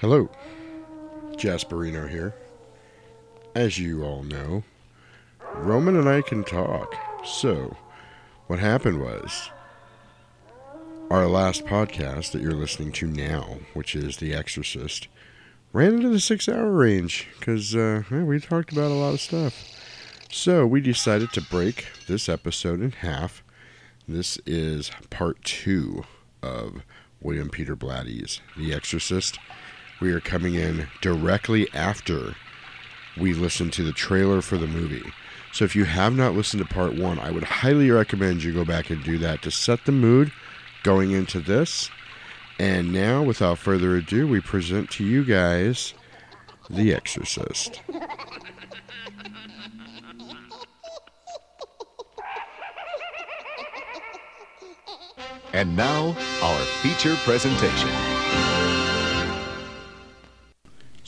Hello, Jasperino here. As you all know, Roman and I can talk. So, what happened was our last podcast that you're listening to now, which is The Exorcist, ran into the six hour range because uh, we talked about a lot of stuff. So, we decided to break this episode in half. This is part two of William Peter Blatty's The Exorcist. We are coming in directly after we listen to the trailer for the movie. So if you have not listened to part one, I would highly recommend you go back and do that to set the mood going into this. And now, without further ado, we present to you guys The Exorcist. And now, our feature presentation.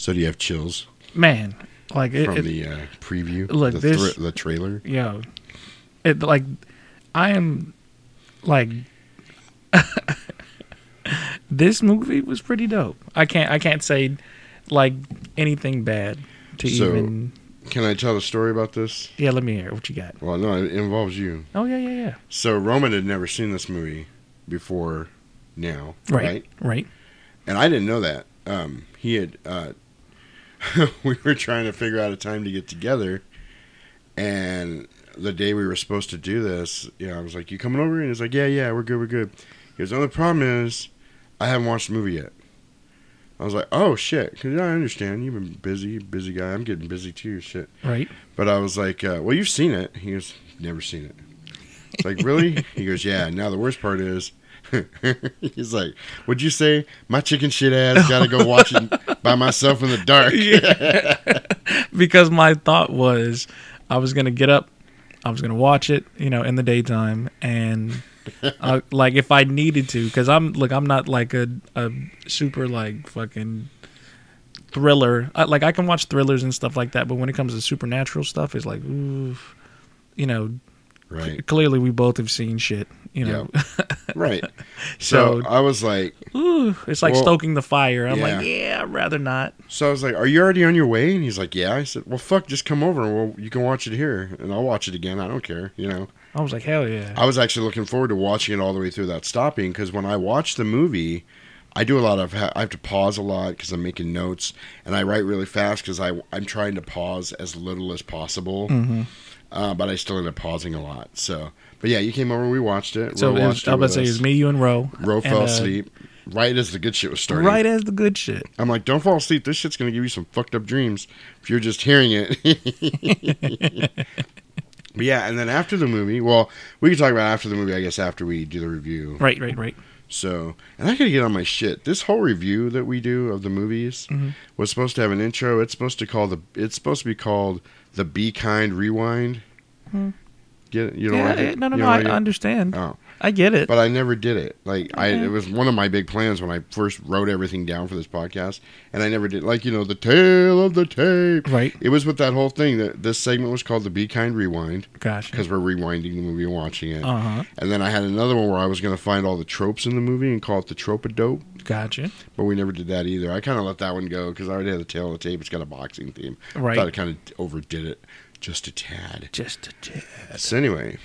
So do you have chills Man, like it, from it the uh, preview, look, the, this- the trailer? yo, it like I am like this movie was pretty dope. I can't I can't say like anything bad to So- even Can I tell a story about this? yeah. Let me hear what you got. Well, no, it involves you. Oh yeah yeah yeah. So Roman had never seen this movie before now, right? Right right. And I didn't know that. Um, he had. Uh, we were trying to figure out a time to get together, and the day we were supposed to do this, you know, I was like, "You coming over?" And he's like, "Yeah, yeah, we're good, we're good." He goes, "The only problem is, I haven't watched the movie yet." I was like, "Oh shit," because I understand you've been busy, busy guy. I'm getting busy too, shit. Right. But I was like, uh, "Well, you've seen it." He goes, "Never seen it." It's like, really? he goes, "Yeah." Now the worst part is, he's like, "Would you say my chicken shit ass got to go watch it by myself in the dark?" because my thought was I was gonna get up, I was gonna watch it, you know, in the daytime, and uh, like if I needed to, because I'm look, I'm not like a a super like fucking thriller. I, like I can watch thrillers and stuff like that, but when it comes to supernatural stuff, it's like, ooh, you know, right, clearly we both have seen shit, you know. right. So, So- I was like, Ooh, it's like Well, stoking the fire. I'm yeah. like, yeah, I'd rather not. so I was like, "Are you already on your way?" And he's like, "Yeah." I said, "Well, fuck, just come over. and Well, you can watch it here, and I'll watch it again. I don't care, you know." I was like, hell yeah. I was actually looking forward to watching it all the way through without stopping because when I watch the movie, I do a lot of I have to pause a lot because I'm making notes and I write really fast because I I'm trying to pause as little as possible, Mhm. uh, but I still end up pausing a lot. So, but yeah, you came over, and we watched it. So Ro it was, watched I was about to say, it was me, you, and Ro. Ro and, fell uh, asleep right as the good shit was starting. Right as the good shit. I'm like, don't fall asleep. This shit's gonna give you some fucked up dreams if you're just hearing it. but yeah, and then after the movie, well, we can talk about after the movie, I guess, after we do the review. Right, right, right. So, and I gotta get on my shit. This whole review that we do of the movies Mhm. was supposed to have an intro. It's supposed to call the. It's supposed to be called the Be Kind Rewind. Hmm. Get it? You know yeah, I no, no, no. I understand. Oh, I get it. but I never did it. Like I, it was one of my big plans when I first wrote everything down for this podcast, and I never did. Like you know, the tale of the tape. right. It was with that whole thing that this segment was called the Be Kind Rewind Gosh. because we're rewinding the movie and watching it. Uh huh. And then I had another one where I was going to find all the tropes in the movie and call it the trope of dope, Gotcha. but we never did that either. I kind of let that one go because I already had the tail of the tape. It's got a boxing theme. Right. Thought it kind of overdid it just a tad. Just a tad. So anyway,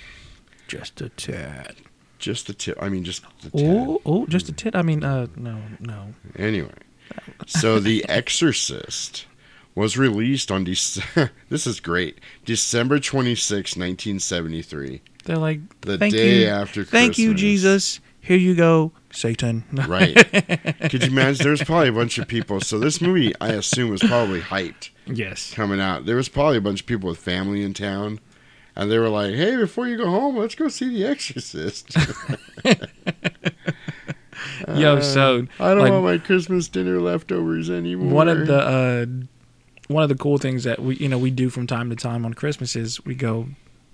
Just a tad. just the tip. I mean, just the. Oh, oh, just a tit. I mean, uh, no, no. Anyway, so The Exorcist was released on Dec- this is great December 26, 1973. They're like, The day you, after thank you, Jesus. Here you go, Satan. Right. Could you imagine? There's probably a bunch of people. So this movie, I assume, was probably hyped yes. coming out. There was probably a bunch of people with family in town, and they were like, "Hey, before you go home, let's go see The Exorcist." Yo, so I don't like, want my Christmas dinner leftovers anymore. one of the uh, one of the cool things that we you know we do from time to time on Christmas is we go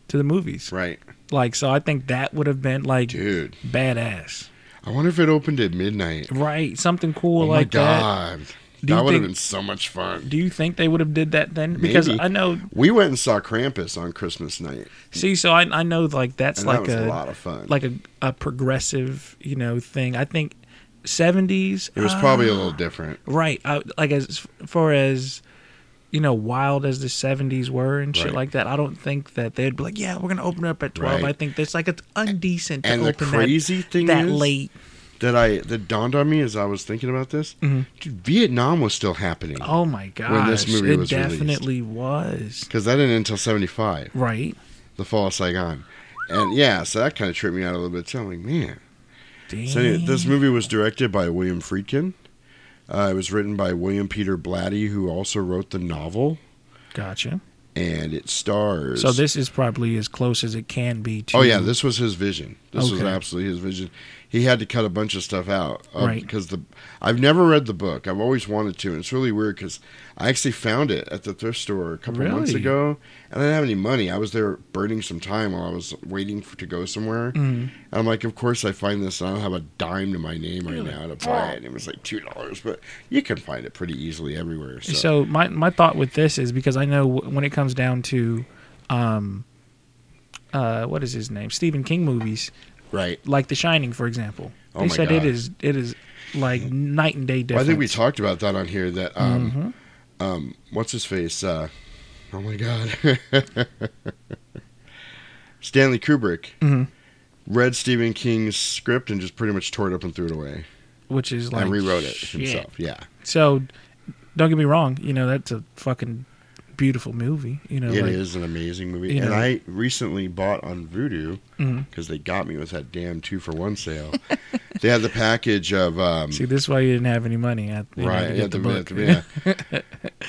to the movies. right, Like, so I think that would have been like dude. badass. I wonder if it opened at midnight. Right, something cool oh like my that. Do that would have been so much fun. Do you think they would have did that then? Because Maybe. I know. We went and saw Krampus on Christmas night, See, so I I know like that's and like that was a, a, lot of fun. like a, a progressive you know thing. I think seventies. It was probably a little ah, different. right. I, like as far as you know, wild as the seventies were and shit Right. like that. I don't think that they'd be like, yeah, we're gonna open it up at twelve. Right. I think that's like it's undecent to And the open crazy that, thing that is- late. That I that dawned on me as I was thinking about this. Dude, Vietnam was still happening Mm-hmm. Oh my god! When this movie it was released. definitely was. because that didn't until seventy five, Right. the fall of Saigon, and yeah, so that kind of tripped me out a little bit. So I'm like, man. Damn. So anyway, this movie was directed by William Friedkin. Uh, it was written by William Peter Blatty, who also wrote the novel, Gotcha. and it stars. So this is probably as close as it can be to. Oh yeah, this was his vision. This was absolutely his vision. He had to cut a bunch of stuff out uh, Right. because the I've never read the book. I've always wanted to, and it's really weird because I actually found it at the thrift store a couple months ago, and I didn't have any money. I was there burning some time while I was waiting for, to go somewhere, Mhm. and I'm like, of course I find this, and I don't have a dime to my name right now to buy it. And it was like two dollars, but you can find it pretty easily everywhere. So, So my my thought with this is because I know when it comes down to, um, uh, what is his name? Stephen King movies right. like The Shining, for example. Oh they said it God. is it is like night and day Well. I think we talked about that on here. That um, Mhm. um, what's his face? Uh, oh my god, Stanley Kubrick Mhm. read Stephen King's script and just pretty much tore it up and threw it away which is like and rewrote it shit. himself. Yeah, So don't get me wrong, you know that's a fucking beautiful movie. You know, it is like, an amazing movie. and know- I recently bought on Vudu because they got me with that damn two for one sale. they had the package of um, See, this is why you didn't have any money. At, know, right, to the book. yeah.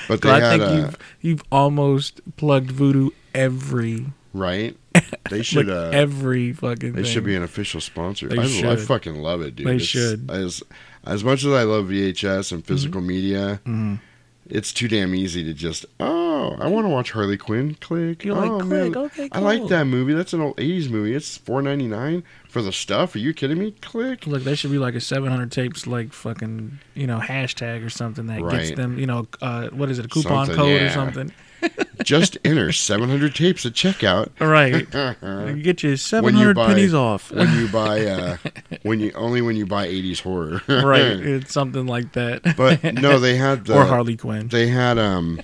but they I had think uh, you've you've almost plugged Vudu every right. They should like uh, every fucking. They thing. should be an official sponsor. They I, I fucking love it, dude. They It's- should. As as much as I love VHS and physical media, Mhm. It's too damn easy to just oh, I want to watch Harley Quinn. Click. You're oh, like, man, click, okay, I like that movie. That's an old '80s movie. It's four ninety nine for the stuff. Are you kidding me? Click. Look, there should be like a 700 tapes, like fucking, you know, hashtag or something that gets them, you know, uh, what is it, a coupon Something, code or something. Just enter 700 tapes at checkout. All right. when You get you 700 buy- pennies off. when you buy uh, when you only when you buy '80s horror. right. It's something like that. But no, they had the or Harley Quinn. They had um,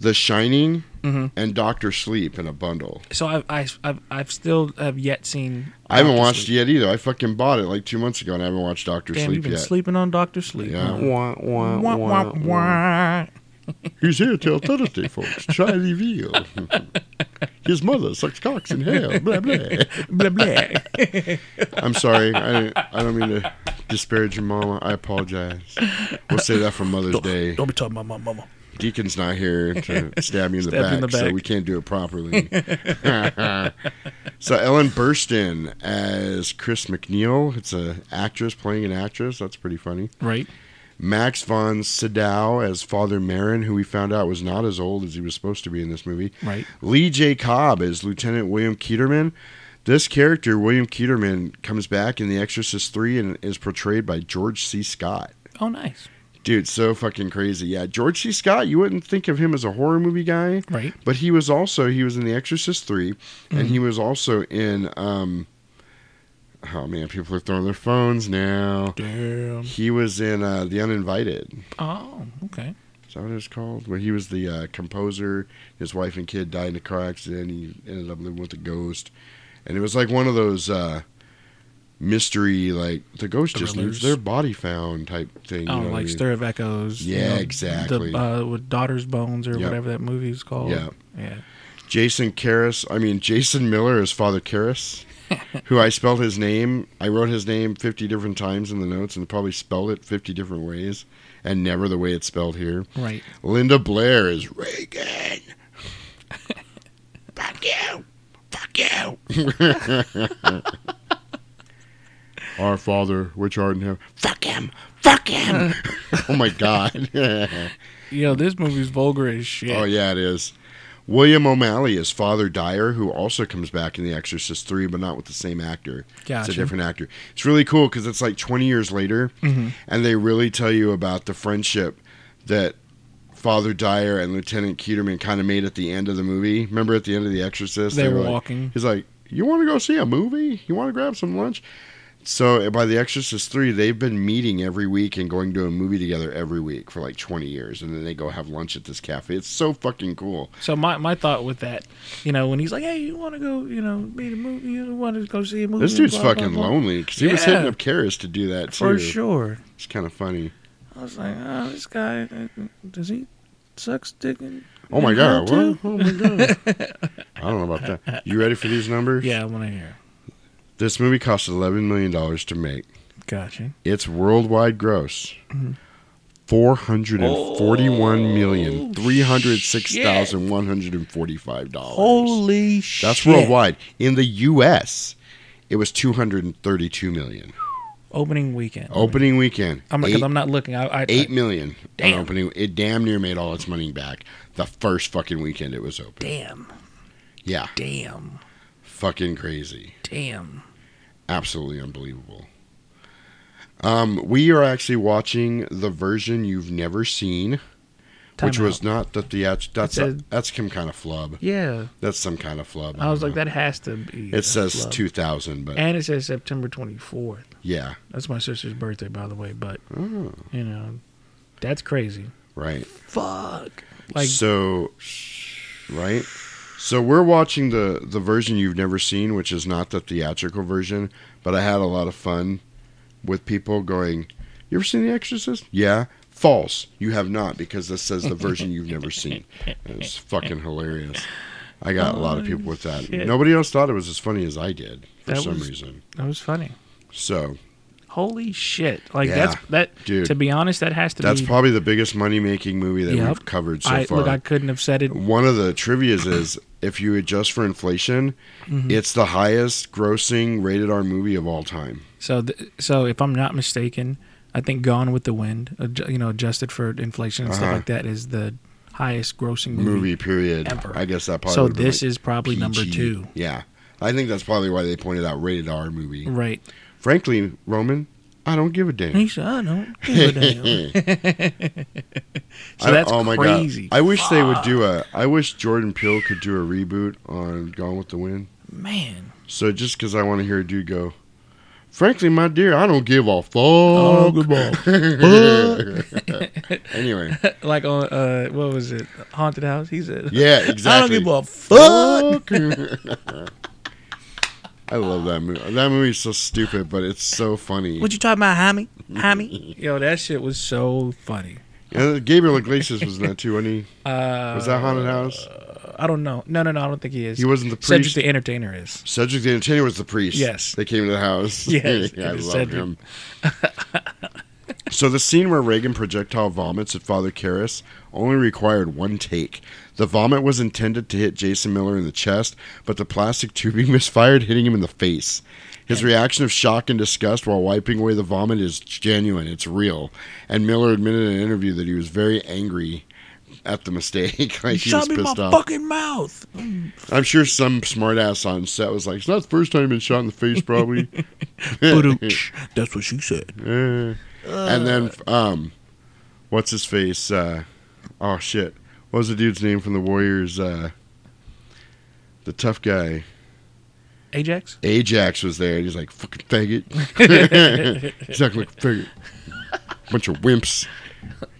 The Shining Mhm. and Doctor Sleep in a bundle. So I've, I've, I've, I've still have yet seen. I haven't Dr. watched Sleep. it yet either. I fucking bought it like two months ago, and I haven't watched Doctor Damn, Sleep you've been yet. sleeping on Doctor Sleep. Yeah. Wah, wah, Wah, wah, wah, wah. wah. He's here till Thursday, folks. Try the veal. His mother sucks cocks in hell. Blah blah. blah blah. I'm sorry. I I don't mean to disparage your mama. I apologize. We'll say that for Mother's Day. Don't be talking about my mama. Deacon's not here to stab you in the, Stab back, in the so we can't do it properly. so Ellen Burstyn as Chris MacNeil. It's an actress playing an actress. That's pretty funny. Right. Max von Sydow as Father Merrin, who we found out was not as old as he was supposed to be in this movie. Right. Lee J. Cobb as Lieutenant William Kinderman. This character, William Kinderman, comes back in The Exorcist 3 and is portrayed by George C. Scott. Oh, nice. Dude, so fucking crazy. Yeah, George C. Scott, you wouldn't think of him as a horror movie guy, Right. but he was also he was in The Exorcist 3 and he was also in um Oh man, people are throwing their phones now. Damn. He was in uh, The Uninvited. Oh, okay. Is that what it's called? Where he was the uh, composer. His wife and kid died in a car accident. He ended up living with a ghost, and it was like one of those uh, mystery, like the ghost just needs their body found type thing. Oh, you know what I like mean? Stir of Echoes. you Yeah, know, exactly. The, uh, with Daughter's Bones or Yep. whatever that movie is called. Yeah. Yeah. Jason Karras. I mean Jason Miller is Father Karras, who I spelled his name. I wrote his name fifty different times in the notes, and probably spelled it fifty different ways, and never the way it's spelled here. Right. Linda Blair is Regan. Fuck you. Fuck you. Our Father, which art in heaven. Fuck him. Fuck him. oh my God. Yo, this movie's vulgar as shit. oh yeah, it is. William O'Malley is Father Dyer, who also comes back in The Exorcist 3, but not with the same actor. It's a different actor. It's really cool because it's like 20 years later, Mm-hmm. and they really tell you about the friendship that Father Dyer and Lieutenant Kinderman kind of made at the end of the movie. Remember at the end of The Exorcist? They were like- walking. He's like, "You want to go see a movie? You want to grab some lunch?" So by The Exorcist 3, they've been meeting every week and going to a movie together every week for like 20 years. And then they go have lunch at this cafe. It's so fucking cool. So my, my thought with that, you know, when he's like, "Hey, you want to go, you know, meet a movie? You want to go see a movie?" This dude's blah, blah, fucking blah." lonely because he was hitting up Karras to do that too. for sure. It's kind of funny. I was like, "Oh, this guy, uh, does he suck dick?" Oh my god! What? Oh my god! I don't know about that. You ready for these numbers? Yeah, I want to hear. This movie cost 11 million dollars to make. Gotcha. Its worldwide gross. Mm-hmm. Four hundred and forty-one million Oh, three hundred six thousand one hundred and forty-five dollars. Holy shit! That's worldwide. In the U.S., it was two hundred and thirty-two million. Opening weekend. Opening weekend, I'm because I'm not looking. I, I eight million Damn. on opening. It damn near made all its money back the first fucking weekend it was open. damn, Yeah, damn, fucking crazy. damn. Absolutely unbelievable. Um, we are actually watching the version you've never seen, Time which was out. not the theat. That's said- that's some kind of flub. Yeah, That's some kind of flub. I was like, know. that has to be. a It says flub. two thousand, but and it says September 24th. yeah, That's my sister's birthday, by the way. But oh, you know, that's crazy. right. Fuck. Like, so, right. So we're watching the the version you've never seen, which is not the theatrical version. But I had a lot of fun with people going, "You ever seen The Exorcist?" Yeah. False. You have not because this says the version you've never seen. It's fucking hilarious. I got a lot of people with that. Oh, shit. Nobody else thought it was as funny as I did for That some was- reason. that was funny. So Holy shit! Like Yeah, that's that. dude. To be honest, that has to be that's be. probably the biggest money making movie that Yep. we've covered so I far. look. I couldn't have said it. One of the trivia's is if you adjust for inflation, Mm-hmm. it's the highest grossing rated R movie of all time. So, th- so if I'm not mistaken, I think Gone with the Wind, adju- you know, adjusted for inflation and stuff Uh-huh. like that, is the highest grossing movie. Movie, period. ever. I guess that probably so this like, is probably number two, Yeah. I think that's probably why they pointed out rated R movie. right? Frankly, Roman, I don't give a damn. He said, "I don't give a damn." so I- that's oh my crazy. god! I wish they would do a. I wish Jordan Peele could do a reboot on Gone with the Wind. Man, So just because I want to hear a dude go, frankly, my dear, I don't give a fuck. Oh, good ball. anyway, like on uh, what was it, Haunted House? He said, yeah, exactly. "I don't give a fuck." I love that movie. That movie's so stupid, but it's so funny. What you talking about, Hammy? Hammy? Yo, that shit was so funny. And Gabriel Iglesias was in that too, wasn't he? Uh, Was that Haunted House? I don't know. No, no, no. I don't think he is. He wasn't the priest. Cedric the Entertainer is. Cedric the Entertainer was the priest. Yes. They came to the house. Yes, yeah, I it is love Cedric. him. so the scene where Regan projectile vomits at Father Karras only required one take. The vomit was intended to hit Jason Miller in the chest, but the plastic tubing misfired, hitting him in the face. His reaction of shock and disgust while wiping away the vomit is genuine. It's real. And Miller admitted in an interview that he was very angry at the mistake. like he was Shot me in my pissed off. fucking mouth. I'm sure some smartass on set was like, "It's not the first time you've been shot in the face, probably." That's what she said. Eh. and then, um, what's his face? Uh, oh shit! What was the dude's name from the Warriors? Uh, the tough guy, Ajax? Ajax, was there. And he's like, "Fucking faggot." he's acting like a faggot. Bunch of wimps.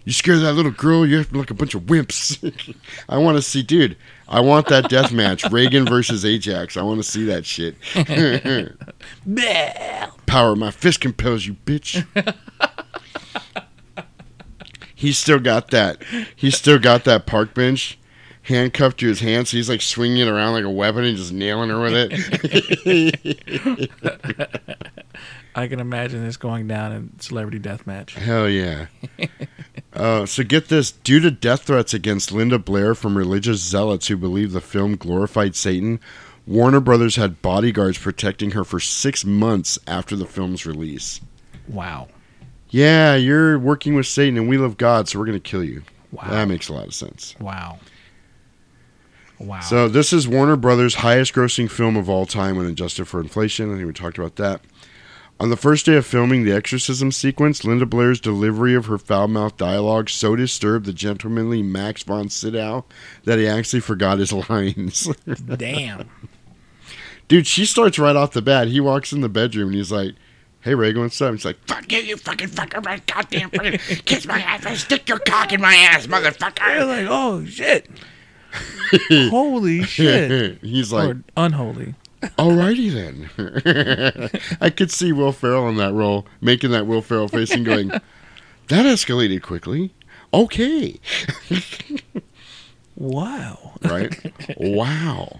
You scare that little girl, you act like a bunch of wimps. I want to see, dude. I want that death match, Regan versus Ajax. I want to see that shit. Power, my fist compels you, bitch. He's still got that. He's still got that park bench handcuffed to his hand, so he's like swinging it around like a weapon and just nailing her with it. I can imagine this going down in Celebrity Deathmatch. Hell yeah. Uh, so get this: due to death threats against Linda Blair from religious zealots who believe the film glorified Satan, Warner Brothers had bodyguards protecting her for six months after the film's release. Wow. Yeah, you're working with Satan, and we love God, so we're going to kill you. Wow. That makes a lot of sense. Wow. Wow. So this is Warner Brothers' highest-grossing film of all time when adjusted for inflation. I think we talked about that. On the first day of filming the exorcism sequence, Linda Blair's delivery of her foul-mouthed dialogue so disturbed the gentlemanly Max von Sydow that he actually forgot his lines. Damn. Dude, she starts right off the bat. He walks in the bedroom and he's like, "Hey Regan, what's up?" He's like, Fuck you, you fucking fucker, my goddamn fucking kiss my ass, and stick your cock in my ass, You're motherfucker. like, oh shit. Holy shit. he's like, or unholy. "Alrighty then." I could see Will Ferrell in that role, making that Will Ferrell face and going, "That escalated quickly." Okay, Wow. right? wow.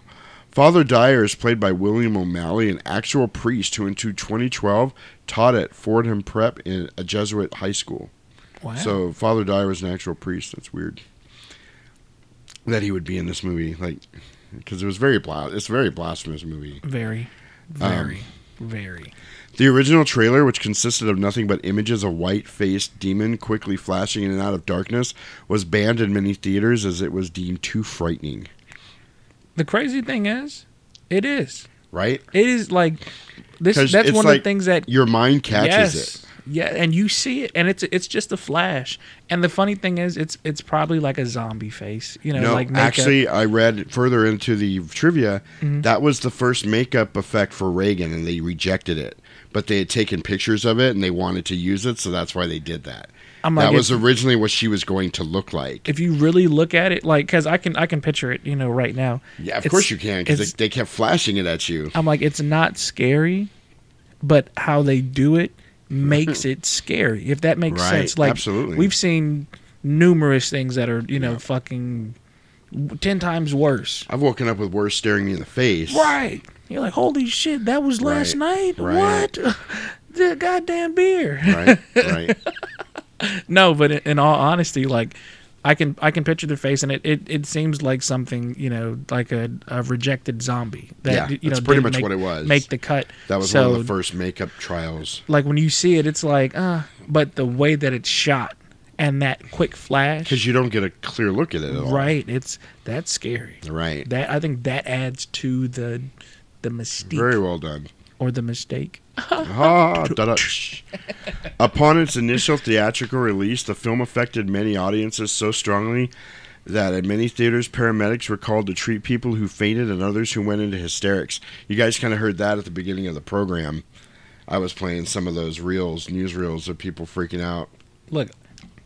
Father Dyer is played by William O'Malley, an actual priest who, in 2012, taught at Fordham Prep in a Jesuit high school. Wow. So Father Dyer was an actual priest. That's weird. That he would be in this movie, like, because it was very blas. It's a very blasphemous movie. very, Um, very, very. The original trailer, which consisted of nothing but images of white-faced demon quickly flashing in and out of darkness, was banned in many theaters as it was deemed too frightening. The crazy thing is, it is. Right? It is like this That's one of the things that Your mind catches yes, it. Yeah, and you see it, and it's it's just a flash. And the funny thing is, it's it's probably like a zombie face. You know, No, like makeup. Mm-hmm. actually, I read further into the trivia. That was the first makeup effect for Regan, and they rejected it. But they had taken pictures of it, and they wanted to use it, so that's why they did that. I'm like, that was originally what she was going to look like. if you really look at it, like, because I can I can picture it, you know, right now. Yeah, of It's- course you can, because they, they kept flashing it at you. I'm like, it's not scary, but how they do it makes it scary. If that makes Right, sense. Like, absolutely. we've seen numerous things that are, you know, fucking ten times worse. I've woken up with worse staring me in the face. Right. You're like, holy shit, that was last Right, night. right. What? the goddamn beer. Right, right. no, but in, all honesty, like. I can I can picture their face, and it, it, it seems like something you know like a, a rejected zombie that Yeah, you know that's pretty much make, what it was. Make the cut. That was so, one of the first makeup trials. like when you see it, it's like, uh, but the way that it's shot and that quick flash, Because you don't get a clear look at it at all. right? It's that's scary. Right. That I think that adds to the the mystique Very well done. Or the mistake. Ah. Upon its initial theatrical release, the film affected many audiences so strongly that at many theaters, paramedics were called to treat people who fainted and others who went into hysterics. You guys kind of heard that at the beginning of the program. I was playing some of those reels, newsreels of people freaking out. Look,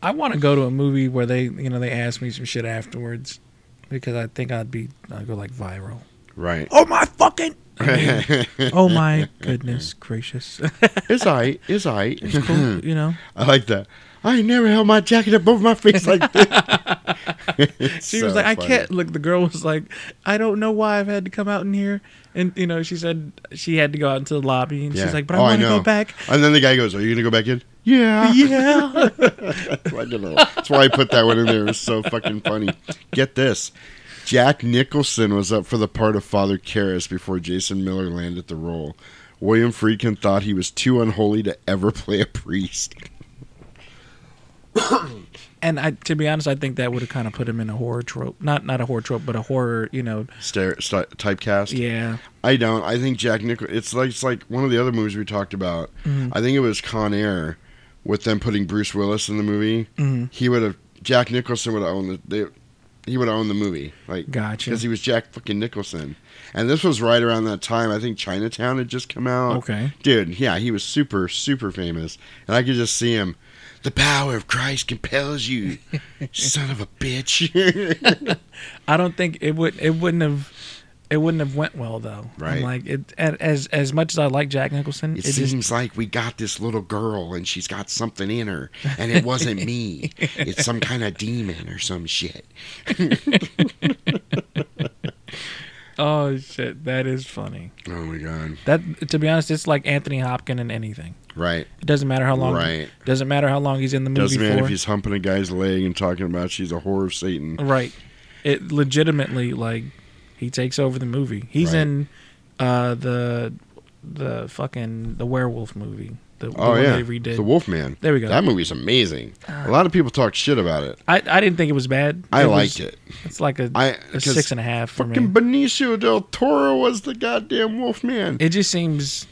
I want to go to a movie where they you know they ask me some shit afterwards because I think I'd be I'd go like viral. Right. Oh my fucking. Oh my goodness gracious! It's I. It's I. It's cool, you know. I like that. I ain't never held my jacket above my face like this. She was so like, I can't. Look, the girl was like, I don't know why I've had to come out in here. And, you know, she said she had to go out into the lobby. And Yeah. she's like, but Oh, I I want to go back. And then the guy goes, "Are you gonna go back in?" Yeah. Yeah. Like, you know, That's why I put that one in there. It was so fucking funny. Get this. Jack Nicholson was up for the part of Father Karras before Jason Miller landed the role. William Friedkin thought he was too unholy to ever play a priest. and I, to be honest, I think that would have kind of put him in a horror trope. Not not a horror trope, but a horror, you know. Stare, st- typecast. Yeah. I don't. I think Jack Nicholson. It's like it's like one of the other movies we talked about. Mm-hmm. I think it was Con Air, with them putting Bruce Willis in the movie. Mhm. He would have Jack Nicholson would have owned the. They, he would have owned the movie, like Gotcha. because he was Jack fucking Nicholson, and this was right around that time. I think Chinatown had just come out. Okay. dude, yeah, he was super super famous, and I could just see him. The power of Christ compels you, son of a bitch. I don't think it would. It wouldn't have. It wouldn't have went well though. I'm Right. like it. As as much as I like Jack Nicholson, It, it, seems like we got this little girl and she's got something in her, and it wasn't me. It's some kind of demon or some shit. oh shit, that is funny. Oh my god! That to be honest, it's like Anthony Hopkins in anything. Right, It doesn't matter how long. Right. Doesn't matter how long he's in the movie doesn't matter for. if he's humping a guy's leg and talking about she's a whore of Satan. Right. It legitimately like he takes over the movie. He's Right. in uh the the fucking the werewolf movie. The, the Oh one yeah, they redid. the Wolfman. There we go. That movie's amazing. a lot of people talk shit about it. I, I didn't think it was bad. I was- liked it. It's like a, I a six and a half for Fucking me. Benicio del Toro was the goddamn Wolfman. It just seems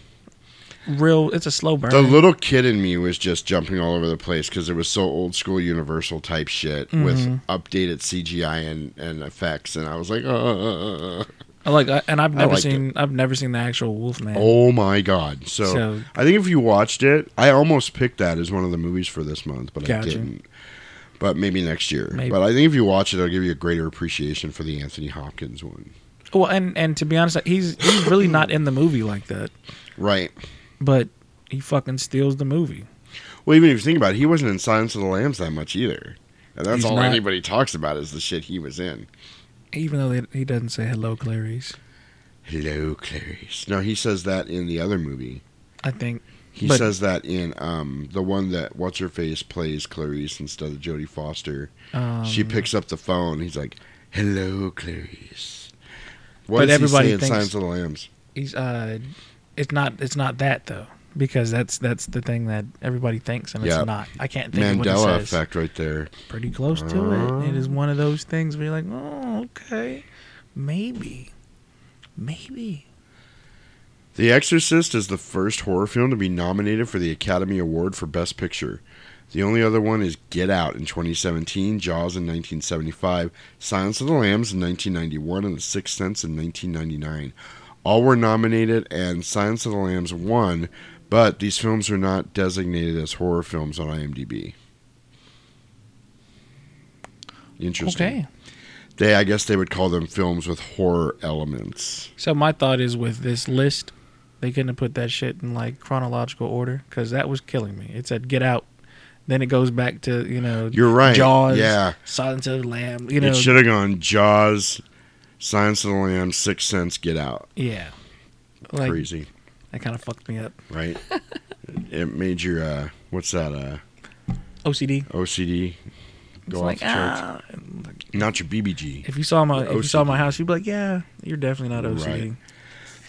real. It's a slow burn. The little kid in me was just jumping all over the place because it was so old school Universal type shit with Mm-hmm. updated CGI and, and effects, and I was like, uh, I like, and I've never seen. I've never seen the actual Wolfman. Oh my god! So, So- I think if you watched it, I almost picked that as one of the movies for this month, but I didn't. But maybe next year. Maybe. But I think if you watch it, it'll give you a greater appreciation for the Anthony Hopkins one. Well, and and to be honest, he's he's really not in the movie like that, Right. But he fucking steals the movie. Well, even if you think about it, he wasn't in Silence of the Lambs that much either. And that's He's all not. anybody talks about is the shit he was in. Even though they, he doesn't say hello, Clarice. Hello, Clarice. No, he says that in the other movie. I think He But- says that in um, the one that what's her face plays Clarice instead of Jodie Foster. um, she picks up the phone. He's like, "Hello, Clarice." What But everybody he say in thinks- Silence of the Lambs? he's uh, it's not it's not that though because that's that's the thing that everybody thinks and it's not. I can't think of what Mandela it says. effect right there. Pretty close to it. Uh-huh. It is one of those things where you're like, oh, okay, maybe, maybe. The Exorcist is the first horror film to be nominated for the Academy Award for Best Picture. The only other one is Get Out in 2017, Jaws in 1975, Silence of the Lambs in 1991, and The Sixth Sense in 1999. All were nominated, and Silence of the Lambs won, but these films are not designated as horror films on IMDb. Interesting. Okay. They, I guess, they would call them films with horror elements. So my thought is with this list, they couldn't have put that shit in like chronological order because that was killing me. It said Get Out, then it goes back to you know You're right. Jaws, Yeah. Silence of the Lamb. You know, it should have gone Jaws, Silence of the Lambs, Sixth Sense, Get Out. yeah, like Crazy, that kind of fucked me up. right? it made your uh, what's that? Uh, OCD. OCD go off like the charts. ah. Not your BBG. if you saw my if you saw my house, you'd be like, yeah, you're definitely not OCD. Right.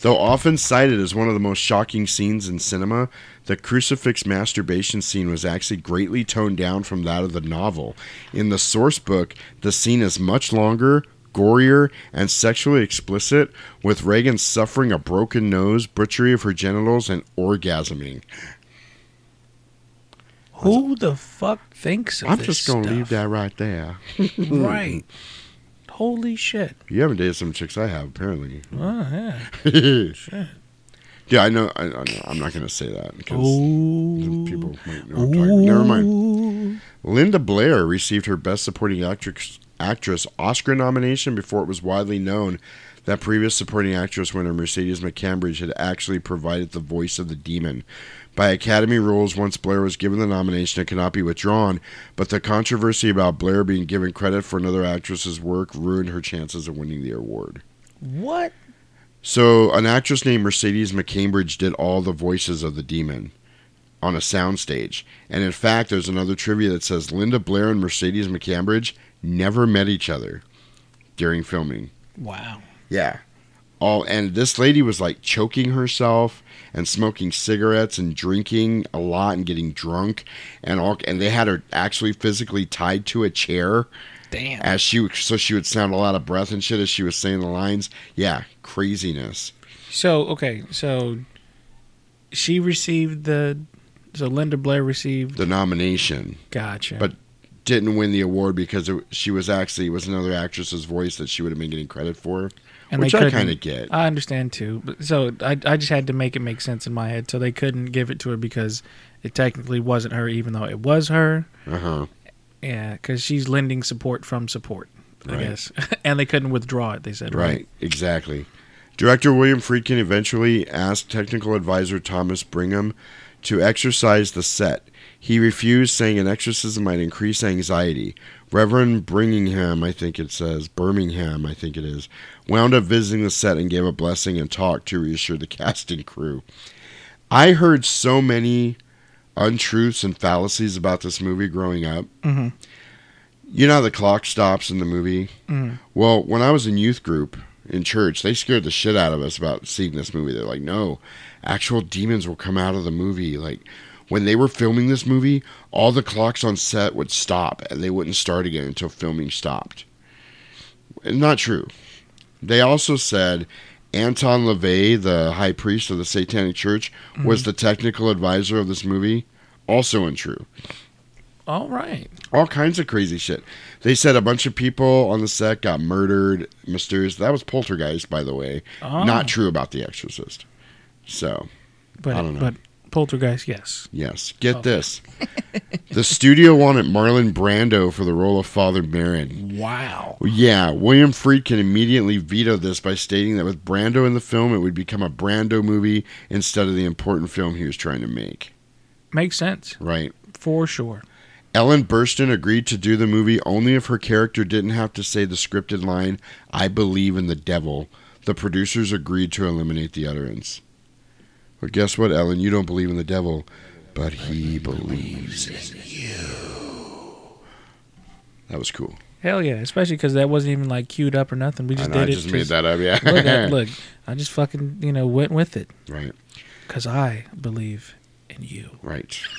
Though often cited as one of the most shocking scenes in cinema, the crucifix masturbation scene was actually greatly toned down from that of the novel. In the source book, the scene is much longer, gorier, and sexually explicit, with Regan suffering a broken nose, butchery of her genitals, and orgasming. Who the fuck thinks of I'm just going to stuff? leave that right there. right. Holy shit. You haven't dated some chicks I have, apparently. Oh yeah. shit. yeah, I know. I, I know. I'm not going to say that because Ooh. people might know. what I'm talking. Never mind. Linda Blair received her Best Supporting Actress, actress Oscar nomination before it was widely known that previous supporting actress winner Mercedes McCambridge had actually provided the voice of the demon. By Academy rules, once Blair was given the nomination, it could not be withdrawn, but the controversy about Blair being given credit for another actress's work ruined her chances of winning the award. What? So, an actress named Mercedes McCambridge did all the voices of the demon on a soundstage. And in fact, there's another trivia that says Linda Blair and Mercedes McCambridge never met each other during filming. Wow. Yeah. All and this lady was like choking herself and smoking cigarettes and drinking a lot and getting drunk and all and they had her actually physically tied to a chair Damn. as she so she would sound a lot of breath and shit as she was saying the lines. Yeah, craziness. So okay, so she received the so Linda Blair received The nomination gotcha. But- didn't win the award because it, she was actually it was another actress's voice that she would have been getting credit for, and which they I kind of get. I understand too. But so I I just had to make it make sense in my head. So they couldn't give it to her because it technically wasn't her, even though it was her. Uh huh. Yeah, because she's lending support from support. I Right. guess, and they couldn't withdraw it. They said Right, exactly. Director William Friedkin eventually asked technical advisor Thomas Bermingham to exorcise the set. He refused, saying an exorcism might increase anxiety. Reverend Bermingham, I think it says, Bermingham, I think it is, wound up visiting the set and gave a blessing and talk to reassure the cast and crew. I heard so many untruths and fallacies about this movie growing up. Mhm. You know how the clock stops in the movie? Mhm. Well, when I was in youth group in church, they scared the shit out of us about seeing this movie. They're like, no, actual demons will come out of the movie. Like, when they were filming this movie, all the clocks on set would stop and they wouldn't start again until filming stopped. Not true. They also said Anton LaVey, the high priest of the Satanic Church, mm-hmm. was the technical advisor of this movie. Also untrue. All right. all kinds of crazy shit. They said a bunch of people on the set got murdered. Mysterious. That was Poltergeist, by the way. Oh. Not true about The Exorcist. So But I don't know. but Poltergeist, yes. yes, get Oh. this. the studio wanted Marlon Brando for the role of Father Merrin. Wow. Yeah, William Friedkin immediately vetoed this by stating that with Brando in the film, it would become a Brando movie instead of the important film he was trying to make. Makes sense Right. for sure. Ellen Burstyn agreed to do the movie only if her character didn't have to say the scripted line, I believe in the devil. The producers agreed to eliminate the utterance. But guess what, Ellen? You don't believe in the devil, but he believes in you. That was cool. Hell yeah, especially because that wasn't even like queued up or nothing. We I, just know, I did it. just made that up, yeah. look, I, look, I just fucking you know went with it Right, because I believe in you. right.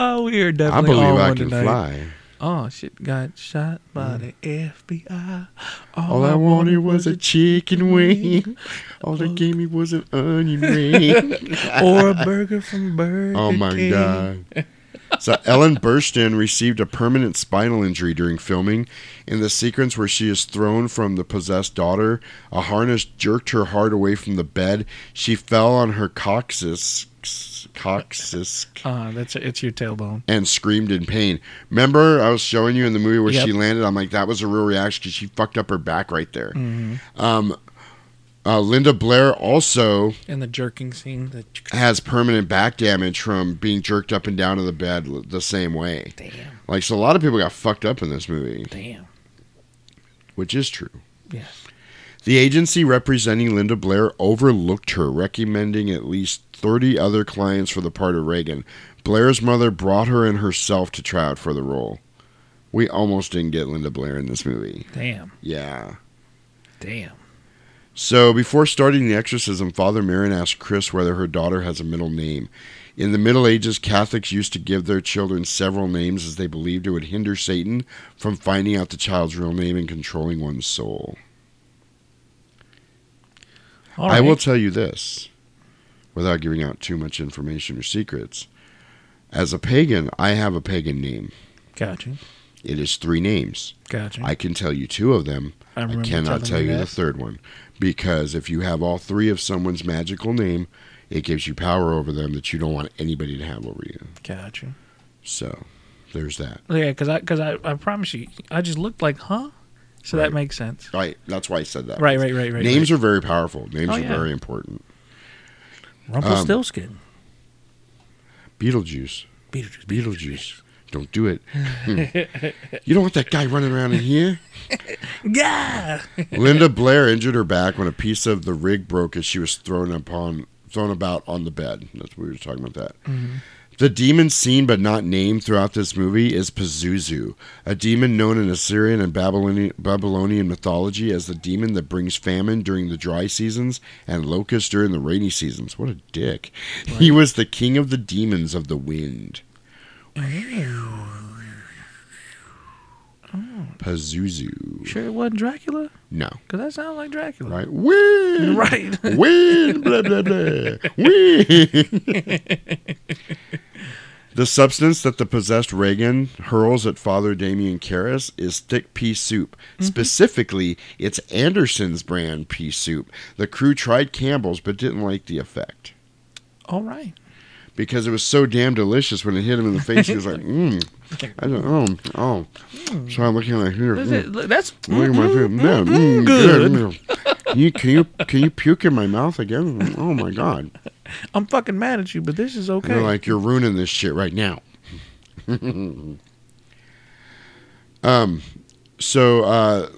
Oh, we are I definitely believe on I one can tonight. fly. Oh shit! Got shot by mm. the FBI. All I wanted was a chicken wing. All they gave me was an onion ring. or a burger from Burger King. Oh my King. god. So Ellen Burstyn received a permanent spinal injury during filming. In the sequence where she is thrown from the possessed daughter, a harness jerked her hard away from the bed. She fell on her coccyx, coccyx Uh, that's it's your tailbone. and screamed in pain. Remember, I was showing you in the movie where Yep. she landed. I'm like, that was a real reaction because she fucked up her back right there. Um, uh, Linda Blair also in the jerking scene. The has permanent back damage from being jerked up and down to the bed the same way. damn, Like, so a lot of people got fucked up in this movie, damn. which is true. Yeah. The agency representing Linda Blair overlooked her, recommending at least 30 other clients for the part of Regan. Blair's mother brought her in herself to try out for the role. We almost didn't get Linda Blair in this movie. Damn. Yeah. Damn. So before starting the exorcism, Father Merrin asked Chris whether her daughter has a middle name. In the Middle Ages, Catholics used to give their children several names as they believed it would hinder Satan from finding out the child's real name and controlling one's soul. All I will tell you this, without giving out too much information or secrets. As a pagan, I have a pagan name. Gotcha. It is three names. Gotcha. I can tell you two of them. I I cannot tell you the third one because if you have all three of someone's magical name, it gives you power over them that you don't want anybody to have over you. Gotcha. So, there's that. Yeah, because I because I, I promise you, I just looked like, huh? So Right. that makes sense. Right. That's why I said that. Right, right, right, right. Names are very powerful. Names Oh, are yeah. very important. Rumpelstiltskin. Beetlejuice. Beetlejuice. Beetlejuice. Don't do it. Hmm. you don't want that guy running around in here. Yeah. Linda Blair injured her back when a piece of the rig broke as she was thrown upon thrown about on the bed. That's what we were talking about that. The demon seen but not named throughout this movie is Pazuzu, a demon known in Assyrian and Babylonian, Babylonian mythology as the demon that brings famine during the dry seasons and locusts during the rainy seasons. What a dick. He was the king of the demons of the wind. Pazuzu. Sure, it wasn't Dracula. No. Because that sounds like Dracula. Right? Wind! Right. Wind, blah, blah, blah. Wind. the substance that the possessed Regan hurls at Father Damien Karras is thick pea soup. Mm-hmm. Specifically, it's Anderson's brand pea soup. The crew tried Campbell's but didn't like the effect All right. Because it was so damn delicious when it hit him in the face. He was like, mmm. I don't, oh, oh. So I'm looking like here. That's, mm. Look, at my food. Yeah, mm, good. good. Can you, can you can you puke in my mouth again? Oh my god! I'm fucking mad at you, but this is okay. Like you're ruining this shit right now. um, so uh,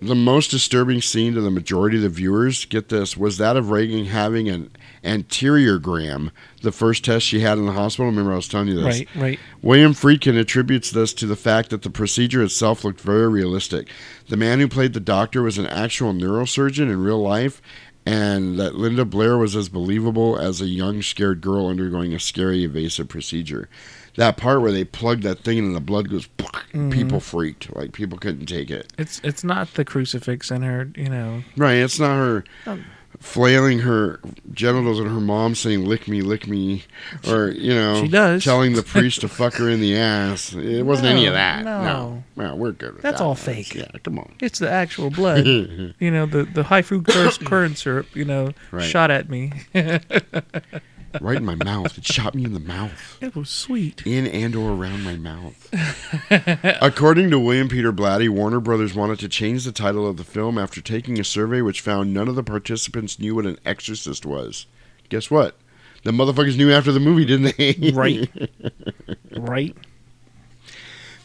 the most disturbing scene to the majority of the viewers, get this, was that of Regan having an arteriogram, the first test she had in the hospital. Remember, I was telling you this. right, right. William Friedkin attributes this to the fact that the procedure itself looked very realistic. The man who played the doctor was an actual neurosurgeon in real life, and that Linda Blair was as believable as a young, scared girl undergoing a scary, invasive procedure. That part where they plugged that thing in and the blood goes, people freaked. Like, people couldn't take it. It's it's not the crucifix in her, you know. Right, it's not her Um, flailing her genitals at her mom, saying "lick me, lick me," or you know, She does. telling the priest to fuck her in the ass. It wasn't any of No, that. no. No, no, we're good. With That's that. all fake. Yeah, come on. It's the actual blood. you know, the, the high fructose corn syrup, you know, Right. shot at me. Right in my mouth. It shot me in the mouth. it was sweet. in and or around my mouth. According to William Peter Blatty, Warner Brothers wanted to change the title of the film after taking a survey which found none of the participants knew what an exorcist was. Guess what? The motherfuckers knew after the movie, didn't they? Right. right?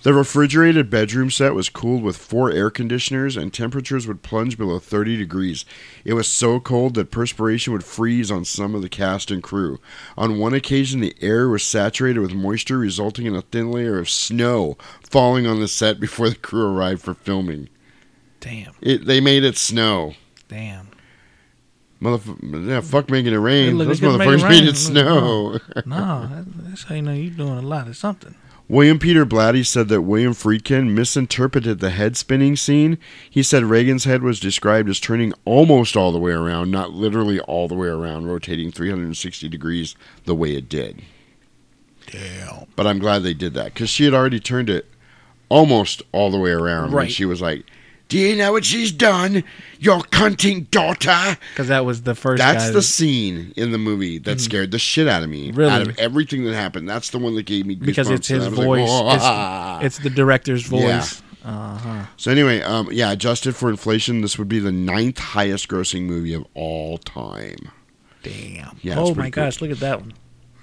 The refrigerated bedroom set was cooled with four air conditioners, and temperatures would plunge below 30 degrees. It was so cold that perspiration would freeze on some of the cast and crew. On one occasion, the air was saturated with moisture, resulting in a thin layer of snow falling on the set before the crew arrived for filming. Damn. It, they made it snow. Damn. Motherf- yeah, fuck making it rain. Those couldn't make it made it snow. No, that's how you know you're doing a lot of something. William Peter Blatty said that William Friedkin misinterpreted the head spinning scene. He said Regan's head was described as turning almost all the way around, not literally all the way around, rotating 360 degrees the way it did. Damn. But I'm glad they did that because she had already turned it almost all the way around. When Right. she was like, Do you know what she's done? Your cunting daughter. Because that was the first That's the scene in the movie that scared the shit out of me. Mm-hmm. Really? Out of everything that happened. That's the one that gave me goosebumps. because it's his was like, voice. It's, it's the director's Yeah. voice. Uh-huh. So anyway, um, yeah, adjusted for inflation, this would be the ninth highest grossing movie of all time. Damn. Yeah, oh my cool. gosh, look at that one.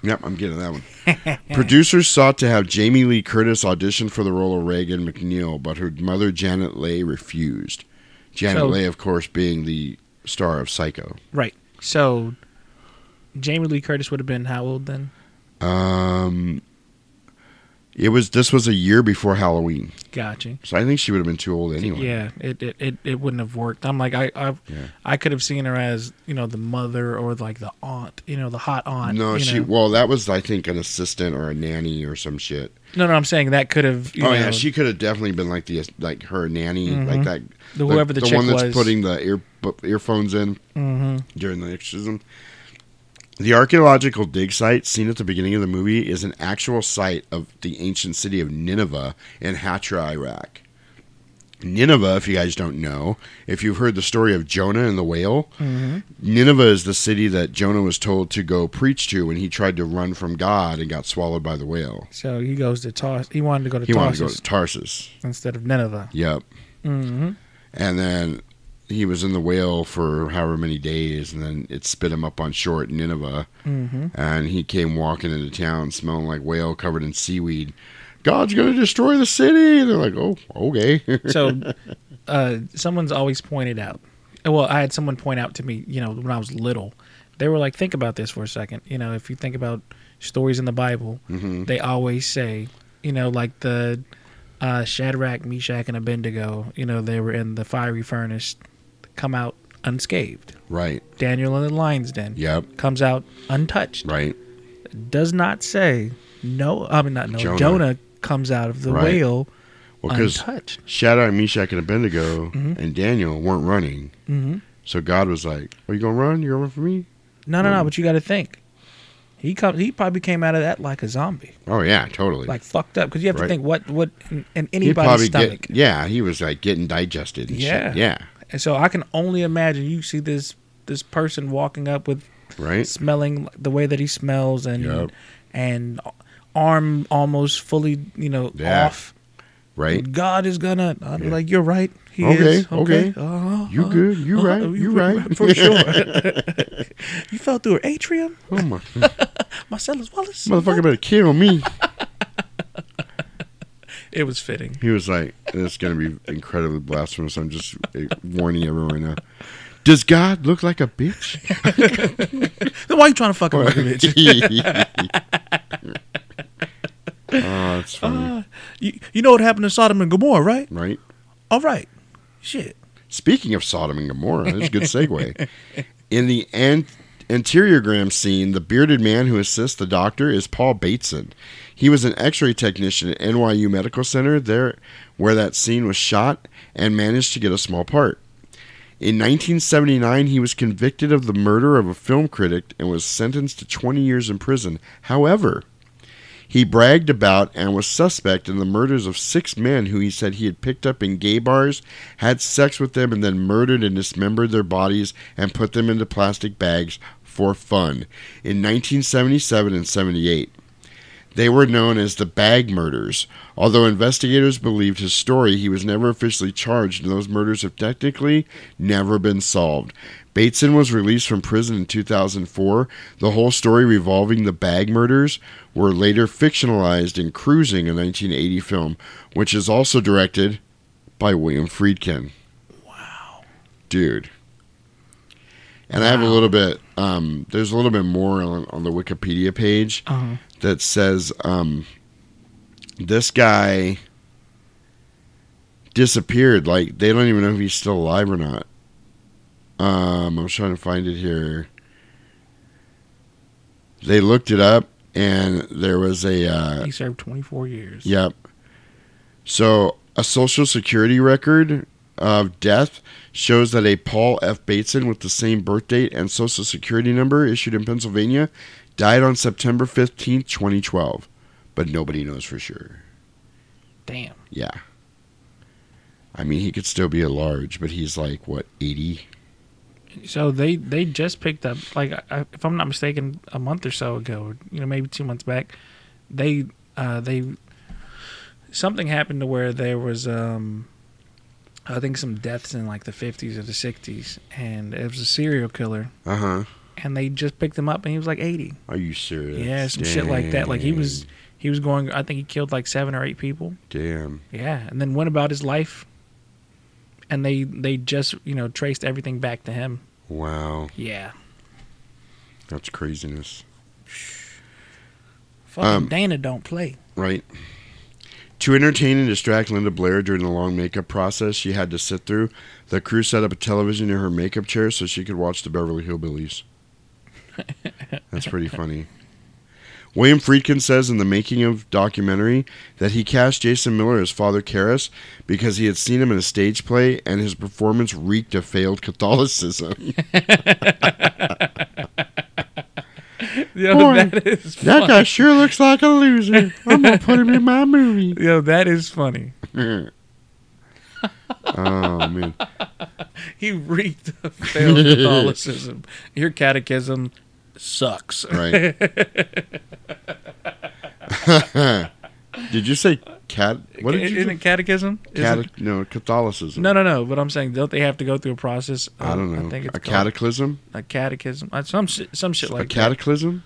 Yep, I'm getting that one. Producers sought to have Jamie Lee Curtis audition for the role of Regan MacNeil, but her mother Janet Leigh refused. Janet So- Leigh, of course, being the star of Psycho. Right. So Jamie Lee Curtis would have been how old then? Um, it was this was a year before Halloween, Gotcha. so I think she would have been too old anyway. Yeah, it, it, it, it wouldn't have worked. I'm like I I, Yeah. I could have seen her as you know the mother or like the aunt, you know the hot aunt. No, you she. know. Well, that was I think an assistant or a nanny or some shit. No, no, I'm saying that could have. You oh yeah, she could have definitely been like the like her nanny, Mhm. like that. The- whoever the the one that's was. putting the ear earphones in Mhm. during the exorcism. The archaeological dig site seen at the beginning of the movie is an actual site of the ancient city of Nineveh in Hatra, Iraq. Nineveh, if you guys don't know, if you've heard the story of Jonah and the whale, Mhm. Nineveh is the city that Jonah was told to go preach to when he tried to run from God and got swallowed by the whale. So he goes to Tars. He wanted to go to He wanted to go Tarsus to Tarsus. instead of Nineveh. Yep. hmm And then he was in the whale for however many days, and then it spit him up on shore at Nineveh. hmm And he came walking into town smelling like whale covered in seaweed. God's going to destroy the city. And they're like, oh, okay. So, uh, someone's always pointed out. Well, I had someone point out to me, you know, when I was little, they were like, "Think about this for a second. You know, if you think about stories in the Bible, hmm they always say, you know, like the uh, Shadrach, Meshach, and Abednego. You know, they were in the fiery furnace, come out unscathed. Right. Daniel in the lion's den Yep. comes out untouched. Right. Does not say no. I mean, not no. Jonah. Jonah, comes out of the Right. whale Well, because untouched. Shadrach, Meshach, and Abednego Mhm. and Daniel weren't running. hmm So God was like, are you going to run? You're going to run for me? No, no, Mm. no. But you got to think. He come. He probably came out of that like a zombie, Oh, yeah, totally. like fucked up. Because you have Right. to think what what in, anybody's stomach. get, yeah, he was like getting digested. And Yeah. Shit. Yeah. And so I can only imagine you see this this person walking up with Right. smelling the way that he smells and Yup. and arm almost fully you know Yeah. off. Right. God is gonna. I'm Yeah. like you're right. He Okay, is okay. Uh-huh, You uh-huh, good. You uh-huh, right. You right. for sure. you fell through an atrium, Oh, my. Marcellus Wallace. Motherfucker better kill me. It was fitting. He was like, "It's going to be incredibly blasphemous." I'm just uh, warning everyone right now. Does God look like a bitch? Then why are you trying to fuck him like a bitch? oh, that's funny, Uh, you, you know what happened to Sodom and Gomorrah, right? right? All right. Shit. Speaking of Sodom and Gomorrah, that's a good segue. In the an- arteriogram scene, the bearded man who assists the doctor is Paul Bateson. He was an X-ray technician at NYU Medical Center, there where that scene was shot, and managed to get a small part. In 1979, he was convicted of the murder of a film critic and was sentenced to 20 years in prison. However, he bragged about and was suspect in the murders of six men who he said he had picked up in gay bars, had sex with them, and then murdered and dismembered their bodies and put them into plastic bags for fun in 1977 and 78. They were known as the Bag Murders. Although investigators believed his story, he was never officially charged, and those murders have technically never been solved. Bateson was released from prison in 2004. The whole story revolving the Bag Murders were later fictionalized in Cruising, a 1980 film, which is also directed by William Friedkin. Wow. Dude. And I have a little bit, um, there's a little bit more on, on the Wikipedia page Uh-huh. that says um, this guy disappeared. Like they don't even know if he's still alive or not. Um, I'm trying to find it here. They looked it up, and there was a uh, He served 24 years. Yep. So a social security record of death shows that a Paul F. Bateson with the same birth date and social security number issued in Pennsylvania died on September 15th, 2012. But nobody knows for sure. Damn. Yeah. I mean, he could still be at large, but he's like, what, 80? So they they just picked up like if I'm not mistaken a month or so ago, you know maybe two months back, they uh they something happened to where there was um I think some deaths in like the 50s or the 60s, and it was a serial killer, Uh huh. and they just picked him up, and he was like 80. Are you serious? Yeah, some shit like that. Like he was he was going. I think he killed like seven or eight people. Damn. Yeah, and then went about his life, and they they just you know traced everything back to him. Wow. Yeah, That's craziness. fucking Um, Dana don't play. Right. To entertain and distract Linda Blair during the long makeup process she had to sit through, the crew set up a television in her makeup chair so she could watch the Beverly Hillbillies. That's pretty funny. William Friedkin says in the making of documentary that he cast Jason Miller as Father Karras because he had seen him in a stage play and his performance reeked of failed Catholicism. Yo, Boy, that is that guy sure looks like a loser. I'm gonna put him in my movie. Yo, that is funny. oh man. He reeked of failed Catholicism. Your catechism sucks. Right. did you say cat? What did you Isn't it catechism? Isn't- no, Catholicism. no, no, no. But I'm saying, don't they have to go through a process? I don't know. I think it's a called cataclysm. a catechism. Uh, Some shit, some shit a like that. cataclysm.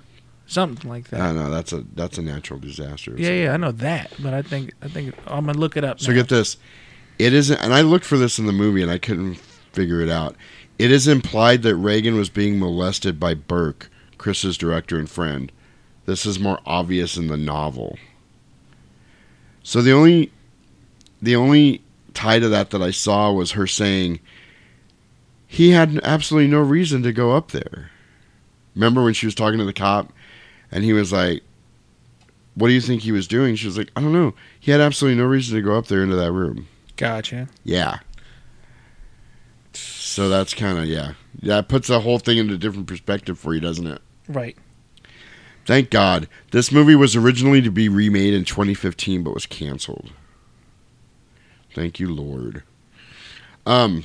Something like that. I know that's a that's a natural disaster. yeah, yeah, I know that, but I think I think I'm gonna look it up. So now. get this. It isn't, and I looked for this in the movie and I couldn't figure it out. It is implied that Regan was being molested by Burke, Chris's director and friend. This is more obvious in the novel. So the only, the only tie to that that I saw was her saying he had absolutely no reason to go up there. Remember when she was talking to the cop, and he was like, "What do you think he was doing?" She was like, "I don't know. He had absolutely no reason to go up there into that room." Gotcha. Yeah. So that's kind of yeah. That puts the whole thing into a different perspective for you, doesn't it? Right. Thank God. This movie was originally to be remade in 2015 but was canceled. Thank you, Lord. Um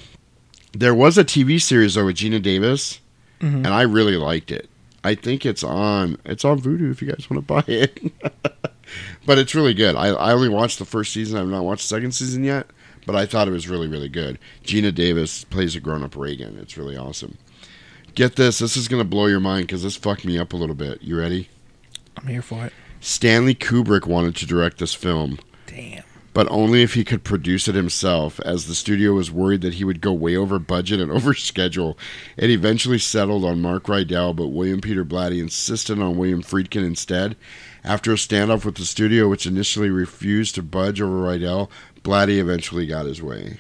there was a TV series though with Geena Davis Mhm. and I really liked it. I think it's on it's on Vudu if you guys want to buy it. but it's really good. I, I only watched the first season. I've not watched the second season yet, but I thought it was really, really good. Geena Davis plays a grown up Regan. It's really awesome. Get this. This is going to blow your mind because this fucked me up a little bit. You ready? I'm here for it. Stanley Kubrick wanted to direct this film, Damn. but only if he could produce it himself, as the studio was worried that he would go way over budget and over schedule. It eventually settled on Mark Rydell, but William Peter Blatty insisted on William Friedkin instead. After a standoff with the studio, which initially refused to budge over Rydell, Blatty eventually got his way.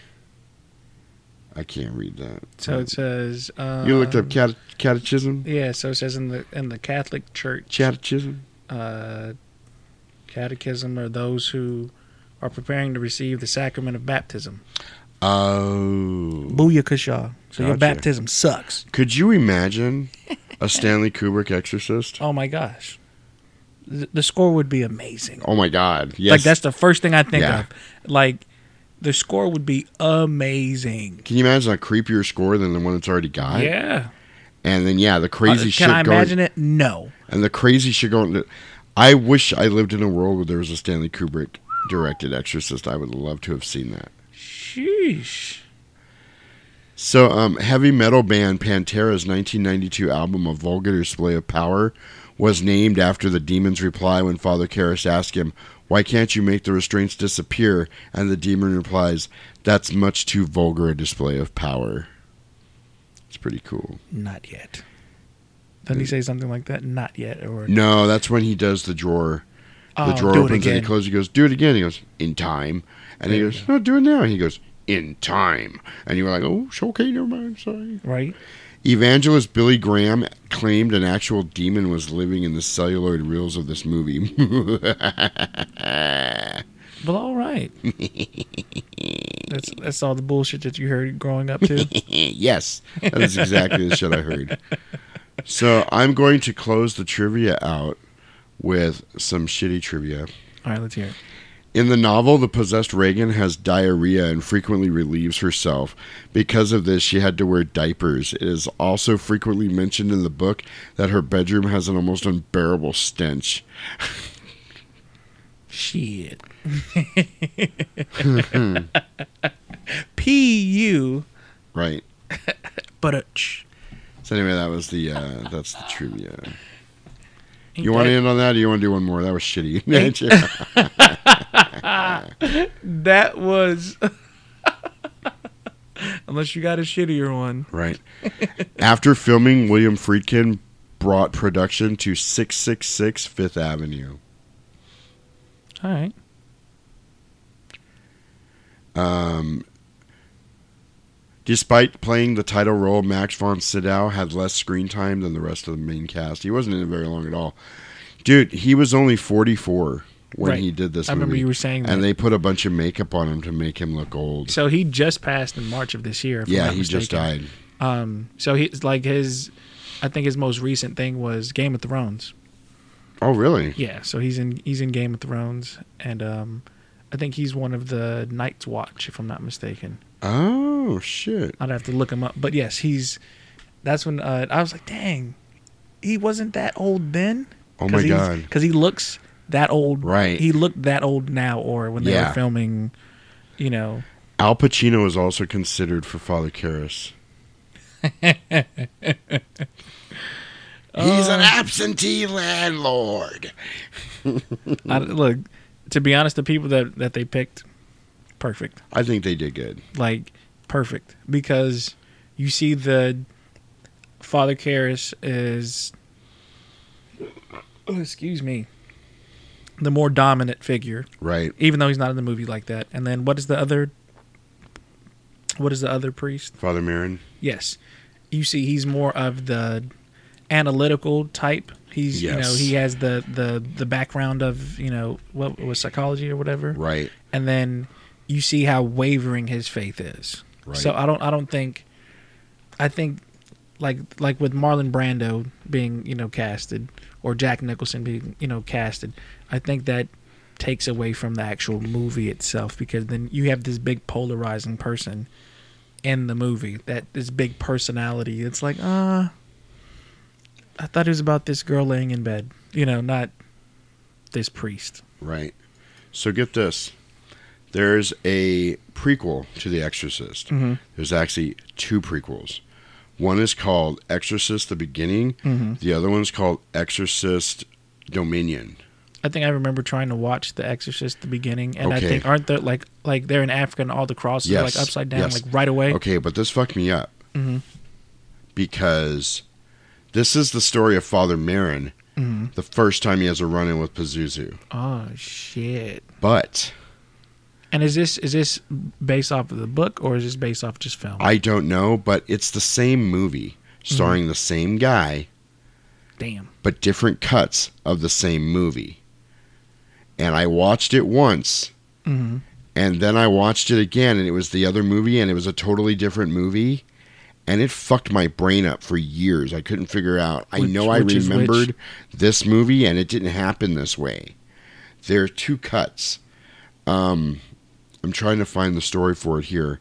I can't read that. So it says. Um, you looked up cate- catechism? Yeah. So it says in the in the Catholic Church, Catechism? uh, catechism are those who are preparing to receive the sacrament of baptism. Oh. Booyakasha. So your baptism sucks. Could you imagine a Stanley Kubrick Exorcist? Oh my gosh. The, the score would be amazing. Oh my God! Yes. Like that's the first thing I think Yeah. of. Like the score would be amazing. Can you imagine a creepier score than the one that's already got? yeah. And then yeah, the crazy Uh, shit Can I going. imagine it? No. And the crazy shit going. I wish I lived in a world where there was a Stanley Kubrick directed Exorcist. I would love to have seen that. Sheesh. So, um, heavy metal band Pantera's 1992 album, A Vulgar Display of Power, was named after the demon's reply when Father Karras asked him, Why can't you make the restraints disappear? And the demon replies, That's much too vulgar a display of power. It's pretty cool. Not yet. Doesn't he say something like that? Not yet. Or No, that's when he does the drawer. The Oh, drawer do it opens and he again. closes. He goes, "Do it again." He goes, "In time." And he There goes, "No, do it now." And he goes, "In time." And you were like, "Oh, sh- okay, never mind. Sorry." right? Evangelist Billy Graham claimed an actual demon was living in the celluloid reels of this movie. Well, all right. that's that's all the bullshit that you heard growing up too. yes, that is exactly the shit I heard. So I'm going to close the trivia out with some shitty trivia. all right, let's hear it. In the novel, the possessed Regan has diarrhea and frequently relieves herself. Because of this, she had to wear diapers. It is also frequently mentioned in the book that her bedroom has an almost unbearable stench. Shit. P U Right. but a. So anyway, that was the uh, that's the trivia. You want to end on that, or you want to do one more? That was shitty. That was. Unless you got a shittier one. right. After filming, William Friedkin brought production to 666 Fifth Avenue. All right. Um, despite playing the title role, Max von Sydow had less screen time than the rest of the main cast. He wasn't in it very long at all. Dude, he was only 44 when Right. he did this I remember you were saying that. and they put a bunch of makeup on him to make him look old. so he just passed in March of this year. yeah, he just died. Um, so he's like his, I think his most recent thing was Game of Thrones. Oh, really? Yeah, so he's in he's in Game of Thrones, and um, I think he's one of the Night's Watch, if I'm not mistaken. Oh, shit. I'd have to look him up, but yes, he's. That's when uh, I was like, dang, he wasn't that old then. Oh, my God. Because he looks that old. Right. He looked that old now, or when they Yeah. were filming, you know. Al Pacino is also considered for Father Karras. He's an absentee landlord. I, look, to be honest, the people that that they picked, perfect. I think they did good. like perfect because you see the Father Karras is oh, excuse me the more dominant figure Right. even though he's not in the movie like that and then what is the other what is the other priest Father Merrin. yes you see he's more of the analytical type he's you know he has the the the background of you know what was psychology or whatever Right. and then you see how wavering his faith is. Right. So I don't I don't think I think like like with Marlon Brando being, you know, casted or Jack Nicholson being, you know, casted, I think that takes away from the actual movie itself because then you have this big polarizing person in the movie, that this big personality. It's like, uh I thought it was about this girl laying in bed, you know, not this priest. Right. So get this. There's a prequel to The Exorcist. Mhm. There's actually two prequels. One is called Exorcist the Beginning. Mhm. The other one's called Exorcist Dominion. I think I remember trying to watch The Exorcist the beginning, and I think aren't there like like they're in Africa and all the crosses are like upside down, yes. like right away. Okay, but this fucked me up Mhm. because this is the story of Father Merrin Mhm. the first time he has a run in with Pazuzu. Oh shit! But And is this is this based off of the book or is this based off just film? I don't know, but it's the same movie starring the same guy, Damn. but different cuts of the same movie. And I watched it once, hmm and then I watched it again, and it was the other movie, and it was a totally different movie. and it fucked my brain up for years. I couldn't figure out. I Which- know I is which? remembered this movie, and it didn't happen this way. There are two cuts. Um, I'm trying to find the story for it here.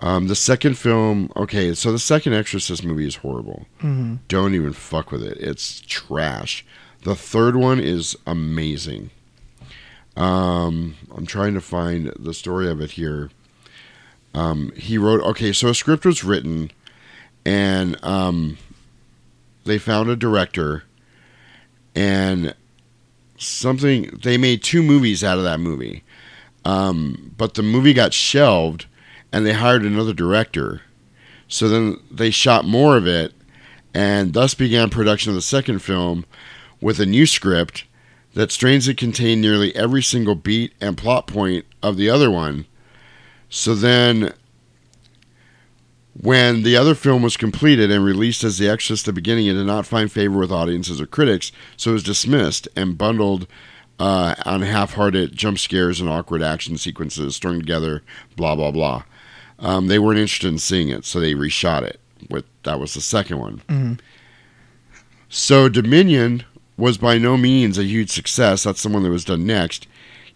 Um, the second film, okay, so the second Exorcist movie is horrible. Mm-hmm. Don't even fuck with it. It's trash. The third one is amazing. Um, I'm trying to find the story of it here. Um, he wrote, okay, so a script was written, and um, they found a director, and something, they made two movies out of that movie. Um, but the movie got shelved, and they hired another director. So then they shot more of it, and thus began production of the second film with a new script that strangely contained nearly every single beat and plot point of the other one. So then, when the other film was completed and released as The Exorcist the beginning, it did not find favor with audiences or critics, so it was dismissed and bundled uh, on half-hearted jump scares and awkward action sequences strung together, blah blah blah. Um, they weren't interested in seeing it, so they reshot it. With that was the second one. Mhm. So Dominion was by no means a huge success. That's the one that was done next.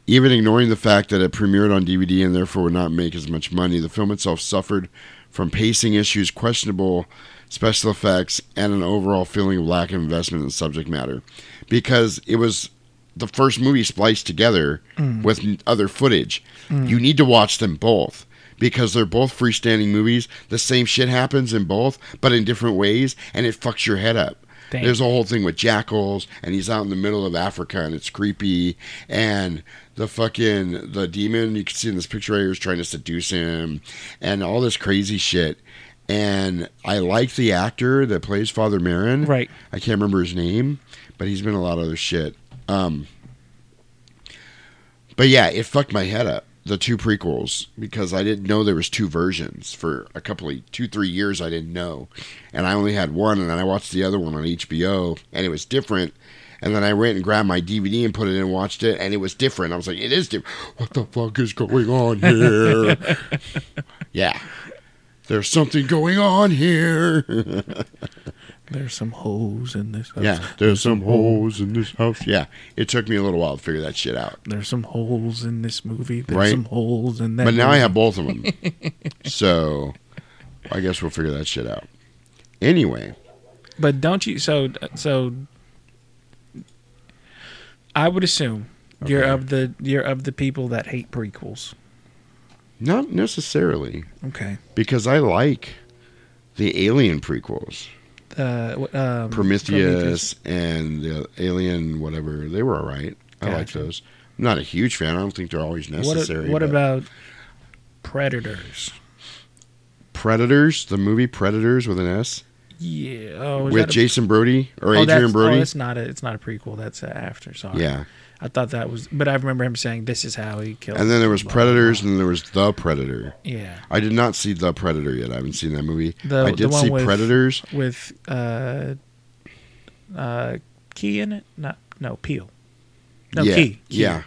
Even ignoring the fact that it premiered on DVD and therefore would not make as much money, the film itself suffered from pacing issues, questionable special effects, and an overall feeling of lack of investment in subject matter. Because it was the first movie spliced together mm. with other footage. Mm. You need to watch them both because they're both freestanding movies. The same shit happens in both, but in different ways, and it fucks your head up. Dang. There's a whole thing with jackals, and he's out in the middle of Africa, and it's creepy. And the fucking the demon you can see in this picture right here is trying to seduce him, and all this crazy shit. And I like the actor that plays Father Merrin. Right. I can't remember his name, but he's been in a lot of other shit. Um, but yeah, it fucked my head up. The two prequels because I didn't know there was two versions for a couple of two three years. I didn't know, and I only had one, and then I watched the other one on HBO, and it was different. And then I went and grabbed my DVD and put it in and watched it, and it was different. I was like, "It is different. What the fuck is going on here?" yeah, there's something going on here. There's some holes in this. House. Yeah, there's some holes in this house. Yeah, it took me a little while to figure that shit out. There's some holes in this movie. There's Right. some holes in that. But now I have both of them. so I guess we'll figure that shit out. Anyway, But don't you? So so. I would assume you're of the you're of the people that hate prequels. not necessarily Okay. because I like the Alien prequels, Uh, um, Prometheus, and the Alien whatever. They were all right. I like those. I'm not a huge fan. I don't think they're always What, necessary. what but about Predators? Predators? The movie Predators with an S Yeah. Oh, with that a- Jason Brody or oh, Adrien Brody? Oh, it's not a. It's not a prequel. That's after. Sorry. yeah. I thought that was, but I remember him saying, "This is how he killed." And then there was blah, Predators, blah." and there was The Predator. Yeah. I did not see The Predator yet. I haven't seen that movie. The- I the did see with- Predators. with uh, uh, Key in it. Not no Peel. No yeah, Key. Key. Yeah,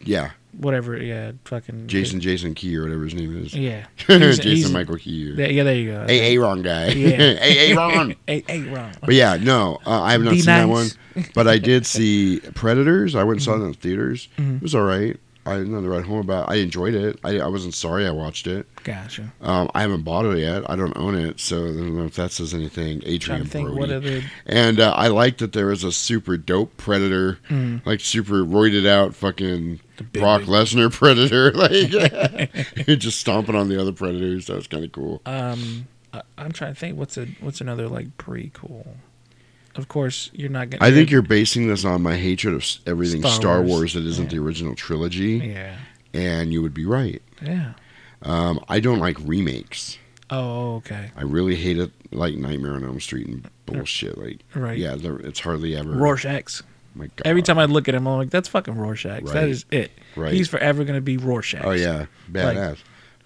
yeah. Whatever. Yeah. Fucking Jason Jason Key or whatever his name is. Yeah. He's- Jason he's- Michael Key. Or, Yeah, yeah, there you go. A Aaron guy. Yeah. A Aaron. Hey, hey, wrong. But yeah, no, uh, I have not Be seen that one. But I did see Predators. I went and saw it in the theaters. Mhm. It was all right. I didn't know to write home about. I enjoyed it. I, I wasn't sorry I watched it. Gotcha. Um, I haven't bought it yet. I don't own it, so I don't know if that says anything. Adrien think Brody. And uh, I like that there was a super dope predator, Mm. like super roided out fucking Brock Lesnar predator, like just stomping on the other predators. That was kind of cool. Um, I, I'm trying to think. What's a what's another like prequel? Of course, you're not gonna. I think you're basing this on my hatred of everything Star Star, Wars. Wars. that isn't Yeah. the original trilogy, Yeah. and you would be right. Yeah. Um, I don't like remakes. Oh, okay. I really hate it, like Nightmare on Elm Street and bullshit. Like, Right. yeah, it's hardly ever. Rorschach's. My God. Every time I look at him, I'm like, that's fucking Rorschach. That Right. is it. Right. He's forever gonna be Rorschach. Oh yeah, badass.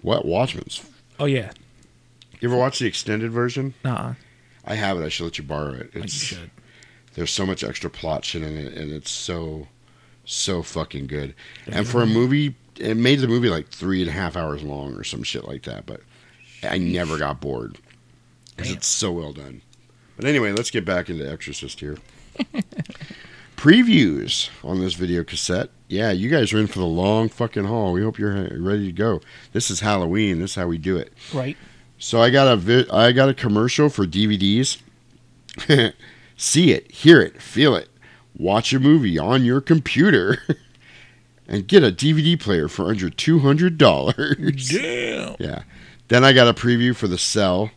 what Watchmen's? Oh yeah. You ever watch the extended version? Nah. I have it. I should let you borrow it. Like you should. there's so much extra plot shit in it, and it's so so fucking good. And for a movie, it made the movie like three and a half hours long or some shit like that. But I never got bored. because it's so well done. But anyway, let's get back into Exorcist here. Previews on this video cassette. Yeah, you guys are in for the long fucking haul. We hope you're ready to go. This is Halloween. This is how we do it. Right. So I got a vi- I got a commercial for DVDs. See it, hear it, feel it. Watch a movie on your computer and get a DVD player for under $200. Damn. yeah. Then I got a preview for The Cell,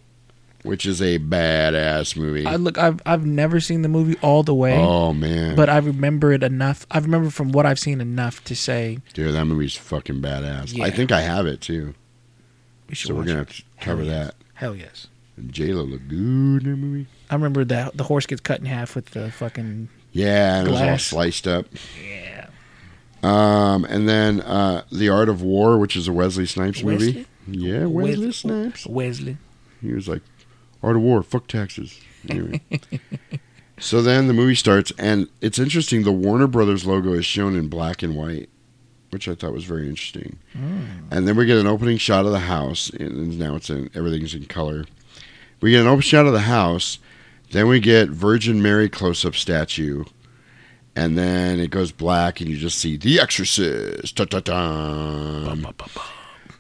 which is a badass movie. I look. I've I've never seen the movie all the way, oh man. but I remember it enough. I remember from what I've seen enough to say Dude, that movie's fucking badass. I think I have it too. We should So we're going to it. have to cover yes. that. Hell yes. And J-Lo looked good in that movie. I remember that the horse gets cut in half with the fucking Yeah, and it was all sliced up. yeah. Um, and then uh, The Art of War, which is a Wesley Snipes movie. Wesley? Yeah, Wesley Snipes. Wesley. He was like, Art of War, fuck taxes. Anyway. so then the movie starts, and it's interesting. The Warner Brothers logo is shown in black and white, which I thought was very interesting. And then we get an opening shot of the house, and now it's in everything's in color. We get an open shot of the house, then we get Virgin Mary close up statue, and then it goes black, and you just see The Exorcist.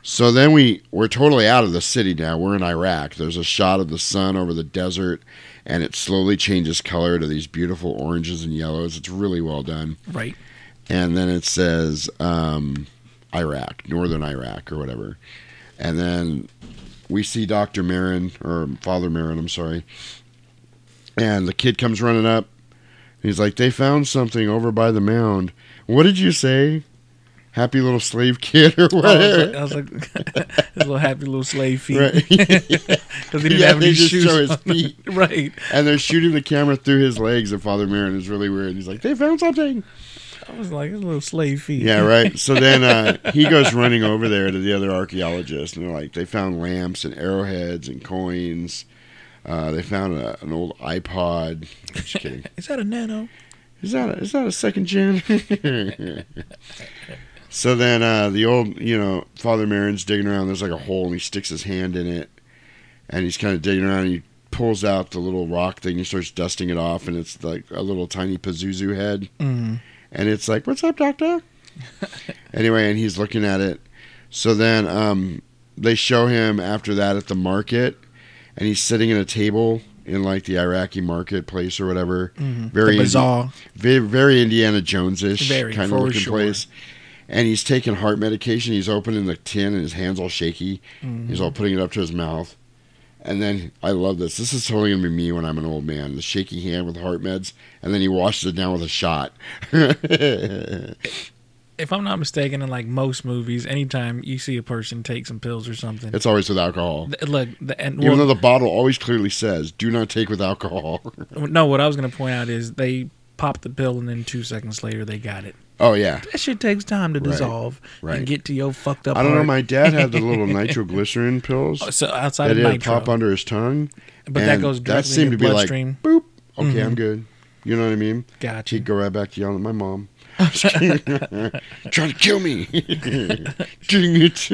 So then we we're totally out of the city now. We're in Iraq. There's a shot of the sun over the desert, and it slowly changes color to these beautiful oranges and yellows. It's really well done. Right. And then it says um, Iraq, northern Iraq, or whatever. And then we see Doctor Merrin or Father Merrin. I'm sorry. And the kid comes running up. He's like, "They found something over by the mound." What did you say? Happy little slave kid or I was whatever. like, I was like his little happy little slave feet Right. because he didn't Yeah, have any shoes. show his feet. right. and they're shooting the camera through his legs, and Father Merrin is really weird. He's like, "They found something." I was like a little slave feet. Yeah, right. So then uh, he goes running over there to the other archaeologists, and they're like, they found lamps and arrowheads and coins. Uh, they found a, an old iPod. Just kidding. Is that a nano? Is that a, is that a second gen? so then uh, the old, you know, Father Merrin's digging around. There's like a hole, and he sticks his hand in it, and he's kind of digging around. And he pulls out the little rock thing. He starts dusting it off, and it's like a little tiny Pazuzu head. Mm. And it's like, "What's up, doctor?" anyway, and he's looking at it. So then um, they show him after that at the market, and he's sitting at a table in like the Iraqi marketplace or whatever. Mhm. Very the bazaar. very, very Indiana Jones-ish Very, kind of looking sure. place. And he's taking heart medication. He's opening the tin, and his hands all shaky. Mhm. He's all putting it up to his mouth. And then I love this. This is totally gonna be me when I'm an old man. The shaky hand with heart meds, and then he washes it down with a shot. If I'm not mistaken, in like most movies, anytime you see a person take some pills or something, it's always with alcohol. th- look, the, and Even though the bottle always clearly says, "Do not take with alcohol." no, what I was gonna point out is they pop the pill and then two seconds later they got it. Oh yeah, That shit takes time to dissolve right. and get to your fucked up. I don't know. My dad had the little nitroglycerin pills so outside that of nitro, pop under his tongue. but that goes that directly seemed in to be like boop. Okay, Mhm. I'm good. You know what I mean? gotcha. He'd go right back to yelling at my mom. Trying to kill me. Dang it.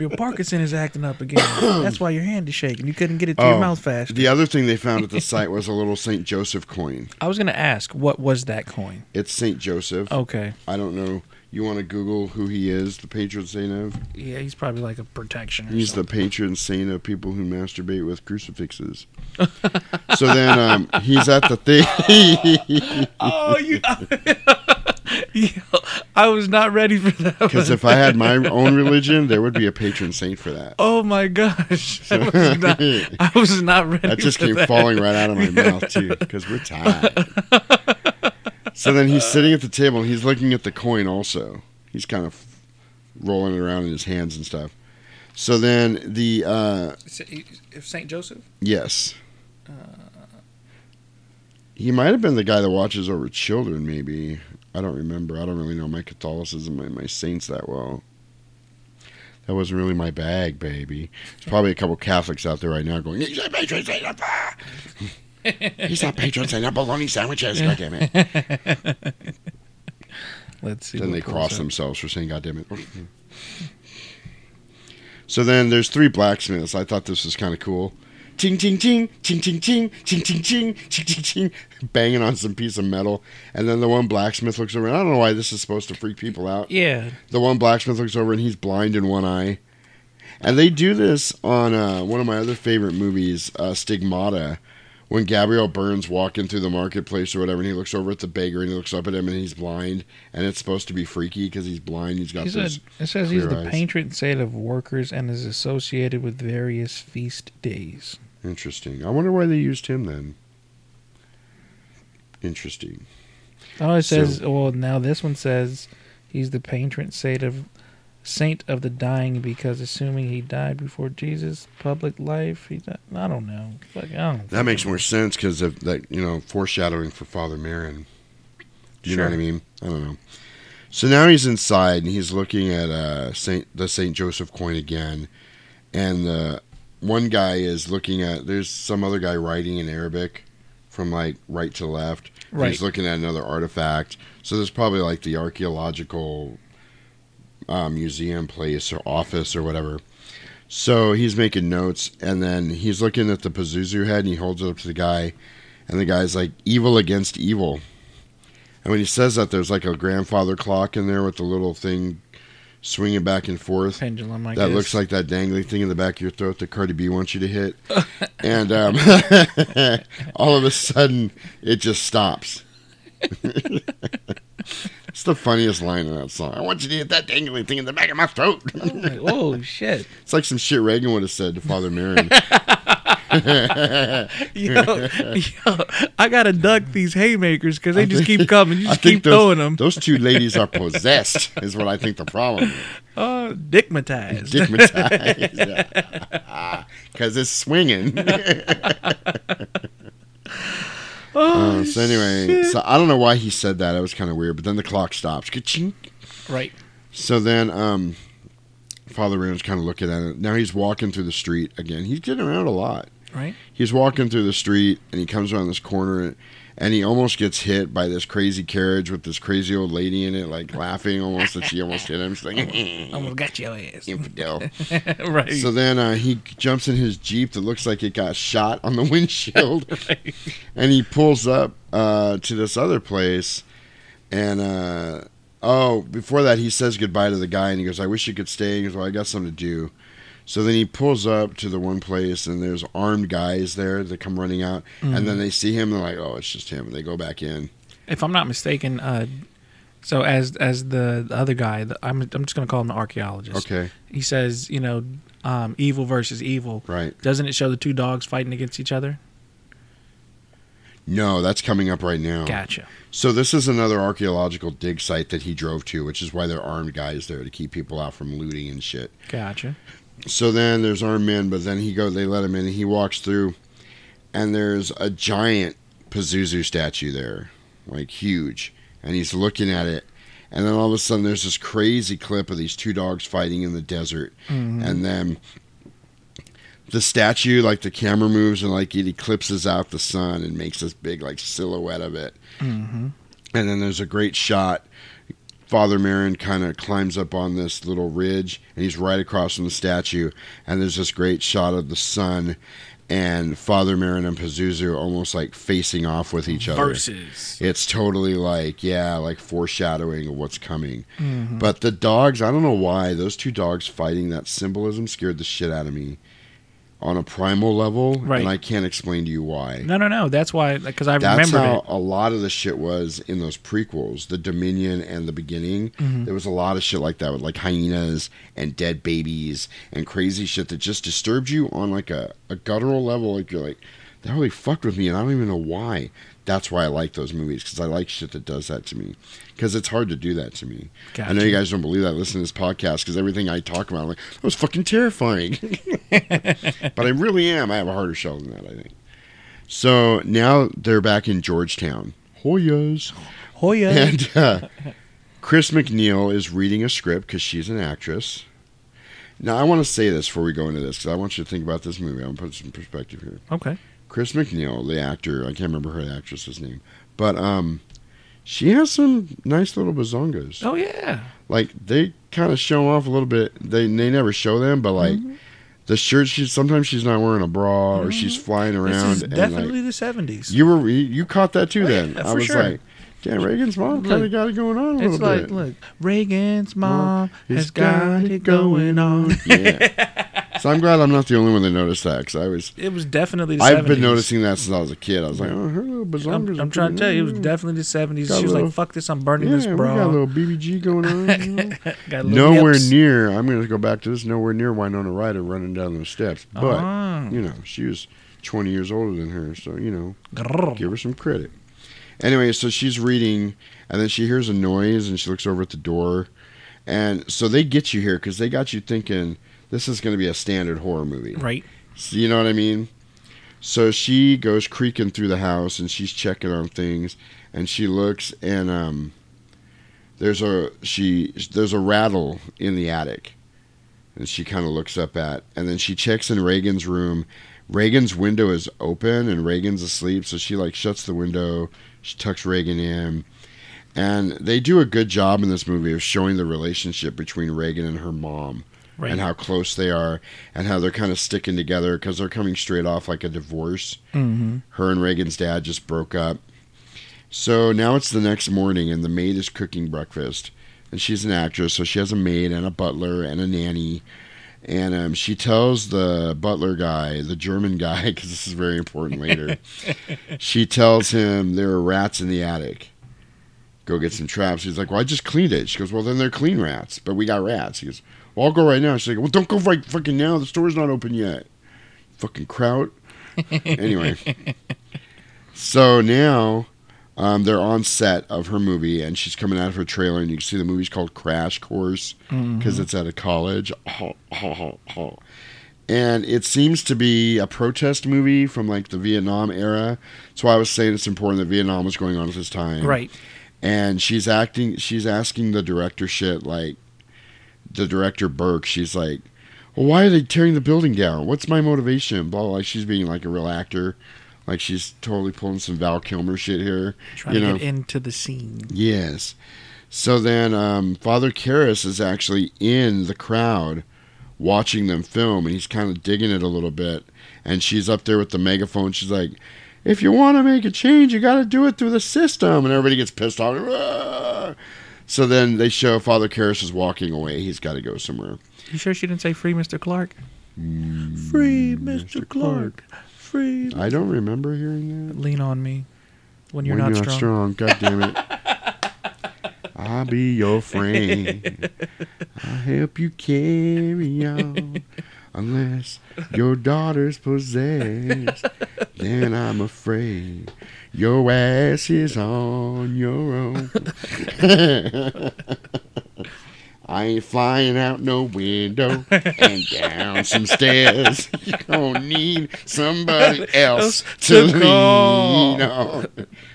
Your Parkinson is acting up again. That's why your hand is shaking. You couldn't get it to Oh, your mouth fast. The other thing they found at the site was a little St. Joseph coin. I was gonna ask, what was that coin? It's St. Joseph. Okay, I don't know. You want to Google who he is, the patron saint of? yeah, he's probably like a protection. Or He's the patron saint of people who masturbate with crucifixes. so then um, he's at the thing. Oh, you. Yo, I was not ready for that. Because if I had my own religion, there would be a patron saint for that. Oh my gosh, I was not, I was not ready. That just for came that. falling right out of my mouth too, because we're tired. so then he's sitting at the table he's looking at the coin also. He's kind of rolling it around in his hands and stuff. So then the uh If Saint Joseph. yes. He might have been the guy that watches over children, maybe. I don't remember. I don't really know my Catholicism and my saints that well. That wasn't really my bag, baby. There's probably a couple Catholics out there right now going, He's a patron saint of ah." He's not patron saint of bologna sandwiches, goddammit. Let's see. Then they cross up. themselves for saying "God damn it." So then there's three blacksmiths. I thought this was kind of cool. Ching ching ching ching ching ching ching ching ching ching ching ching banging on some piece of metal and then the one blacksmith looks over and I don't know why this is supposed to freak people out. Yeah. The one blacksmith looks over and he's blind in one eye. And they do this on uh, one of my other favorite movies, uh, Stigmata, when Gabriel Byrne's walking through the marketplace or whatever, and he looks over at the beggar and he looks up at him and he's blind, and it's supposed to be freaky because he's blind. He's got He this. said, it says he's clear the eyes. patron saint of workers and is associated with various feast days. Interesting. I wonder why they used him then. Interesting. Oh, it So- says. well, now this one says he's the patron saint of saint of the dying because assuming he died before Jesus' public life, he died. I don't know. Fuck, I don't. That makes more sense because of that, you know, foreshadowing for Father Merrin. Do you know what I mean? I don't know. So now he's inside and he's looking at uh, Saint the Saint Joseph coin again, and uh, one guy is looking at. There's some other guy writing in Arabic, from like right to left. Right. He's looking at another artifact. So there's probably like the archaeological uh, museum place or office or whatever. So he's making notes, and then he's looking at the Pazuzu head, and he holds it up to the guy, and the guy's like, "Evil against evil." And when he says that, there's like a grandfather clock in there with the little thing swinging back and forth. Pendulum, I that guess. looks like that dangly thing in the back of your throat that Cardi B wants you to hit. and um, all of a sudden, it just stops. it's the funniest line in that song. I want you to hit that dangly thing in the back of my throat. Like, oh shit! It's like some shit Regan would have said to Father Merrin. Yo, yo, I gotta duck these haymakers because they just keep coming. You I just think keep those, throwing them. Those two ladies are possessed, is what I think the problem is. Oh, dickmatized. Stigmatized. Because it's swinging. Uh, so anyway, so I don't know why he said that. It was kind of weird. But then the clock stops. Ka-chink. right. So then, um, Father Merrin's kind of looking at it. Now he's walking through the street again. He's getting around a lot. Right. he's walking through the street and he comes around this corner and he almost gets hit by this crazy carriage with this crazy old lady in it, like laughing almost that she almost hit him. She's like, Almost got your ass. infidel. right. So then uh, he jumps in his Jeep that looks like it got shot on the windshield and he pulls up uh, to this other place. And, uh, oh, before that, he says goodbye to the guy and he goes, I wish you could stay. He goes, Well, I got something to do. So then he pulls up to the one place, and there's armed guys there that come running out, and then they see him. And they're like, "Oh, it's just him." And they go back in. if I'm not mistaken, uh, so as as the, the other guy, the, I'm I'm just gonna call him the archaeologist. Okay, He says, you know, um, evil versus evil. right? Doesn't it show the two dogs fighting against each other? No, that's coming up right now. Gotcha. So this is another archaeological dig site that he drove to, which is why there are armed guys there to keep people out from looting and shit. Gotcha. So then there's armed men, but then he go they let him in and he walks through and there's a giant Pazuzu statue there. Like huge. And he's looking at it. And then all of a sudden there's this crazy clip of these two dogs fighting in the desert. And then the statue, like the camera moves and like it eclipses out the sun and makes this big like silhouette of it. Mm-hmm. And then there's a great shot. Father Merrin kind of climbs up on this little ridge, and he's right across from the statue. And there's this great shot of the sun, and Father Merrin and Pazuzu almost like facing off with each other. Versus. It's totally like, yeah, like foreshadowing of what's coming. Mm-hmm. But the dogs, I don't know why, those two dogs fighting that symbolism scared the shit out of me on a primal level. Right. And I can't explain to you why. No, no, no. That's why, because I That's how it. a lot of the shit was in those prequels, the Dominion and the beginning. Mm-hmm. There was a lot of shit like that with like hyenas and dead babies and crazy shit that just disturbed you on like a, a guttural level. Like you're like, that really fucked with me, and I don't even know why. That's why I like those movies because I like shit that does that to me. Because it's hard to do that to me. I know you guys don't believe that. Listen to this podcast because everything I talk about, I'm like, that was fucking terrifying. but I really am. I have a harder shell than that, I think. So now they're back in Georgetown. Hoyas. Hoya. And uh, Chris MacNeil is reading a script because she's an actress. Now, I want to say this before we go into this because I want you to think about this movie. I'm going to put some perspective here. okay. Chris MacNeil, the actor, I can't remember her actress's name, but um, she has some nice little bazongas. Oh yeah. Like they kind of show off a little bit. They they never show them, but like the shirt. She's sometimes she's not wearing a bra or she's flying Mm-hmm. This around. definitely like, the seventies. you were you, caught that too. Oh, then yeah, I was sure. like, damn, Regan's mom kind of got it going on a little like, bit. look, Regan's mom He's has got it going on. yeah. So I'm glad I'm not the only one that noticed that because I was. It was definitely the I've 70s. been noticing that since I was a kid. I was like, oh, her little bazongas. I'm, I'm trying to tell you, it was definitely the seventies. Got She was a like, "Fuck this, I'm burning Yeah, this we bra." got a little BBG going on. you know? Got nowhere nips. near. I'm going to go back to this. Nowhere near Winona Ryder running down those steps. But Ah. you know, she was 20 years older than her, so you know, Grrr. give her some credit. Anyway, so she's reading, and then she hears a noise, and she looks over at the door, and so they get you here because they got you thinking this is going to be a standard horror movie. Right. So, you know what I mean? So she goes creaking through the house and she's checking on things and she looks and um there's a she there's a rattle in the attic. And she kind of looks up at and then she checks in Regan's room. Regan's window is open and Regan's asleep, so she like shuts the window, she tucks Regan in. And they do a good job in this movie of showing the relationship between Regan and her mom Right. and how close they are and how they're kind of sticking together because they're coming straight off like a divorce. mm-hmm. Her and Regan's dad just broke up. So now it's the next morning and the maid is cooking breakfast. And she's an actress, so she has a maid and a butler and a nanny. And um, she tells the butler guy, the German guy, because this is very important later, she tells him there are rats in the attic. Go get some traps. He's like, Well, I just cleaned it. She goes, Well, then they're clean rats, but we got rats. He goes, Well, I'll go right now. She's like, Well, don't go right fucking now. The store's not open yet. Fucking kraut. anyway. So now um, they're on set of her movie, and she's coming out of her trailer, and you can see the movie's called Crash Course because it's at a college. And it seems to be a protest movie from like the Vietnam era. That's why I was saying it's important that Vietnam was going on at this time Right. and she's acting she's asking the director shit like the director burke she's like well why are they tearing the building down? What's my motivation? Blah blah like she's being like a real actor. Like she's totally pulling some val kilmer shit here Trying you to get into the scene. yes. So then um, father Karras is actually in the crowd watching them film and he's kind of digging it a little bit and she's up there with the megaphone. She's like if you want to make a change you got to do it through the system. And everybody gets pissed off. "Ah!" So then they show father Karras is walking away he's got to go somewhere You sure she didn't say free Mr. Clark? Mm, Free Mr. Clark. Free. i don't remember hearing that Lean on me when you're, When not, strong. god damn it I'll be your friend. I'll help you carry on. Unless your daughter's possessed, then I'm afraid your ass is on your own. I ain't flying out no window and down some stairs. You gonna need somebody else to to lean on.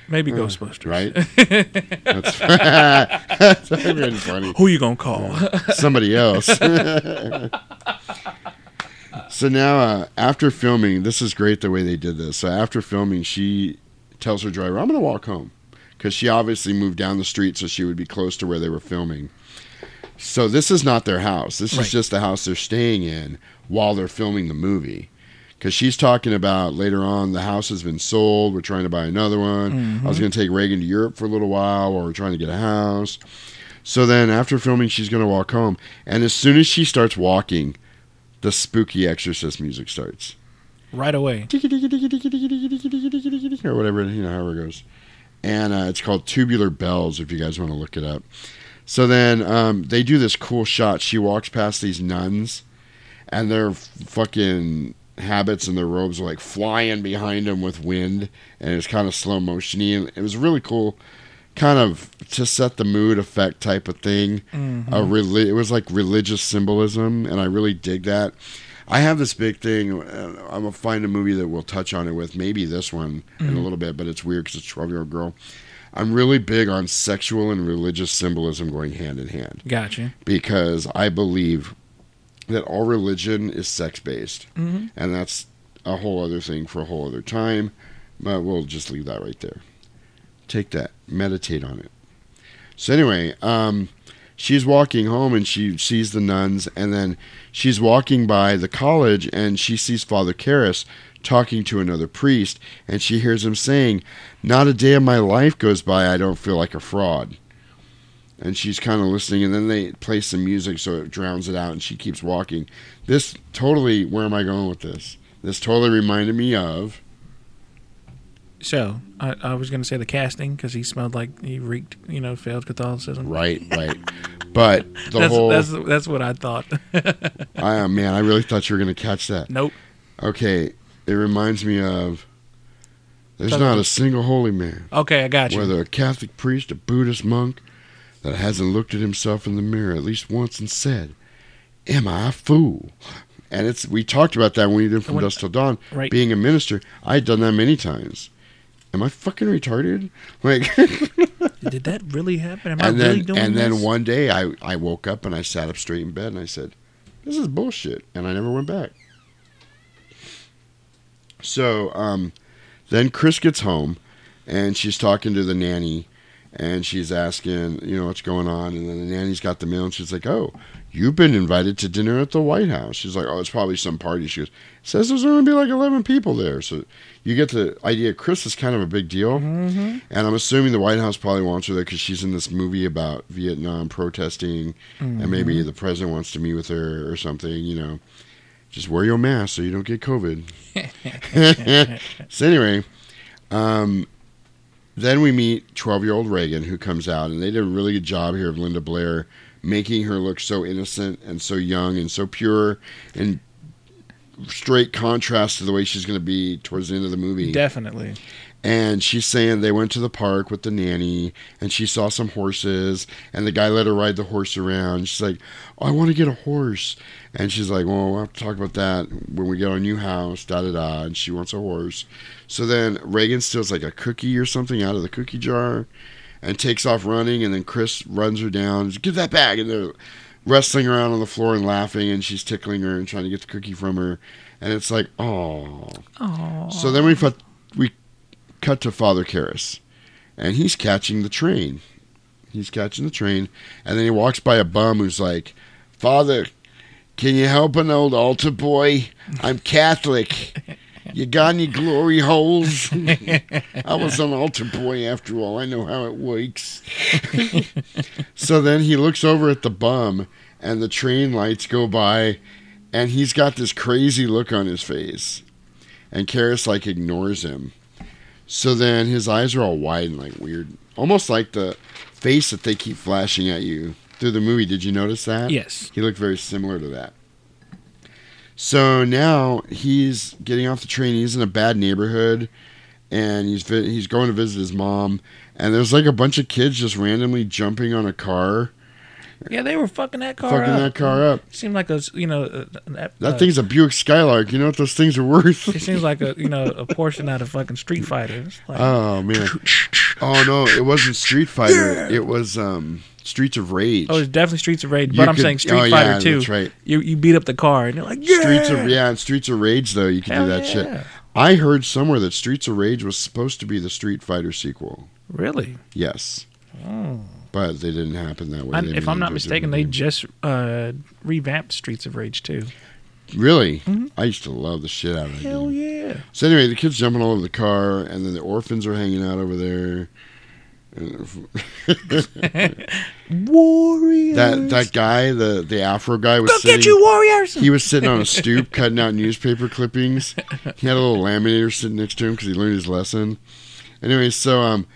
Maybe Ghostbusters. Right? That's, that's really funny. Who you gonna call? Somebody else. so now, uh, after filming, this is great the way they did this. So after filming, she tells her driver, "I'm going to walk home," because she obviously moved down the street so she would be close to where they were filming. So this is not their house. This Right. is just the house they're staying in while they're filming the movie. Because she's talking about later on, the house has been sold. We're trying to buy another one. I was mm-hmm. going to take Regan to Europe for a little while while we're trying to get a house. So then after filming, she's going to walk home. And as soon as she starts walking, the spooky exorcist music starts. Right away. Or whatever, you know, however it goes. And uh, it's called Tubular Bells if you guys want to look it up. So then um, they do this cool shot. She walks past these nuns, and their fucking habits and their robes are like flying behind them with wind, and it's kind of slow motiony. And it was really cool, kind of to set the mood effect type of thing. A reli- it was like religious symbolism, and I really dig that. I have this big thing. Uh, I'm gonna find a movie that we'll touch on it with maybe this one in a little bit, but it's weird because it's a 12 year old girl. I'm really big on sexual and religious symbolism going hand in hand Gotcha. because I believe that all religion is sex based, Mhm. and that's a whole other thing for a whole other time. But we'll just leave that right there. Take that, meditate on it. So anyway, um, she's walking home and she sees the nuns, and then she's walking by the college and she sees Father Karras talking to another priest, and she hears him saying, "Not a day of my life goes by I don't feel like a fraud." And she's kind of listening, and then they play some music so it drowns it out, and she keeps walking. This totally, where am I going with this? This totally reminded me of So I, I was gonna say the casting because he smelled like he reeked, you know, failed Catholicism. right, right, but the That's whole. that's that's what I thought. I, oh, man, I really thought you were going to catch that. nope. Okay, it reminds me of. There's not a single holy man, Okay, I got you. whether a Catholic priest, a Buddhist monk, that hasn't looked at himself in the mirror at least once and said, "Am I a fool?" And it's we talked about that when we did from When- dusk till dawn. right. Being a minister, I had done that many times. Am I fucking retarded? Like, Did that really happen? Am I and really then doing and this? then one day I I woke up and I sat up straight in bed and I said, "This is bullshit," and I never went back. So um, then Chris gets home, and she's talking to the nanny, and she's asking, you know, what's going on, and then the nanny's got the mail, and she's like, "Oh, you've been invited to dinner at the White House." She's like, "Oh, it's probably some party." She goes, "Says there's going to be like 11 people there," so you get the idea. Chris is kind of a big deal. Mm-hmm. And I'm assuming the White House probably wants her there because she's in this movie about Vietnam protesting, and maybe Mm-hmm. the president wants to meet with her or something. You know, just wear your mask so you don't get COVID. so anyway, um, then we meet 12 year old Regan who comes out, and they did a really good job here of Linda Blair making her look so innocent and so young and so pure and straight contrast to the way she's going to be towards the end of the movie. Definitely. and she's saying they went to the park with the nanny and she saw some horses and the guy let her ride the horse around. She's like oh, i want to get a horse. And she's like well we'll have to talk about that when we get our new house da da da and she wants a horse. So then regan steals like a cookie or something out of the cookie jar and takes off running and then chris runs her down give that back. and they're wrestling around on the floor and laughing and she's tickling her and trying to get the cookie from her and it's like oh so then we fu- we cut to Father Karras, and he's catching the train. He's catching the train, and then he walks by a bum who's like, "Father, can you help an old altar boy? I'm Catholic. You got any glory holes? I was an altar boy after all. I know how it works." so then he looks over at the bum, and the train lights go by, and he's got this crazy look on his face and Karras like ignores him. So then his eyes are all wide and like weird, almost like the face that they keep flashing at you through the movie. Did you notice that? Yes. He looked very similar to that. So now he's getting off the train. He's in a bad neighborhood, and he's he's going to visit his mom. And there's like a bunch of kids just randomly jumping on a car, Yeah, they were fucking that car fucking up. that car up. Seemed like a you know uh, that, That uh, thing's a Buick Skylark. You know what those things are worth? It seems like a you know a portion out of fucking Street Fighter. Like, Oh man. Oh no, it wasn't Street Fighter. It was um Streets of Rage. oh, it's definitely Streets of Rage. You But I'm could- saying Street oh, Fighter yeah, too. That's right. You you beat up the car and you're like yeah. Streets of yeah, and Streets of Rage though, you can Hell do that yeah. shit. I heard somewhere that Streets of Rage was supposed to be the Street Fighter sequel. Really? Yes. Oh. But they didn't happen that way. I, if I'm not mistaken, they just uh, revamped Streets of Rage too. Really? Mhm. I used to love the shit out of that Hell yeah! So anyway, the kids jumping all over the car, and then the orphans are hanging out over there. Warriors. that that guy, the the Afro guy, was Go sitting. get you, Warriors! He was sitting on a stoop cutting out newspaper clippings. He had a little laminator sitting next to him because he learned his lesson. Anyway, so um,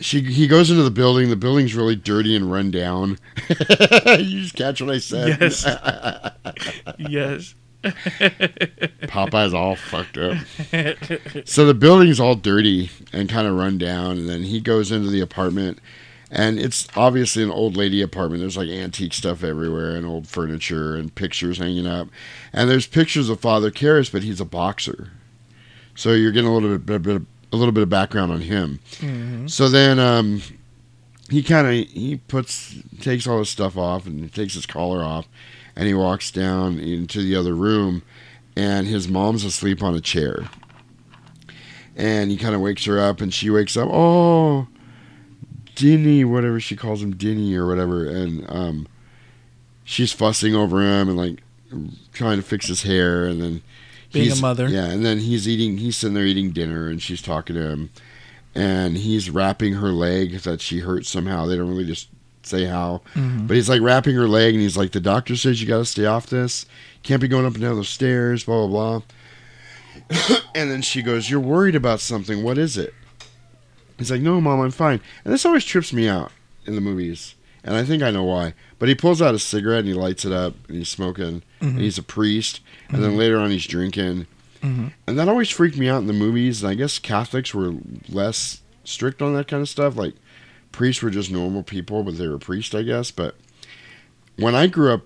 she he goes into the building. The building's really dirty and run down. you just catch what I said. Yes. yes. Popeye's all fucked up. So the building's all dirty and kind of run down, and then he goes into the apartment, and it's obviously an old lady apartment. There's like antique stuff everywhere, and old furniture and pictures hanging up, and there's pictures of Father Karras, but he's a boxer, so you're getting a little bit, bit a little bit of background on him. Mhm. So then um, he kind of he puts takes all his stuff off and takes his collar off, and he walks down into the other room, and his mom's asleep on a chair. And he kind of wakes her up, and she wakes up. Oh, Dinny, whatever she calls him, Dinny or whatever, and um, she's fussing over him and like trying to fix his hair, and then Being a mother. yeah, and then he's eating, he's sitting there eating dinner, and she's talking to him, and he's wrapping her leg that she hurt somehow. They don't really just say how, Mhm. but he's like wrapping her leg, and he's like, the doctor says you got to stay off this, can't be going up and down those stairs, blah blah blah. and then she goes, "You're worried about something. What is it?" He's like, "No, mom, I'm fine." And this always trips me out in the movies, and I think I know why. But he pulls out a cigarette and he lights it up, and he's smoking. And he's a priest, and then later on he's drinking, Mhm. and that always freaked me out in the movies. And I guess Catholics were less strict on that kind of stuff. Like priests were just normal people, but they were priests, I guess. But when I grew up,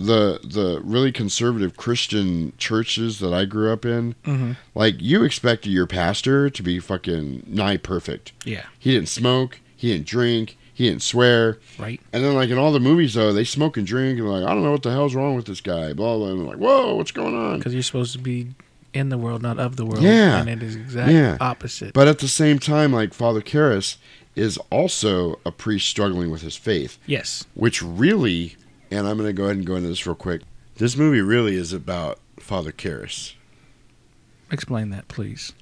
the the really conservative Christian churches that I grew up in, Mhm. like you expected your pastor to be fucking nigh perfect. Yeah. He didn't smoke, he didn't drink, he didn't swear. Right. And then like in all the movies though, they smoke and drink and like, I don't know what the hell's wrong with this guy, blah blah. And like, whoa, what's going on? Because you're supposed to be in the world, not of the world. Yeah. And it is exact Yeah. opposite. But at the same time, like Father Karras is also a priest struggling with his faith, yes. which really, and I'm going to go ahead and go into this real quick. This movie really is about Father Karras. Explain that, please.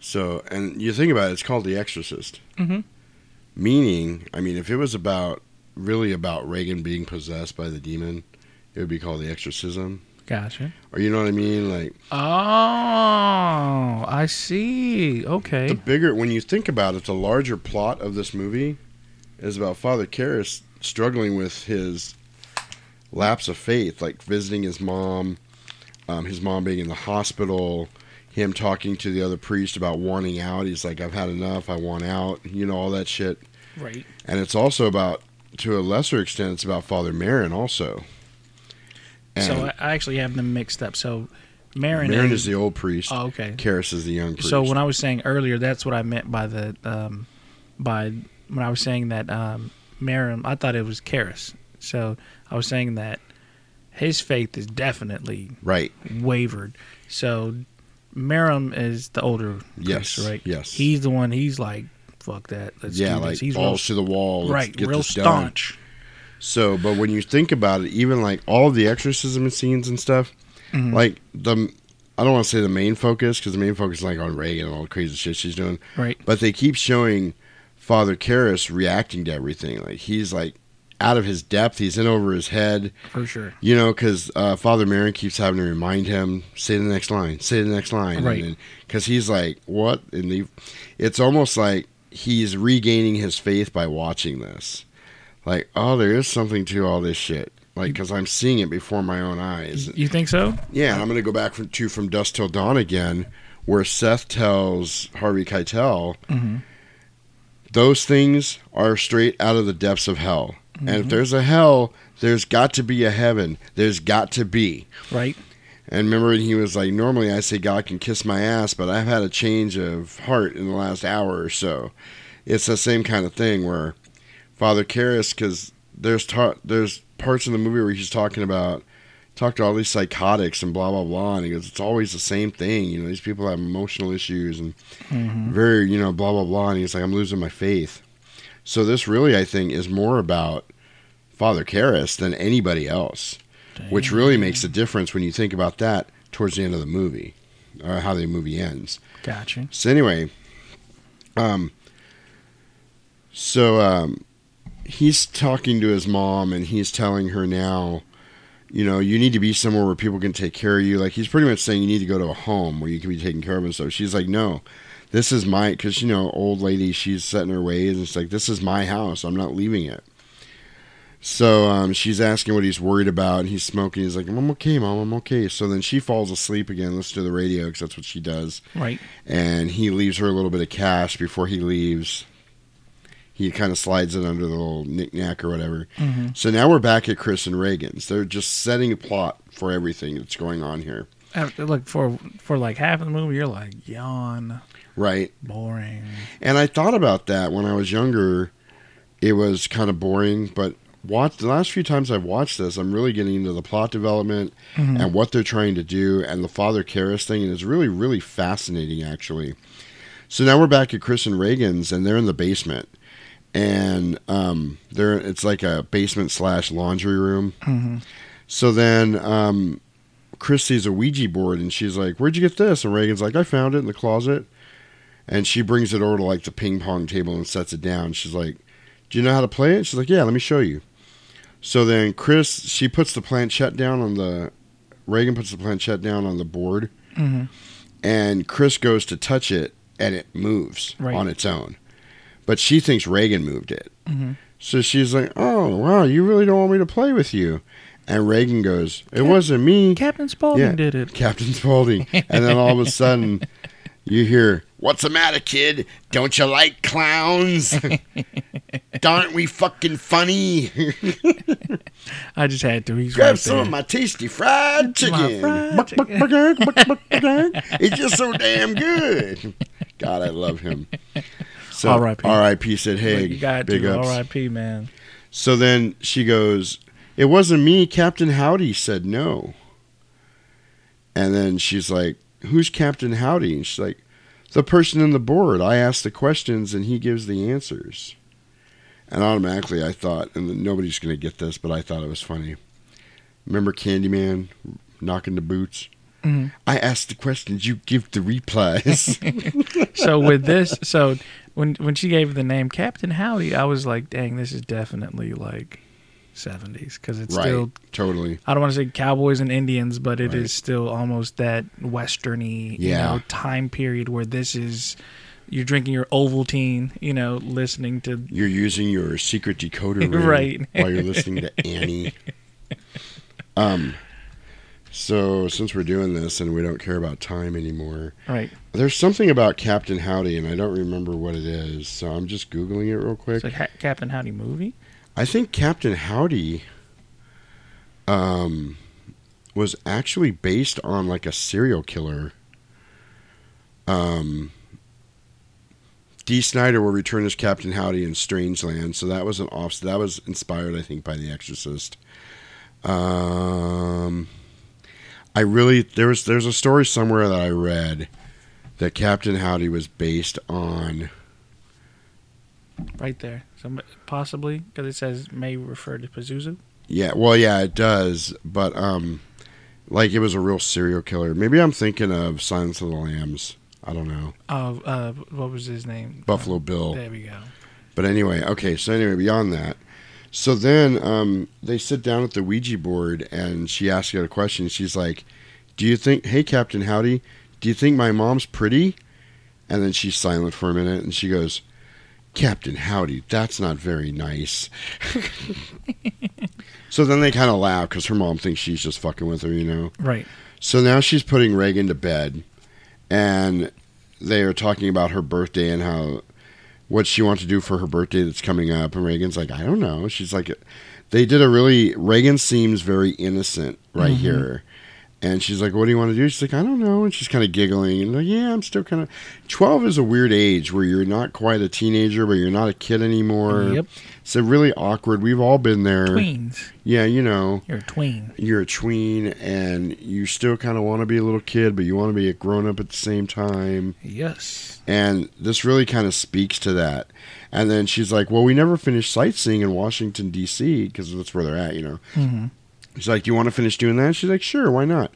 So, and you think about it, it's called The Exorcist. Mm-hmm. Meaning, I mean, if it was about really about Regan being possessed by the demon, it would be called The Exorcism. Gotcha. Or you know what I mean? Like Oh, I see. Okay. the bigger, when you think about it, the larger plot of this movie is about Father Karras struggling with his lapse of faith, like visiting his mom, um, his mom being in the hospital, him talking to the other priest about wanting out. He's like, I've had enough. I want out. You know, all that shit. Right. And it's also about, to a lesser extent, it's about Father Merrin also. So And I, I actually have them mixed up. So Merrin, Merrin and- is the old priest. Oh, okay. Karras is the young priest. So when I was saying earlier, that's what I meant by the um, by when I was saying that um, Merrin, I thought it was Karras. So I was saying that his faith is definitely right. wavered. So Merrin is the older Yes, priest, right? yes. He's the one. He's like, fuck that. Let's yeah, do like. He's balls real, to the wall. Let's right, get real this done. staunch. So, but when you think about it, even like all the exorcism scenes and stuff, Mhm. like the, I don't want to say the main focus because the main focus is like on Regan and all the crazy shit she's doing, Right. but they keep showing Father Karras reacting to everything. Like he's like out of his depth. He's in over his head, For sure. you know, because uh, Father Merrin keeps having to remind him, say the next line, say the next line, Right. Because he's like, what? And the, it's almost like he's regaining his faith by watching this. Like, oh, there is something to all this shit. Like, because I'm seeing it before my own eyes. You think so? Yeah, and I'm going to go back from, to From Dusk Till Dawn again, where Seth tells Harvey Keitel, Mhm. those things are straight out of the depths of hell. And Mm-hmm. if there's a hell, there's got to be a heaven. There's got to be. Right. And remember, he was like, normally I say God can kiss my ass, but I've had a change of heart in the last hour or so. It's the same kind of thing where Father Karras, because there's ta- there's parts in the movie where he's talking about talk to all these psychotics and blah blah blah, and he goes, it's always the same thing. You know, these people have emotional issues and Mhm. very you know blah blah blah, and he's like, I'm losing my faith. So this really, I think, is more about Father Karras than anybody else which really makes a difference when you think about that towards the end of the movie, or how the movie ends. Gotcha. So anyway, um, so um, he's talking to his mom, and he's telling her now, you know, you need to be somewhere where people can take care of you. Like he's pretty much saying you need to go to a home where you can be taken care of and stuff. She's like, no. This is my, because you know, old lady, she's set in her ways. And it's like, this is my house. I'm not leaving it. So um, she's asking what he's worried about, and he's smoking. He's like, "I'm okay, mom. I'm okay." So then she falls asleep again, listens to the radio because that's what she does. Right. And he leaves her a little bit of cash before he leaves. He kind of slides it under the little knickknack or whatever. hmm So now we're back at Chris and Regan's. They're just setting a plot for everything that's going on here, After, look for for like half of the movie, you're like yawn, right? boring. And I thought about that when I was younger. It was kind of boring, but watch the last few times I've watched this, I'm really getting into the plot development Mhm. and what they're trying to do and the Father Karras thing, and it's really, really fascinating actually. So now we're back at Chris and Regan's, and they're in the basement, and um, there it's like a basement slash laundry room. So then um, Chris sees a Ouija board, and she's like, "Where'd you get this?" And Regan's like, "I found it in the closet." And she brings it over to like the ping pong table and sets it down. She's like, "Do you know how to play it?" She's like, "Yeah, let me show you." So then Chris, she puts the planchette down on the Regan puts the planchette down on the board, Mhm. and Chris goes to touch it, and it moves Right. on its own. But she thinks Regan moved it. Mhm. So she's like, "Oh wow, you really don't want me to play with you?" And Regan goes, "It wasn't me, Captain Spaulding Yeah. did it. Captain Spaulding." and then all of a sudden, you hear, "What's the matter, kid? Don't you like clowns? Aren't we fucking funny? I just had to. He's Grab right some there. of my tasty fried chicken. fried. It's just so damn good. God, I love him. So R.I.P.. R.I.P. said, "Hey, you got big to. ups." R.I.P. Man. So then she goes, It wasn't me. Captain Howdy said no. And then she's like, Who's Captain Howdy? And she's like, The person in the board. I ask the questions and he gives the answers. And automatically I thought, and nobody's going to get this, but I thought it was funny. Remember Candyman knocking the boots? Mhm. I ask the questions, you give the replies. So with this, so when when she gave the name Captain Howdy, I was like, dang, this is definitely like seventies because it's right. still. totally. I don't want to say cowboys and Indians, but it is Right. still almost that westerny, you know, time period where this is. You're drinking your Ovaltine, you know, listening to You're using your secret decoder ring Right. while you're listening to Annie. Um, so since we're doing this and we don't care about time anymore, right. there's something about Captain Howdy, and I don't remember what it is. So I'm just googling it real quick. It's like ha- Captain Howdy movie. I think Captain Howdy, um, was actually based on like a serial killer. Um, Dee Snider will return as Captain Howdy in Strangeland, so that was an off. That was inspired, I think, by The Exorcist. Um, I really there was there's a story somewhere that I read that Captain Howdy was based on. Right there. Possibly because it says may refer to Pazuzu. Yeah, well, yeah, it does, but um, like it was a real serial killer. Maybe I'm thinking of Silence of the Lambs. I don't know, Oh, uh, what was his name? Buffalo Bill. There we go. But anyway, okay. So anyway, beyond that, so then um, they sit down at the Ouija board, and she asks it a question. She's like, "Do you think, hey, Captain Howdy, do you think my mom's pretty?" And then she's silent for a minute, and she goes, "Captain Howdy, that's not very nice." so then they kind of laugh because her mom thinks she's just fucking with her, you know. Right. So now she's putting Regan to bed, and they are talking about her birthday and how what she wants to do for her birthday that's coming up. And Regan's like, I don't know. She's like, they did a really. Regan seems very innocent right Mhm. here, and she's like, What do you want to do? She's like, I don't know. And she's kind of giggling and like, Yeah, I'm still kind of. Twelve is a weird age where you're not quite a teenager, but you're not a kid anymore. Yep. It's a really awkward. We've all been there. Tweens. Yeah, you know You're a tween. you're a tween and you still kind of want to be a little kid, but you want to be a grown up at the same time. Yes. And this really kind of speaks to that. And then she's like, Well, we never finished sightseeing in Washington, D.C., because that's where they're at, you know. hmm She's like, Do you want to finish doing that? She's like, Sure, why not?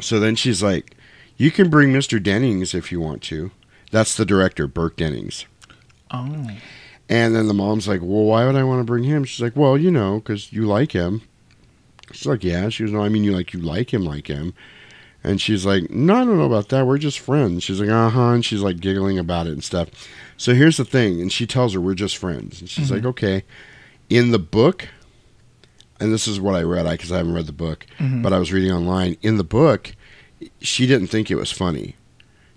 So then she's like, You can bring Mr. Dennings if you want to. That's the director, Burke Dennings. Oh. And then the mom's like, Well, why would I want to bring him? She's like, Well, you know, because you like him. She's like, Yeah. She goes, No, I mean, you like, you like him, like him. And she's like, No, I don't know about that. We're just friends. She's like, Uh huh. And she's like giggling about it and stuff. So here's the thing. And she tells her, We're just friends. And she's like, Okay. In the book, and this is what I read, because I haven't read the book, Mhm. but I was reading online. In the book, she didn't think it was funny.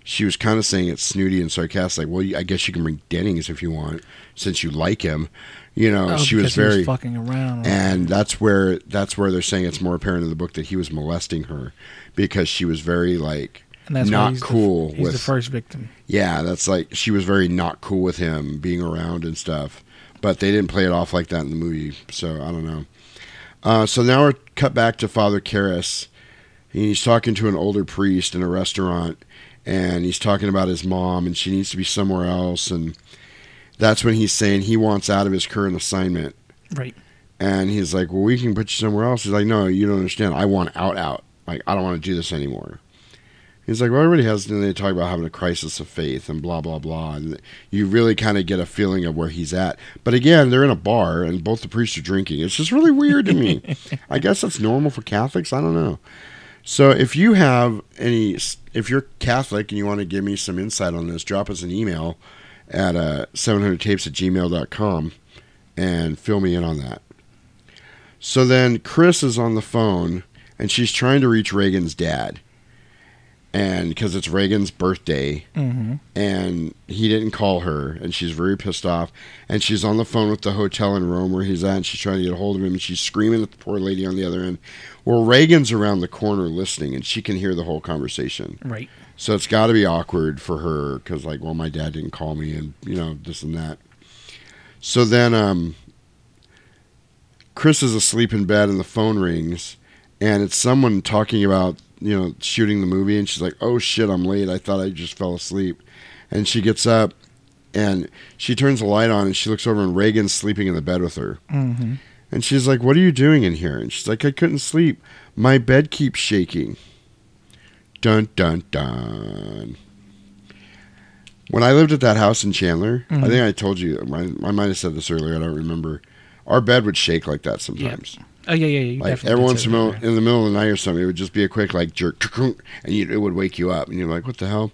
She was kind of saying it's snooty and sarcastic. Like, well, I guess you can bring Dennings if you want, since you like him. You know, Oh, she was very, fucking around. and that's where that's where they're saying it's more apparent in the book that he was molesting her because she was very like, And that's not he's the- cool he's the first victim. yeah, that's like she was very not cool with him being around and stuff. But they didn't play it off like that in the movie, so I don't know. Uh, so now we're cut back to Father Karras. He's talking to an older priest in a restaurant, and he's talking about his mom, and she needs to be somewhere else. And that's when he's saying he wants out of his current assignment. Right. And he's like, Well, we can put you somewhere else. He's like, No, you don't understand. I want out, out. Like, I don't want to do this anymore. He's like, Well, everybody has, and they talk about having a crisis of faith and blah, blah, blah. And you really kind of get a feeling of where he's at. But again, they're in a bar and both the priests are drinking. It's just really weird to me. I guess that's normal for Catholics. I don't know. So if you have any, if you're Catholic and you want to give me some insight on this, drop us an email at uh, 700tapes at gmail.com and fill me in on that. So then Chris is on the phone and she's trying to reach Regan's dad. And because it's Regan's birthday, Mm-hmm. and he didn't call her, and she's very pissed off. And she's on the phone with the hotel in Rome where he's at, and she's trying to get a hold of him, and she's screaming at the poor lady on the other end. Well, Regan's around the corner listening, and she can hear the whole conversation. Right. So it's got to be awkward for her because, like, well, my dad didn't call me, and you know this and that. So then, um, Chris is asleep in bed, and the phone rings, and it's someone talking about you know shooting the movie, and she's like, "Oh shit, I'm late. I thought I just fell asleep," and she gets up, and she turns the light on, and she looks over, and Regan's sleeping in the bed with her. Mm-hmm. And she's like, What are you doing in here? And she's like, I couldn't sleep. My bed keeps shaking. Dun, dun, dun. When I lived at that house in Chandler, I Mhm. think I told you, I, I might have said this earlier, I don't remember. Our bed would shake like that sometimes. Oh yeah, yeah. yeah. Like every once in, a that, in the middle of the night or something, it would just be a quick like jerk, and you, it would wake you up, and you're like, "What the hell?"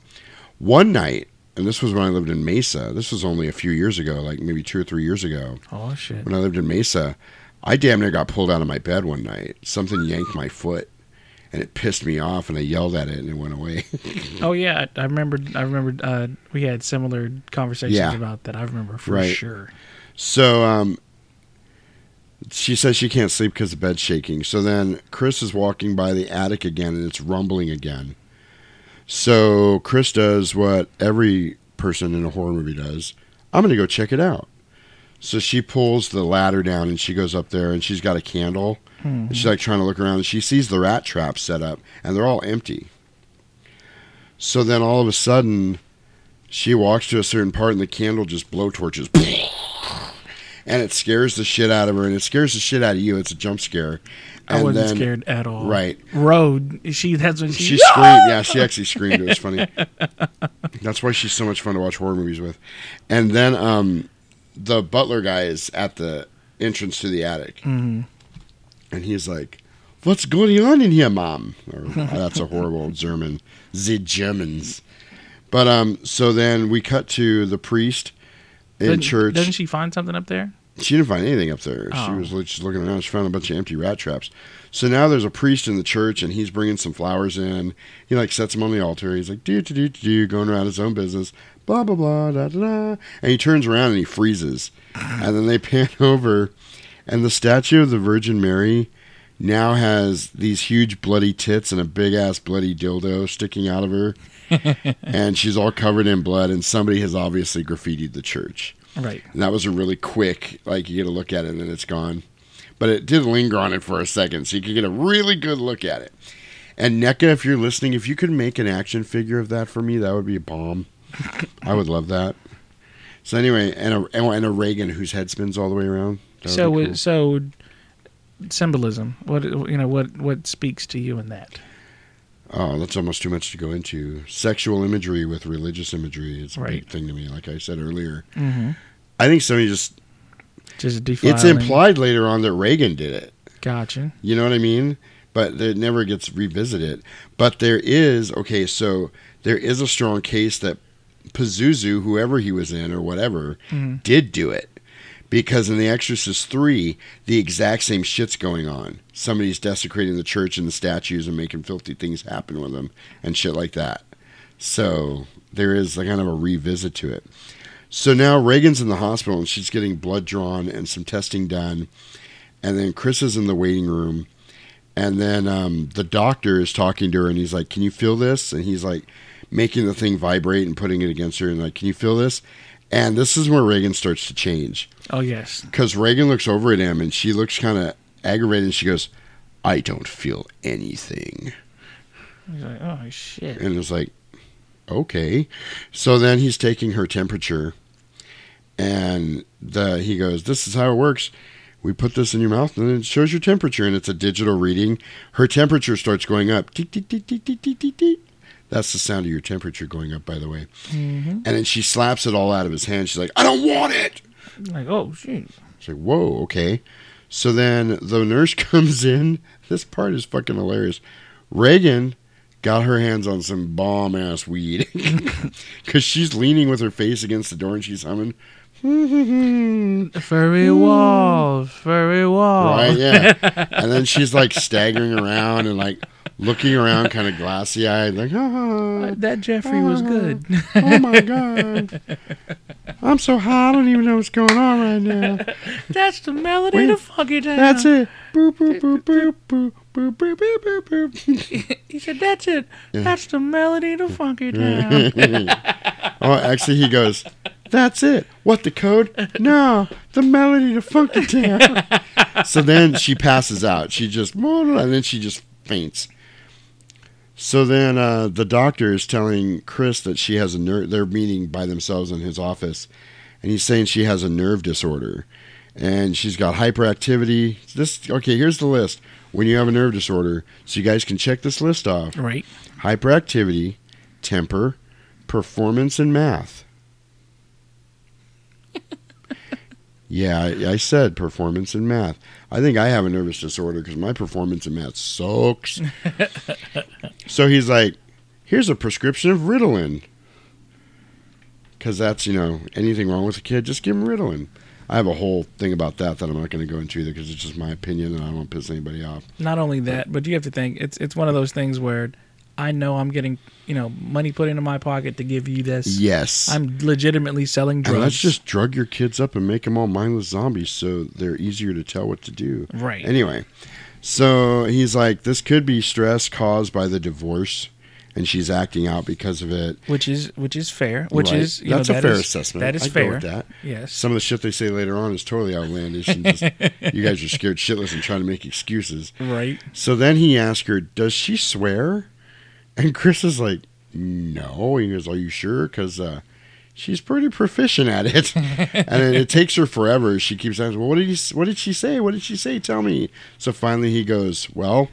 One night, and this was when I lived in Mesa. This was only a few years ago, like maybe two or three years ago Oh shit. when I lived in Mesa, I damn near got pulled out of my bed one night. Something yanked my foot, and it pissed me off, and I yelled at it, and it went away. Oh yeah, I I remember. I remember. Uh, we had similar conversations Yeah. about that. I remember for Right. sure. so, um, she says she can't sleep because the bed's shaking. So then Chris is walking by the attic again, and it's rumbling again. So Chris does what every person in a horror movie does. I'm gonna go check it out. So she pulls the ladder down and she goes up there and she's got a candle hmm. And she's like trying to look around and she sees the rat trap set up and they're all empty. So then all of a sudden, she walks to a certain part and the candle just blow torches. And it scares the shit out of her and it scares the shit out of you. It's a jump scare. I wasn't then- scared at all. Right. Road. She. That's when she. She screamed. Yeah, she actually screamed. It was funny. That's why she's so much fun to watch horror movies with. And then um, the butler guy is at the entrance to the attic, Mhm. and he's like, "What's going on in here, mom?" Or, that's a horrible German. The Germans. But um, so then we cut to the priest in Doesn't- church. Doesn't she find something up there? She didn't find anything up there. She Oh. was just looking around. She found a bunch of empty rat traps. So now there's a priest in the church, and he's bringing some flowers in. He like sets them on the altar. He's like do do do do, going around his own business. Blah blah blah da da da. And he turns around and he freezes. and then they pan over, and the statue of the Virgin Mary now has these huge bloody tits and a big ass bloody dildo sticking out of her. and she's all covered in blood, and somebody has obviously graffitied the church. Right. And that was a really quick, like you get a look at it and then it's gone. But it did linger on it for a second, so you could get a really good look at it. And NECA, if you're listening, if you could make an action figure of that for me, that would be a bomb. I would love that. So anyway, and a and a Regan whose head spins all the way around. So cool. so symbolism. What you know? What what speaks to you in that? Oh, that's almost too much to go into. Sexual imagery with religious imagery is a Right. big thing to me. Like I said earlier, Mm-hmm. I think somebody just Just defiling. it's implied later on that Regan did it. Gotcha. You know what I mean? But it never gets revisited. But there is okay, so there is a strong case that Pazuzu, whoever he was in or whatever, Mhm. did do it. Because in The Exorcist 3, the exact same shit's going on. Somebody's desecrating the church and the statues and making filthy things happen with them and shit like that. So there is a kind of a revisit to it. So now Regan's in the hospital and she's getting blood drawn and some testing done. And then Chris is in the waiting room. And then um, the doctor is talking to her and he's like, Can you feel this? And he's like making the thing vibrate and putting it against her and like, Can you feel this? And this is where Regan starts to change. Oh yes. Because Regan looks over at him and she looks kind of aggravated and she goes, I don't feel anything. He's like, oh shit. And it's like, okay. So then he's taking her temperature and the he goes, "This is how it works. We put this in your mouth, and it shows your temperature, and it's a digital reading. Her temperature starts going up. Tick, tick, tick, That's the sound of your temperature going up, by the way. Mm-hmm. And then she slaps it all out of his hand. She's like, "I don't want it." Like, oh shoot. It's like, whoa, okay. So then the nurse comes in. This part is fucking hilarious. Regan got her hands on some bomb ass weed because she's leaning with her face against the door and she's humming. furry walls, furry walls. Right, yeah. and then she's like staggering around and like looking around, kind of glassy eyed, like, ah, uh, that Jeffrey was ah, good. oh my god, I'm so high, I don't even know what's going on right now. That's the melody Wait, to Funky Town. That's it. Boop boop boop boop boop. Boop, boop, boop, boop, boop. he said, "That's it. That's the melody to Funky Town." oh, actually, he goes, "That's it. What the code? No, the melody to Funky Town." so then she passes out. She just and then she just faints. So then uh, the doctor is telling Chris that she has a nerve. They're meeting by themselves in his office, and he's saying she has a nerve disorder, and she's got hyperactivity. This okay? Here's the list. When you have a nerve disorder, so you guys can check this list off right. hyperactivity, temper, performance, and math. Yeah, I, I said performance and math. I think I have a nervous disorder because my performance in math sucks. so he's like, here's a prescription of Ritalin. Because that's, you know, anything wrong with a kid, just give him Ritalin. I have a whole thing about that that I'm not going to go into either because it's just my opinion and I don't want to piss anybody off. Not only that, but you have to think it's it's one of those things where I know I'm getting you know money put into my pocket to give you this. Yes. I'm legitimately selling drugs. And let's just drug your kids up and make them all mindless zombies so they're easier to tell what to do. right. Anyway, so he's like, this could be stress caused by the divorce, and she's acting out because of it. which is which is fair. Which Right. is you that's know, a that fair is- assessment. That is I go fair. that. Yes. Some of the shit they say later on is totally outlandish, and just, you guys are scared shitless and trying to make excuses. Right. So then he asks her, "Does she swear?" And Chris is like, "No." He goes, "Are you sure?" Because uh, she's pretty proficient at it, and it, takes her forever. She keeps asking, "Well, what did s- What did she say? What did she say? Tell me." So finally, he goes, "Well."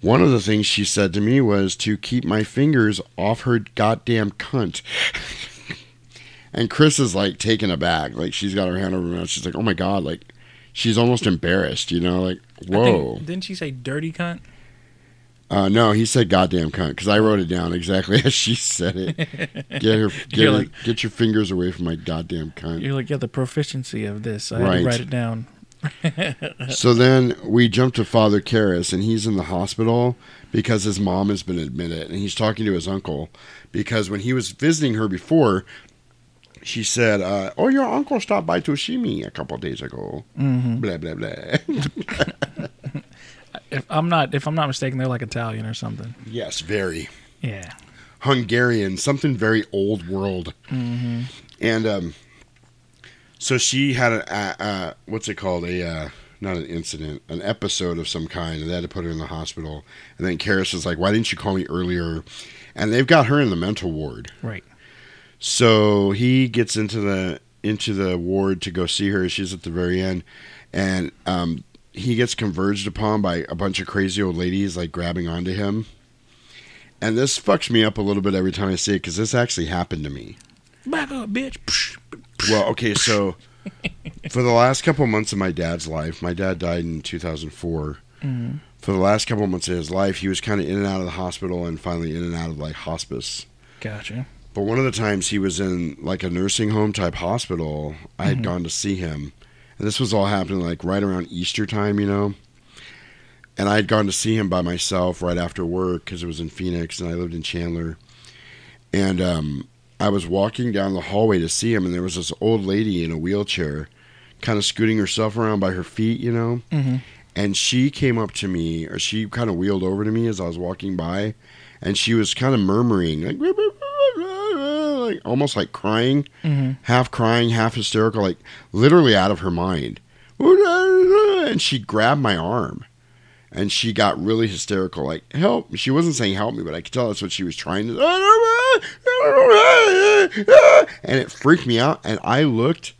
One of the things she said to me was to keep my fingers off her goddamn cunt. and Chris is like taken aback. Like she's got her hand over her mouth. She's like, oh my God. Like she's almost embarrassed, you know? Like, whoa. think- didn't she say dirty cunt? Uh, no, he said goddamn cunt because I wrote it down exactly as she said it. Get her, get, her, like- get your fingers away from my goddamn cunt. You're like, yeah, the proficiency of this. I Right. write it down. So then we jump to Father Karras, and he's in the hospital because his mom has been admitted, and he's talking to his uncle because when he was visiting her before, she said, uh, "Oh, your uncle stopped by to see me a couple days ago." Mm-hmm. Blah blah blah. If I'm not if I'm not mistaken, they're like Italian or something. yes, very Yeah. Hungarian, something very old world. Mm-hmm. And um, so she had a, a, a what's it called? A uh, not an incident, an episode of some kind, and they had to put her in the hospital. And then Karras was like, "Why didn't you call me earlier?" And they've got her in the mental ward. Right. So he gets into the into the ward to go see her. She's at the very end, and um, he gets converged upon by a bunch of crazy old ladies like grabbing onto him. And this fucks me up a little bit every time I see it because this actually happened to me. Back up, bitch. Well, okay, so for the last couple months of my dad's life, my dad died in 2004. Mhm. For the last couple months of his life, he was kind of in and out of the hospital and finally in and out of like hospice. Gotcha. But one of the times he was in like a nursing home type hospital, I had Mhm. gone to see him. And this was all happening like right around Easter time, you know. And I had gone to see him by myself right after work because it was in Phoenix and I lived in Chandler. And um, I was walking down the hallway to see him, and there was this old lady in a wheelchair, kind of scooting herself around by her feet, you know. Mm-hmm. And she came up to me, or she kind of wheeled over to me as I was walking by, and she was kind of murmuring, like, like almost like crying, Mm-hmm. half crying, half hysterical, like literally out of her mind. And she grabbed my arm, and she got really hysterical, like help. She wasn't saying help me, but I could tell that's what she was trying to. and it freaked me out. And I looked,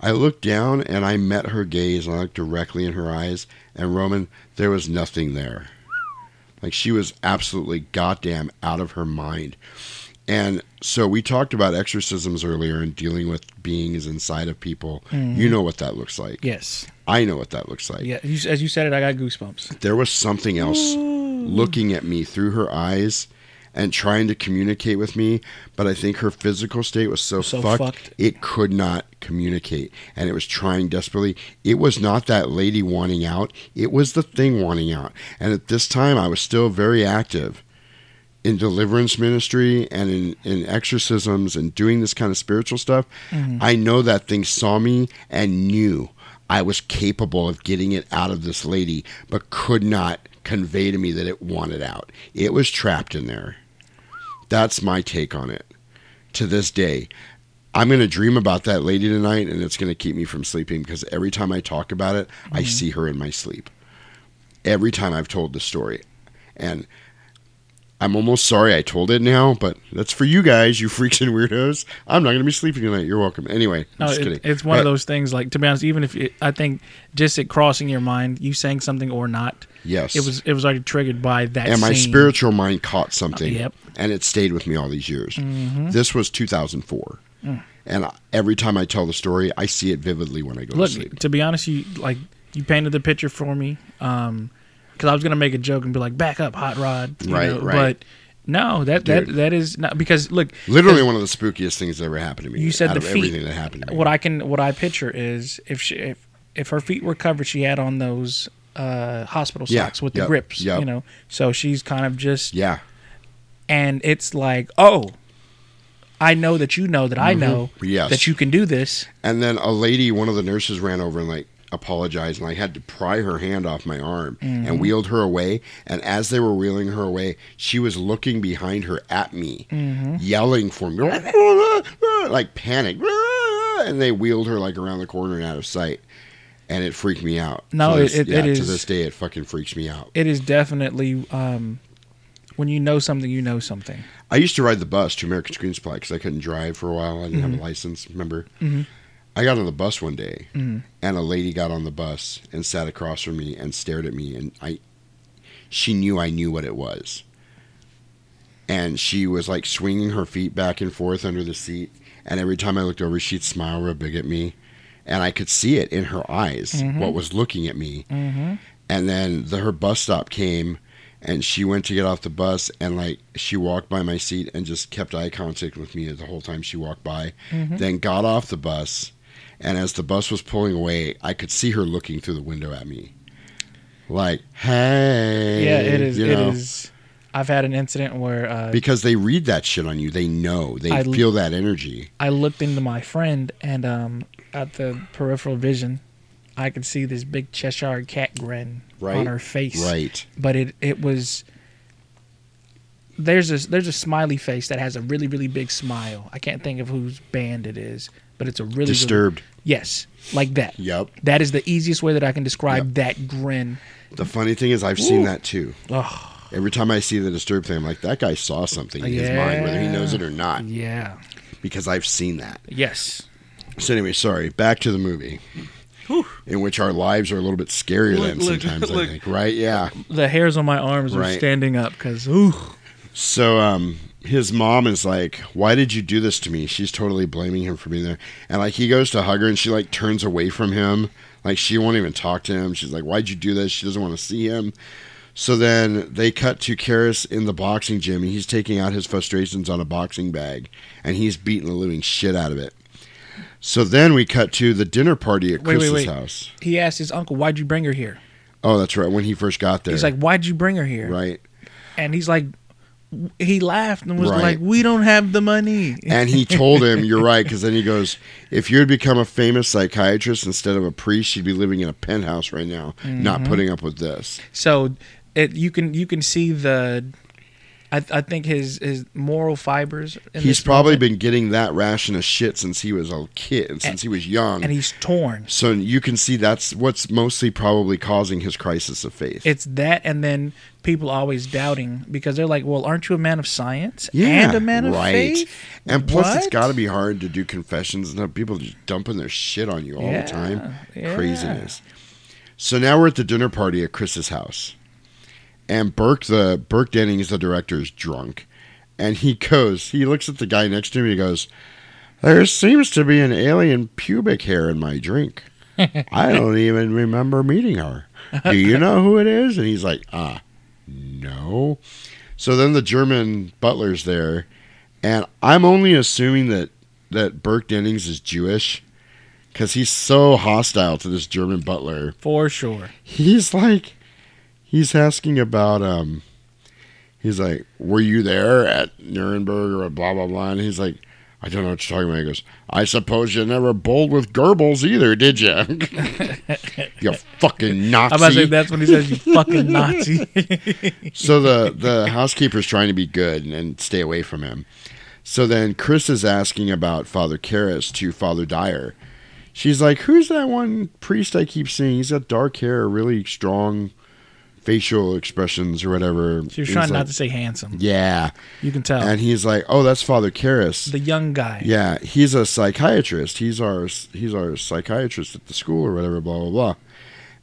I looked down, and I met her gaze, and I looked directly in her eyes. And Roman, there was nothing there. Like she was absolutely goddamn out of her mind. And so we talked about exorcisms earlier and dealing with beings inside of people. You mm-hmm. know what that looks like. Yes. I know what that looks like. Yeah. As you said it, I got goosebumps. There was something else looking at me through her eyes and trying to communicate with me, but I think her physical state was so, So fucked, fucked. it could not communicate and it was trying desperately. It was not that lady wanting out, it was the thing wanting out. And at this time I was still very active in deliverance ministry and in, in exorcisms and doing this kind of spiritual stuff, mm-hmm. I know that thing saw me and knew I was capable of getting it out of this lady, but could not convey to me that it wanted out. It was trapped in there. That's my take on it to this day. I'm going to dream about that lady tonight, and it's going to keep me from sleeping because every time I talk about it, I mm-hmm. see her in my sleep. Every time I've told the story. And I'm almost sorry I told it now, but that's for you guys, you freaks and weirdos. I'm not going to be sleeping tonight. You're welcome. Anyway, No, it- kidding. it's one of those things. Like to be honest, even if it, I think just it crossing your mind, you saying something or not, Yes. it was it was already triggered by that. and my scene. spiritual mind caught something. Yep. And it stayed with me all these years. Mm-hmm. This was 2004. Mm. And I- every time I tell the story, I see it vividly when I go Look, to sleep. to be honest, you like you painted the picture for me. Um, because I was gonna make a joke and be like, "Back up, hot rod." you Right, know, right. But no, that Dude. that that is not because look, Literally one of the spookiest things that ever happened to me. You said the feet. everything that happened to me. what I can what I picture is if she if if her feet were covered, she had on those uh hospital Yeah, socks with the grips. yep. You know, so she's kind of just yeah. and it's like, oh, I know that you know that I know Mm-hmm. Yes. that you can do this. And then a lady, one of the nurses ran over and like apologized, and I had to pry her hand off my arm Mm-hmm. and wheeled her away. And as they were wheeling her away, she was looking behind her at me, Mm-hmm. yelling for me, like panic. And they wheeled her like around the corner and out of sight. And it freaked me out. No, To it- it- yeah, it To this day, it fucking freaks me out. It is definitely um, when you know something, you know something. I used to ride the bus to American Screen Supply because I couldn't drive for a while. I didn't Mm-hmm. have a license. Remember? I got on the bus one day, and a lady got on the bus and sat across from me and stared at me, and I, she knew I knew what it was, and she was like swinging her feet back and forth under the seat, and every time I looked over, she'd smile real big at me, and I could see it in her eyes what was looking at me, Mm-hmm. and then the, her bus stop came and she went to get off the bus and like she walked by my seat and just kept eye contact with me the whole time she walked by. Mm-hmm. then got off the bus and as the bus was pulling away i could see her looking through the window at me like hey Yeah, it is. you know? is. I've had an incident where uh, because they read that shit on you they know they I- feel that energy I looked into my friend and um, at the peripheral vision, I could see this big Cheshire cat grin Right, on her face. right But it it was there's a there's a smiley face that has a really really big smile. I can't think of whose band it is, but it's a really really- disturbed yes, like that. yep That is the easiest way that I can describe that grin. the funny thing is i've seen that too Oh, every time i see the disturbed thing i'm like that guy saw something in his mind whether he knows it or not yeah. because i've seen that Yes. So anyway, sorry. Back to the movie, in which our lives are a little bit scarier Look, than look, sometimes. I look. think, right? Yeah. The hairs on my arms are standing up because ooh. So um, his mom is like, "Why did you do this to me?" She's totally blaming him for being there, and like he goes to hug her, and she like turns away from him, like she won't even talk to him. She's like, "Why'd you do this?" She doesn't want to see him. So then they cut to Karras in the boxing gym, and he's taking out his frustrations on a boxing bag, and he's beating the living shit out of it. So then we cut to the dinner party at Wait, wait, Chris's wait. house. He asked his uncle, "Why'd you bring her here?" Oh, that's right. When he first got there, He's like, "Why'd you bring her here?" right, And he's like, he laughed and was Right. like, "We don't have the money." and he told him, "You're right," because then he goes, "If you had become a famous psychiatrist instead of a priest, you'd be living in a penthouse right now, Mm-hmm. not putting up with this." So it you can you can see the I, I think his his moral fibers. In He's probably moment- been getting that ration of shit since he was a kid, and since he was young. and he's torn. so you can see that's what's mostly probably causing his crisis of faith. It's that, and then people always doubting because they're like, "Well, aren't you a man of science yeah, and a man of right. faith?" And plus, it's got to be hard to do confessions and have people just dumping their shit on you all Yeah, the time. yeah. Craziness. So now we're at the dinner party at Chris's house, and Burke, the Burke Dennings, the director, is drunk, and he goes, he looks at the guy next to him, and he goes, "There seems to be an alien pubic hair in my drink. I don't even remember meeting her. Do you know who it is?" And he's like, "Ah, no." So then the German butler's there, and I'm only assuming that that Burke Dennings is Jewish because he's so hostile to this German butler. For sure. He's like, he's asking about um, he's like, were you there at Nuremberg or blah blah blah? And he's like, I don't know what you're talking about. He goes, I suppose you never bowled with Goebbels either, did you? you fucking Nazi. I'm about to say that's when he says, "You fucking Nazi." so the the housekeeper's trying to be good and, and stay away from him. So then Chris is asking about Father Karras to Father Dyer. She's like, "Who's that one priest I keep seeing? He's got dark hair, really strong facial expressions or whatever." she was trying not to say handsome. Yeah, You can tell. and he's like, "Oh, that's Father Karras." the young guy. Yeah, he's a psychiatrist. He's our he's our psychiatrist at the school or whatever. Blah blah blah.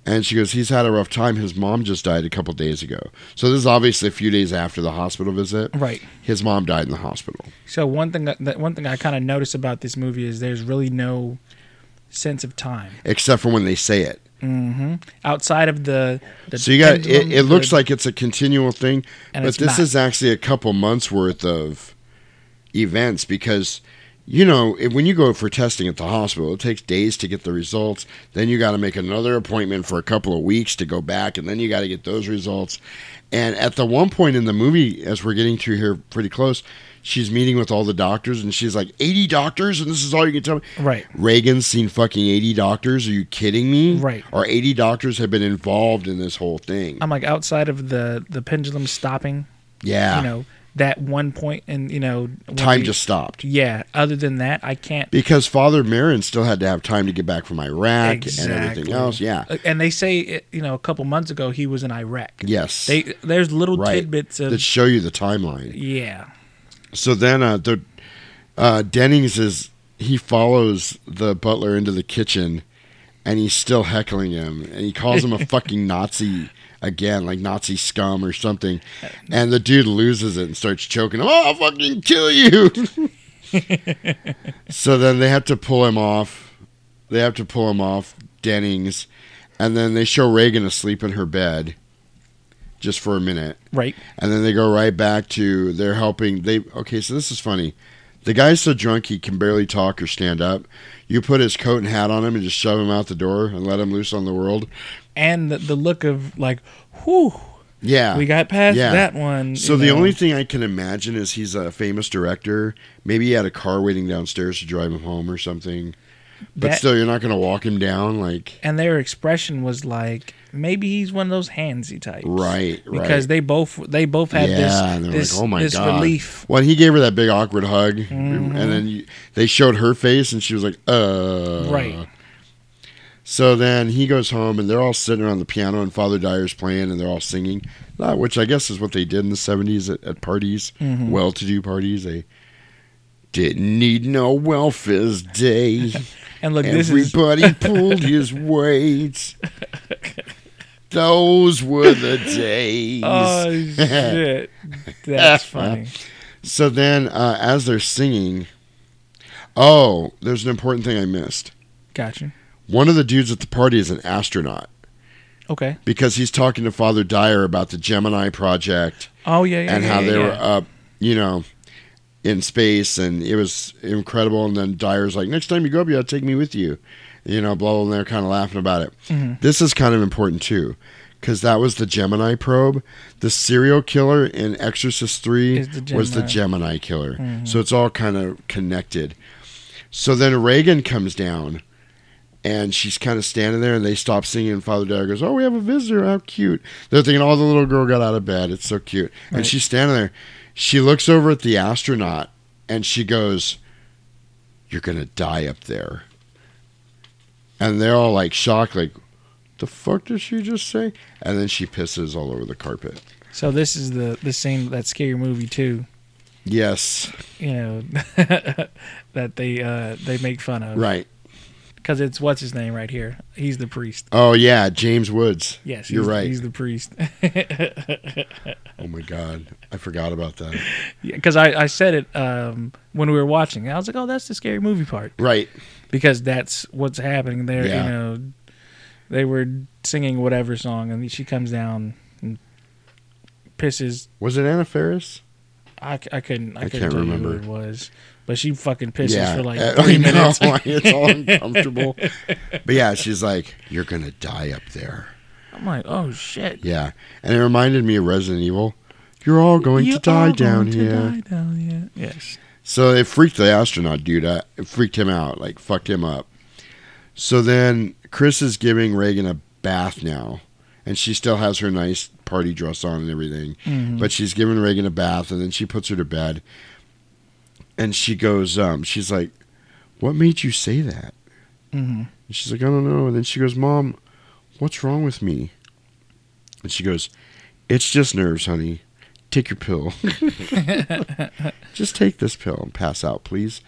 And she goes, he's had a rough time. His mom just died a couple days ago. So this is obviously a few days after the hospital visit. Right. His mom died in the hospital. So one thing that, that one thing I kind of noticed about this movie is there's really no sense of time Except for when they say it. Hmm outside of the. the So you got it, it looks the- like it's a continual thing, but this not. is actually a couple months worth of events because you know, if, when you go for testing at the hospital, it takes days to get the results. Then you got to make another appointment for a couple of weeks to go back, and then you got to get those results. And at the one point in the movie, as we're getting to here pretty close, she's meeting with all the doctors, and she's like, 80 doctors, and this is all you can tell me? Right. Regan's seen fucking 80 doctors. Are you kidding me? Right. Or 80 doctors have been involved in this whole thing. I'm like outside of the the pendulum stopping. yeah. You know that one point, and you know time we- just stopped. Yeah. Other than that, I can't. Because Father Merrin still had to have time to get back from Iraq and everything else. Yeah. Uh, And they say, you know, a couple months ago he was in Iraq. Yes. They there's little Right. tidbits of that show you the timeline. yeah. So then uh, the uh, Dennings is he follows the butler into the kitchen, and he's still heckling him, and he calls him a fucking Nazi again, like Nazi scum or something, and the dude loses it and starts choking him. Oh, I'll fucking kill you! so then they have to pull him off. They have to pull him off Dennings, and then they show Regan asleep in her bed, just for a minute Right. and then they go right back to they're helping they okay so this is funny the guy's so drunk he can barely talk or stand up you put his coat and hat on him and just shove him out the door and let him loose on the world And the, the look of like, whew, yeah we got past Yeah. that one. so the know. only thing i can imagine is he's a famous director maybe he had a car waiting downstairs to drive him home or something but That- still you're not going to walk him down like and their expression was like maybe he's one of those handsy types, right right Because they both they both had yeah, this this, like, oh my this god. relief. Well, he gave her that big awkward hug, Mm-hmm. and then you, they showed her face, and she was like, "Uh." Right. So then he goes home, and they're all sitting around the piano, and Father Dyer's playing, and they're all singing, which I guess is what they did in the '70s at, at parties, Mm-hmm. well-to-do parties. They didn't need no welfare's day. And look, this is Everybody pulled his weight. Those were the days. oh shit, that's funny. So then, uh, as they're singing, oh, there's an important thing I missed. Gotcha. One of the dudes at the party is an astronaut Okay. because he's talking to Father Dyer about the Gemini project Oh yeah, yeah, and yeah, how yeah, they were up, you know, in space, and it was incredible. And then Dyer's like, "Next time you go up, you got to take me with you," you know, blah blah. And they're kind of laughing about it. Mhm. This is kind of important too. Because that was the Gemini probe. The serial killer in Exorcist 3 the was the Gemini. Killer. Mhm. So it's all kind of connected. So then Regan comes down and she's kind of standing there, and they stop singing. And Father Dyer goes, "Oh, we have a visitor. How cute!" They're thinking, "Oh, the little girl got out of bed. It's so cute." And she's standing there. She looks over at the astronaut, and she goes, "You're gonna die up there." And they're all like shocked, like, "The fuck did she just say?" And then she pisses all over the carpet. So this is the the same that scary movie too. Yes, You know that they uh they make fun of right. because it's what's his name right here. He's the priest. Oh yeah, James Woods. Yes, you're he's, right. He's the priest. Oh my god, I forgot about that. Because I I said it um when we were watching. I was like, oh, that's the scary movie part Right. Because that's what's happening there. Yeah. You know, they were singing whatever song, and she comes down and pisses. Was it Anna Faris? I couldn't I, I couldn't remember. who it was, but she fucking pisses for like three I know, minutes. it's all uncomfortable. but yeah, she's like, "You're gonna die up there." I'm like, oh shit. Yeah, and it reminded me of Resident Evil. You're all going You to die down going to here. die down here. Yes. So it freaked the astronaut dude out. It freaked him out, like fucked him up. So then Chris is giving Regan a bath now, and she still has her nice party dress on and everything. Mhm. But she's giving Regan a bath, and then she puts her to bed. And she goes, um, she's like, "What made you say that?" Mhm. And she's like, "I don't know." And then she goes, "Mom, what's wrong with me?" And she goes, "It's just nerves, honey. Take your pill. just take this pill and pass out, please."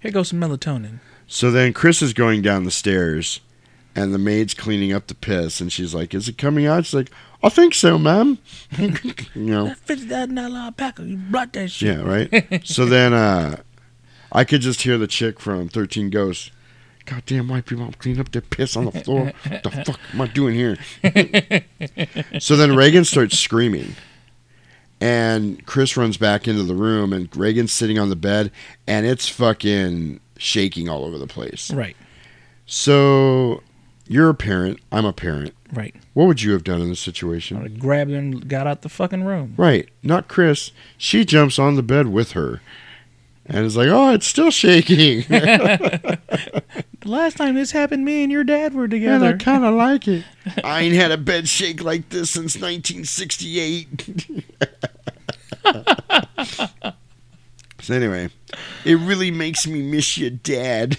Here goes some melatonin. So then Chris is going down the stairs, and the maid's cleaning up the piss, and she's like, "Is it coming out?" She's like, "I think so, ma'am." you know, That fifty thousand dollar packer, you brought that shit. yeah, right. so then uh, I could just hear the chick from Thirteen Ghosts. Goddamn white people clean up their piss on the floor. What the fuck am I doing here? so then Regan starts screaming. And Chris runs back into the room and Regan's sitting on the bed and it's fucking shaking all over the place. Right, So you're a parent, I'm a parent. right. What would you have done in this I situation? would have grabbed her and got out the fucking room. Right, not Chris. She jumps on the bed with her. And it's like, "Oh, it's still shaking." The last time this happened, me and your dad were together. and I kind of like it. I ain't had a bed shake like this since 1968. so anyway, it really makes me miss your dad.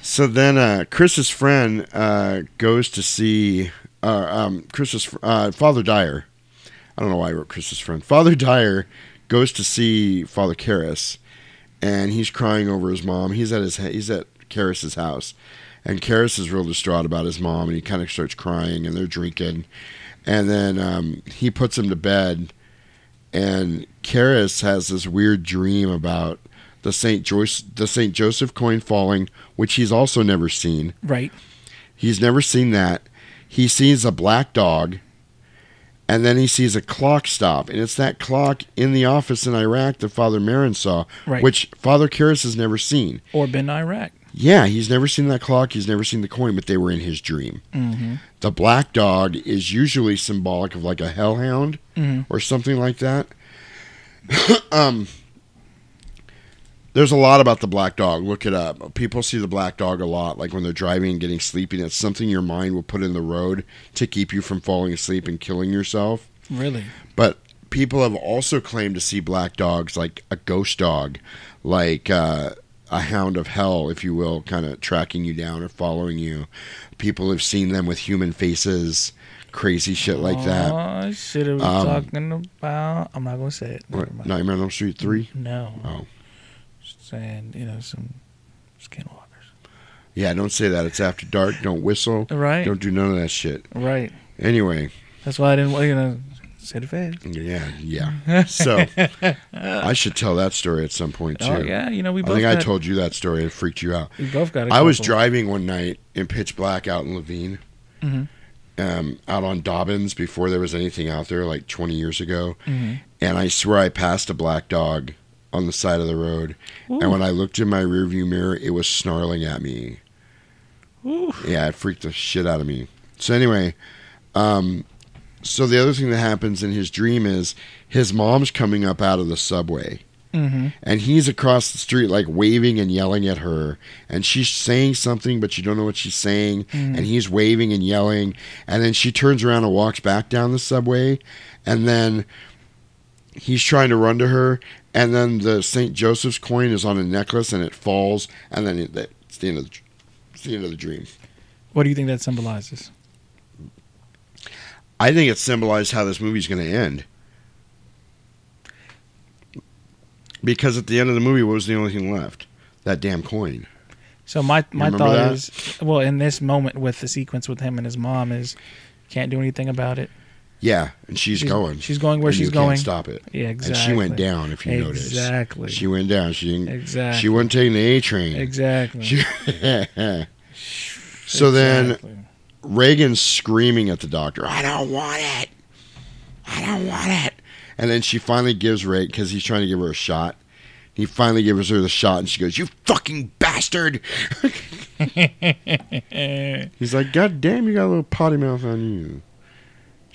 so then, uh, Chris's friend uh, goes to see uh, um, Chris's uh, Father Dyer. I don't know why I wrote Chris's friend. Father Dyer goes to see Father Karras, and he's crying over his mom. He's at his he's at Karras's house, and Karras is real distraught about his mom, and he kind of starts crying, and they're drinking, and then um, he puts him to bed, and Karras has this weird dream about the Saint Joyce the Saint Joseph coin falling, which he's also never seen. right. He's never seen that. He sees a black dog, and then he sees a clock stop, and it's that clock in the office in Iraq that Father Merrin saw, Right. which Father Karras has never seen. Or been to Iraq. Yeah, he's never seen that clock. He's never seen the coin, but they were in his dream. Mm-hmm. The black dog is usually symbolic of like a hellhound Mhm. or something like that. um, there's a lot about the black dog. Look it up. People see the black dog a lot, like when they're driving and getting sleepy. It's something your mind will put in the road to keep you from falling asleep and killing yourself. Really? But people have also claimed to see black dogs like a ghost dog, like uh, a hound of hell, if you will, kind of tracking you down or following you. People have seen them with human faces, crazy shit like that. Oh, shit, are we Um, talking about? I'm not gonna say it. Never What. Nightmare on Elm Street 3? No. Oh. Saying, you know, some skinwalkers. Yeah, don't say that. It's after dark. Don't whistle. Right. Don't do none of that shit. Right. Anyway, That's why I didn't, you know, say it fast. yeah, yeah. So I should tell that story at some point too. Oh yeah, you know we I think got, I told you that story. It freaked you out. we both got. a I was driving one night in pitch black out in Laveen, Mhm. um, out on Dobbins before there was anything out there, like 20 years ago. Mhm. And I swear I passed a black dog on the side of the road. Ooh. And when I looked in my rearview mirror, it was snarling at me. Ooh. Yeah, it freaked the shit out of me. So anyway, um, so the other thing that happens in his dream is his mom's coming up out of the subway, Mm-hmm. and he's across the street like waving and yelling at her and she's saying something but you don't know what she's saying and he's waving and yelling and then she turns around and walks back down the subway and then he's trying to run to her and then the St. Joseph's coin is on a necklace and it falls and then it, it's the end of the, it's the end of the dream. What do you think that symbolizes? I think it symbolized how this movie's going to end. Because at the end of the movie, what was the only thing left? That damn coin. So my my thought that? is, well, in this moment with the sequence with him and his mom is, can't do anything about it. Yeah, and she's, She's- going. she's going where she's going. Stop it. Yeah, exactly. And she went down. If you notice, Exactly. she went down. She didn't. Exactly. She wasn't taking the A train. Exactly. She- so then Exactly. Regan's screaming at the doctor. I don't want it. I don't want it. And then she finally gives Ray because he's trying to give her a shot. He finally gives her the shot, and she goes, "You fucking bastard!" he's like, "God damn, you got a little potty mouth on you.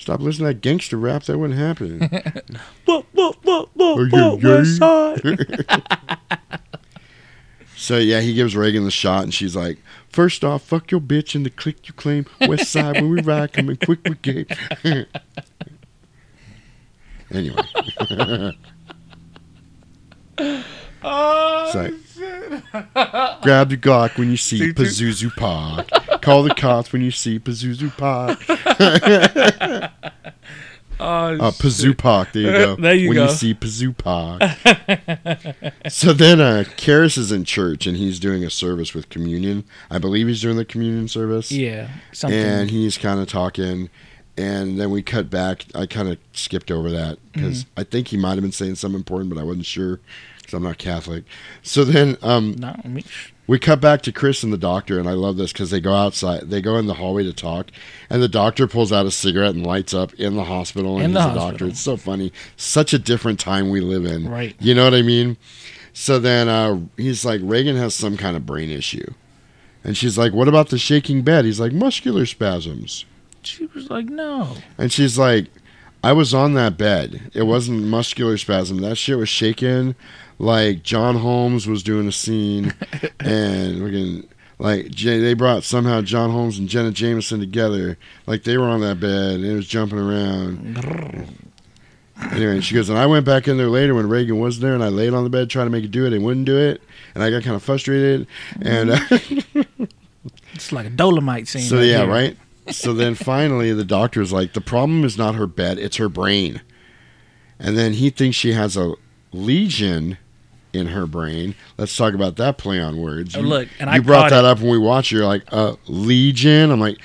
Stop listening to that gangster rap. That wouldn't happen." Whoa, whoa, whoa, whoa, whoa, West. Side. so yeah, he gives Regan the shot, and she's like, First off, fuck your bitch and the click you claim. West side when we ride, coming quick with game." anyway. Oh, like, grab the Glock when you see See, Pazuzu Park. Call the cops when you see Pazuzu Park. oh, Uh, Pazoo Park, there you go. There you when go. you see Pazoo Park. so then uh, Karras is in church and he's doing a service with communion. I believe he's doing the communion service. yeah, something. and he's kind of talking and then we cut back i kind of skipped over that because Mm-hmm. i think he might have been saying something important but i wasn't sure because i'm not catholic so then um, no, me. we cut back to chris and the doctor and i love this because they go outside they go in the hallway to talk and the doctor pulls out a cigarette and lights up in the hospital and In he's the a hospital. doctor it's so funny such a different time we live in Right. you know what i mean so then uh, he's like regan has some kind of brain issue and she's like what about the shaking bed he's like muscular spasms She was like, no. and she's like, I was on that bed. It wasn't muscular spasm. That shit was shaking like John Holmes was doing a scene. and freaking, like, they brought somehow John Holmes and Jenna Jameson together. Like, they were on that bed and it was jumping around. Anyway, she goes, and I went back in there later when Regan was there and I laid on the bed trying to make it do it and wouldn't do it. And I got kind of frustrated. And. Uh, It's like a Dolomite scene. So right yeah, here. right. So then finally, the doctor's like, the problem is not her bed; it's her brain. And then he thinks she has a lesion in her brain. Let's talk about that play on words. Oh, You- look, and you I brought that it. up when we watched. You're like, uh, legion. I'm like,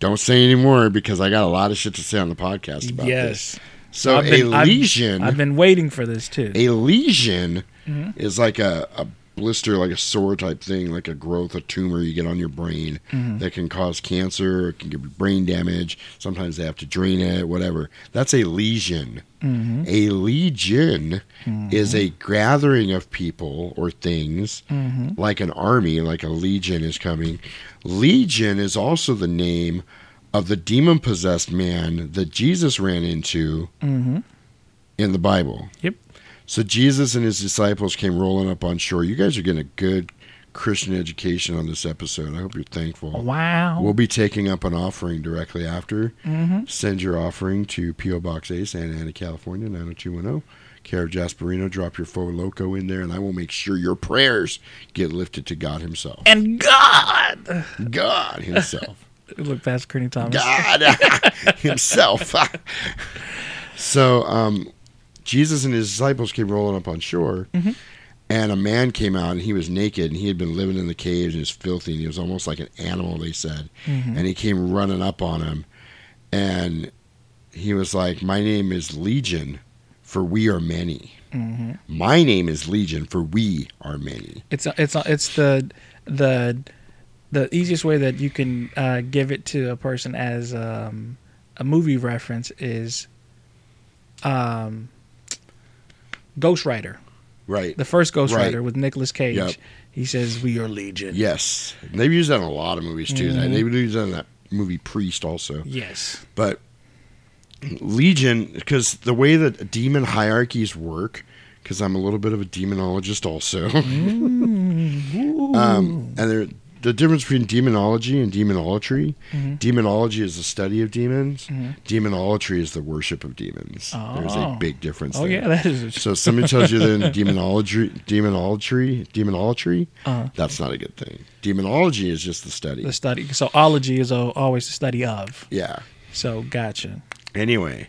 don't say anymore because I got a lot of shit to say on the podcast about this. Yes. So I've been- a I've- lesion. I've been waiting for this too. A lesion Mm-hmm. is like a, a blister, like a sore type thing, like a growth, a tumor you get on your brain Mm-hmm. that can cause cancer, it can give you brain damage. Sometimes they have to drain it, whatever. That's a lesion. Mm-hmm. A legion is a gathering of people or things, Mm-hmm. like an army, like a legion is coming. Legion is also the name of the demon possessed man that Jesus ran into Mm-hmm. in the Bible. Yep. So Jesus and his disciples came rolling up on shore. You guys are getting a good Christian education on this episode. I hope you're thankful. Wow. We'll be taking up an offering directly after. mm-hmm. Send your offering to P.O. Box A, Santa Ana, California, 90210. Care of Jasperino. Drop your faux loco in there, and I will make sure your prayers get lifted to God Himself. And God. God Himself. Look past Kearney Thomas. God Himself. so, um, Jesus and his disciples came rolling up on shore, Mhm. and a man came out, and he was naked, and he had been living in the caves, and he was filthy, and he was almost like an animal, they said. Mhm. And he came running up on him, and he was like, My name is Legion, for we are many. hmm My name is Legion, for we are many. It's it's it's the the the easiest way that you can uh, give it to a person as um, a movie reference is um, Ghost Rider. Right. The first Ghost Right. Rider with Nicolas Cage. Yep. He says, "We are Legion." Yes. And they've used that in a lot of movies, too. Mhm. They've used that in that movie Priest, also. Yes. But Legion, because the way that demon hierarchies work, because I'm a little bit of a demonologist also. um, and the difference between demonology and demonolatry. Demonology is the study of demons. Demonolatry is the worship of demons. There's a Oh. big difference. Oh there. yeah, that is. So somebody tells you they're in demonology, demonolatry, demonolatry, Uh-huh. that's not a good thing. Demonology is just the study. the study. So ology is always the study of. yeah. So gotcha. Anyway,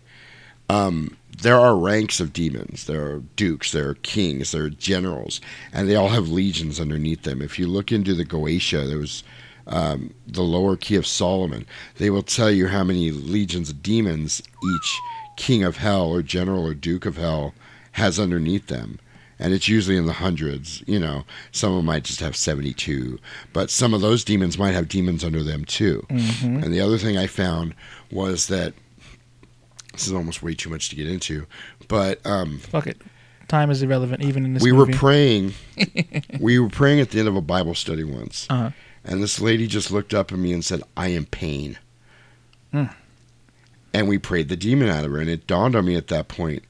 um, there are ranks of demons. There are dukes, there are kings, there are generals, and they all have legions underneath them. If you look into the Goetia, there was um, the lower key of Solomon. They will tell you how many legions of demons each king of hell or general or duke of hell has underneath them. And it's usually in the hundreds. You know, some of them might just have 72, but some of those demons might have demons under them too. And the other thing I found was that this is almost way too much to get into, but um, Fuck it. Time is irrelevant, even in this we movie. were praying. we were praying at the end of a Bible study once, Uh-huh. and this lady just looked up at me and said, "I am pain." Hmm. And we prayed the demon out of her, and it dawned on me at that point: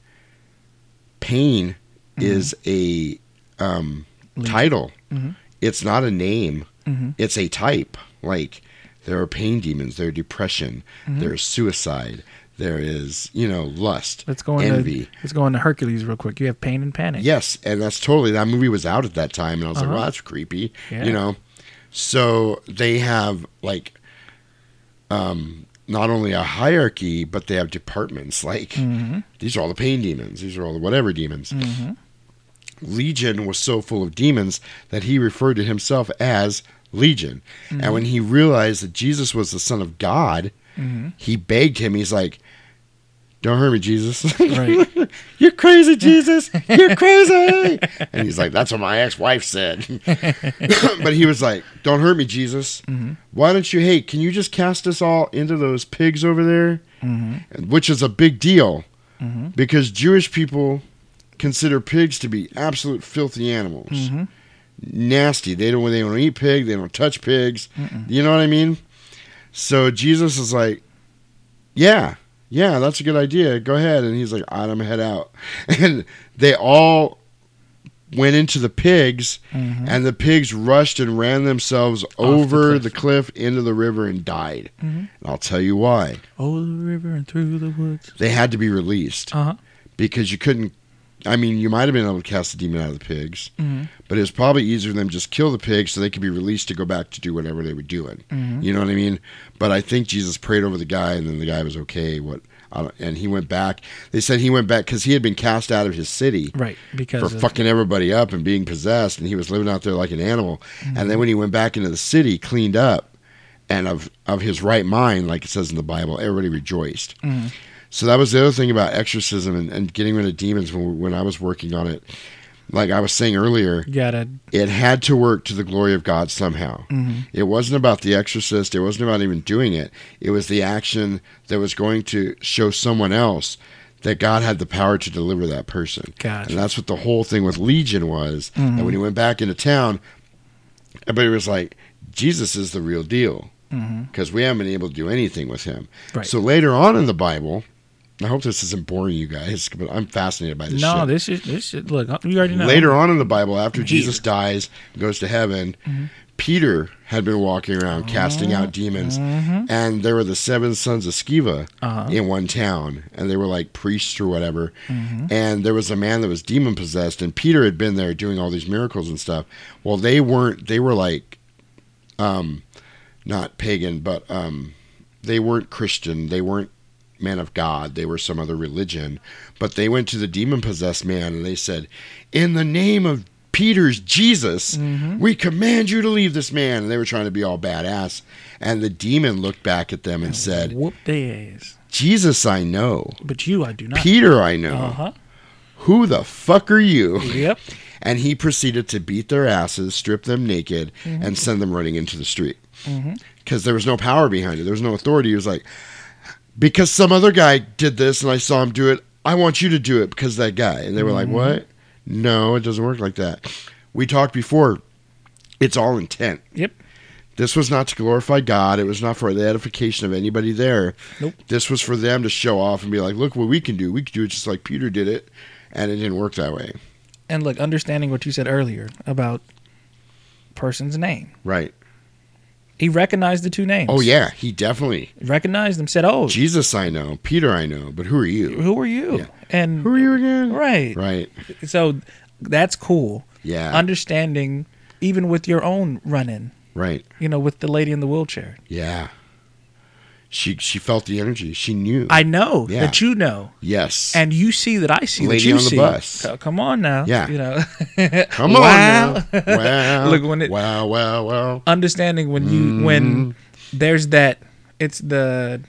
pain is a um, title. Mhm. It's not a name. Mhm. It's a type. Like there are pain demons. There are depression. Mm-hmm. There's suicide. There is, you know, lust, Let's go into envy. let's go into Hercules real quick. You have pain and panic. Yes, and that's totally that movie was out at that time, and I was like, Uh-huh. "Well, that's creepy," Yeah. you know. So they have like, um, not only a hierarchy, but they have departments. Like Mm-hmm. these are all the pain demons. These are all the whatever demons. Mm-hmm. Legion was so full of demons that he referred to himself as Legion. Mm-hmm. And when he realized that Jesus was the Son of God, Mm-hmm. he begged him. He's like, "Don't hurt me, Jesus." Right. You're crazy, Jesus. You're crazy. and he's like, That's what my ex wife said. but he was like, Don't hurt me, Jesus. Mm-hmm. Why don't you, hey, can you just cast us all into those pigs over there? Mm-hmm. And- Which is a big deal mm-hmm. because Jewish people consider pigs to be absolute filthy animals. Nasty. They don't, they don't eat pig. They don't touch pigs. You know what I mean? So Jesus is like, Yeah, yeah, that's a good idea. Go ahead. And he's like, I'm gonna head out. And they all went into the pigs, Mm-hmm. and the pigs rushed and ran themselves over the cliff. into the river and died. Mm-hmm. And I'll tell you why. Over the river and through the woods. They had to be released Uh huh. because you couldn't. I mean, you might have been able to cast the demon out of the pigs, Mhm. but it was probably easier for them just kill the pigs so they could be released to go back to do whatever they were doing. Mhm. You know what I mean? But I think Jesus prayed over the guy, and then the guy was okay. What? And he went back. They said he went back because he had been cast out of his city Right. Because for fucking everybody up and being possessed, and he was living out there like an animal. And then when he went back into the city, cleaned up, and of of his right mind, like it says in the Bible, everybody rejoiced. So that was the other thing about exorcism and, and getting rid of demons when when I was working on it. Like I was saying earlier, gotta. it had to work to the glory of God somehow. Mhm. It wasn't about the exorcist. It wasn't about even doing it. It was the action that was going to show someone else that God had the power to deliver that person. Gotcha. And that's what the whole thing with Legion was. And when he went back into town, everybody was like, Jesus is the real deal. Because we haven't been able to do anything with him. Right. So later on in the Bible, I hope this isn't boring you guys, but I'm fascinated by this shit. no, shit. this is this is look. You already know. Later on in the Bible, after Here. Jesus dies and goes to heaven, Peter had been walking around casting out demons, and there were the seven sons of Sceva Uh-huh. in one town, and they were like priests or whatever. And there was a man that was demon possessed, and Peter had been there doing all these miracles and stuff. Well, they weren't. They were like, um, not pagan, but um, they weren't Christian. They weren't men of God. They were some other religion. But they went to the demon possessed man and they said, In the name of Peter's Jesus, mm-hmm. we command you to leave this man. And they were trying to be all badass. And the demon looked back at them and said, Whoop their ass. Jesus, I know. But you, I do not. Peter, I know. Uh huh. Who the fuck are you? Yep. And he proceeded to beat their asses, strip them naked, mm-hmm. and send them running into the street. Mm-hmm. Because there was no power behind it. There was no authority. He was like, because some other guy did this and I saw him do it, I want you to do it because that guy. And they were like, mm-hmm. what? No, it doesn't work like that. We talked before. It's all intent. Yep. This was not to glorify God. It was not for the edification of anybody there. Nope. This was for them to show off and be like, look what we can do. We can do it just like Peter did it. And it didn't work that way. And look, understanding what you said earlier about person's name. Right. He recognized the two names. Oh yeah, he definitely. Recognized them, said, Oh, Jesus, I know. Peter, I know. But who are you? who are you? Yeah. And Who are you again? right. Right. So that's cool. Yeah. Understanding even with your own run in, right. you know, with the lady in the wheelchair. Yeah. She she felt the energy. She knew. I know Yeah. that you know. yes. And you see that I see Lady that you on the see. bus. Co- Come on now. Yeah. You know. Come Wow. on. Now. Wow. Look, when it- wow. Wow. Wow. understanding when you when mm-hmm. there's that it's the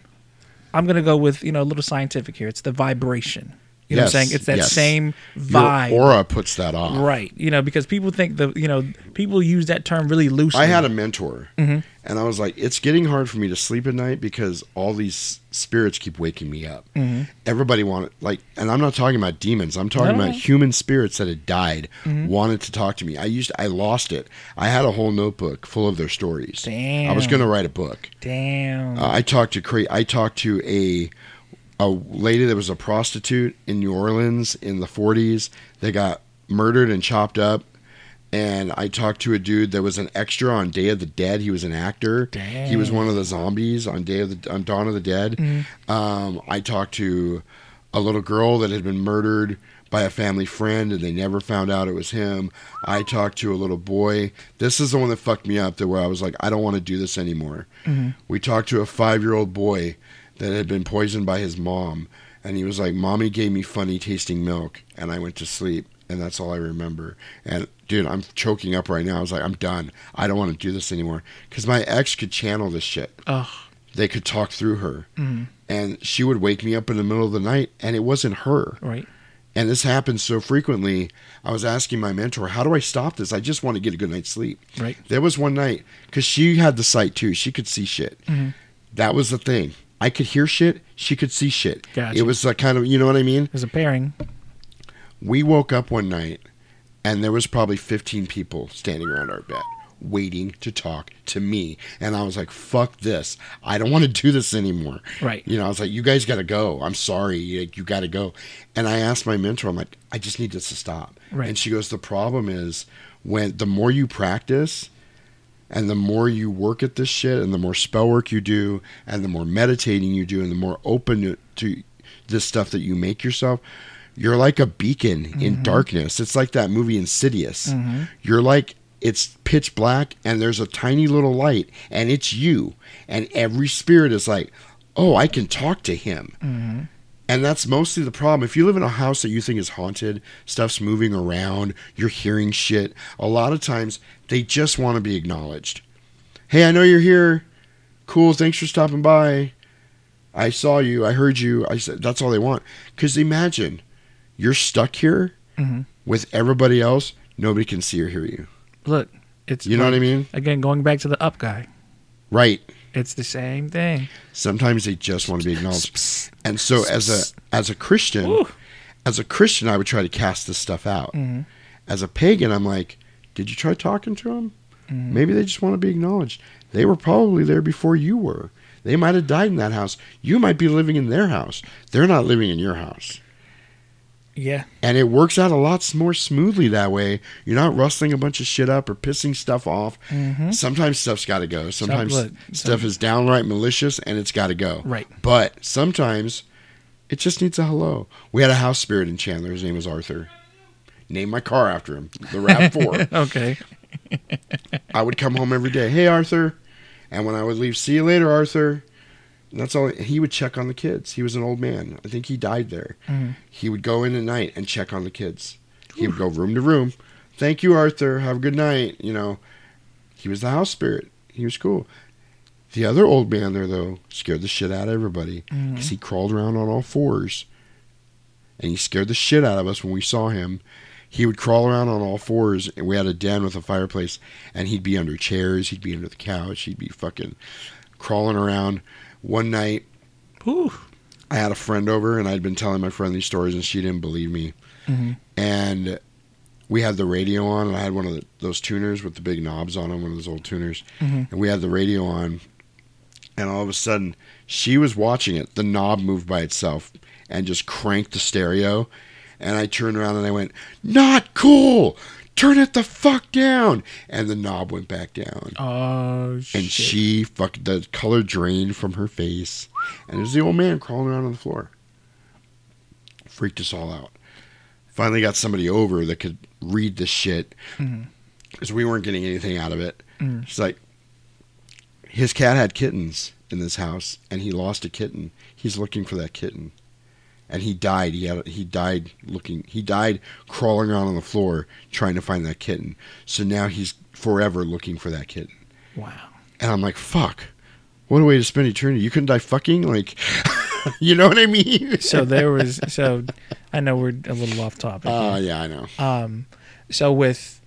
I'm gonna go with you know a little scientific here. It's the vibration. You know what I'm saying? It's that yes. same Your vibe. aura puts that off. Right. You know, because people think the you know, people use that term really loosely. I had a mentor, Mm-hmm. and I was like, it's getting hard for me to sleep at night because all these spirits keep waking me up. Mm-hmm. Everybody wanted, like, and I'm not talking about demons. I'm talking No. about human spirits that had died, Mm-hmm. wanted to talk to me. I used, I lost it. I had a whole notebook full of their stories. Damn. I was going to write a book. Damn. Uh, I talked to cra- I talked to a a lady that was a prostitute in New Orleans in the 40s. They got murdered and chopped up. And I talked to a dude that was an extra on Day of the Dead. He was an actor. He was one of the zombies on Day of the on Dawn of the Dead. Um, I talked to a little girl that had been murdered by a family friend and they never found out it was him. I talked to a little boy. This is the one that fucked me up. That where I was like, I don't want to do this anymore. We talked to a five year old boy that had been poisoned by his mom, and he was like, "Mommy gave me funny tasting milk, and I went to sleep." And that's all I remember. And dude, I'm choking up right now. I was like, I'm done. I don't want to do this anymore. Because my ex could channel this shit Ugh. they could talk through her. Mm-hmm. And she would wake me up in the middle of the night, and it wasn't her. Right. And this happens so frequently. I was asking my mentor, how do I stop this? I just want to get a good night's sleep. Right. There was one night, because she had the sight too. She could see shit. Mm-hmm. That was the thing. I could hear shit. She could see shit. Gotcha. It was like kind of, you know what I mean? It was a pairing. We woke up one night, and there was probably 15 people standing around our bed waiting to talk to me. And I was like, fuck this. I don't want to do this anymore. Right. You know, I was like, you guys got to go. I'm sorry. You, you got to go. And I asked my mentor, I'm like, I just need this to stop. Right. And she goes, the problem is when the more you practice, and the more you work at this shit, and the more spell work you do, and the more meditating you do, and the more open to, to this stuff that you make yourself, you're like a beacon in mm-hmm. darkness. It's like that movie Insidious. Mm-hmm. You're like it's pitch black, and there's a tiny little light, and it's you, and every spirit is like, oh, I can talk to him. Mm-hmm. And that's mostly the problem. If you live in a house that you think is haunted, stuff's moving around, you're hearing shit, a lot of times they just want to be acknowledged. Hey, I know you're here. Cool, thanks for stopping by. I saw you, I heard you. I said that's all they want. Cuz imagine you're stuck here Mhm. with everybody else, nobody can see or hear you. Look, it's You know what I mean? Again, going back to the up guy. Right. It's the same thing. Sometimes they just want to be acknowledged. And so as a as a Christian, Ooh. as a Christian I would try to cast this stuff out. Mhm. As a pagan I'm like, did you try talking to them? Mm-hmm. Maybe they just want to be acknowledged. They were probably there before you were. They might have died in that house. You might be living in their house. They're not living in your house. Yeah. And it works out a lot more smoothly that way. You're not rustling a bunch of shit up or pissing stuff off. Mhm. Sometimes stuff's got to go. Sometimes stuff is downright malicious and it's got to go. Right. But sometimes it just needs a hello. We had a house spirit in Chandler. His name was Arthur. Named my car after him, the RAV4. Okay. I would come home every day. Hey, Arthur. And when I would leave, see you later, Arthur. And that's all. He would check on the kids. He was an old man. I think he died there. Mhm. He would go in at night and check on the kids. He would go room to room. Thank you, Arthur. Have a good night. You know, he was the house spirit. He was cool. The other old man there, though, scared the shit out of everybody because he crawled around on all fours. And he scared the shit out of us when we saw him. He would crawl around on all fours, and we had a den with a fireplace, and he'd be under chairs, he'd be under the couch, he'd be fucking crawling around. One night, Whew. I had a friend over, and I'd been telling my friend these stories, and she didn't believe me. Mhm. And we had the radio on, and I had one of the, those tuners with the big knobs on them, one of those old tuners, Mhm. and we had the radio on, and all of a sudden, she was watching it. The knob moved by itself and just cranked the stereo, And I turned around and I went, "Not cool! Turn it the fuck down!" And the knob went back down. Oh shit. and she fucking the color drained from her face, and there's the old man crawling around on the floor. Freaked us all out. Finally got somebody over that could read the shit because we weren't getting anything out of it. Mm. She's like, his cat had kittens in this house, and he lost a kitten. He's looking for that kitten, and he died. He had he died looking. He died crawling around on the floor trying to find that kitten. So now he's forever looking for that kitten. Wow. And I'm like, fuck. What a way to spend eternity. You couldn't die fucking? Like, you know what I mean? So there was so I know we're a little off topic. Uh, yeah, I know. Um so with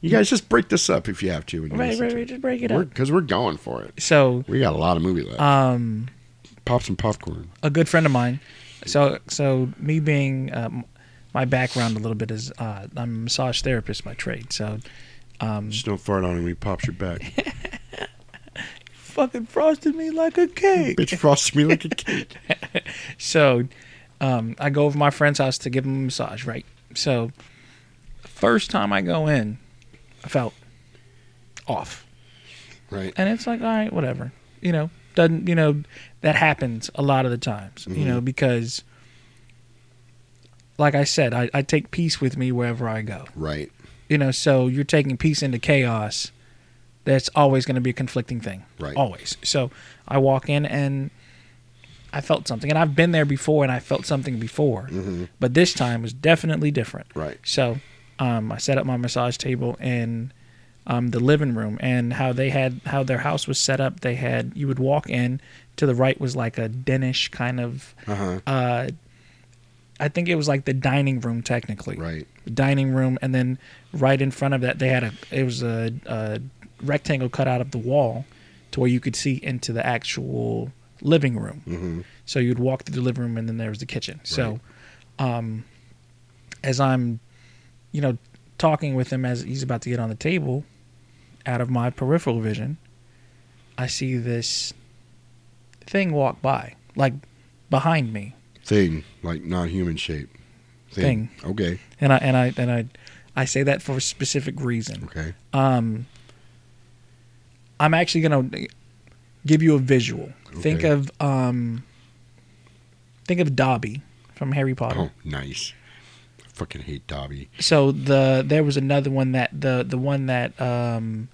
You guys just break this up if you have to. when you right, right, right, just break it We're- up. Because we're, going for it. So We got a lot of movie left. um Pop some popcorn. a good friend of mine. So so me being um, my background a little bit is uh, I'm a massage therapist by trade. So um, Just don't fart on him he pops your back. fucking frosted me like a cake. Bitch frosted me like a cake. So um, I go over to my friend's house to give him a massage. Right. So first time I go in, I felt off, Right. and it's like all right, whatever. You know, doesn't you know that happens a lot of the times. You know because. Like I said, I, I take peace with me wherever I go. Right. you know so you're taking peace into chaos that's always going to be a conflicting thing Right. always so i walk in and i felt something and i've been there before and i felt something before Mhm. but this time was definitely different Right. so um, i set up my massage table in um, the living room and how they had how their house was set up they had you would walk in to the right was like a denish kind of Uh huh. uh, i think it was like the dining room technically Right. dining room, and then right in front of that they had a it was a, a rectangle cut out of the wall to where you could see into the actual living room. Mm-hmm. So you'd walk through the living room, and then there was the kitchen. So, um, as I'm, you know, talking with him as he's about to get on the table, out of my peripheral vision, I see this thing walk by, like behind me, Thing like not human shape. Thing. Okay. and I and I and I, I say that for a specific reason. Okay. Um, I'm actually gonna give you a visual. Think of um, think of Dobby from Harry Potter. Oh, nice. I fucking hate Dobby. So the there was another one that the the one that um,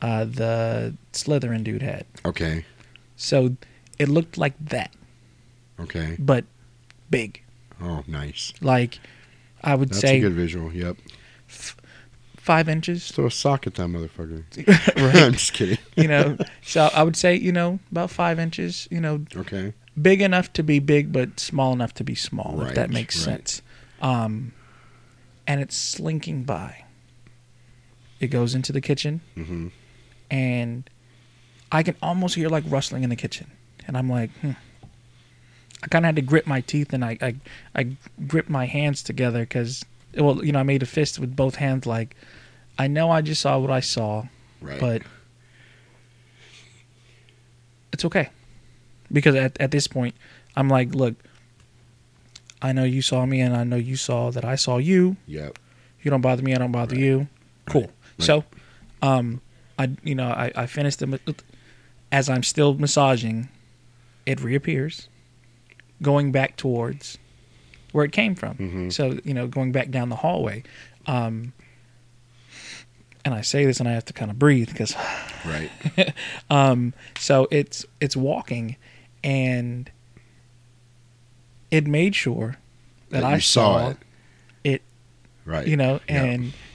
uh, the Slytherin dude had. Okay. So it looked like that, Okay. but big. Oh, nice. Like I would That's say That's a good visual. Yep. five inches. Throw a sock at that motherfucker. right. I'm just kidding. You know. so I would say you know about five inches. You know Okay. big enough to be big, but small enough to be small. if that Right, makes right. sense. Um, and it's slinking by. It goes into the kitchen, Mm-hmm. and I can almost hear like rustling in the kitchen, and I'm like, hmm. I kind of had to grip my teeth, and I I, I gripped my hands together because, well, you know, I made a fist with both hands, like, I know I just saw what I saw, Right. but it's okay because at, at this point i'm like look i know you saw me and i know you saw that i saw you Yep. you don't bother me i don't bother you cool Right. so um i you know i, I finished the as i'm still massaging it reappears going back towards where it came from Mhm. so you know going back down the hallway um and i say this and i have to kind of breathe because Right. um, so it's it's walking, and it made sure that, That I saw saw it. it. Right. You know, Yeah.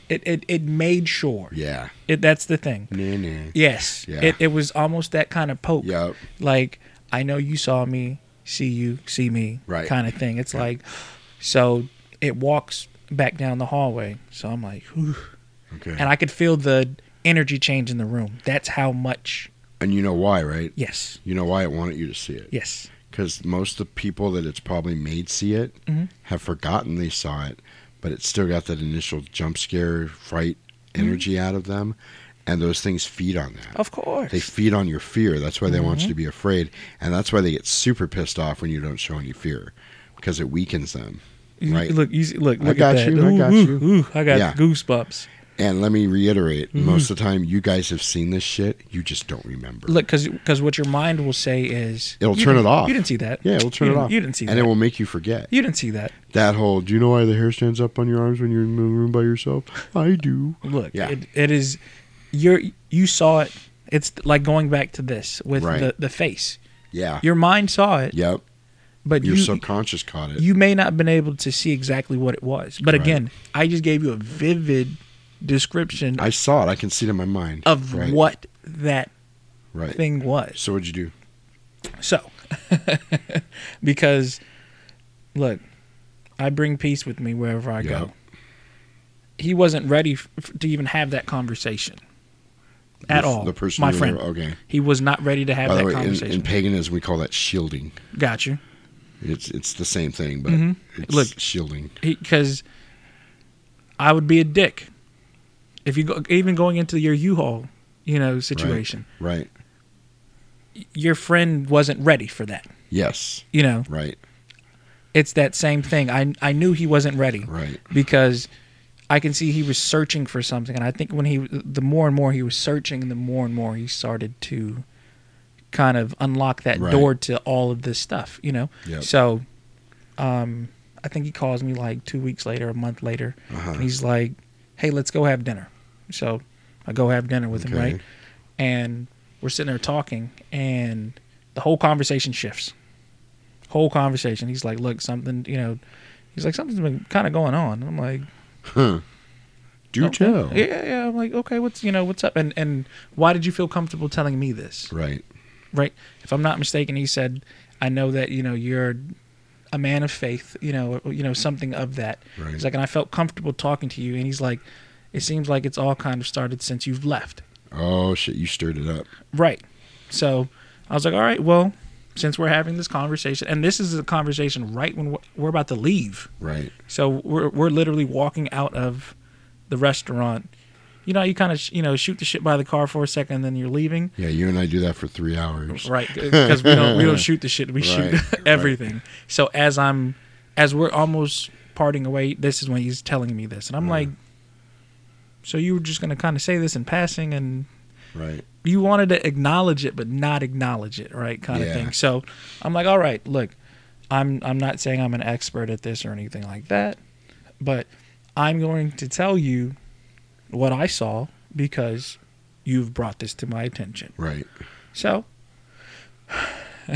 It, it it made sure. Yeah. It that's the thing. Nah. Yes. Yeah. It it was almost that kind of poke. Yep. Like I know you saw me, see you, see me, Right. kind of thing. It's like, so it walks back down the hallway. So I'm like, Whew. Okay. and I could feel the energy change in the room. That's how much. And you know why, right? Yes. You know why it wanted you to see it. Yes. Because most of the people that it's probably made see it Mhm. have forgotten they saw it, but it still got that initial jump scare, fright energy out of them. And those things feed on that. Of course. They feed on your fear. That's why they want Mm-hmm. you to be afraid. And that's why they get super pissed off when you don't show any fear because it weakens them. Right. Look, you look, look got at that. you, I got ooh, you. ooh, I got Yeah. goosebumps. And let me reiterate: Mm-hmm. most of the time, you guys have seen this shit. You just don't remember. Look, because what your mind will say is It'll turn it off. You didn't see that. yeah, it'll turn you it off. You didn't see and that. And it will make you forget you didn't see that. that whole. Do you know why the hair stands up on your arms when you're in the room by yourself? I do. Look, Yeah. it, it is. You're you saw it. It's like going back to this with Right. the the face. Yeah. Your mind saw it, yep. but Your you subconscious caught it. you may not have been able to see exactly what it was. But Right. again, I just gave you a vivid description I saw it. I can see it in my mind. of right. what that Right. thing was. So what'd you do? So, because look, I bring peace with me wherever I Yep. go. He wasn't ready f- to even have that conversation at The- all. The person. my you were friend. Okay. He was not ready to have By that the way, in, conversation. in paganism, we call that shielding. Got you. It's it's the same thing, but Mhm. it's Look. shielding. Because I would be a dick if you go, even going into your U-Haul, you know, situation. Right. Your friend wasn't ready for that. Yes. You know, Right. it's that same thing. I I knew he wasn't ready. Right. because I can see he was searching for something, and I think when he, the more and more he was searching, the more and more he started to kind of unlock that Right. door to all of this stuff, you know. Yep. So, um, I think he calls me like two weeks later, a month later, Uh-huh. and he's like, "Hey, let's go have dinner." So I go have dinner with him, right? And we're sitting there talking, and the whole conversation shifts. Whole conversation. He's like, "Look, something, you know." He's like, "Something's been kind of going on." I'm like, Huh. Do Okay. tell. Yeah, yeah. I'm like, okay, what's you know, what's up? And and why did you feel comfortable telling me this? Right. Right? If I'm not mistaken, he said, I know that, you know, you're a man of faith, you know, or, you know, something of that. Right. He's like, and I felt comfortable talking to you. And he's like, it seems like it's all kind of started since you've left. Oh shit! You stirred it up. Right. So I was like, all right, well, since we're having this conversation, and this is a conversation right when we're- about to leave. Right. So we're we're literally walking out of the restaurant. You know, you kind of sh- you know shoot the shit by the car for a second, and then you're leaving, Yeah. You and I do that for three hours. right? Because we don't we don't shoot the shit, we shoot Right, everything. So as I'm as we're almost parting away, this is when he's telling me this, and I'm like, so you were just gonna kind of say this in passing, and Right. you wanted to acknowledge it but not acknowledge it, right? Kind of thing. So I'm like, all right, look, I'm I'm not saying I'm an expert at this or anything like that, but I'm going to tell you what I saw because you've brought this to my attention. Right. So,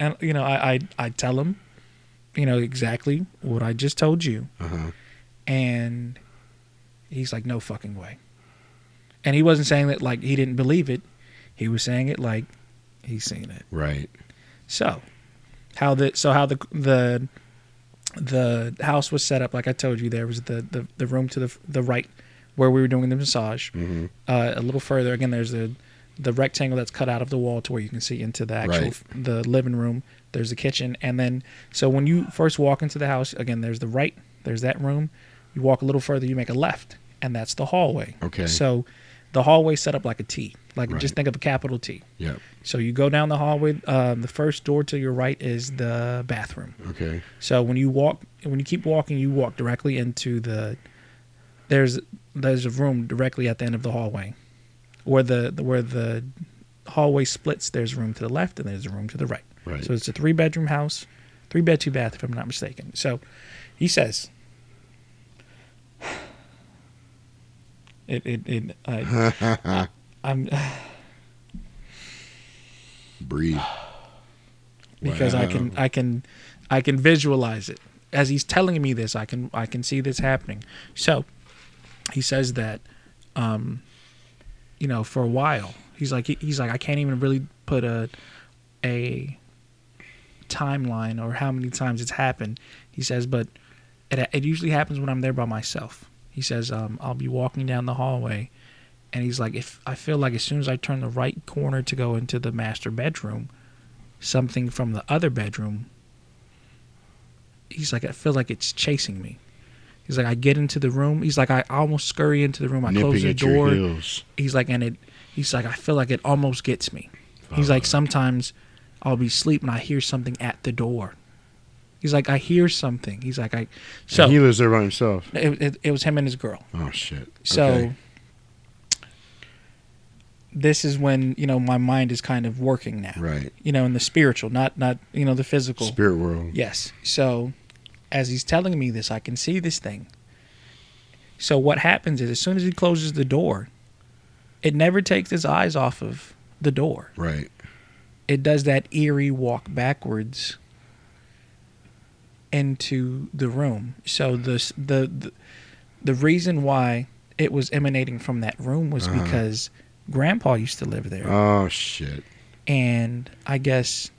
and you know, I, I I tell him, you know, exactly what I just told you, Uh huh. And he's like, no fucking way. And he wasn't saying that like he didn't believe it. He was saying it like he's seen it. Right. So, how the so how the the the house was set up, like I told you, there was the the, the room to the the right where we were doing the massage. Mhm. Uh, a little further, again, there's the the rectangle that's cut out of the wall to where you can see into the actual Right. the living room. There's the kitchen, and then so when you first walk into the house, again, there's the right, there's that room. You walk a little further, you make a left, and that's the hallway. Okay. So the hallway set up like a T, like Right. just think of a capital T. Yep. So you go down the hallway. Um, the first door to your right is the bathroom. Okay. So when you walk, when you keep walking, you walk directly into the. There's there's a room directly at the end of the hallway, where the, the where the hallway splits. There's a room to the left and there's a room to the right. Right. So it's a three bedroom house, three bed two bath if I'm not mistaken. So he says. It it it I, I'm Breathe. because I can I can I can visualize it as he's telling me this. I can I can see this happening. So he says that, um, you know, for a while he's like he's like I can't even really put a a timeline or how many times it's happened. He says, but it it usually happens when I'm there by myself. He says um, I'll be walking down the hallway. And he's like, if I feel like as soon as I turn the right corner to go into the master bedroom, something from the other bedroom. He's like, I feel like it's chasing me. He's like, I get into the room. He's like, I almost scurry into the room. I close the door. He's like, and it. He's like, I feel like it almost gets me. He's like, sometimes I'll be asleep and I hear something at the door. He's like, I hear something. He's like, I. So And he lives there by himself. it, it, it was him and his girl. Oh shit. So Okay. this is when you know my mind is kind of working now. right, You know, in the spiritual, not not you know the physical. spirit world. Yes. So as he's telling me this, I can see this thing. So what happens is as soon as he closes the door, it never takes his eyes off of the door. Right. It does that eerie walk backwards into the room. So the the the, the reason why it was emanating from that room was Uh-huh. because grandpa used to live there Oh shit. and I guess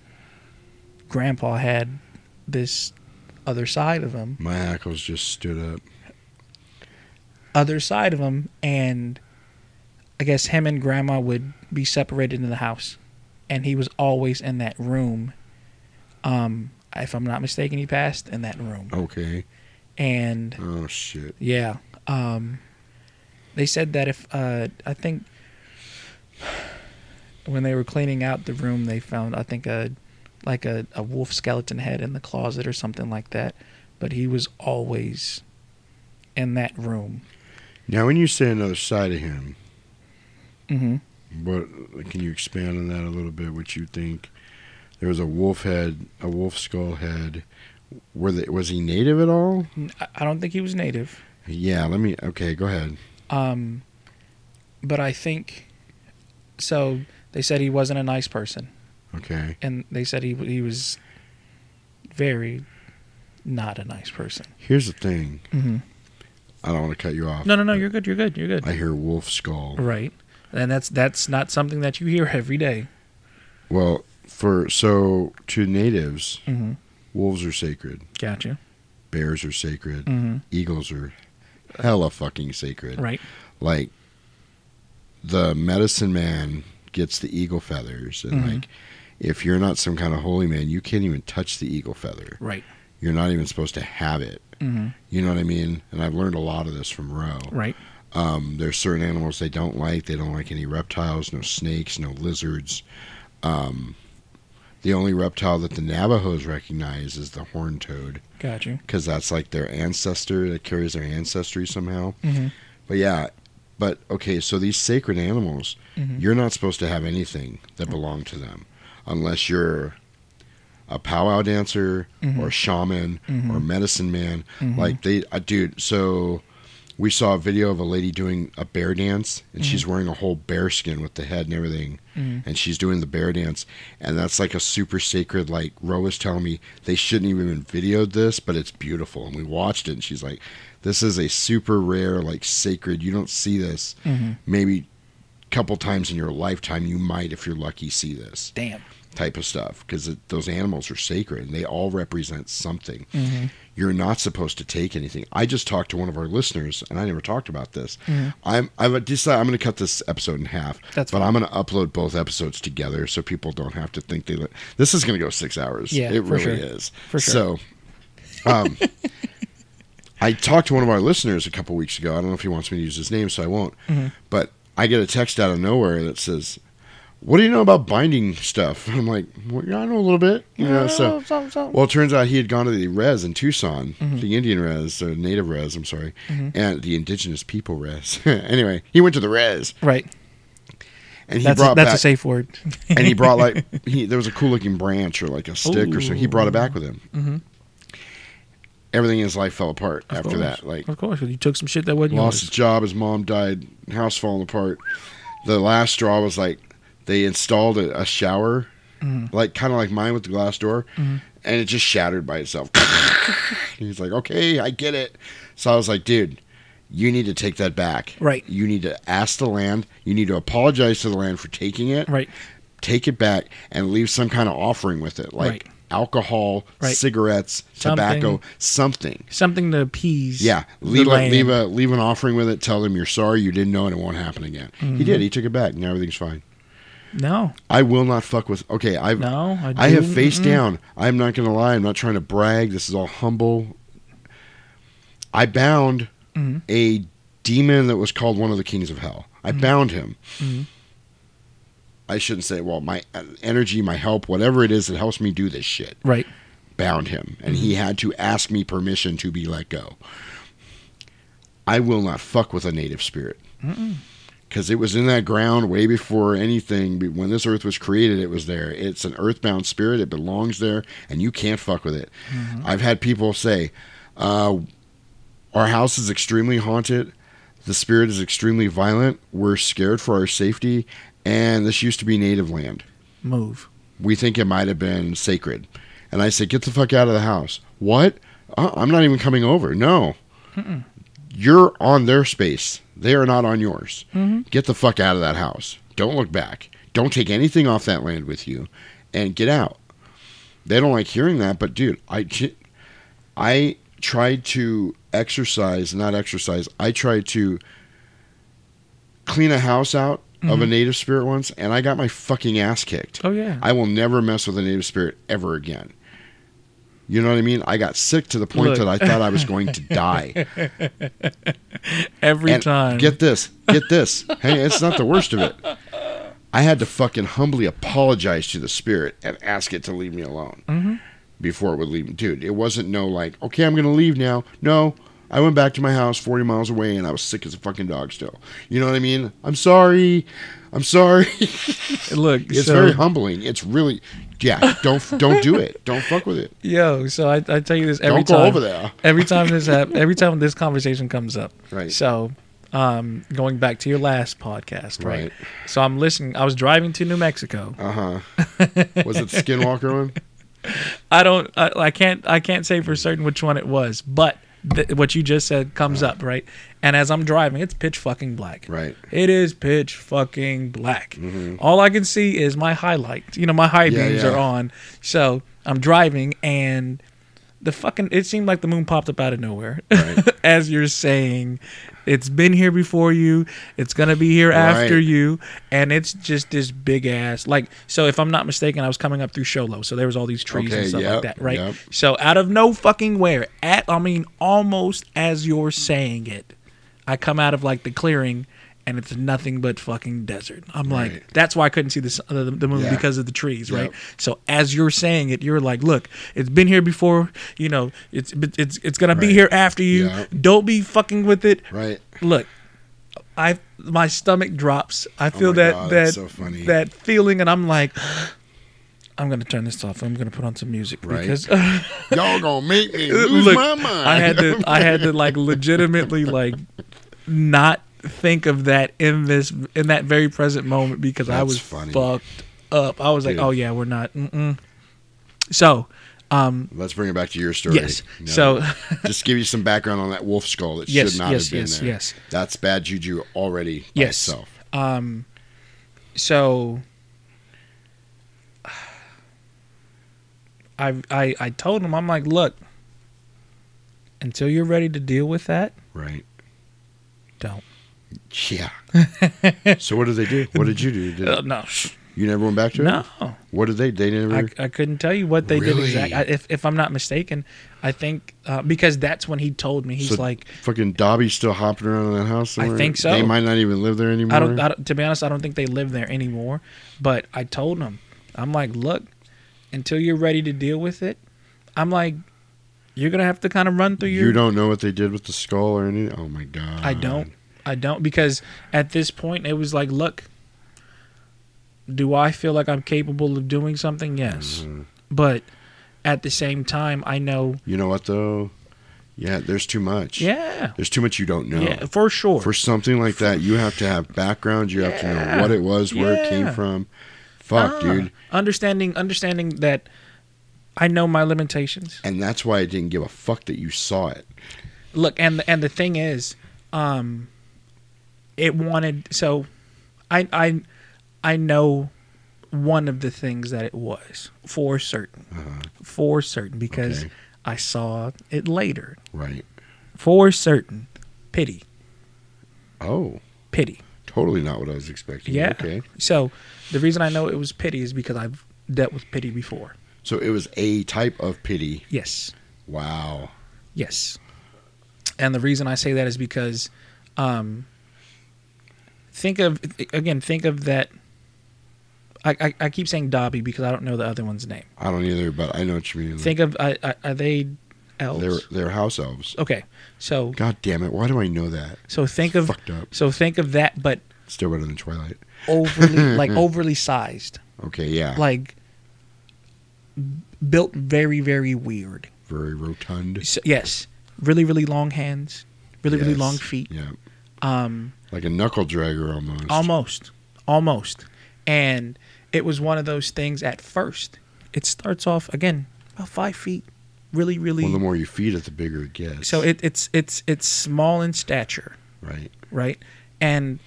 grandpa had this other side of him, My ankles just stood up. other side of him, and I guess him and grandma would be separated in the house, and he was always in that room. Um, if I'm not mistaken, he passed in that room, Okay. and Oh shit. yeah, um, they said that if uh, I think when they were cleaning out the room, they found I think a like a, a wolf skeleton head in the closet or something like that. But he was always in that room. Now, when you say another side of him, mm-hmm. what can you expand on that a little bit? What you think? There was a wolf head, a wolf skull head. Were they, was he native at all? I don't think he was native. Yeah. Let me. Okay. Go ahead. Um, but I think so. They said he wasn't a nice person, Okay. and they said he he was very not a nice person. Here's the thing. Mm-hmm. I don't want to cut you off. No, no, no. You're good. You're good. You're good. I hear wolf skull. Right. And that's that's not something that you hear every day. Well, for so to natives, Mm-hmm. wolves are sacred. Gotcha. Bears are sacred. Mm-hmm. Eagles are hella fucking sacred. Right. Like the medicine man gets the eagle feathers, and Mhm. like if you're not some kind of holy man, you can't even touch the eagle feather. Right. You're not even supposed to have it. Mm-hmm. You know what I mean? And I've learned a lot of this from Roe. Right. Um, there's certain animals they don't like. They don't like any reptiles, no snakes, no lizards. Um, the only reptile that the Navajos recognize is the horned toad Gotcha. because that's like their ancestor that carries their ancestry somehow. Mm-hmm. But yeah, but okay, so these sacred animals, Mhm. you're not supposed to have anything that belong to them unless you're a powwow dancer Mhm. or a shaman Mhm. or a medicine man. Mhm. Like they, uh, dude. So we saw a video of a lady doing a bear dance, and she's wearing a whole bear skin with the head and everything, Mhm. and she's doing the bear dance, and that's like a super sacred. Like Ro was telling me, they shouldn't even videoed this, but it's beautiful, and we watched it, and she's like, "This is a super rare, like sacred. You don't see this. Mm-hmm. Maybe." couple times in your lifetime you might if you're lucky see this Damn. Type of stuff because those animals are sacred and they all represent something Mm-hmm. you're not supposed to take anything. I just talked to one of our listeners, and I never talked about this. Mhm. I'm I've decided I'm going to cut this episode in half, That's but fine. I'm going to upload both episodes together so people don't have to think they. Li- this is going to go six hours. Yeah, it really sure. is. For sure. So, um, I talked to one of our listeners a couple weeks ago. I don't know if he wants me to use his name, so I won't. Mhm. But I get a text out of nowhere that says. What do you know about binding stuff? I'm like, well, yeah, I know a little bit. You know, so well, it turns out he had gone to the res in Tucson, Mhm. the Indian res, the native res, I'm sorry, Mhm. and the indigenous people res. anyway, he went to the res, Right. and he That's a, brought that's back, a safe word. and he brought like he there was a cool looking branch or like a stick or so. He brought it back with him. Mhm. Everything in his life fell apart Of after course. that. Like Of course, you took some shit that wasn't lost his job, his mom died, house falling apart. The last straw was like they installed a, a shower, Mhm. like kind of like mine with the glass door, Mhm. and it just shattered by itself. He's like, okay, I get it. So I was like, dude, you need to take that back. Right. You need to ask the land. You need to apologize to the land for taking it. Right. Take it back and leave some kind of offering with it, like Right. alcohol, Right. cigarettes, tobacco, something. Something to appease. Yeah, leave a land. leave a leave an offering with it. Tell them you're sorry, you didn't know, and it won't happen again. Mm-hmm. He did. He took it back. Now everything's fine. No. I will not fuck with. Okay, I've No. I, I have face mm-mm. down. I'm not gonna lie. I'm not trying to brag. This is all humble. I bound Mhm. a demon that was called one of the kings of hell. I bound him. Mhm. I shouldn't say. Well, my energy, my help, whatever it is that helps me do this shit. Right. bound him, and he had to ask me permission to be let go. I will not fuck with a native spirit. Because it was in that ground way before anything. When this earth was created, it was there. It's an earthbound spirit. It belongs there, and you can't fuck with it. I've had people say, uh, Our house is extremely haunted. The spirit is extremely violent. We're scared for our safety, and this used to be native land Move. we think it might have been sacred. And I said, get the fuck out of the house. What? Uh, I'm not even coming over. No. You're on their space. They are not on yours. Mm-hmm. Get the fuck out of that house. Don't look back. Don't take anything off that land with you and get out. They don't like hearing that, but dude, I, I tried to exorcise, not exorcise, I tried to clean a house out of a mm-hmm. native spirit once, and I got my fucking ass kicked. Oh yeah. I will never mess with a native spirit ever again. You know what I mean? I got sick to the point Look. that I thought I was going to die. Every And time. Get this. Get this. hey, it's not the worst of it. I had to fucking humbly apologize to the spirit and ask it to leave me alone Mm-hmm. before it would leave me. Dude, it wasn't no like, okay, I'm going to leave now. No, I went back to my house 40 miles away and I was sick as a fucking dog still. You know what I mean? I'm sorry. I'm sorry. Look, It's so, very humbling. It's really, yeah. Don't don't do it. Don't fuck with it. yo. So I, I tell you this every Don't go time. over there. every time this hap- every time this conversation comes up. Right. So, um, going back to your last podcast, right? Right. So I'm listening. I was driving to New Mexico. Uh huh. Was it Skinwalker one? I don't. I, I can't. I can't say for certain which one it was, but th- what you just said comes up, right? And as I'm driving, it's pitch fucking black. Right. It is pitch fucking black. Mm-hmm. All I can see is my highlights. You know, my high Yeah, beams yeah. are on. So I'm driving, and the fucking. It seemed like the moon popped up out of nowhere. Right. as you're saying, it's been here before you. It's gonna be here after you, and it's just this big ass. Like, so if I'm not mistaken, I was coming up through Show Low, so there was all these trees Okay, and stuff yep, like that, right? yep. So out of no fucking where, at I mean, almost as you're saying it, I come out of like the clearing. And it's nothing but fucking desert. I'm Right. like, that's why I couldn't see the, s- uh, the, the moon Yeah. because of the trees, right? Yep. So as you're saying it, you're like, look, it's been here before. You know, it's it's it's gonna be here after you. Yeah. Don't be fucking with it. Right. Look, I my stomach drops. I feel Oh that God, that so that feeling, and I'm like, I'm gonna turn this off. I'm gonna put on some music Right. because Y'all gonna make me lose look, my mind. I had to I had to like legitimately like not think of that in this in that very present moment because I was funny. fucked up. I was like, oh yeah, we're not. Mm-mm. So, um, Let's bring it back to your story. yes. No. So just give you some background on that wolf skull that Yes, should not yes, have been yes, there. yes. That's bad juju already Yes. itself. Um, so I I I told him I'm like, look, until you're ready to deal with that, Right. Yeah. so what did they do? What did you do? Did, Uh, no, you never went back to it? no. What did they? They never. I, I couldn't tell you what they did Really? exactly. If if I'm not mistaken, I think uh, because that's when he told me he's So like, fucking Dobby's still hopping around in that house. Somewhere? I think so. They might not even live there anymore. I don't, I don't. To be honest, I don't think they live there anymore. But I told him, I'm like, look, until you're ready to deal with it, I'm like, you're gonna have to kind of run through your. you don't know what they did with the skull or anything. Oh my god. I don't. I don't because at this point it was like, look, do I feel like I'm capable of doing something? Yes, Mm-hmm. but at the same time, I know. You know what though? Yeah, there's too much. Yeah, There's too much you don't know. yeah, for sure. For something like that, you have to have background. You have to know what it was, where it came from. Fuck, Ah, dude. Understanding, understanding that I know my limitations. And that's why I didn't give a fuck that you saw it. Look, and and the thing is, um, it wanted so, I I I know one of the things that it was for certain, for certain because Uh-huh. Okay. I saw it later Right. for certain. Pity, Oh, pity. totally not what I was expecting. Yeah. Okay. So the reason I know it was pity is because I've dealt with pity before. So it was a type of pity. Yes. Wow. Yes. And the reason I say that is because um think of again think of that I, I I keep saying Dobby because I don't know the other one's name. I don't either, but I know what you mean. Think of I, I, are they elves? they're they're house elves. okay, so God damn it! Why do I know that? so think of Fucked up. so think of that, but Still better than Twilight. overly like overly sized, Okay, yeah. like built very very weird. Very rotund. So, yes, really really long hands, really really long feet. Yeah, Um, like a knuckle dragger almost. almost, almost, and it was one of those things. At first, it starts off again about five feet, really really. Well, the more you feed it, the bigger it gets. so it, it's it's it's small in stature, right. right? And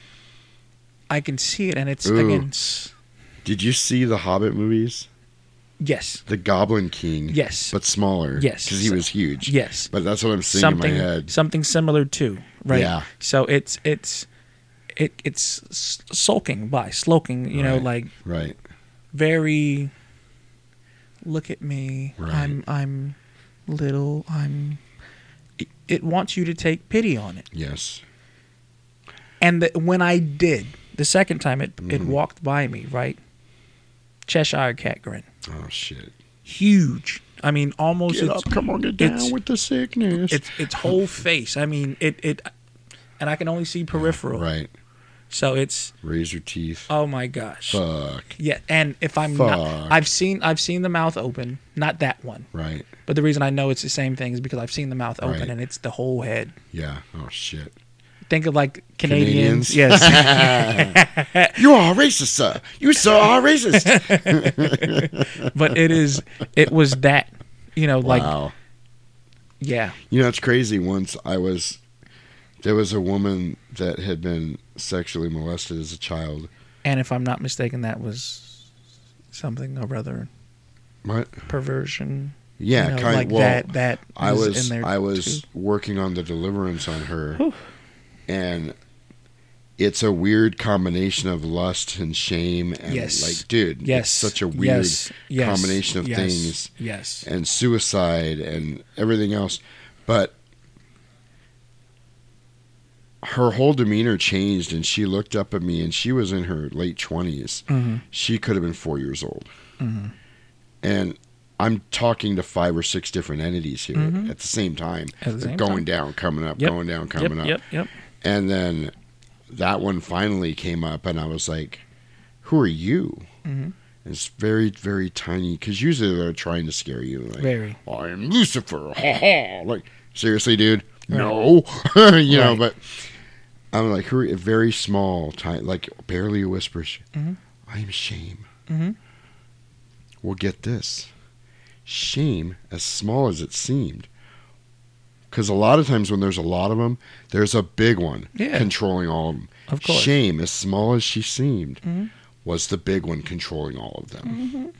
I can see it, and it's Ooh. again, Did you see the Hobbit movies? Yes, The Goblin King. Yes. But smaller. Yes. Because he was huge. yes, But that's what I'm seeing something in my head. something similar too, right? Yeah. So it's it's it it's sulking by sloking, you know, like Right. very. Look at me. Right. I'm I'm little. I'm. It, it wants you to take pity on it, Yes. and the, when I did the second time, it it Mhm. walked by me right. Cheshire cat grin, Oh shit. huge. I mean, almost Get it's, up, come on, get down with the sickness. its its whole face. I mean, it it, and I can only see peripheral. right. So it's Razor teeth. oh my gosh. Fuck. Yeah, and if I'm Fuck. not, I've seen I've seen the mouth open, not that one, Right. but the reason I know it's the same thing is because I've seen the mouth open Right. and it's the whole head. Yeah. Oh shit. Think of like Canadians, Canadians? yes, you are racist, sir. You sir are racist. but it is it was that, you know, like wow. yeah, You know, it's crazy. Once I was, there was a woman that had been sexually molested as a child. and if I'm not mistaken, that was something or rather What? perversion. Yeah, you know, kind like well, that. That I was, was in there. I was too. working on the deliverance on her, Whew. And it's a weird combination of lust and shame and Yes. like, dude, Yes, it's such a weird yes, yes, combination of things Yes, and suicide and everything else, but her whole demeanor changed and she looked up at me and she was in her late 20s hmm she could have been four years old. Hmm and i'm talking to five or six different entities here Mhm. at the same time. The same going time. down coming up Yep. going down Yep, coming up. Yep, yep. And then that one finally came up and i was like who are you Mhm. it's very very tiny because usually they're trying to scare you like Very. i'm lucifer ha ha like seriously dude no you know but i'm like who are you? very small tiny like barely a whisper Mhm. i'm shame Mhm. well get this shame as small as it seemed because a lot of times when there's a lot of them there's a big one Yeah. controlling all of them Of course. shame as small as she seemed Mhm. was the big one controlling all of them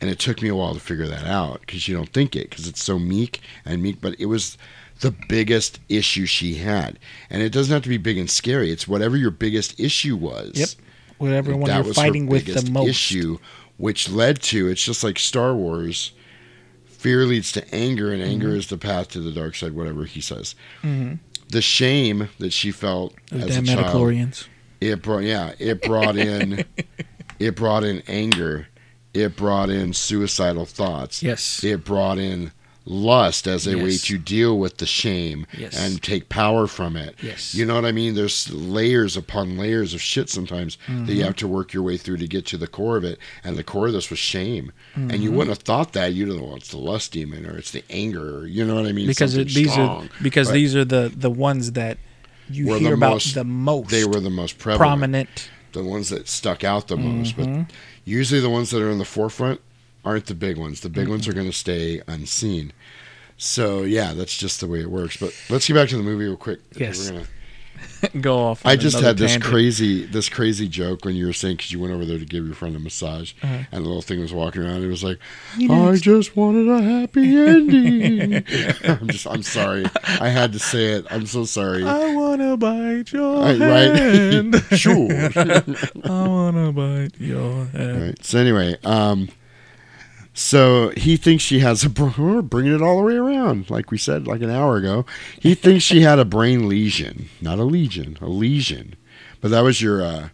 and it took me a while to figure that out because you don't think it because it's so meek and meek but it was the biggest issue she had and it doesn't have to be big and scary it's whatever your biggest issue was Yep. Whatever one you're fighting with the most. issue which led to it's just like star wars fear leads to anger and anger Mm-hmm. is the path to the dark side whatever he says Mhm. the shame that she felt Those as a child. It brought yeah it brought in it brought in anger it brought in suicidal thoughts Yes. it brought in lust as a way to deal with the shame Yes. and take power from it Yes. you know what i mean there's layers upon layers of shit sometimes that Mm-hmm. you have to work your way through to get to the core of it and the core of this was shame and Mm-hmm. you wouldn't have thought that you'd have well it's the lust demon or it's the anger or you know what i mean because it, these strong. are because But these are the the ones that you Were the hear about most- the most. they were the most prevalent prominent. the ones that stuck out the most. Mm-hmm. But usually the ones that are in the forefront aren't the big ones. The big ones are Mm-hmm. going to stay unseen. So yeah, that's just the way it works. But let's get back to the movie real quick. Yes. We're gonna- Go off. I just had this tangent. crazy this crazy joke when you were saying because you went over there to give your friend a massage Uh-huh. and the little thing was walking around. It was like, I just wanted a happy ending. I'm just I'm sorry. I had to say it. I'm so sorry. I wanna bite your Right, right. hand. sure. I wanna bite your hand. Right. So anyway, um, so he thinks she has a bringing it all the way around, like we said like an hour ago. He thinks she had a brain lesion, not a legion, a lesion. But that was your uh,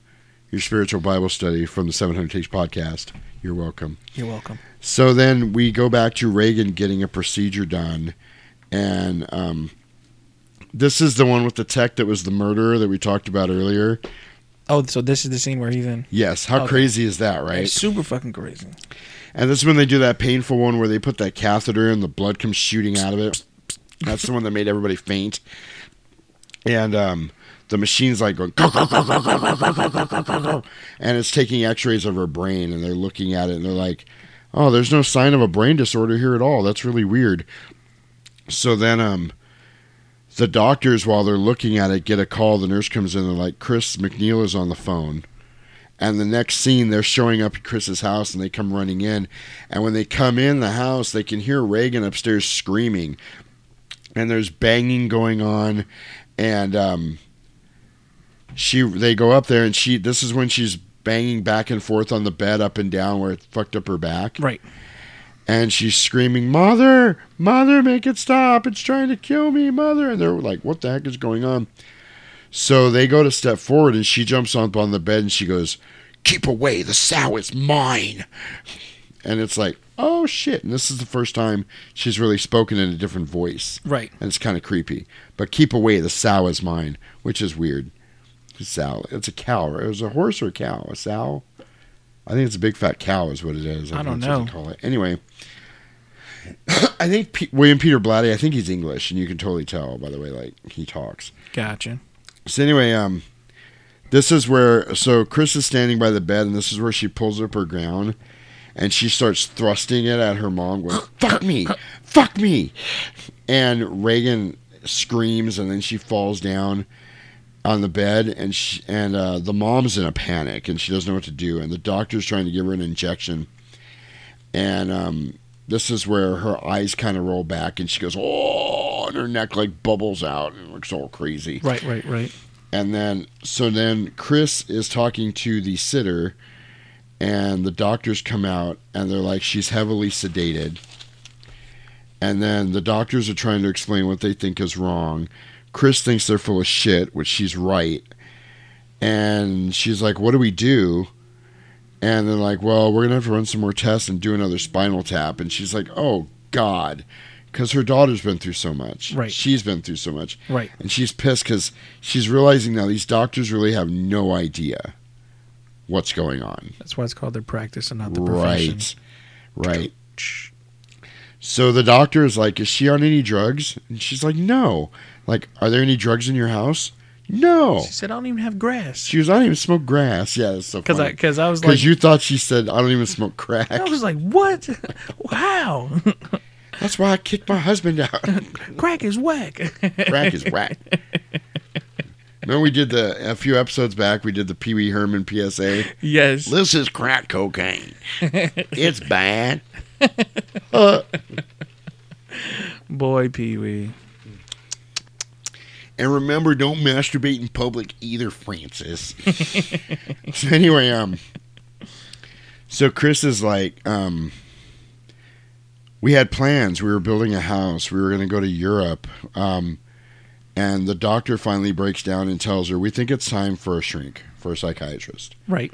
your spiritual Bible study from the 700 Takes podcast. You're welcome. You're welcome. So then we go back to Regan getting a procedure done, and um, this is the one with the tech that was the murderer that we talked about earlier. Oh, so this is the scene where he's in. Yes, how Okay. crazy is that, right? It's super fucking crazy. And this is when they do that painful one where they put that catheter and the blood comes shooting out of it. That's the one that made everybody faint. And um, the machine's like going, "Go, go, go, go, go, go, go, go, go, go, go, go," and it's taking X-rays of her brain, and they're looking at it, and they're like, "Oh, there's no sign of a brain disorder here at all. That's really weird." So then, um, the doctors, while they're looking at it, get a call. The nurse comes in, and they're like, "Chris MacNeil is on the phone." And the next scene, they're showing up at Chris's house, and they come running in. And when they come in the house, they can hear Regan upstairs screaming, and there's banging going on, and um, she they go up there, and she this is when she's banging back and forth on the bed, up and down, where it fucked up her back, Right. and she's screaming, "Mother, mother, make it stop! It's trying to kill me, mother!" And they're like, "What the heck is going on?" So they go to step forward, and she jumps up on the bed, and she goes, "Keep away! The sow is mine!" And it's like, "Oh shit!" And this is the first time she's really spoken in a different voice, Right. and it's kind of creepy. But keep away! The sow is mine, which is weird. Sow, it's a cow. Right? It was a horse or a cow? A sow? I think it's a big fat cow, is what it is. I think don't that's what they know. Call it. Anyway, I think P- William Peter Blatty. I think he's English, and you can totally tell by the way like he talks. Gotcha. So anyway, um, this is where so Chris is standing by the bed, and this is where she pulls up her gown, and she starts thrusting it at her mom, going "Fuck me, fuck me," and Regan screams, and then she falls down on the bed, and she, and uh, the mom's in a panic, and she doesn't know what to do, and the doctor's trying to give her an injection, and um, this is where her eyes kind of roll back, and she goes oh, and her neck like bubbles out, and looks all crazy. Right. Right. Right. And then, so then Chris is talking to the sitter, and the doctors come out, and they're like, she's heavily sedated. And then the doctors are trying to explain what they think is wrong. Chris thinks they're full of shit, which she's right. And she's like, what do we do? And they're like, well, we're going to have to run some more tests and do another spinal tap. And she's like, oh, God. Because her daughter's been through so much. Right. She's been through so much Right. and she's pissed because she's realizing now these doctors really have no idea what's going on. That's why it's called their practice and not the profession. Right, right. So the doctor is like, "Is she on any drugs?" And she's like, "No." Like, are there any drugs in your house? No. She said, "I don't even have grass." She was, "I don't even smoke grass." Yeah, that's so Because I, funny. because I was like, Because you thought she said, "I don't even smoke crack." I was like, what? Wow, That's why I kicked my husband out. crack is whack. crack is whack. Remember we did the a few episodes back. We did the Pee Wee Herman PSA. yes. This is crack cocaine. it's bad. Boy, Pee Wee. And remember, don't masturbate in public either, Francis. so anyway, um, so Chris is like, um, we had plans. We were building a house. We were going to go to Europe. Um, and the doctor finally breaks down and tells her, we think it's time for a shrink, for a psychiatrist. Right.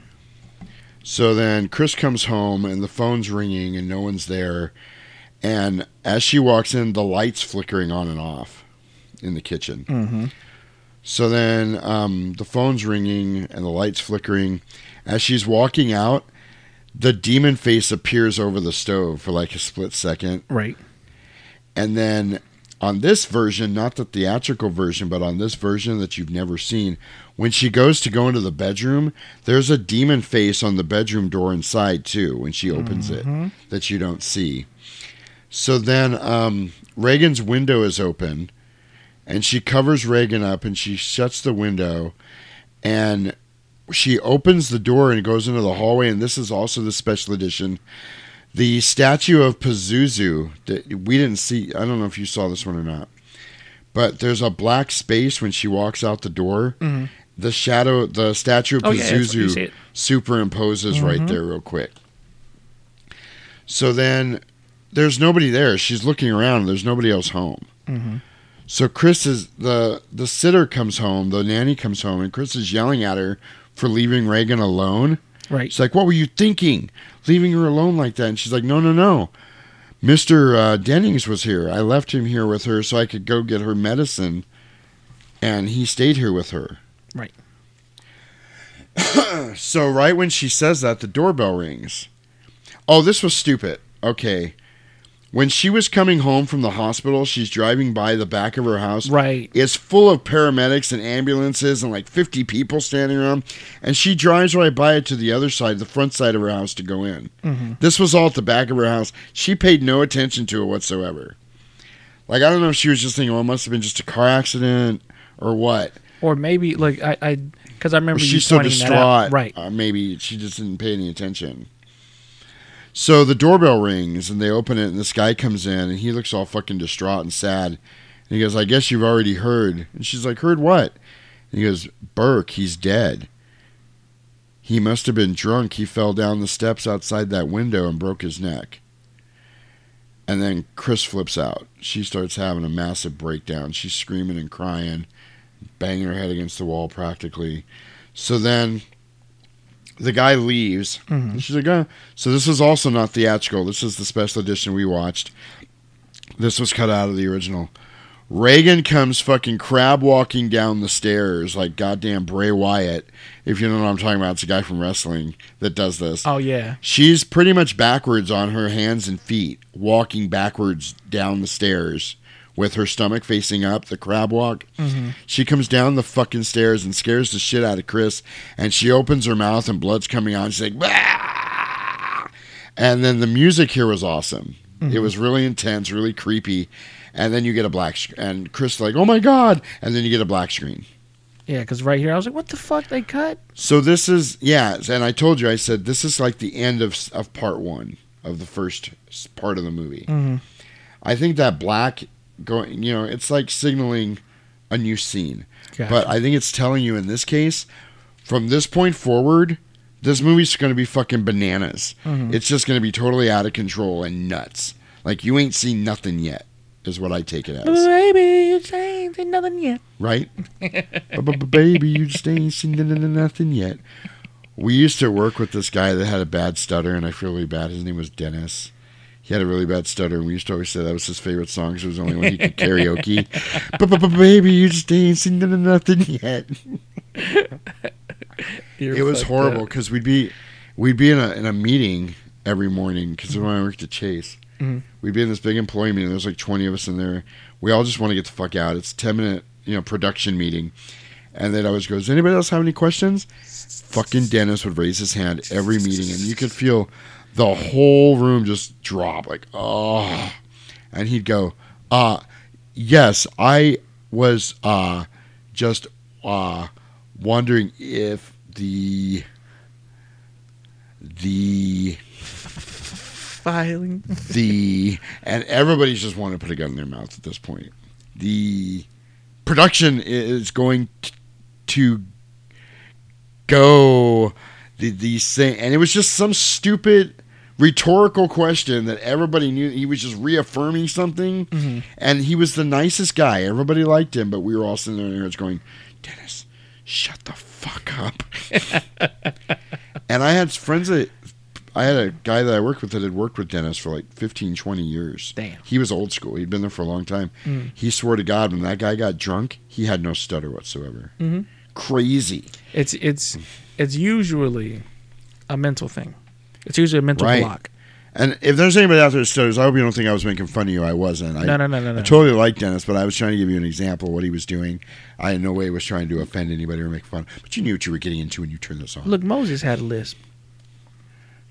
So then Chris comes home and the phone's ringing and no one's there. And as she walks in, the light's flickering on and off in the kitchen. Mm-hmm. So then um, the phone's ringing and the light's flickering. As she's walking out, the demon face appears over the stove for like a split second. Right. And then on this version, not the theatrical version, but on this version that you've never seen, when she goes to go into the bedroom, there's a demon face on the bedroom door inside too when she opens it that you don't see. So then um, Regan's window is open and she covers Regan up and she shuts the window. And she opens the door and goes into the hallway. And this is also the special edition. The statue of Pazuzu that we didn't see. I don't know if you saw this one or not. But there's a black space when she walks out the door. Mhm. the shadow the statue of Oh, yeah, Pazuzu see superimposes right Mhm. there real quick. So then there's nobody there. She's looking around. There's nobody else home. Mm-hmm. So Chris is the the sitter comes home, the nanny comes home, and Chris is yelling at her for leaving Regan alone. Right. She's like, "What were you thinking, leaving her alone like that?" And she's like, "No, no, no. Mister uh, Dennings was here. I left him here with her so I could go get her medicine, and he stayed here with her." Right. So right when she says that, the doorbell rings. Oh, this was stupid. Okay. When she was coming home from the hospital, she's driving by the back of her house. Right. It's full of paramedics and ambulances and like 50 people standing around. And she drives right by it to the other side, the front side of her house to go in. This was all at the back of her house. She paid no attention to it whatsoever. Like, I don't know if she was just thinking, well, it must have been just a car accident or what. Or maybe like I, I, because I remember she's so pointing that out. distraught. Right. Uh, maybe she just didn't pay any attention. So the doorbell rings and they open it and this guy comes in and he looks all fucking distraught and sad. And he goes, I guess you've already heard. And she's like, Heard what? And he goes, Burke, he's dead. He must have been drunk. He fell down the steps outside that window and broke his neck. And then Chris flips out. She starts having a massive breakdown. She's screaming and crying, banging her head against the wall practically. So then the guy leaves. And she's like, oh. So this is also not theatrical. This is the special edition we watched. This was cut out of the original. Regan comes fucking crab walking down the stairs like goddamn Bray Wyatt. If you know what I'm talking about, it's a guy from wrestling that does this. Oh yeah. She's pretty much backwards on her hands and feet, walking backwards down the stairs with her stomach facing up, the crab walk. She comes down the fucking stairs and scares the shit out of Chris. And she opens her mouth and blood's coming out. She's like, "Bah!" and then the music here was awesome. It was really intense, really creepy. And then you get a black screen. And Chris like, oh my God. And then you get a black screen. Yeah, because right here I was like, what the fuck they cut? So this is yeah, and I told you I said this is like the end of of part one of the first part of the movie. Mhm. I think that black going, you know, it's like signaling a new scene. Gotcha. But I think it's telling you in this case, from this point forward, this movie's going to be fucking bananas. Mhm. It's just going to be totally out of control and nuts. Like you ain't seen nothing yet, is what I take it as. Baby, you ain't seen nothing yet. right? Baby, you just ain't seen nothing yet. We used to work with this guy that had a bad stutter, and I feel really bad. His name was Dennis. He had a really bad stutter, and we used to always say that was his favorite song 'cause it was the only one he could karaoke. B-b-b- Baby, you just ain't seen nothing yet. It was horrible because we'd be we'd be in a in a meeting every morning because when I worked at Chase, Mhm. we'd be in this big employee meeting. There's like 20 of us in there. We all just want to get the fuck out. It's a 10 minute you know production meeting, and then I always go, "Does anybody else have any questions?" Fucking Dennis would raise his hand every meeting, and you could feel the whole room just drop like oh, and he'd go, "Uh, yes, I was uh just uh wondering if the the Filing. the and everybody's just wanting to put a gun in their mouth at this point. The production is going t- to go the the same, and it was just some stupid rhetorical question that everybody knew. He was just reaffirming something, Mhm. and he was the nicest guy. Everybody liked him, but we were all sitting there and was going, Dennis, shut the fuck up. and I had friends that I had a guy that I worked with that had worked with Dennis for like 15, 20 years. Damn. He was old school. He'd been there for a long time. Mm. He swore to God when that guy got drunk, he had no stutter whatsoever. Mhm. Crazy. It's it's it's usually a mental thing. It's usually a mental Right. block. And if there's anybody out there that stutters, I hope you don't think I was making fun of you. I wasn't. I, No, no, no, no, I totally like Dennis, but I was trying to give you an example of what he was doing. I in no way was trying to offend anybody or make fun. But you knew what you were getting into when you turned this on. Look, Moses had a lisp.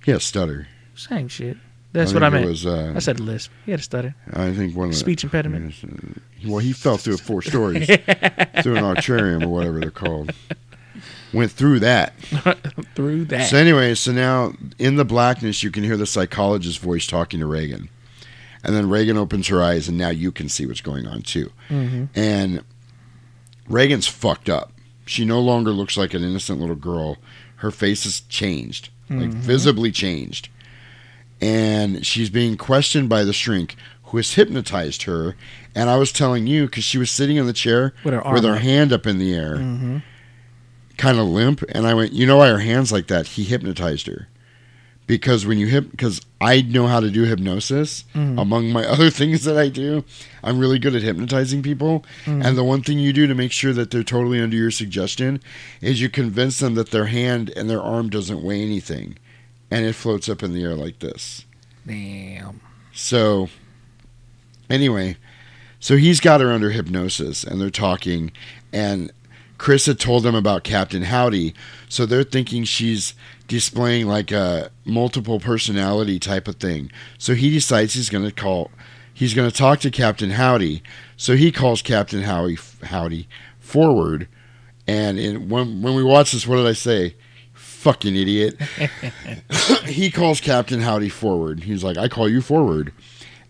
yeah, stutter. Same shit. That's think what I meant. Was, uh, I said lisp. He had a stutter. I think one of the, Speech impediment. Well, he fell through four stories through an archarium or whatever they're called. Went through that. Through that. So anyway, so now in the blackness, you can hear the psychologist's voice talking to Regan, and then Regan opens her eyes, and now you can see what's going on too. hmm And Regan's fucked up. She no longer looks like an innocent little girl. Her face has changed, like Mhm. visibly changed. And she's being questioned by the shrink who has hypnotized her. And I was telling you because she was sitting in the chair With her arm with her up. hand up in the air, hmm kind of limp, and I went, you know why her hands like that? He hypnotized her. Because when you hip, because I know how to do hypnosis, mm-hmm. among my other things that I do, I'm really good at hypnotizing people. Mm-hmm. And the one thing you do to make sure that they're totally under your suggestion is you convince them that their hand and their arm doesn't weigh anything, and it floats up in the air like this. Damn. So, anyway, so he's got her under hypnosis and they're talking. And Chris had told them about Captain Howdy. So they're thinking she's displaying like a multiple personality type of thing. So he decides he's going to call, he's going to talk to Captain Howdy. So he calls Captain Howdy, Howdy forward. And in, when, when we watch this, what did I say? Fucking idiot. he calls Captain Howdy forward. He's like, I call you forward.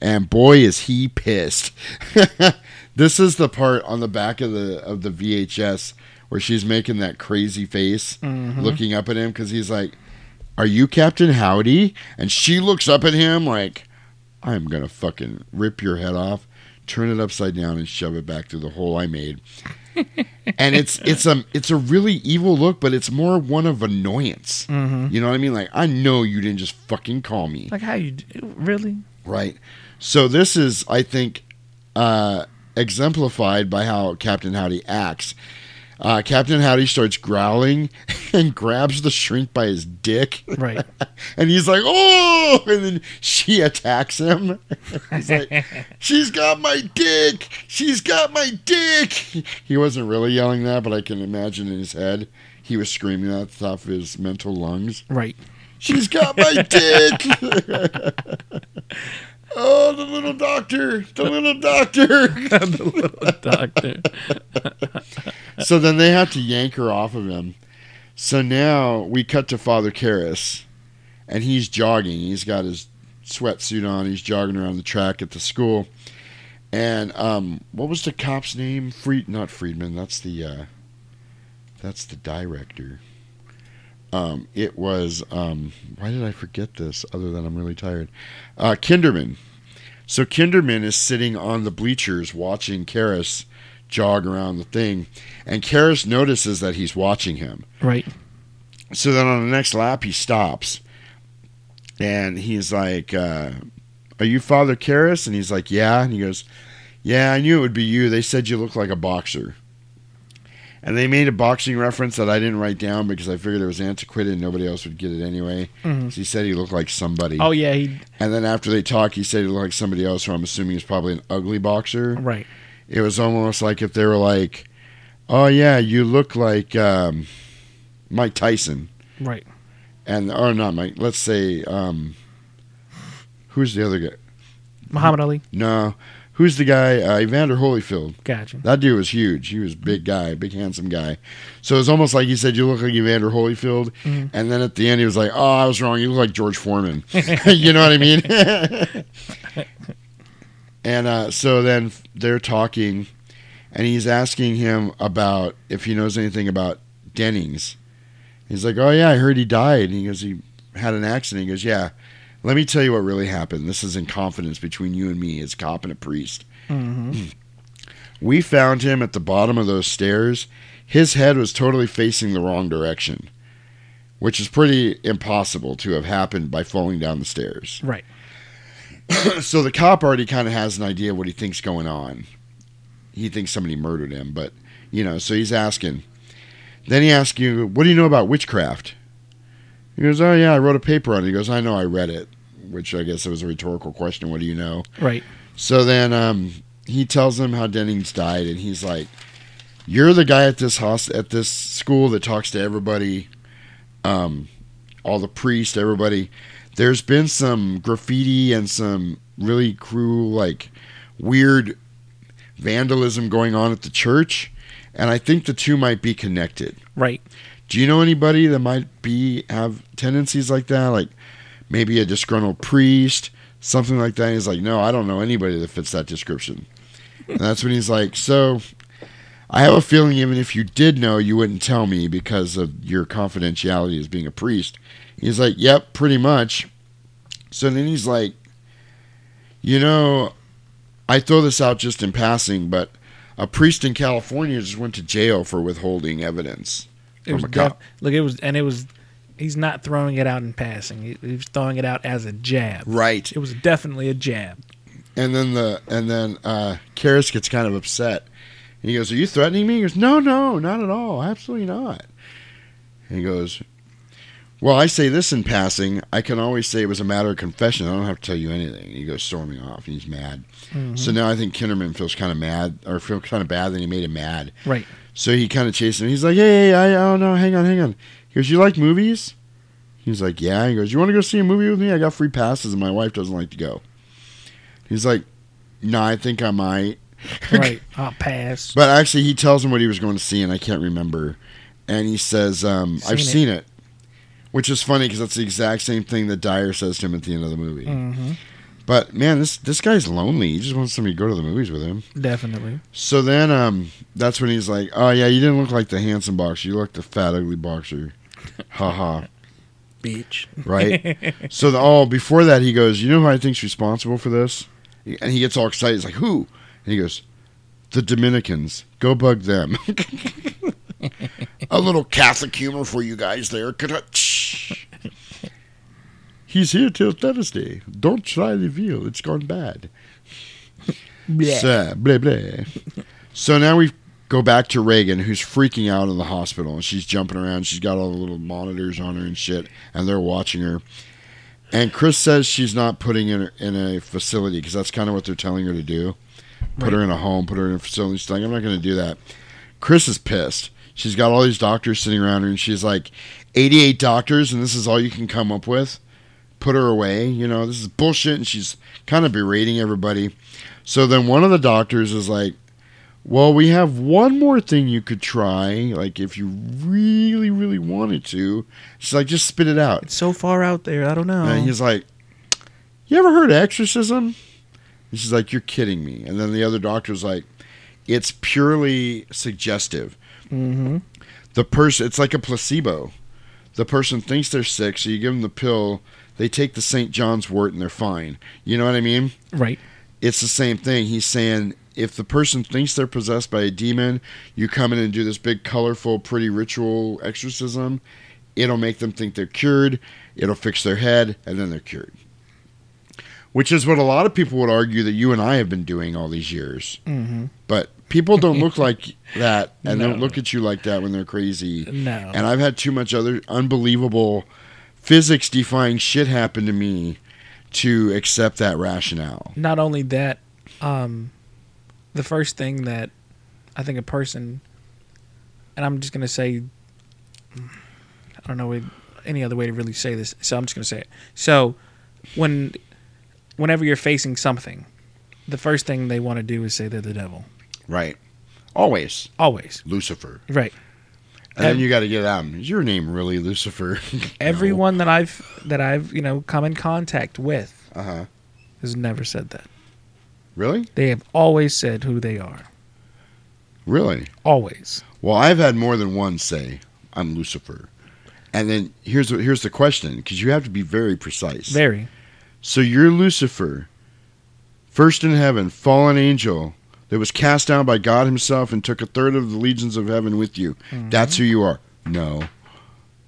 And boy is he pissed. this is the part on the back of the of the VHS where she's making that crazy face looking up at him because he's like, Are you Captain Howdy? And she looks up at him like, I'm gonna fucking rip your head off, turn it upside down and shove it back through the hole I made. and it's it's a it's a really evil look, but it's more one of annoyance. You know what I mean? Like I know you didn't just fucking call me, Like how you d- really? right? So this is, I think, uh, exemplified by how Captain Howdy acts. Uh, Captain Howdy starts growling and grabs the shrink by his dick. Right. And he's like, oh! And then she attacks him. he's like, she's got my dick! She's got my dick! He wasn't really yelling that, but I can imagine in his head he was screaming that at the top of his mental lungs. Right. She's got my dick! Oh, the little doctor! The little doctor! the little doctor. so then they have to yank her off of him. So now we cut to Father Karras, and he's jogging. He's got his sweatsuit on. He's jogging around the track at the school. And um, what was the cop's name? Fried, not Friedman. That's the uh, that's the director. Um, it was um, why did I forget this? Other than I'm really tired. Uh, Kinderman. So Kinderman is sitting on the bleachers watching Karras jog around the thing, and Karras notices that he's watching him. Right. So then on the next lap, he stops, and he's like, uh, "Are you Father Karras?" And he's like, "Yeah." And he goes, "Yeah, I knew it would be you. They said you look like a boxer." And they made a boxing reference that I didn't write down because I figured it was antiquated and nobody else would get it anyway. Mhm. So he said he looked like somebody. Oh yeah, he And then after they talked, he said he looked like somebody else, who I'm assuming is probably an ugly boxer. right. It was almost like if they were like, "Oh yeah, you look like um, Mike Tyson," Right. and or not Mike. Let's say um, who's the other guy? Muhammad Ali. No, who's the guy? Uh, Evander Holyfield. Gotcha. That dude was huge. He was a big guy, big handsome guy. So it was almost like he said, "You look like Evander Holyfield," Mhm. and then at the end he was like, "Oh, I was wrong. You look like George Foreman." you know what I mean? and uh, so then they're talking, and he's asking him about if he knows anything about Dennings. He's like, "Oh yeah, I heard he died." And he goes, "He had an accident." He goes, "Yeah." Let me tell you what really happened. This is in confidence between you and me, as cop and a priest. hmm We found him at the bottom of those stairs. His head was totally facing the wrong direction, which is pretty impossible to have happened by falling down the stairs. Right. so the cop already kind of has an idea what he thinks going on. He thinks somebody murdered him, but you know, so he's asking. Then he asks you, "What do you know about witchcraft?" He goes, "Oh yeah, I wrote a paper on it." He goes, "I know, I read it," which I guess it was a rhetorical question. What do you know? Right. So then um, he tells them how Dennings died, and he's like, "You're the guy at this host- at this school that talks to everybody, um, all the priests, everybody. There's been some graffiti and some really cruel, like weird vandalism going on at the church, and I think the two might be connected. Right. Do you know anybody that might be have tendencies like that? Like maybe a disgruntled priest, something like that. he's like, no, I don't know anybody that fits that description. And that's when he's like, so I have a feeling even if you did know, you wouldn't tell me because of your confidentiality as being a priest. He's like, yep, pretty much. So then he's like, you know, I throw this out just in passing, but a priest in California just went to jail for withholding evidence It was def- look. It was and it was. He's not throwing it out in passing. He, he was throwing it out as a jab. Right. It was definitely a jab. And then the and then uh Karras gets kind of upset. And he goes, Are you threatening me? He goes, No, no, not at all. Absolutely not. And he goes, Well, I say this in passing. I can always say it was a matter of confession. I don't have to tell you anything. And he goes storming off and he's mad. So now I think Kinderman feels kind of mad or feels kind of bad that he made him mad. Right. So he kind of chases him. He's like, Hey, hey, I oh no, hang on, hang on. He goes, You like movies? He's like, Yeah. He goes, You want to go see a movie with me? I got free passes and my wife doesn't like to go. He's like, No, I think I might. Right. I'll pass. But actually, he tells him what he was going to see, and I can't remember. And he says, um, "I've Seen it. seen it," which is funny because that's the exact same thing that Dyer says to him at the end of the movie. hmm But man, this this guy's lonely. He just wants somebody to go to the movies with him. Definitely. So then, um, that's when he's like, "Oh yeah, you didn't look like the handsome boxer. You looked the fat, ugly boxer." Ha ha. Beach. Right. so the, oh, before that, he goes, "You know who I think's responsible for this?" And he gets all excited. He's like, "Who?" And he goes, "The Dominicans. Go bug them." A little Catholic humor for you guys there. He's here till Thursday. Don't try the veal. It's gone bad. Yeah. So, blah, blah. so now we go back to Regan, who's freaking out in the hospital, and she's jumping around. She's got all the little monitors on her and shit, and they're watching her. And Chris says she's not putting her in a facility because that's kind of what they're telling her to do. Put her in a home, put her in a facility. She's like, I'm not going to do that. Chris is pissed. She's got all these doctors sitting around her, and she's like, 88 doctors, and this is all you can come up with. Put her away. You know, this is bullshit. And she's kind of berating everybody. So then one of the doctors is like, well, we have one more thing you could try. Like, if you really, really wanted to. She's like, just spit it out. It's so far out there. I don't know. And he's like, You ever heard of exorcism? And she's like, You're kidding me. And then the other doctor's like, It's purely suggestive. hmm The person, it's like a placebo. The person thinks they're sick, so you give them the pill. They take the St. John's wort and they're fine. You know what I mean? Right. It's the same thing. He's saying if the person thinks they're possessed by a demon, you come in and do this big, colorful, pretty ritual exorcism. It'll make them think they're cured. It'll fix their head, and then they're cured. Which is what a lot of people would argue that you and I have been doing all these years. hmm But people don't look like that and No. don't look at you like that when they're crazy. No. And I've had too much other unbelievable physics defying shit happen to me to accept that rationale. Not only that, um, the first thing that I think a person, and I'm just gonna say, I don't know any other way to really say this, so I'm just gonna say it. So, when, whenever you're facing something, the first thing they want to do is say they're the devil. Right. Always. Always. Lucifer. Right. And then you got to get out. Is your name really Lucifer? Everyone that I've that I've you know come in contact with Uh huh. has never said that. Really? They have always said who they are. Really? Always. Well, I've had more than one say I'm Lucifer. And then here's what here's the question because you have to be very precise. Very. So you're Lucifer, first in heaven, fallen angel that was cast down by God Himself and took a third of the legions of heaven with you. Mm-hmm. That's who you are. No.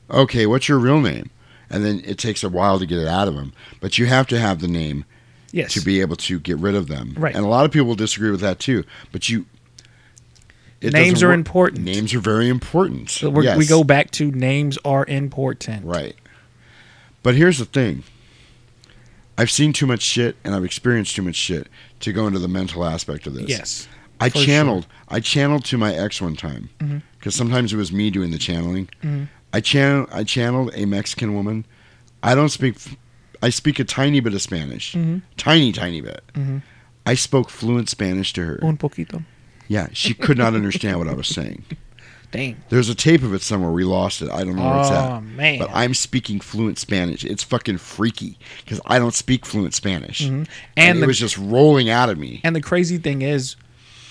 Okay, what's your real name? And then it takes a while to get it out of him, but you have to have the name Yes. to be able to get rid of them. Right. And a lot of people disagree with that too. But you. Names are work- important. Names are very important. So we're, yes. we go back to names are important. Right. But here's the thing. I've seen too much shit and I've experienced too much shit to go into the mental aspect of this. Yes. I channeled. I channeled to my ex one time because sometimes it was me doing the channeling. Mhm. I channel. I channeled a Mexican woman. I don't speak. I speak a tiny bit of Spanish. Mhm. Tiny, tiny bit. Mhm. I spoke fluent Spanish to her. Un poquito. Yeah, she could not understand what I was saying. Dang. There's a tape of it somewhere. We lost it. I don't know where it's at. Oh man. But I'm speaking fluent Spanish. It's fucking freaky because I don't speak fluent Spanish. Mhm. And, And it the was just rolling out of me. and the crazy thing is,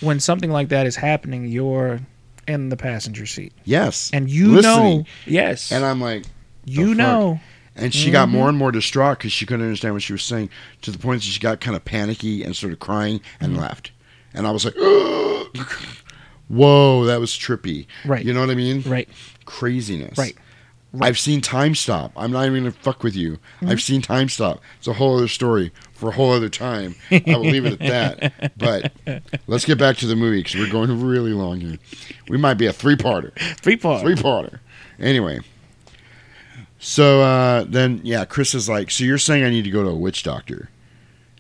when something like that is happening, you're in the passenger seat, Yes. and you Listening. know. Yes. And I'm like, you fuck? know. and she got Mm-hmm. more and more distraught because she couldn't understand what she was saying to the point that she got kind of panicky and started crying and Mm-hmm. left. And I was like, whoa, that was trippy. Right. You know what I mean? Right. Craziness. Right. I've seen Time Stop. I'm not even gonna fuck with you. Mm-hmm. I've seen Time Stop. It's a whole other story for a whole other time. I will leave it at that. But let's get back to the movie because we're going really long here. We might be a three parter. Three part. Three parter. Anyway. So uh, then, yeah, Chris is like, so you're saying I need to go to a witch doctor?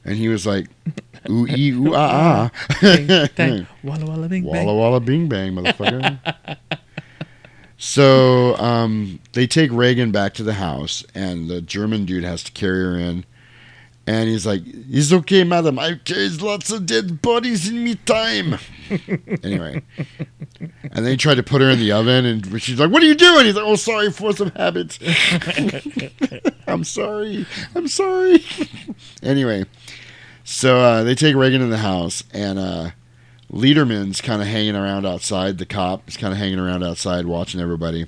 And he was like, ooh, ee, ooh, ah, Bing, ah. bang. Walla walla bing bang. Walla walla bing bang, motherfucker. so um, they take Regan back to the house, and the German dude has to carry her in. And he's like, "It's okay, madam. I've carried lots of dead bodies in me time." anyway, and then he tried to put her in the oven, and she's like, "What are you doing?" He's like, "Oh, sorry, force of habit. I'm sorry. I'm sorry." anyway, so uh, they take Regan in the house, and uh, Lederman's kind of hanging around outside. The cop is kind of hanging around outside watching everybody.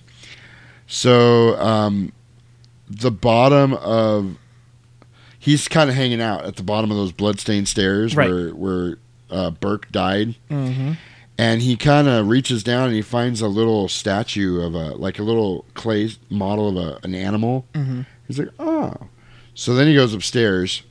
So um, the bottom of he's kind of hanging out at the bottom of those bloodstained stairs Right. where where uh, Burke died, Mm-hmm. and he kind of reaches down and he finds a little statue of a like a little clay model of a, an animal. Mhm. He's like, oh. So then he goes upstairs.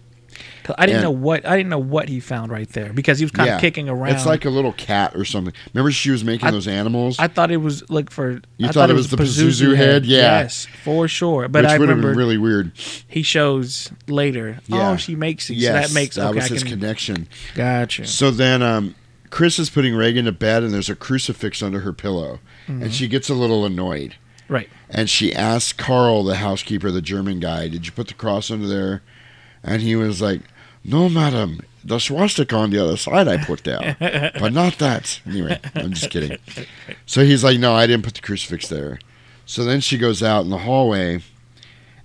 I didn't And- know what I didn't know what he found right there because he was kind Yeah. of kicking around. It's like a little cat or something. Remember, she was making I- those animals. I thought it was like for. You I thought it was the Pazuzu head? Yeah. Yes, for sure. But which I would have remember been really weird. he shows later. Yeah. Oh, she makes it. Yes, so that makes that okay. was I his can, connection. gotcha. So then, um, Chris is putting Regan to bed, and there's a crucifix under her pillow, Mm-hmm. and she gets a little annoyed, Right. and she asks Carl, the housekeeper, the German guy, "Did you put the cross under there?" And he was like, "No, madam." The swastika on the other side I put down, but not that. Anyway, I'm just kidding. So he's like, "No, I didn't put the crucifix there." So then she goes out in the hallway,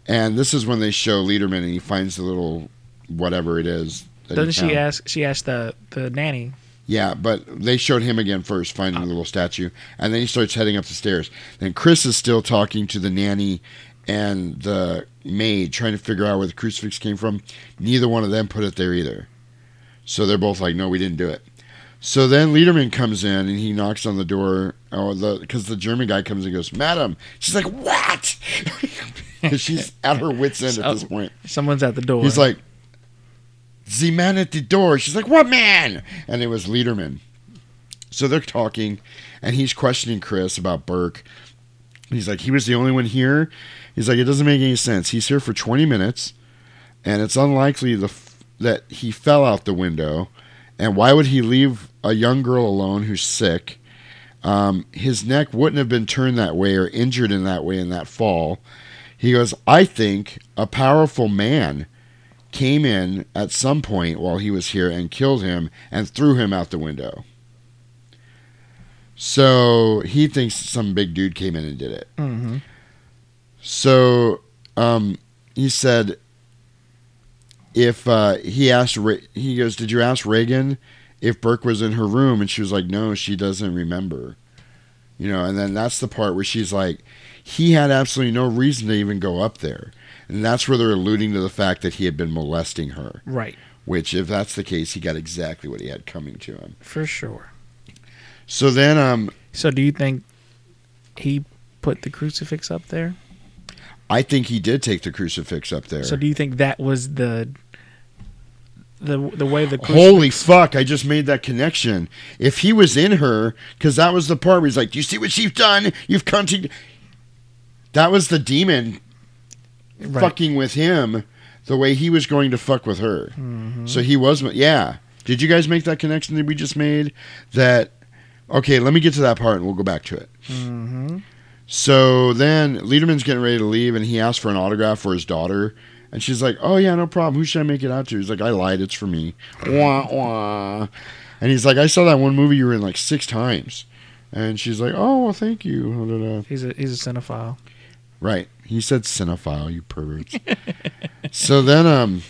and this is when they show Lederman, and he finds the little whatever it is. Doesn't she ask? She asked the the nanny. Yeah, but they showed him again first, finding the little statue, and then he starts heading up the stairs. Then Chris is still talking to the nanny and the maid, trying to figure out where the crucifix came from. Neither one of them put it there either. So they're both like, "No, we didn't do it." So then Lederman comes in and he knocks on the door. Oh, the because the German guy comes and goes, "Madam." She's like, "What?" she's at her wits end at this point. Someone's at the door. He's like, the man at the door. She's like, what man? And it was Lederman. So they're talking, and he's questioning Chris about Burke. He's like, he was the only one here. He's like, it doesn't make any sense. He's here for 20 minutes, and it's unlikely the that he fell out the window. And why would he leave a young girl alone who's sick? Um, his neck wouldn't have been turned that way or injured in that way in that fall. He goes, I think a powerful man came in at some point while he was here and killed him and threw him out the window. So he thinks some big dude came in and did it. hmm So um, he said, if uh, he asked, Re- he goes, Did you ask Regan if Burke was in her room? And she was like, No, she doesn't remember. You know, and then that's the part where she's like, He had absolutely no reason to even go up there. And that's where they're alluding to the fact that he had been molesting her, Right. which, if that's the case, he got exactly what he had coming to him. For sure. So then, um, So do you think he put the crucifix up there? I think he did take the crucifix up there. So do you think that was the the the way the crucifix Holy fuck, I just made that connection. If he was in her, because that was the part where he's like, Do you see what you've done? You've cunted. That was the demon Right. fucking with him the way he was going to fuck with her. Mhm. So he was, yeah. Did you guys make that connection that we just made? That, okay, let me get to that part and we'll go back to it. Mhm. So then Lederman's getting ready to leave and he asks for an autograph for his daughter. And she's like, oh, yeah, no problem. Who should I make it out to? He's like, I lied. It's for me. Wah, wah. And he's like, I saw that one movie you were in like six times. And she's like, oh, well, thank you. He's a he's a cinephile. Right. He said cinephile, you perverts. so then, um,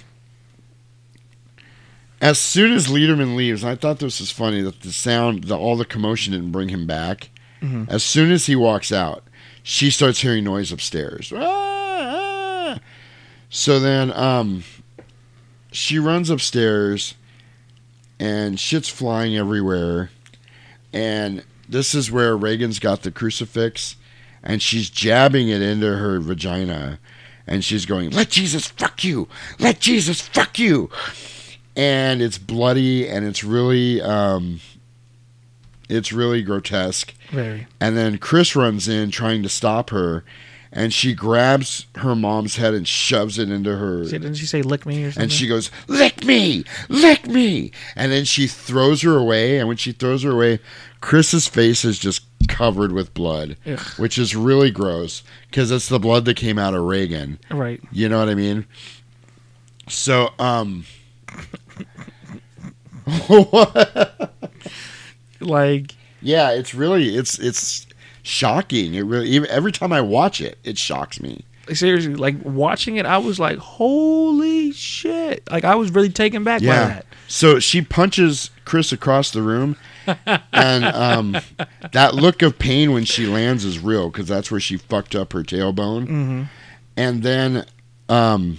as soon as Lederman leaves, I thought this was funny that the sound, the, all the commotion didn't bring him back. Mhm. As soon as he walks out, she starts hearing noise upstairs. Ah, ah. So then, um, she runs upstairs, and shit's flying everywhere, and this is where Regan's got the crucifix, and she's jabbing it into her vagina, and she's going, "Let Jesus fuck you, let Jesus fuck you," and it's bloody and it's really, um, it's really grotesque. Very. And then Chris runs in trying to stop her, and she grabs her mom's head and shoves it into her. See, didn't she say lick me or something? And she goes, Lick me! Lick me! And then she throws her away. And when she throws her away, Chris's face is just covered with blood, Ugh. which is really gross because it's the blood that came out of Regan. right. You know what I mean? So, um. what? Like, Yeah, it's really it's it's shocking. It really even, every time I watch it, it shocks me. seriously, like watching it, I was like, holy shit. Like, I was really taken back by that. So she punches Chris across the room, and um, that look of pain when she lands is real because that's where she fucked up her tailbone. Mhm. And then um,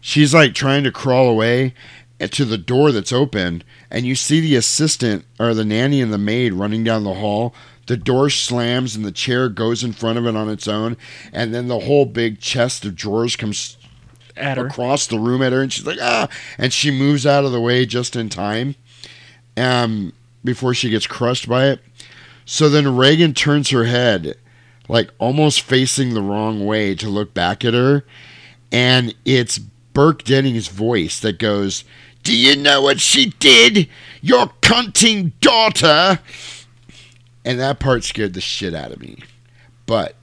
she's like trying to crawl away to the door that's open, and you see the assistant or the nanny and the maid running down the hall. The door slams and the chair goes in front of it on its own, and then the whole big chest of drawers comes At her. across the room at her, and she's like, ah, and she moves out of the way just in time, um, before she gets crushed by it. So then Regan turns her head, like almost facing the wrong way to look back at her, and it's Burke Denning's voice that goes, "Do you know what she did? Your cunting daughter." And that part scared the shit out of me. But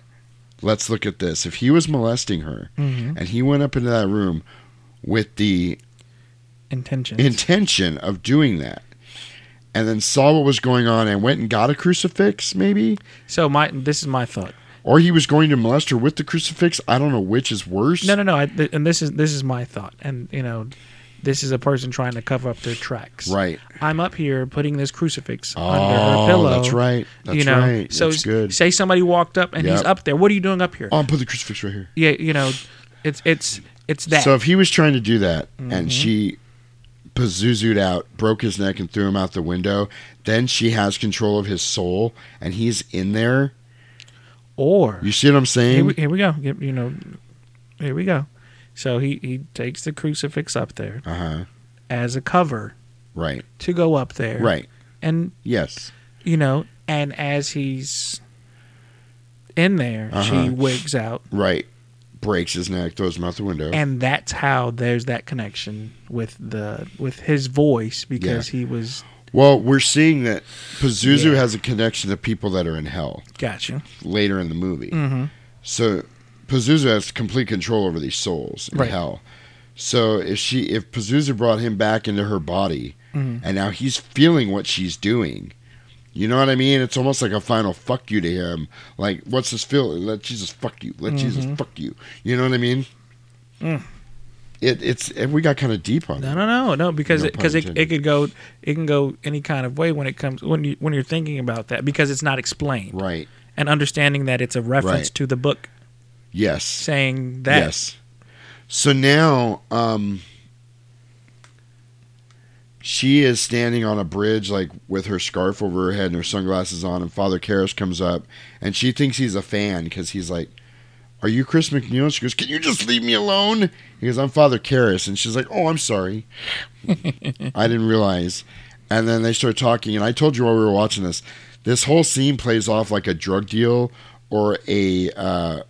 let's look at this. If he was molesting her Mhm. and he went up into that room with the Intentions. intention of doing that and then saw what was going on and went and got a crucifix maybe so, my this is my thought. or he was going to molest her with the crucifix i don't know which is worse No, no, no. I, th- and this is this is my thought. And you know, this is a person trying to cover up their tracks. right I'm up here putting this crucifix oh under her pillow. that's right that's you know, right so that's good say somebody walked up and he's up there. What are you doing up here? oh I'm putting the crucifix right here Yeah, you know, it's it's it's that. so if he was trying to do that Mm-hmm. and she pazuzu'd out broke his neck and threw him out the window then she has control of his soul and he's in there or you see what i'm here saying we, here we go. You know, here we go. So he he takes the crucifix up there uh-huh as a cover right to go up there. right And yes you know, and as he's in there, she Uh-huh. wigs out. right breaks his neck throws him out the window and that's how there's that connection with the with his voice because he was Well, we're seeing that Pazuzu Yeah. has a connection to people that are in hell gotcha later in the movie. mm-hmm. So Pazuzu has complete control over these souls in Right. hell. So if she if Pazuzu brought him back into her body Mhm. and now he's feeling what she's doing. You know what I mean? It's almost like a final fuck you to him. Like, what's this feeling? Let Jesus fuck you. Let Jesus Mhm. fuck you. You know what I mean? Mm. It, it's and we got kind of deep on no that. no no no because No it, because it, it could go it can go any kind of way when it comes when you when you're thinking about that because it's not explained Right. and understanding that it's a reference Right. to the book Yes. saying that Yes. So now, um, she is standing on a bridge, like with her scarf over her head and her sunglasses on, and Father Karras comes up, and she thinks he's a fan because he's like, "Are you Chris MacNeil?" She goes, "Can you just leave me alone?" He goes, "I'm Father Karras," and she's like, "Oh, I'm sorry, I didn't realize." And then they start talking, and I told you while we were watching this, this whole scene plays off like a drug deal or a uh,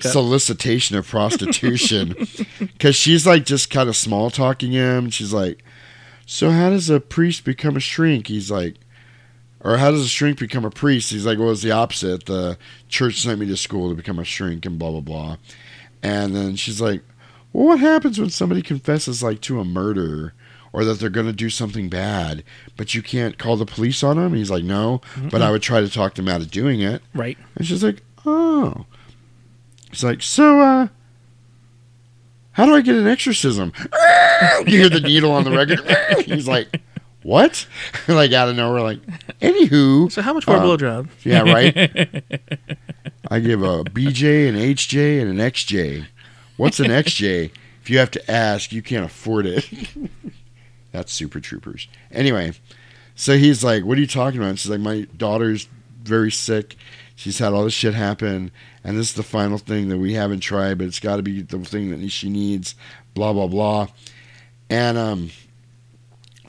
solicitation of prostitution because she's like just kind of small talking him. She's like, "So how does a priest become a shrink?" He's like, "Or how does a shrink become a priest?" He's like, "Well, it's the opposite. The church sent me to school to become a shrink, and blah blah blah." And then she's like, "Well, what happens when somebody confesses like to a murder?" Or that they're going to do something bad, but you can't call the police on them. He's like, no, but I would try to talk them out of doing it. right And she's like, oh. It's like, so, uh, how do I get an exorcism? you hear the needle on the record. He's like, what? like out of nowhere, like, anywho. so how much for a uh, blowjob Yeah, right? I give a BJ, an HJ, and an XJ. What's an XJ? If you have to ask, you can't afford it. That's Super Troopers. Anyway, So he's like, "What are you talking about?" And she's like, "My daughter's very sick. She's had all this shit happen, and this is the final thing that we haven't tried, but it's got to be the thing that she needs." Blah blah blah. And um,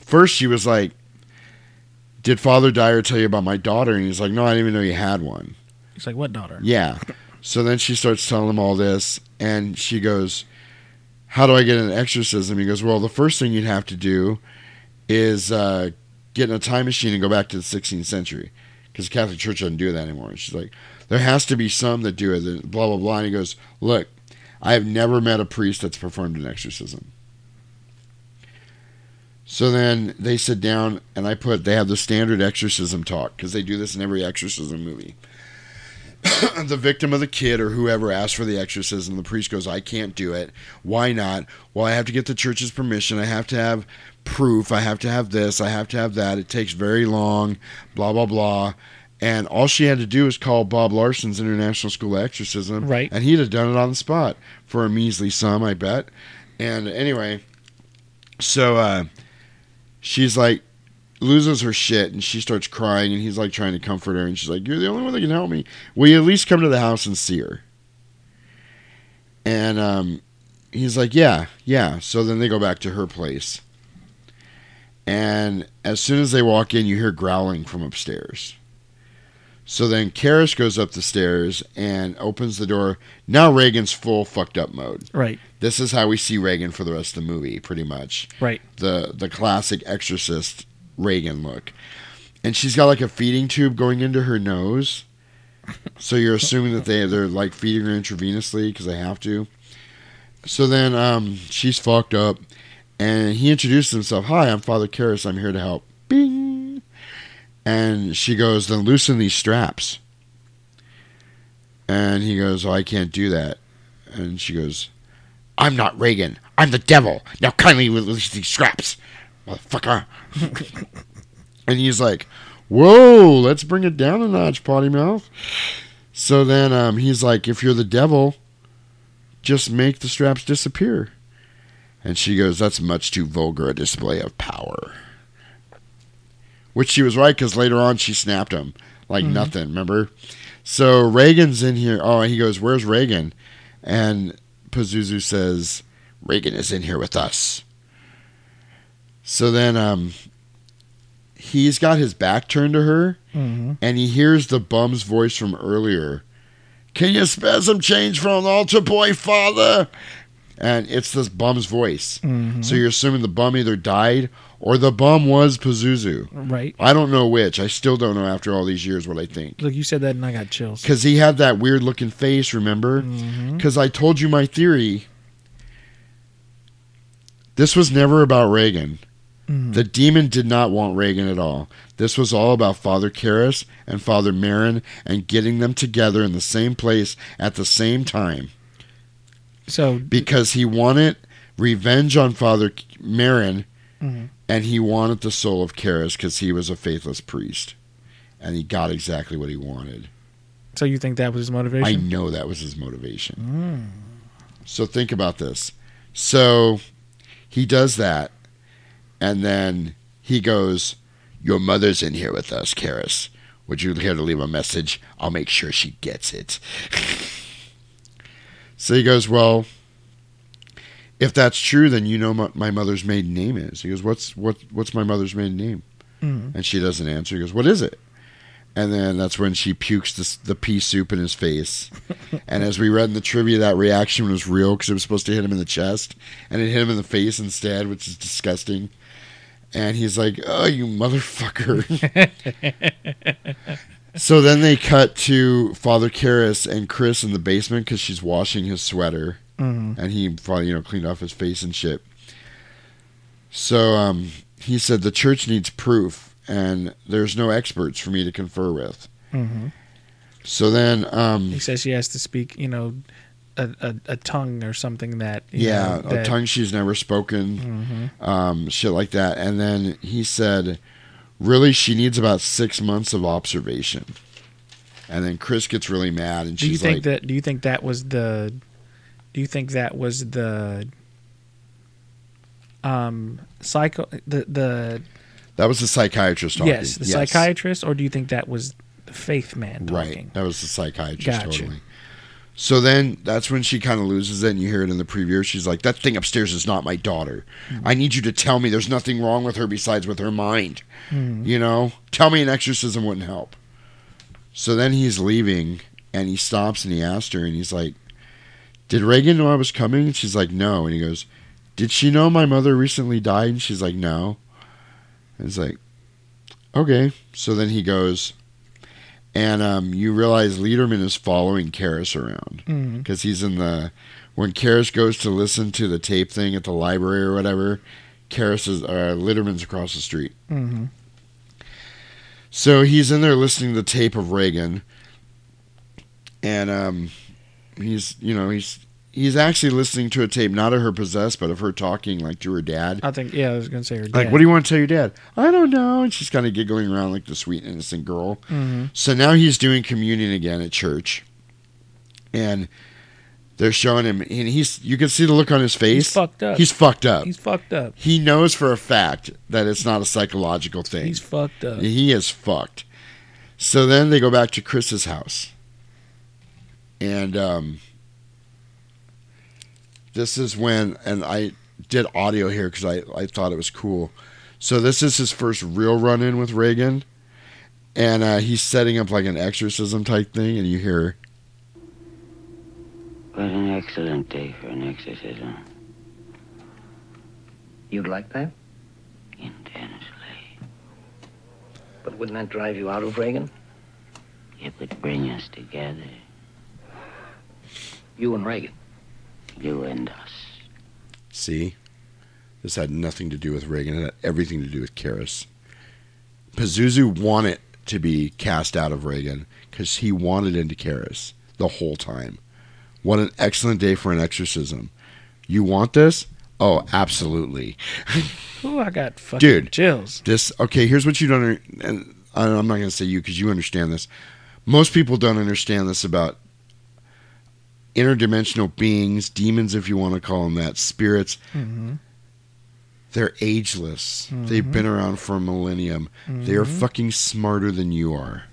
first she was like, "Did Father Dyer tell you about my daughter?" And he's like, "No, I didn't even know you had one." He's like, what daughter? Yeah. So then she starts telling him all this, and she goes, How do I get an exorcism? He goes, Well, the first thing you'd have to do is uh, get in a time machine and go back to the 16th century because the Catholic Church doesn't do that anymore. And she's like, There has to be some that do it, blah, blah, blah. And he goes, Look, I have never met a priest that's performed an exorcism. So then they sit down, and I put, they have the standard exorcism talk because they do this in every exorcism movie the victim of the kid or whoever asked for the exorcism. The priest goes, I can't do it. Why not? Well, I have to get the church's permission. I have to have proof. I have to have this. I have to have that. It takes very long, blah, blah, blah. And all she had to do was call Bob Larson's International School of Exorcism. Right. And he'd have done it on the spot for a measly sum, I bet. And anyway, so uh, she's like, loses her shit and she starts crying and he's like trying to comfort her and she's like you're the only one that can help me will you at least come to the house and see her and um, he's like yeah yeah so then they go back to her place and as soon as they walk in you hear growling from upstairs so then Karras goes up the stairs and opens the door now regan's full fucked up mode Right. this is how we see regan for the rest of the movie pretty much Right. the the classic exorcist Regan look. And she's got like a feeding tube going into her nose. So you're assuming that they they're like feeding her intravenously because they have to. So then um, she's fucked up, and he introduces himself. Hi, I'm Father Karras. I'm here to help. Bing. And she goes, then loosen these straps. And he goes, oh, I can't do that. And she goes, I'm not Regan. I'm the devil. Now kindly release these straps, motherfucker. And he's like, "Whoa, let's bring it down a notch, potty mouth." So then um, he's like, "If you're the devil, just make the straps disappear." And she goes, "That's much too vulgar a display of power." Which she was right because later on she snapped him like nothing. Remember? So Regan's in here. Oh, he goes, "Where's Regan?" And Pazuzu says, "Regan is in here with us." So then um, he's got his back turned to her Mm-hmm. and he hears the bum's voice from earlier. Can you spare some change for an altar boy, father? And it's this bum's voice. Mm-hmm. So you're assuming the bum either died or the bum was Pazuzu. Right. I don't know which. I still don't know after all these years what I think. Look, you said that and I got chills. Because he had that weird looking face, remember? Because I told you my theory. This was never about Regan. Mhm. The demon did not want Regan at all. This was all about Father Karras and Father Merrin and getting them together in the same place at the same time So because he wanted revenge on Father Merrin Mhm. And he wanted the soul of Karras because he was a faithless priest. And he got exactly what he wanted. so you think that was his motivation? I know that was his motivation. Mm. So think about this. So he does that, and then he goes, Your mother's in here with us, Karras. Would you care to leave a message? I'll make sure she gets it. so he goes, Well, if that's true, then you know what my mother's maiden name is. He goes, What's what what's my mother's maiden name? Mhm. And she doesn't answer. He goes, What is it? And then that's when she pukes the, the pea soup in his face. and as we read in the trivia, that reaction was real because it was supposed to hit him in the chest. And it hit him in the face instead, which is disgusting. And he's like, Oh, you motherfucker. so then they cut to Father Karras and Chris in the basement because she's washing his sweater Mhm. and he probably you know cleaned off his face and shit. So um, he said the church needs proof, and there's no experts for me to confer with. Mhm. So then, um, He says she has to speak, you know, a, a, a tongue or something that. you yeah, know, a tongue she's never spoken, Mhm. um, shit like that. And then he said, really, she needs about six months of observation. And then Chris gets really mad, and Do you she's think like, that? Do you think that was the? Do you think that was the? Um, psycho the the That was the psychiatrist talking. Yes, the psychiatrist, or do you think that was the faith man talking? Right. That was the psychiatrist. Gotcha. Totally. So then that's when she kind of loses it, and you hear it in the preview. She's like, That thing upstairs is not my daughter. I need you to tell me there's nothing wrong with her besides with her mind. You know? Tell me an exorcism wouldn't help. So then he's leaving, and he stops and he asks her, and he's like, Did Regan know I was coming? And she's like, No. And he goes, Did she know my mother recently died? And she's like, No. And it's like, Okay. So then he goes, and um, you realize Liederman is following Karras around because he's in the when Karras goes to listen to the tape thing at the library or whatever. Karras is uh, Liederman's across the street, Mm-hmm. so he's in there listening to the tape of Regan, and um, he's you know he's he's actually listening to a tape not of her possessed but of her talking like to her dad. I think yeah, I was gonna say her dad. Like, what do you want to tell your dad? I don't know. And she's kind of giggling around like the sweet, innocent girl. Mhm. So now he's doing communion again at church. And they're showing him, and he's, you can see the look on his face. He's fucked up. He's fucked up. He's fucked up. he knows for a fact that it's not a psychological thing. He's fucked up. He is fucked. So then they go back to Chris's house. And um, this is when, and I did audio here because I, I thought it was cool. So this is his first real run in with Regan. And uh, he's setting up like an exorcism type thing, and you hear, What an excellent day for an exorcism. You'd like that? Intensely. But wouldn't that drive you out of Regan? It would bring us together, You and Regan. you and us. See? This had nothing to do with Regan. It had everything to do with Karras. Pazuzu wanted to be cast out of Regan because he wanted into Karras the whole time. What an excellent day for an exorcism. You want this? Oh, absolutely. Ooh, I got fucking Dude. chills. This okay. Here's what you don't. under- And I'm not going to say you because you understand this. Most people don't understand this about interdimensional beings, demons, if you want to call them that, spirits. Mm-hmm. They're ageless. They've been around for a millennium. They are fucking smarter than you are.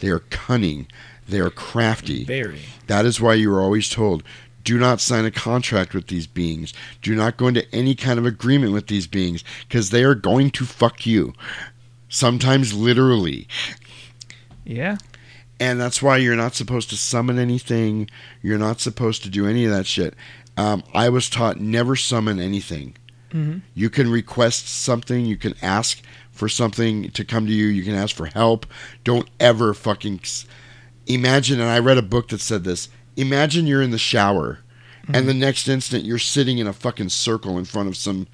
They are cunning. They are crafty. Very. That is why you are always told do not sign a contract with these beings. Do not go into any kind of agreement with these beings because they are going to fuck you. Sometimes literally. Yeah. And that's why you're not supposed to summon anything. You're not supposed to do any of that shit. Um, I was taught never summon anything. Mhm. You can request something. You can ask for something to come to you. You can ask for help. Don't ever fucking imagine. And I read a book that said this. Imagine you're in the shower, and the next instant you're sitting in a fucking circle in front of some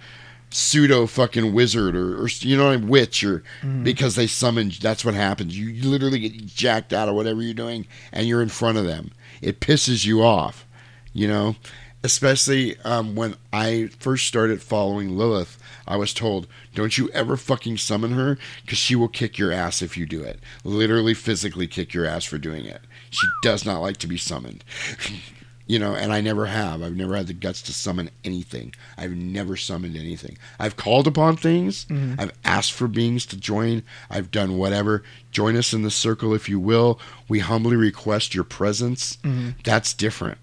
pseudo fucking wizard or, or you know I mean, witch or because they summoned that's what happens. You literally get jacked out of whatever you're doing and you're in front of them. It pisses you off you know? Especially um, when i first started following lilith i was told don't you ever fucking summon her because she will kick your ass if you do it. Literally physically kick your ass for doing it. She does not like to be summoned you know, and I never have. I've never had the guts to summon anything. I've never summoned anything. I've called upon things. Mm-hmm. I've asked for beings to join. I've done whatever. Join us in the circle if you will. We humbly request your presence. Mm-hmm. That's different.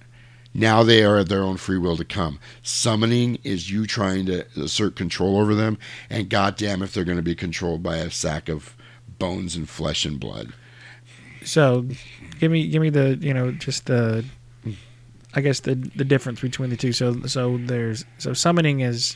Now they are at their own free will to come. Summoning is you trying to assert control over them, and goddamn if they're going to be controlled by a sack of bones and flesh and blood. So, give me give me the you know just the, I guess the the difference between the two. So so there's so summoning is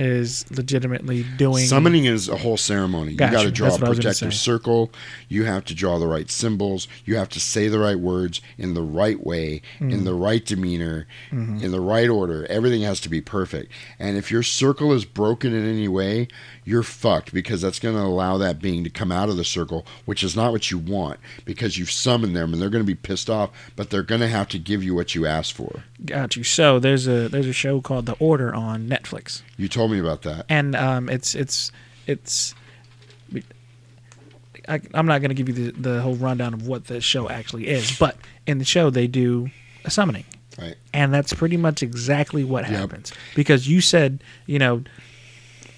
is legitimately doing Summoning is a whole ceremony. Gotcha. You got to draw a what I was gonna protective circle. You have to draw the right symbols. You have to say the right words in the right way, Mm. in the right demeanor, Mm-hmm. in the right order. Everything has to be perfect. And if your circle is broken in any way, you're fucked because that's going to allow that being to come out of the circle, which is not what you want because you've summoned them and they're going to be pissed off, but they're going to have to give you what you asked for. Got you. So there's a there's a show called The Order on Netflix, You told me about that. and um, it's it's it's. I, I'm not going to give you the, the whole rundown of what the show actually is, but in the show they do a summoning, Right. and that's pretty much exactly what Yep. happens because you said you know,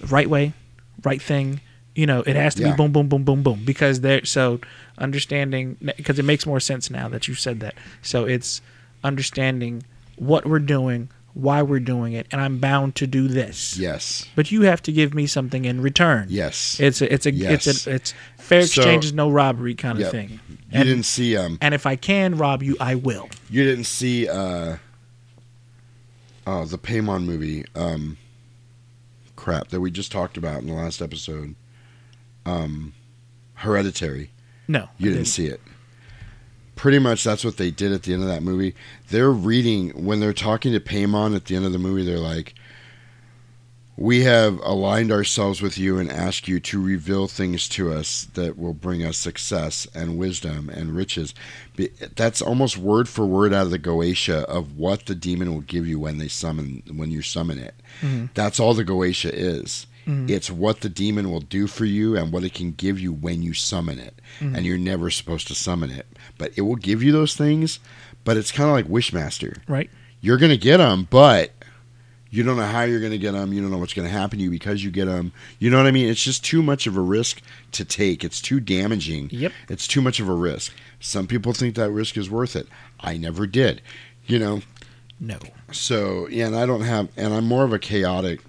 right way, right thing, You know, it has to Yeah. be boom, boom, boom, boom, boom because they're so understanding because it makes more sense now that you've said that. So it's understanding what we're doing, why we're doing it, and I'm bound to do this. Yes. But you have to give me something in return. Yes. It's a, it's a, Yes. it's a, it's fair So- exchange is no robbery kind of Yep. thing. You And, didn't see um and if I can rob you, I will. you didn't see uh oh the Paimon movie um crap that we just talked about in the last episode. Um Hereditary. No, You I didn't see it. Pretty much that's what they did at the end of that movie. They're reading when they're talking to Paimon at the end of the movie, they're like we have aligned ourselves with you and ask you to reveal things to us that will bring us success and wisdom and riches. That's almost word for word out of the Goetia of what the demon will give you when they summon when you summon it. Mm-hmm. That's all the Goetia is. Mm-hmm. It's what the demon will do for you and what it can give you when you summon it. Mm-hmm. And you're never supposed to summon it. But it will give you those things, but it's kind of like Wishmaster Right. you're going to get them, but you don't know how you're going to get them. You don't know what's going to happen to you because you get them. You know what I mean? It's just too much of a risk to take. It's too damaging. Yep. It's too much of a risk. Some people think that risk is worth it. I never did. You know, No. so yeah, and I don't have, and I'm more of a chaotic,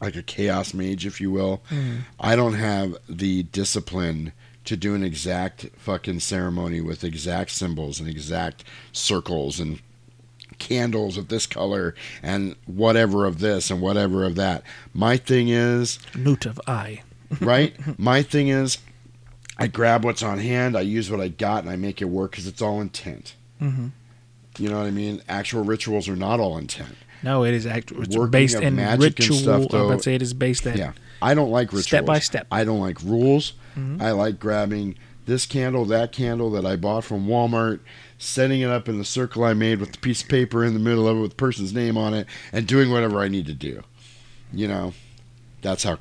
like a chaos mage, if you will. Mm. I don't have the discipline to do an exact fucking ceremony with exact symbols and exact circles and candles of this color and whatever of this and whatever of that. My thing is, Moot of I. right? My thing is, I grab what's on hand, I use what I got, and I make it work because it's all intent. Mhm. You know what I mean? Actual rituals are not all intent. No, it is act. It's Working based in ritual. stuff, though- to say it is based in. Yeah. I don't like rituals. Step by step. I don't like rules. Mhm. I like grabbing this candle, that candle that I bought from Walmart, setting it up in the circle I made with the piece of paper in the middle of it with the person's name on it, and doing whatever I need to do. You know, that's how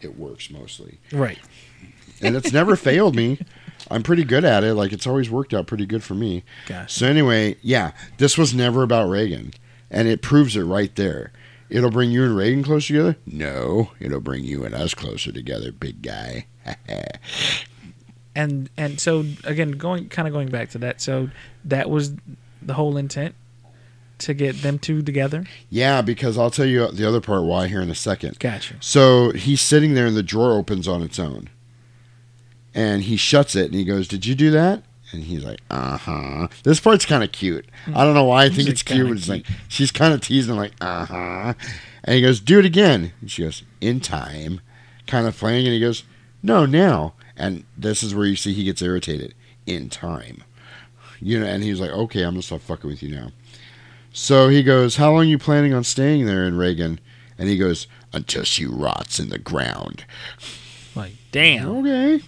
it works mostly. Right. And it's never failed me. I'm pretty good at it. Like, it's always worked out pretty good for me. Gosh. So anyway, yeah, this was never about Regan, and it proves it right there. It'll bring you and Regan closer together? No, it'll bring you and us closer together, big guy. and and so again going kind of going back to that so that was the whole intent to get them two together yeah, because I'll tell you the other part why here in a second. gotcha So he's sitting there, and the drawer opens on its own, and he shuts it, and he goes, "Did you do that?" And he's like, "Uh huh." This part's kind of cute. I don't know why I think It's it's cute, but it's like she's kind of teasing, like, "Uh huh," and he goes, "Do it again." And she goes, "In time," kind of playing, and he goes, "No, now." And this is where you see he gets irritated. In time, you know, and he's like, "Okay, I'm gonna stop fucking with you now." So he goes, "How long are you planning on staying there in Regan?" And he goes, "Until she rots in the ground." like damn Okay.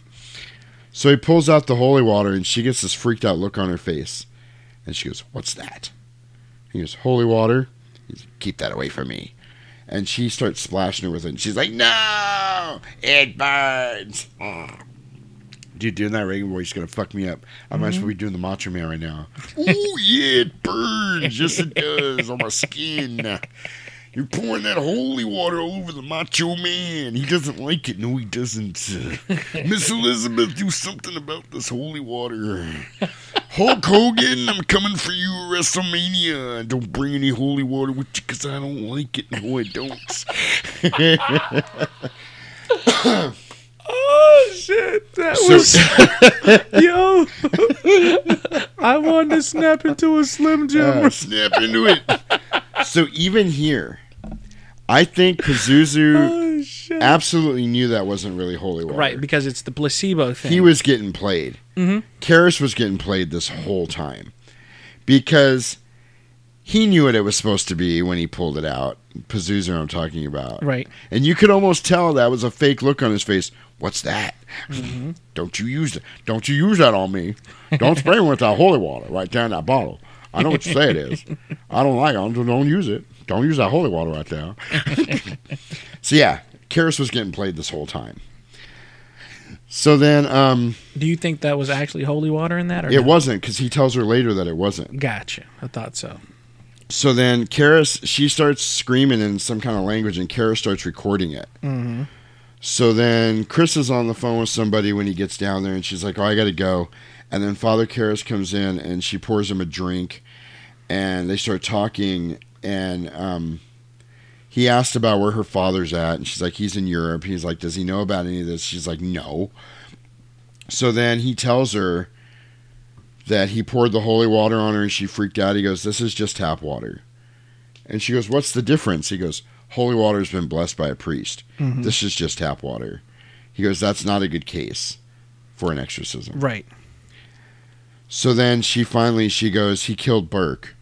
So he pulls out the holy water, and she gets this freaked out look on her face, and she goes, "What's that?" He goes, "Holy water." He's "Keep that away from me." And she starts splashing her with it, and she's like, "No, it burns." Dude, doing that Regan voice is gonna fuck me up. I might as well be doing the Macho Man right now. oh yeah, it burns. Yes, it does on my skin. You're pouring that holy water over the Macho Man. He doesn't like it. No, he doesn't. Uh, Miss Elizabeth, do something about this holy water. Hulk Hogan, I'm coming for you at WrestleMania. Don't bring any holy water with you because I don't like it. No, I don't. oh shit that So- was yo i wanted to snap into a slim jim Uh, snap into it. So even here, I think Pazuzu oh absolutely knew that wasn't really holy water. right because it's the placebo thing he was getting played. Mhm. Karras was getting played this whole time because he knew what it was supposed to be when he pulled it out. Pazuzu, I'm talking about. right And you could almost tell that was a fake look on his face. What's that? Mm-hmm. Don't you use it? Don't you use that on me? Don't spray me with that holy water right there in that bottle. I know what you say it is. I don't like it. Don't, don't use it. Don't use that holy water right there. so yeah, Karras was getting played this whole time. So then, um, do you think that was actually holy water in that or it no? wasn't because he tells her later that it wasn't. gotcha i thought so So then, Karras she starts screaming in some kind of language, and Karras starts recording it. mm-hmm. So then Chris is on the phone with somebody when he gets down there, and she's like, "Oh, I got to go." And then Father Karras comes in, and she pours him a drink, and they start talking, and um, he asked about where her father's at, and she's like, "He's in Europe." He's like, "Does he know about any of this?" She's like, "No." So then he tells her that he poured the holy water on her, and she freaked out. He goes, "This is just tap water," and she goes, "What's the difference?" He goes, "Holy water has been blessed by a priest." Mhm. This is just tap water. He goes, That's not a good case for an exorcism. Right. So then she finally she goes, He killed Burke.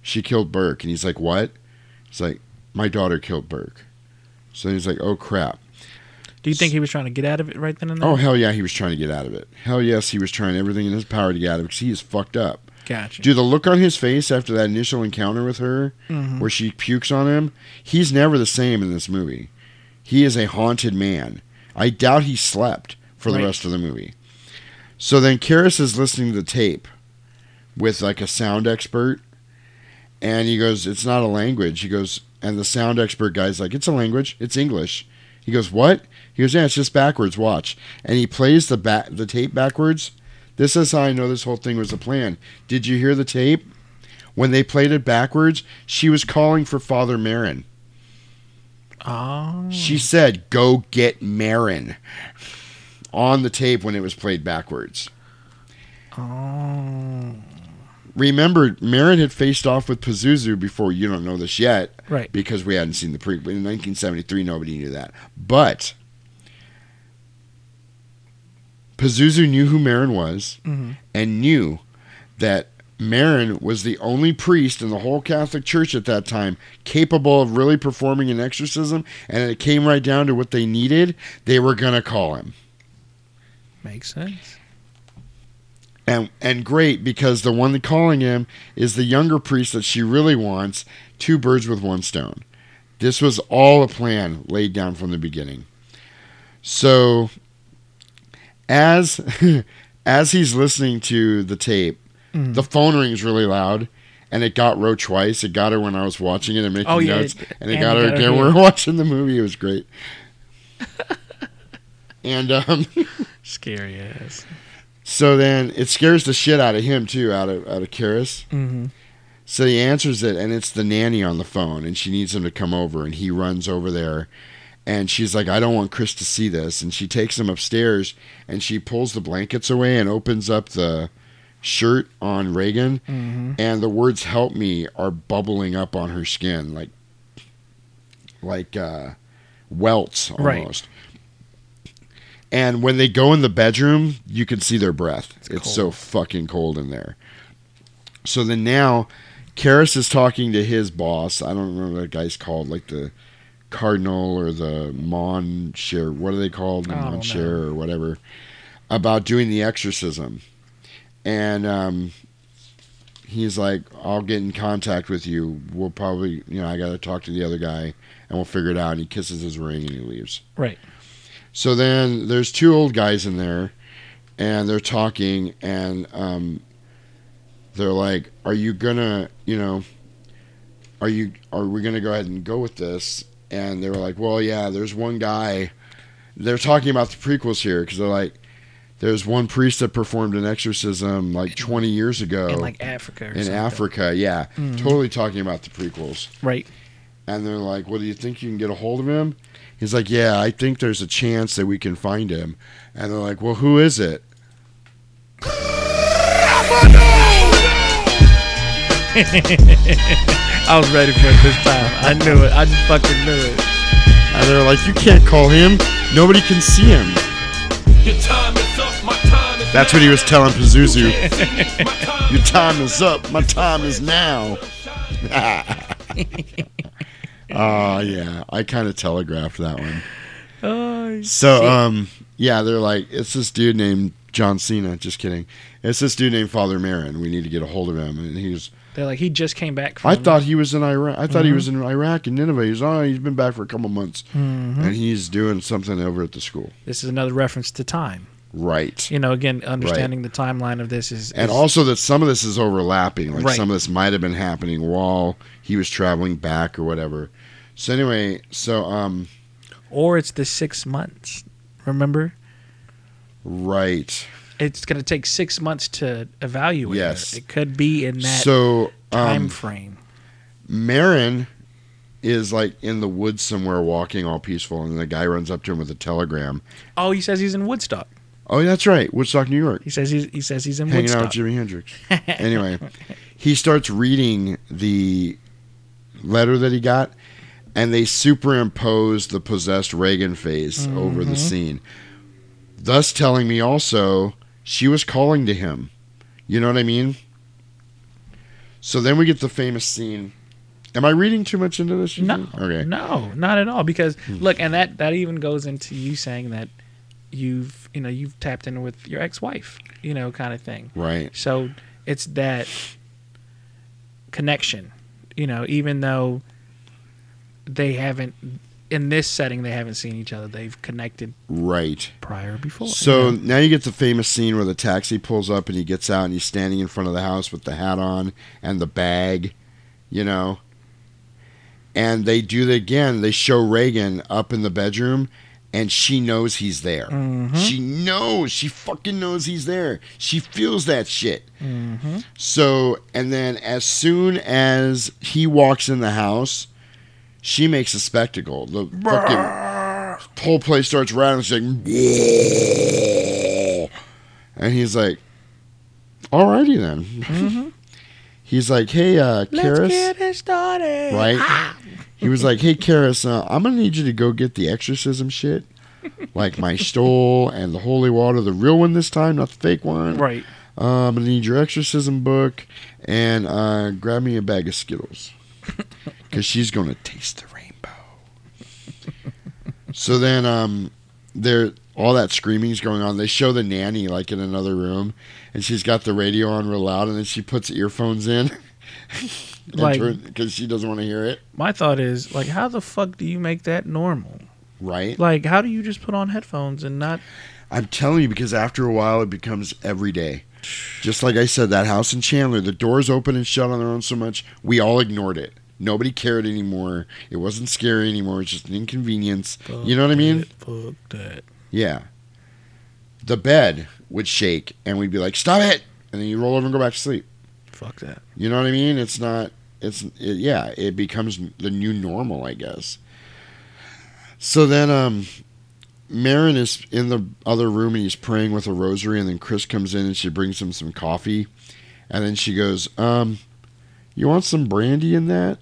She killed Burke. And he's like, What? He's like, My daughter killed Burke. So he's like, Oh crap. Do you think he was trying to get out of it right then and there? Oh hell yeah, he was trying to get out of it. Hell yes, he was trying everything in his power to get out of it because he is fucked up. gotcha. Dude, the look on his face after that initial encounter with her, Mhm. where she pukes on him, he's never the same in this movie. He is a haunted man. I doubt he slept for the Right. rest of the movie. So then Karras is listening to the tape with like a sound expert, and he goes, It's not a language. He goes, and the sound expert guy's like, It's a language, it's English. He goes, What? He goes, Yeah, it's just backwards, watch. And he plays the the tape backwards. This is how I know this whole thing was a plan. Did you hear the tape? When they played it backwards, she was calling for Father Merrin. oh. She said, "Go get Merrin." On the tape when it was played backwards. Oh. Remember, Merrin had faced off with Pazuzu before. You don't know this yet, Right. Because we hadn't seen the pre. In 1973, nobody knew that. But Pazuzu knew who Merrin was Mhm. and knew that Merrin was the only priest in the whole Catholic Church at that time capable of really performing an exorcism. And it came right down to what they needed. They were going to call him. Makes sense. and and great because the one calling him is the younger priest that she really wants. Two birds with one stone. This was all a plan laid down from the beginning. So, as as he's listening to the tape, Mhm. the phone rings really loud. And it got Ro twice. It got her when I was watching it and making Oh, yeah, notes, it- and it and got her got her again. when. We we're watching the movie. It was great. and um, Scary ass. So then it scares the shit out of him too, out of out of Karras. Mm-hmm. So he answers it, and it's the nanny on the phone, and she needs him to come over, and he runs over there, and she's like, "I don't want Chris to see this," and she takes him upstairs, and she pulls the blankets away and opens up the shirt on Regan, Mm-hmm. and the words "help me" are bubbling up on her skin, like like uh, welts Right. almost. And when they go in the bedroom, you can see their breath. It's, cold. so fucking cold in there. So then now, Karras is talking to his boss. I don't remember what that guy's called, like the cardinal or the monsieur. What are they called? The don't monsieur or whatever. About doing the exorcism, and um, he's like, "I'll get in contact with you. We'll probably, you know, I got to talk to the other guy, and we'll figure it out." And he kisses his ring and he leaves. Right. So then there's two old guys in there, and they're talking, and um, they're like, "Are you gonna, you know, are you, are we gonna go ahead and go with this?" And they were like, "Well, yeah, there's one guy." They're talking about the prequels here because they're like, "There's one priest that performed an exorcism like 20 years ago In like Africa or in something. Africa." Yeah, Mhm. totally talking about the prequels. Right. And they're like, Well, do you think you can get a hold of him? He's like, Yeah, I think there's a chance that we can find him. And they're like, Well, who is it? I was ready for it this time. I knew it. I just fucking knew it. And they're like, You can't call him. Nobody can see him. Your time is up, my time is. That's what he was telling Pazuzu. Your time is up. My time is now. Oh, yeah. I kind of telegraphed that one. Oh, So, shit. um, yeah, they're like, it's this dude named John Cena. Just kidding. It's this dude named Father Merrin. We need to get a hold of him. And he's they're like he just came back from. I thought he was in Iraq. I thought he Mhm. was in Iraq and Nineveh. He's oh, he's been back for a couple months, Mhm. and he's doing something over at the school. this is another reference to time. Right. You know, again, understanding the timeline of this is, And also that some of this is overlapping. Like Right. some of this might have been happening while he was traveling back or whatever. So anyway, so um, or it's the six months. Remember, Right. It's going to take six months to evaluate. Yes. it could be in that So time um, frame. Merrin is like in the woods somewhere walking all peaceful, and the guy runs up to him with a telegram. Oh, he says he's in Woodstock. Oh, that's right, Woodstock, New York, He says he's he says he's in hanging out with Jimi Hendrix. anyway, he starts reading the letter that he got, and they superimpose the possessed Regan face over Mm-hmm. the scene, thus telling me also she was calling to him. You know what I mean? So then we get the famous scene. Am I reading too much into this? No, think? Okay. Hmm. no, not at all. Because look, and that that even goes into you saying that you've you know you've tapped in with your ex-wife, you know, kind of thing. Right. So it's that connection, you know, even though they haven't in this setting they haven't seen each other, they've connected Right. prior before. So know? now you get the famous scene where the taxi pulls up and he gets out and he's standing in front of the house with the hat on and the bag, you know. And they do it again. They show Regan up in the bedroom and she knows he's there. Mm-hmm. She knows. She fucking knows he's there. She feels that shit. Mm-hmm. So, and then as soon as he walks in the house, she makes a spectacle. The fucking whole place starts rattling. She's like, and he's like, "Alrighty then." he's like, "Hey, uh, let's get it started. right?" he was like, "Hey, Karras, uh, I'm gonna need you to go get the exorcism shit, like my stole and the holy water, the real one this time, not the fake one. Right. Uh, I'm gonna need your exorcism book and uh, grab me a bag of Skittles, because she's gonna taste the rainbow." so then, um, there all that screaming's going on. They show the nanny like in another room, and she's got the radio on real loud, and then she puts earphones in, Like- because she doesn't want to hear it. My thought is like, how the fuck do you make that normal? Right? Like, how do you just put on headphones and not? I'm telling you, because after a while, it becomes every day. Just like I said, that house in Chandler, the doors open and shut on their own so much, we all ignored it. Nobody cared anymore. It wasn't scary anymore. It's just an inconvenience. You know what I mean? Fuck that. Yeah. The bed would shake, and we'd be like, "Stop it!" And then you roll over and go back to sleep. Fuck that. You know what I mean? It's not. It's it, yeah. It becomes the new normal, I guess. So then, um, Merrin is in the other room and he's praying with a rosary, and then Chris comes in and she brings him some coffee, and then she goes, "Um, you want some brandy in that?"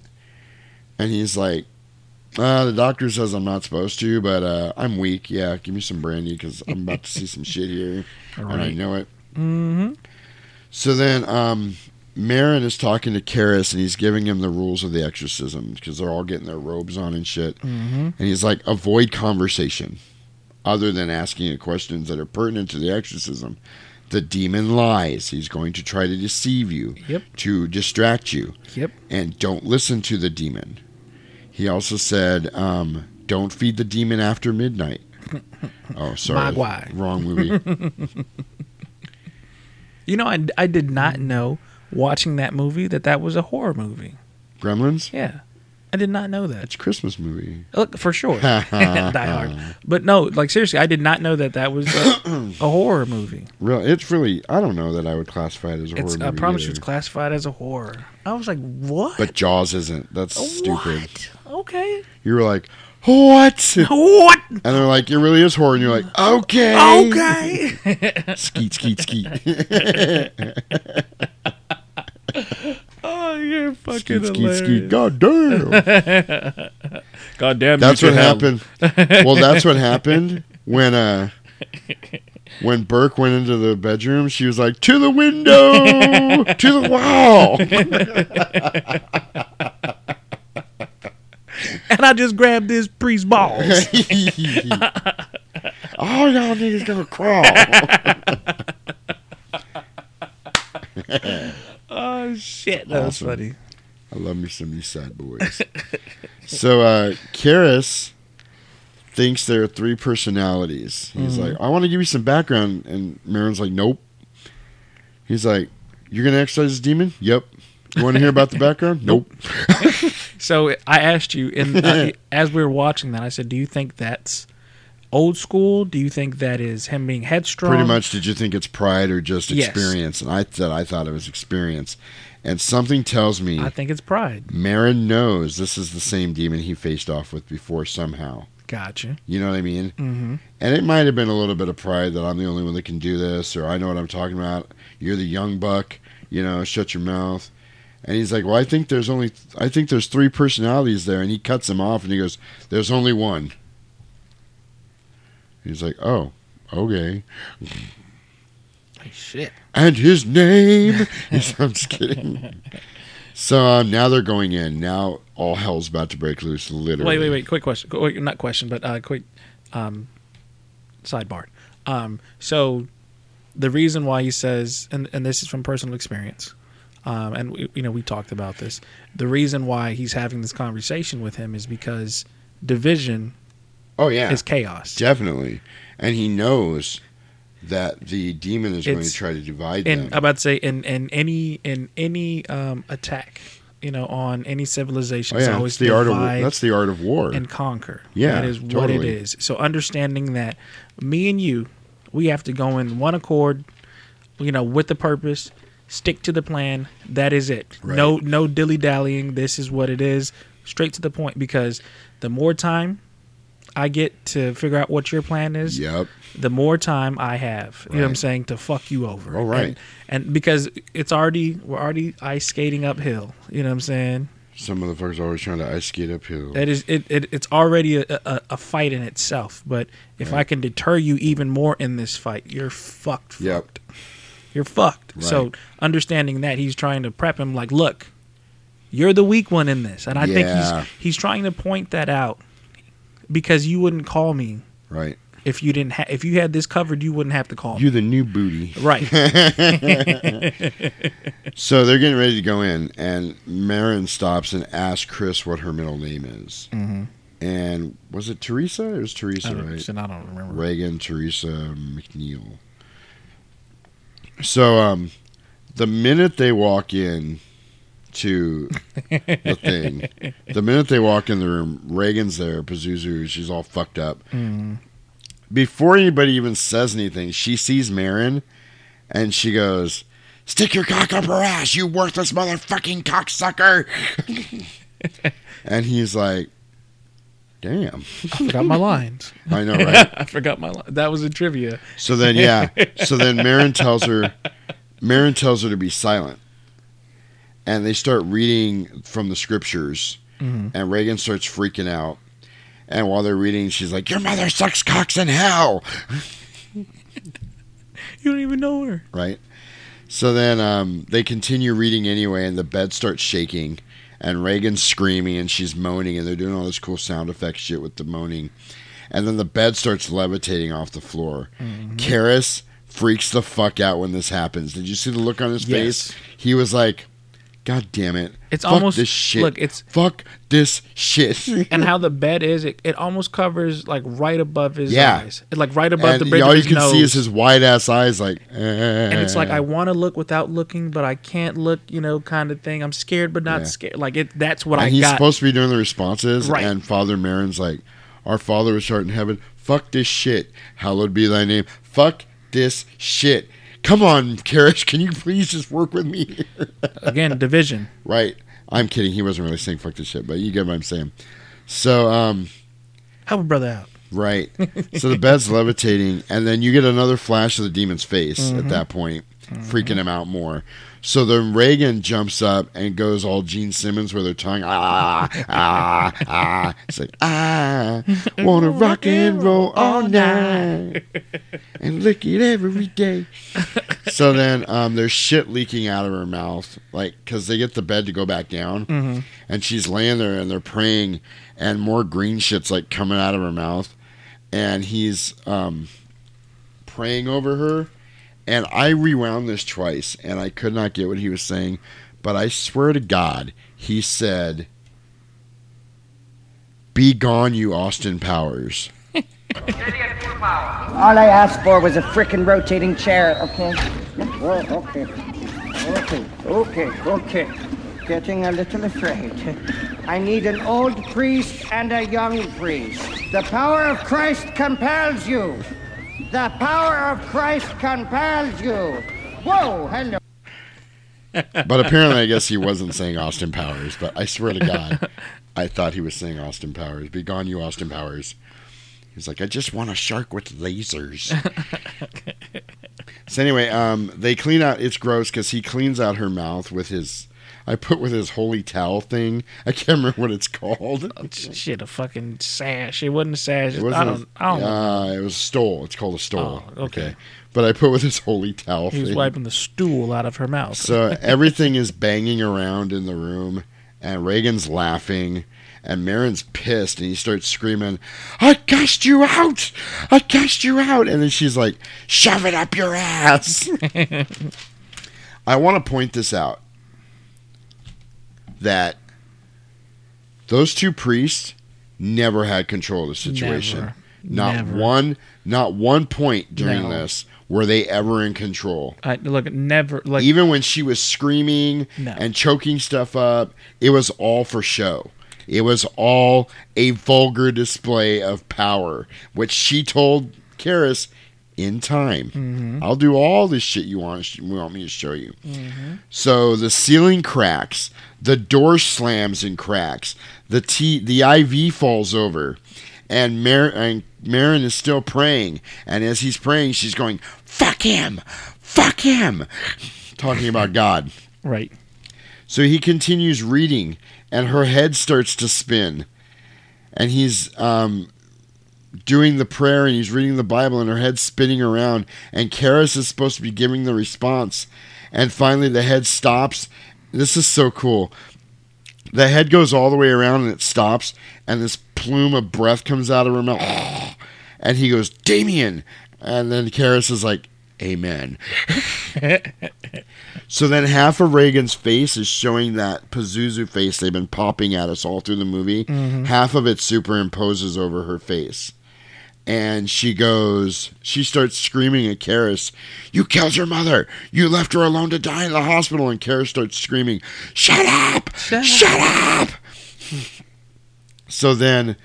And he's like, uh, "The doctor says I'm not supposed to, but uh, I'm weak. Yeah, give me some brandy because I'm about to see some shit here, and I know it." Mm-hmm. So then, um, Merrin is talking to Karras and he's giving him the rules of the exorcism because they're all getting their robes on and shit. Mm-hmm. And he's like, avoid conversation other than asking questions that are pertinent to the exorcism. The demon lies. He's going to try to deceive you, Yep. to distract you, Yep. and don't listen to the demon. He also said, um, don't feed the demon after midnight. Oh, sorry. Mogwai. Wrong movie. You know, I, I did not know watching that movie that that was a horror movie. Gremlins? Yeah, I did not know that. It's a Christmas movie. Look for sure, Die Hard. But no, like seriously, I did not know that that was a, a horror movie. Real, it's really. I don't know that I would classify it as a It's horror I movie. promise you, it's classified as a horror. I was like, what? But Jaws isn't. That's stupid. Okay. You were like, what? What? And they're like, it really is horror. And you're like, okay. Okay. Skeet, skeet, skeet. oh, you're fucking skeet, skeet, hilarious. skeet. God damn. God damn. That's what happened. Well, that's what happened when uh when Burke went into the bedroom. She was like, to the window, to the wall. And I just grabbed this priest's balls. All y'all niggas gonna crawl. oh shit, that was funny. I love me some East Side Boyz. so uh Karras thinks there are three personalities. He's like, I want to give you some background, and Merrin's like, Nope. He's like, You're gonna exercise this demon? Yep. You want to hear about the background? Nope. So I asked you, in uh, as we were watching that, I said, "Do you think that's old school? Do you think that is him being headstrong?" Pretty much. Did you think it's pride or just Yes. experience? And I said I thought it was experience. And something tells me I think it's pride. Merrin knows this is the same demon he faced off with before somehow. Gotcha. You know what I mean? Mm-hmm. And it might have been a little bit of pride that I'm the only one that can do this, or I know what I'm talking about. You're the young buck, you know, shut your mouth. And he's like, Well, I think there's only, I think there's three personalities there. And he cuts him off and he goes, There's only one. He's like, Oh, okay. Shit. And his name. He's- I'm just kidding. So um, now they're going in. Now all hell's about to break loose, literally. Wait, wait, wait. Quick question. Qu- wait, Not question, but uh, quick um, sidebar. Um, so the reason why he says, and, and this is from personal experience, um, and we, you know we talked about this. The reason why he's having this conversation with him is because division Oh, yeah. is chaos. Definitely. And he knows that the demon is going to try to divide and them. I'm about to say in, in any in any um, attack, you know, on any civilization, oh, it's yeah. always That's the art of that's the art of war. and conquer. Yeah, that is what it is. So understanding that me and you, we have to go in one accord, you know, with the purpose, stick to the plan. That is it. Right. No no dilly dallying. This is what it is. Straight to the point. Because the more time I get to figure out what your plan is, yep. the more time I have, you know what I'm saying, to fuck you over. All right. And, and because it's already, we're already ice skating uphill. You know what I'm saying? Some motherfuckers are always trying to ice skate uphill. That is, it, it it's already a, a, a fight in itself. But if I can deter you even more in this fight, you're fucked. Yep. fucked. You're fucked. So understanding that he's trying to prep him, like, look, you're the weak one in this, and I think he's he's trying to point that out because you wouldn't call me Right. if you didn't ha- if you had this covered, you wouldn't have to call. You're the new booty. Right. So they're getting ready to go in, and Merrin stops and asks Chris what her middle name is. Mm-hmm. And was it Teresa? It was Teresa, don't, right? I don't remember. Regan Teresa MacNeil. So um the minute they walk in to the thing, the minute they walk in the room, Regan's there, Pazuzu, she's all fucked up. Mm. Before anybody even says anything, she sees Merrin and she goes, Stick your cock up her ass, you worthless motherfucking cocksucker. and he's like, Damn. I forgot my lines. I know, right? I forgot my line. That was a trivia. So then, yeah. So then, Merrin tells her, Merrin tells her to be silent, and they start reading from the scriptures, and Regan starts freaking out. And while they're reading, she's like, "Your mother sucks cocks in hell," You don't even know her. right? So then, um, they continue reading anyway, and the bed starts shaking, and Regan's screaming, and she's moaning, and they're doing all this cool sound effect shit with the moaning, and then the bed starts levitating off the floor. Mm-hmm. Karras freaks the fuck out when this happens. Did you see the look on his Yes. face? He was like, "God damn it! It's Fuck almost- this shit. look, it's- fuck this shit." And how the bed is, it, it almost covers like right above his Yeah. eyes. Like right above and the bridge all of you his can nose. see is his wide ass eyes, like, and it's like eh. I want to look without looking, but I can't look, you know, kind of thing. I'm scared, but not Yeah. scared. Like it. That's what and I he's got. supposed to be doing the responses, Right. and Father Merrin's like, "Our Father which art in heaven, fuck this shit. Hallowed be thy name. Fuck this shit. Come on, Karish, can you please just work with me?" Again, division. right. I'm kidding. He wasn't really saying fuck this shit, but you get what I'm saying. So, um, Help a brother out. right. so the bed's levitating, and then you get another flash of the demon's face Mm-hmm. at that point, freaking him out more. So then Regan jumps up and goes all Gene Simmons with her tongue, ah, ah, ah. It's like, ah, wanna rock and roll all night and lick it every day. so then um, there's shit leaking out of her mouth, like, because they get the bed to go back down, and she's laying there and they're praying, and more green shit's like coming out of her mouth, and he's um, praying over her. And I rewound this twice, and I could not get what he was saying, but I swear to God, he said, "Be gone, you Austin Powers." All I asked for was a frickin' rotating chair, okay? Well, okay. Okay, okay, okay. getting a little afraid. I need an old priest and a young priest. The power of Christ compels you. The power of Christ compels you. Whoa, hello. But apparently, I guess he wasn't saying Austin Powers. But I swear to God, I thought he was saying Austin Powers. Be gone, you Austin Powers. He's like, I just want a shark with lasers. so anyway, um, they clean out. It's gross because he cleans out her mouth with his. I put with his holy towel thing. I can't remember what it's called. Shit, a fucking sash. It wasn't a sash. It wasn't. don't. I don't know. uh, it was a stole. It's called a stole. Oh, okay. But I put with his holy towel He was wiping the stool out of her mouth. So everything is banging around in the room, and Regan's laughing, and Merrin's pissed, and he starts screaming, "I cast you out! I cast you out!" And then she's like, "Shove it up your ass." I want to point this out that those two priests never had control of the situation. Never. Not Never. one, not one point during No. this were they ever in control I look never like even when she was screaming No. and choking stuff up, it was all for show. It was all a vulgar display of power, which she told Karras in time. Mm-hmm. I'll do all this shit you want, you want me to show you. So the ceiling cracks, the door slams and cracks, the T, the IV falls over, and, Mar- and Merrin is still praying. And as he's praying, she's going, "Fuck him, fuck him," talking about God. right. So he continues reading, and her head starts to spin. And he's um, doing the prayer and he's reading the Bible, and her head's spinning around. And Karras is supposed to be giving the response. And finally, the head stops. This is so cool. The head goes all the way around and it stops, and this plume of breath comes out of her mouth. And he goes, Damien! And then Karras is like, Amen. So then half of Regan's face is showing that Pazuzu face they've been popping at us all through the movie. Mm-hmm. Half of it superimposes over her face. And she goes, she starts screaming at Karras, You killed your mother! You left her alone to die in the hospital! And Karras starts screaming, Shut up! Shut, up! so then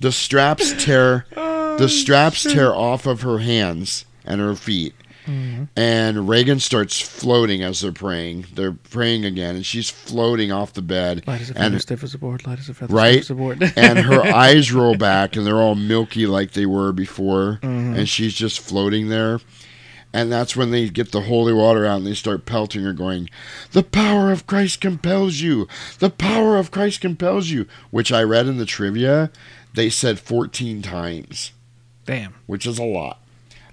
the straps tear the oh, straps tear off of her hands and her feet and Regan starts floating as they're praying. They're praying again, and she's floating off the bed. Light as a feather, stiff as a board. Light as a feather, right, stiff as a board. and her eyes roll back, and they're all milky like they were before, mm-hmm. and she's just floating there. And that's when they get the holy water out and they start pelting her, going, The power of Christ compels you. The power of Christ compels you. Which I read in the trivia, they said 14 times Damn. which is a lot.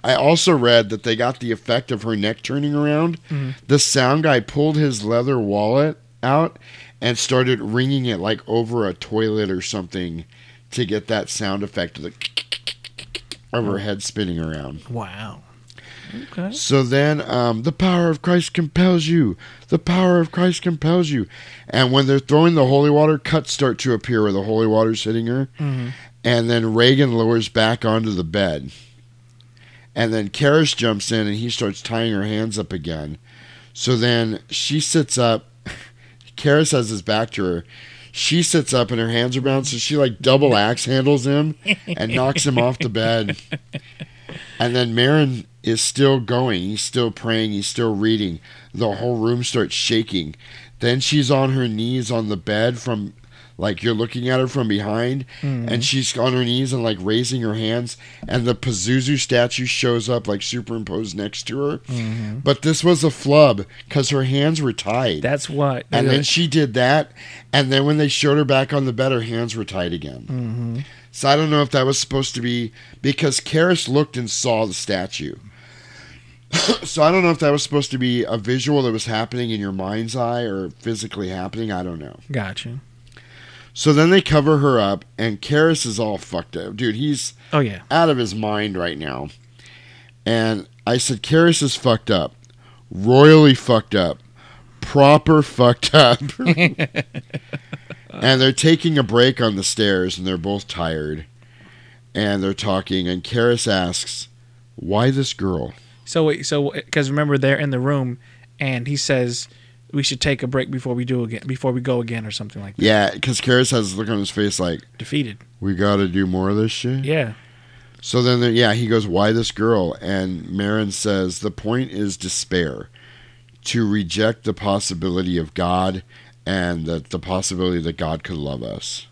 I also read that they got the effect of her neck turning around. The sound guy pulled his leather wallet out and started ringing it like over a toilet or something to get that sound effect of the of her head spinning around. Wow. Okay. So then, um, the power of Christ compels you. The power of Christ compels you. And when they're throwing the holy water, cuts start to appear where the holy water's hitting her. And then Regan lowers back onto the bed. And then Karras jumps in and he starts tying her hands up again. So then she sits up. Karras has his back to her. She sits up and her hands are bound, so she like double axe handles him and knocks him off the bed. And then Merrin is still going. He's still praying. He's still reading. The whole room starts shaking. Then she's on her knees on the bed from, like, you're looking at her from behind. And she's on her knees and, like, raising her hands. And the Pazuzu statue shows up, like, superimposed next to her. But this was a flub because her hands were tied. That's what. And then she did that, and then when they showed her back on the bed, her hands were tied again. Mm-hmm. So I don't know if that was supposed to be because Karras looked and saw the statue. so I don't know if that was supposed to be a visual that was happening in your mind's eye or physically happening. I don't know. Gotcha. So then they cover her up, and Karras is all fucked up, dude. He's Oh yeah. out of his mind right now. And I said, Karras is fucked up. Royally fucked up. Proper fucked up. and they're taking a break on the stairs and they're both tired. And they're talking and Karras asks, Why this girl? So wait, so because remember they're in the room, and he says, we should take a break before we do again before we go again or something like that. Yeah, because Karras has a look on his face like, Defeated. we got to do more of this shit. Yeah. So then, the, yeah, he goes, "Why this girl?" And Merrin says, "The point is despair, to reject the possibility of God, and the the possibility that God could love us."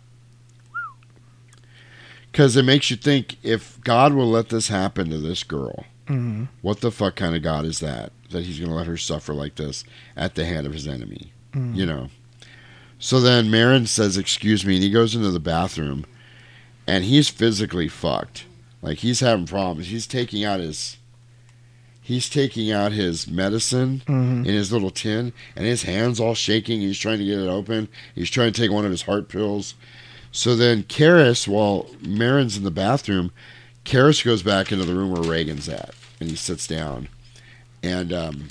Because it makes you think if God will let this happen to this girl, hmm what the fuck kind of God is that? That he's going to let her suffer like this at the hand of his enemy, you know? So then Merrin says, "Excuse me," and he goes into the bathroom, and he's physically fucked. Like he's having problems. He's taking out his he's taking out his medicine Mhm. in his little tin, and his hands all shaking. He's trying to get it open. He's trying to take one of his heart pills. So then Karras, while Merrin's in the bathroom, Karras goes back into the room where Regan's at, and he sits down. And um,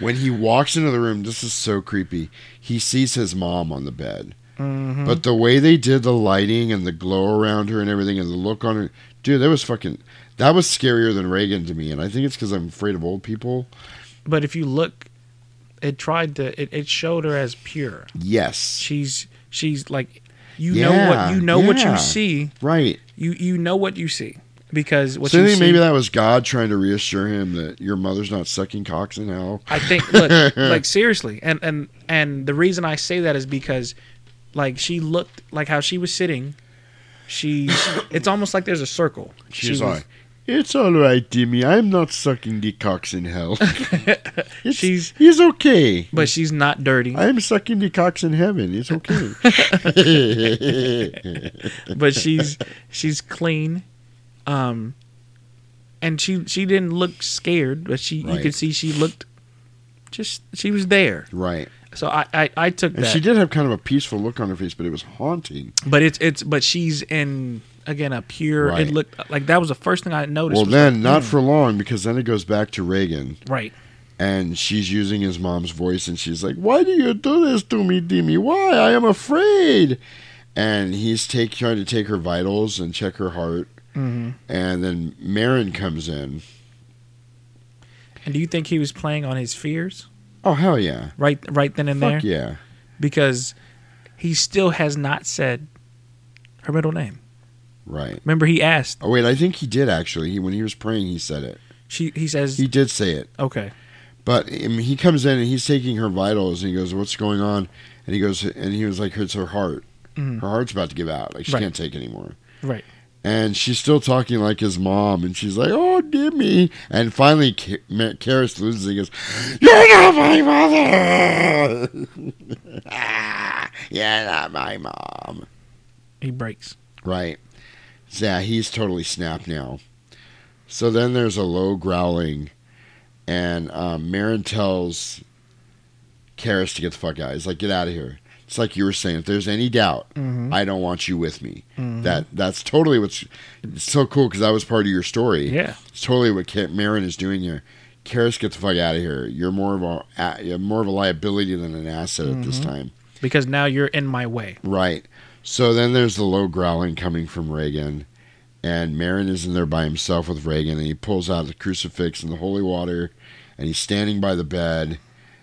when he walks into the room, this is so creepy. He sees his mom on the bed. hmm But the way they did the lighting and the glow around her and everything and the look on her, dude, that was fucking. That was scarier than Regan to me, and I think it's because I'm afraid of old people. But if you look, it tried to. It, it showed her as pure. Yes, She's she's like, you Yeah, know what you know what you see. right. You you know what you see because what so you think see. maybe that was God trying to reassure him that your mother's not sucking cocks in hell. I think look like seriously, and and and the reason I say that is because, like she looked like how she was sitting. She it's almost like there's a circle. She's She was- like, "It's all right, Dimmy. I'm not sucking the cocks in hell. She's- he's okay. but she's not dirty. I'm sucking the cocks in heaven. It's okay." but she's she's clean um and she she didn't look scared but she you Right. could see she looked just she was there right. so i i, I took And that she did have kind of a peaceful look on her face, but it was haunting. but it's it's but she's in again a pure Right. it looked like that was the first thing i noticed Well, then, like, not hmm, for long, because then it goes back to Regan, right and she's using his mom's voice, and she's like, "Why do you do this to me, Dimmy? Why? I am afraid." And he's take trying to take her vitals and check her heart, hmm and then Merrin comes in. and do you think he was playing on his fears Oh hell yeah! right right then and there yeah! because he still has not said her middle name Right. remember he asked Oh wait, I think he did actually. He when he was praying, he said it. she he says He did say it. okay But I mean, he comes in and he's taking her vitals, and he goes, "What's going on?" And he goes, and he was like, "It's her heart. Mhm. Her heart's about to give out. Like she Right. can't take anymore." right And she's still talking like his mom, and she's like, "Oh, Dimmy!" And finally, Karras loses. He goes, "You're not my mother. You're not my mom." he breaks Right. Yeah, he's totally snapped now. So then there's a low growling, and um, Merrin tells Karras to get the fuck out. He's like, "Get out of here." It's like you were saying. If there's any doubt, Mhm. I don't want you with me. Mhm. That that's totally what's it's so cool because that was part of your story. yeah It's totally what Ka- Merrin is doing here. Karras, get the fuck out of here. You're more of a more of a liability than an asset at this Mhm. time. because now you're in my way. Right. So then there's the low growling coming from Regan, and Merrin is in there by himself with Regan, and he pulls out the crucifix and the holy water, and he's standing by the bed,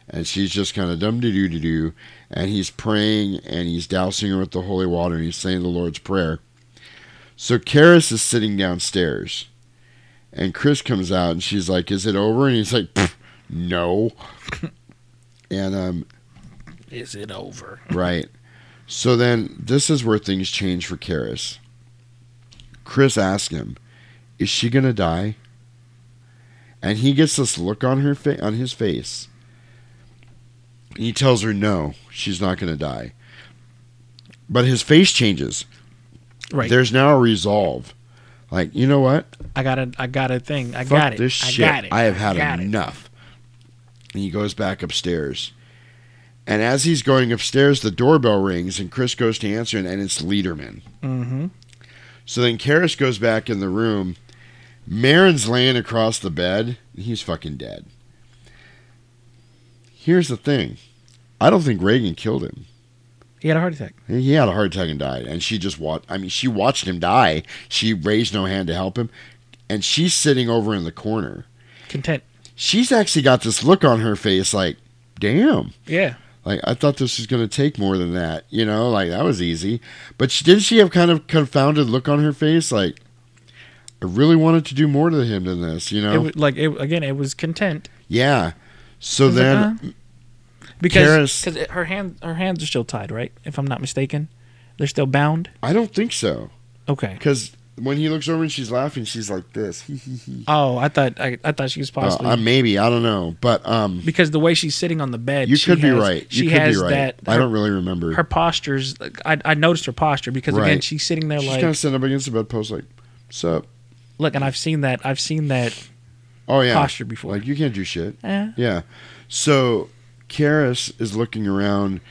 and she's just kind of dum doo doo doo doo, and he's praying and he's dousing her with the holy water, and he's saying the Lord's Prayer. So Karras is sitting downstairs, and Chris comes out, and she's like, "Is it over?" And he's like, "No." and um, Is it over? Right. So then this is where things change for Karras. Chris asks him, "Is she gonna die?" And he gets this look on her fa- on his face. He tells her, "No, she's not gonna die." But his face changes. Right. There's now a resolve. Like, you know what? I got a I got a thing. I Fuck got it. this I shit. got it. I have had got it. enough. And he goes back upstairs. And as he's going upstairs, the doorbell rings, and Chris goes to answer it, and it's Liederman. Mm-hmm. So then Karras goes back in the room. Merrin's laying across the bed, and he's fucking dead. Here's the thing I don't think Regan killed him. He had a heart attack. He had a heart attack and died. And she just watched, I mean, she watched him die. She raised no hand to help him. And she's sitting over in the corner. Content. she's actually got this look on her face like damn. Yeah. Like I thought this was going to take more than that, you know. Like that was easy, but she, didn't she have kind of confounded look on her face? Like I really wanted to do more to him than this, you know. It was like it again. It was content. yeah. So like, then, uh, because because her hand her hands are still tied, right? If I'm not mistaken, they're still bound. I don't think so Okay. because when he looks over and she's laughing, she's like this. Oh, I thought I, I thought she was Uh, possibly uh, maybe I don't know, but um, because the way she's sitting on the bed. you she could be right. You She could has be right. that. I don't really remember. her posture's. like, I I noticed her posture because again she's sitting there she's like kind of sitting up against the bedpost, like, "Sup? look, and I've seen that I've seen that Oh yeah, posture before. like you can't do shit." Eh. Yeah. So Karras is looking around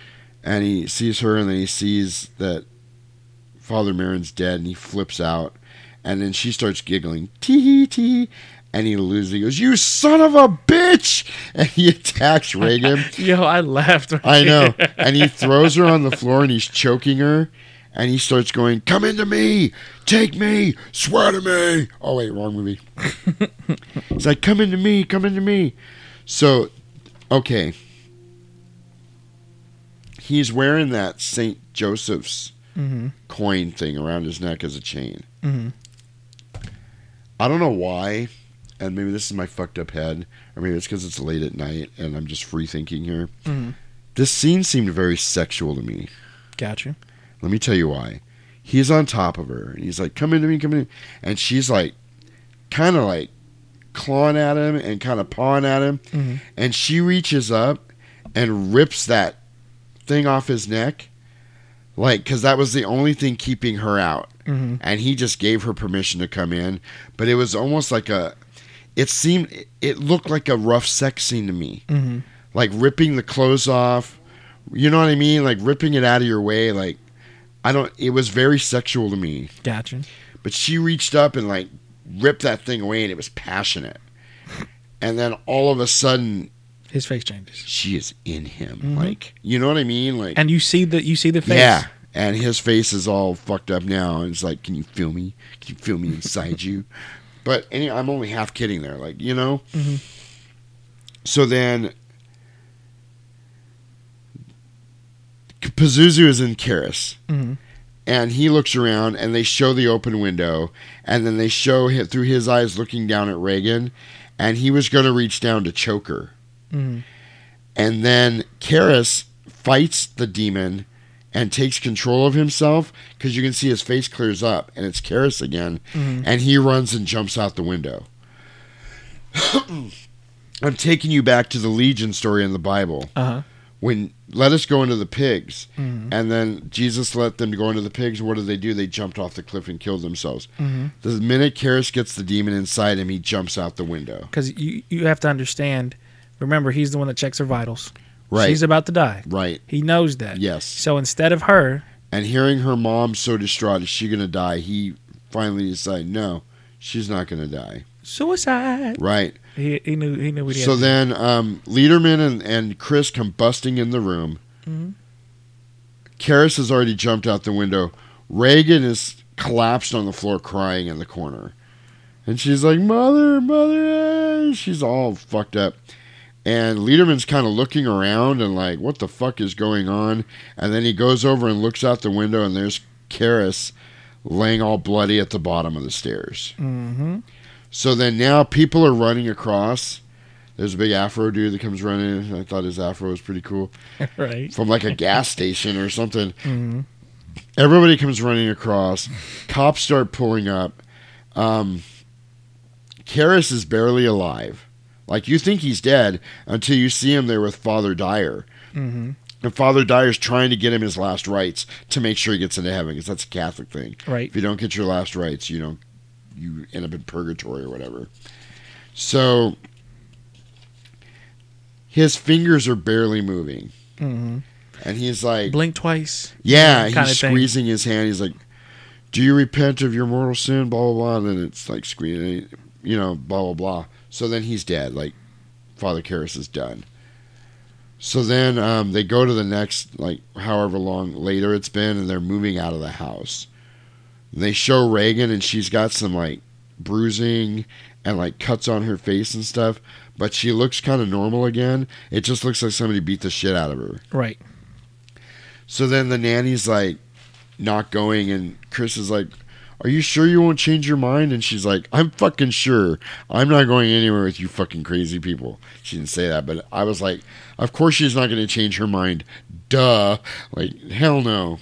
and he sees her and then he sees that Father Merrin's dead and he flips out and then she starts giggling. Tee hee tee and he loses. He goes, You son of a bitch and he attacks Regan. Yo, I laughed. I know. And he throws her on the floor and he's choking her. And he starts going, Come into me! Take me! Swear to me! Oh, wait, wrong movie. He's like, Come into me! Come into me! So, okay. He's wearing that St. Joseph's Mhm. coin thing around his neck as a chain. Mhm. I don't know why, and maybe this is my fucked up head, or maybe it's because it's late at night and I'm just free thinking here. Mhm. This scene seemed very sexual to me. Got you. Let me tell you why. He's on top of her and he's like, Come into me, come in. And she's like, kind of like clawing at him and kind of pawing at him. Mhm. And she reaches up and rips that thing off his neck. Like, because that was the only thing keeping her out. hmm And he just gave her permission to come in. But it was almost like a, it seemed, it looked like a rough sex scene to me hmm like ripping the clothes off. You know what I mean? Like ripping it out of your way. Like I don't. It was very sexual to me. Got you. But she reached up and like ripped that thing away, and it was passionate. And then all of a sudden, His face changes, she is in him. Mhm. Like you know what I mean? Like and you see the you see the face. yeah. And his face is all fucked up now. And it's like, can you feel me? Can you feel me inside you? But any, I'm only half kidding there. Like you know. Mhm. So then, Pazuzu is in Karras, hmm and he looks around, and they show the open window, and then they show him through his eyes looking down at Regan, and he was going to reach down to choke her, hmm and then Karras fights the demon and takes control of himself because you can see his face clears up, and it's Karras again, Mhm. and he runs and jumps out the window. I'm taking you back to the Legion story in the Bible Uh huh. when let us go into the pigs, hmm and then Jesus let them go into the pigs. What did they do? They jumped off the cliff and killed themselves. hmm The minute Karis gets the demon inside him, he jumps out the window. Because you you have to understand. Remember, he's the one that checks her vitals. Right, She's about to die. right, He knows that. yes. So instead of her, And hearing her mom so distraught, is she gonna die? He finally decided, no, she's not gonna die. suicide. Right. He, he knew he knew what he So then, um, Liederman and, and Chris come busting in the room. Karras has already jumped out the window. Regan is collapsed on the floor crying in the corner. And she's like, Mother, Mother. eh." She's all fucked up. And Liederman's kind of looking around and like, what the fuck is going on? And then he goes over and looks out the window, and there's Karras laying all bloody at the bottom of the stairs. hmm So then now people are running across. There's a big afro dude that comes running. I thought his afro was pretty cool. right. From like a gas station or something. hmm Everybody comes running across. Cops start pulling up. Um, Karras is barely alive. Like you think he's dead until you see him there with Father Dyer. hmm And Father Dyer's trying to get him his last rites to make sure he gets into heaven because that's a Catholic thing. Right. If you don't get your last rites, you don't you end up in purgatory or whatever. So his fingers are barely moving. hmm And he's like Blink twice. Yeah, he's thing. squeezing his hand. He's like, Do you repent of your mortal sin? Blah blah blah. And then it's like squeezing you know, blah blah blah. So then he's dead, like Father Karras is done. So then um, they go to the next, like however long later it's been, and they're moving out of the house. They show Regan, and she's got some like bruising and like cuts on her face and stuff. but she looks kind of normal again. It just looks like somebody beat the shit out of her. Right. So then the nanny's like not going, and Chris is like, Are you sure you won't change your mind? And she's like, I'm fucking sure. I'm not going anywhere with you fucking crazy people. She didn't say that, but I was like, Of course she's not going to change her mind. Duh. Like, hell no.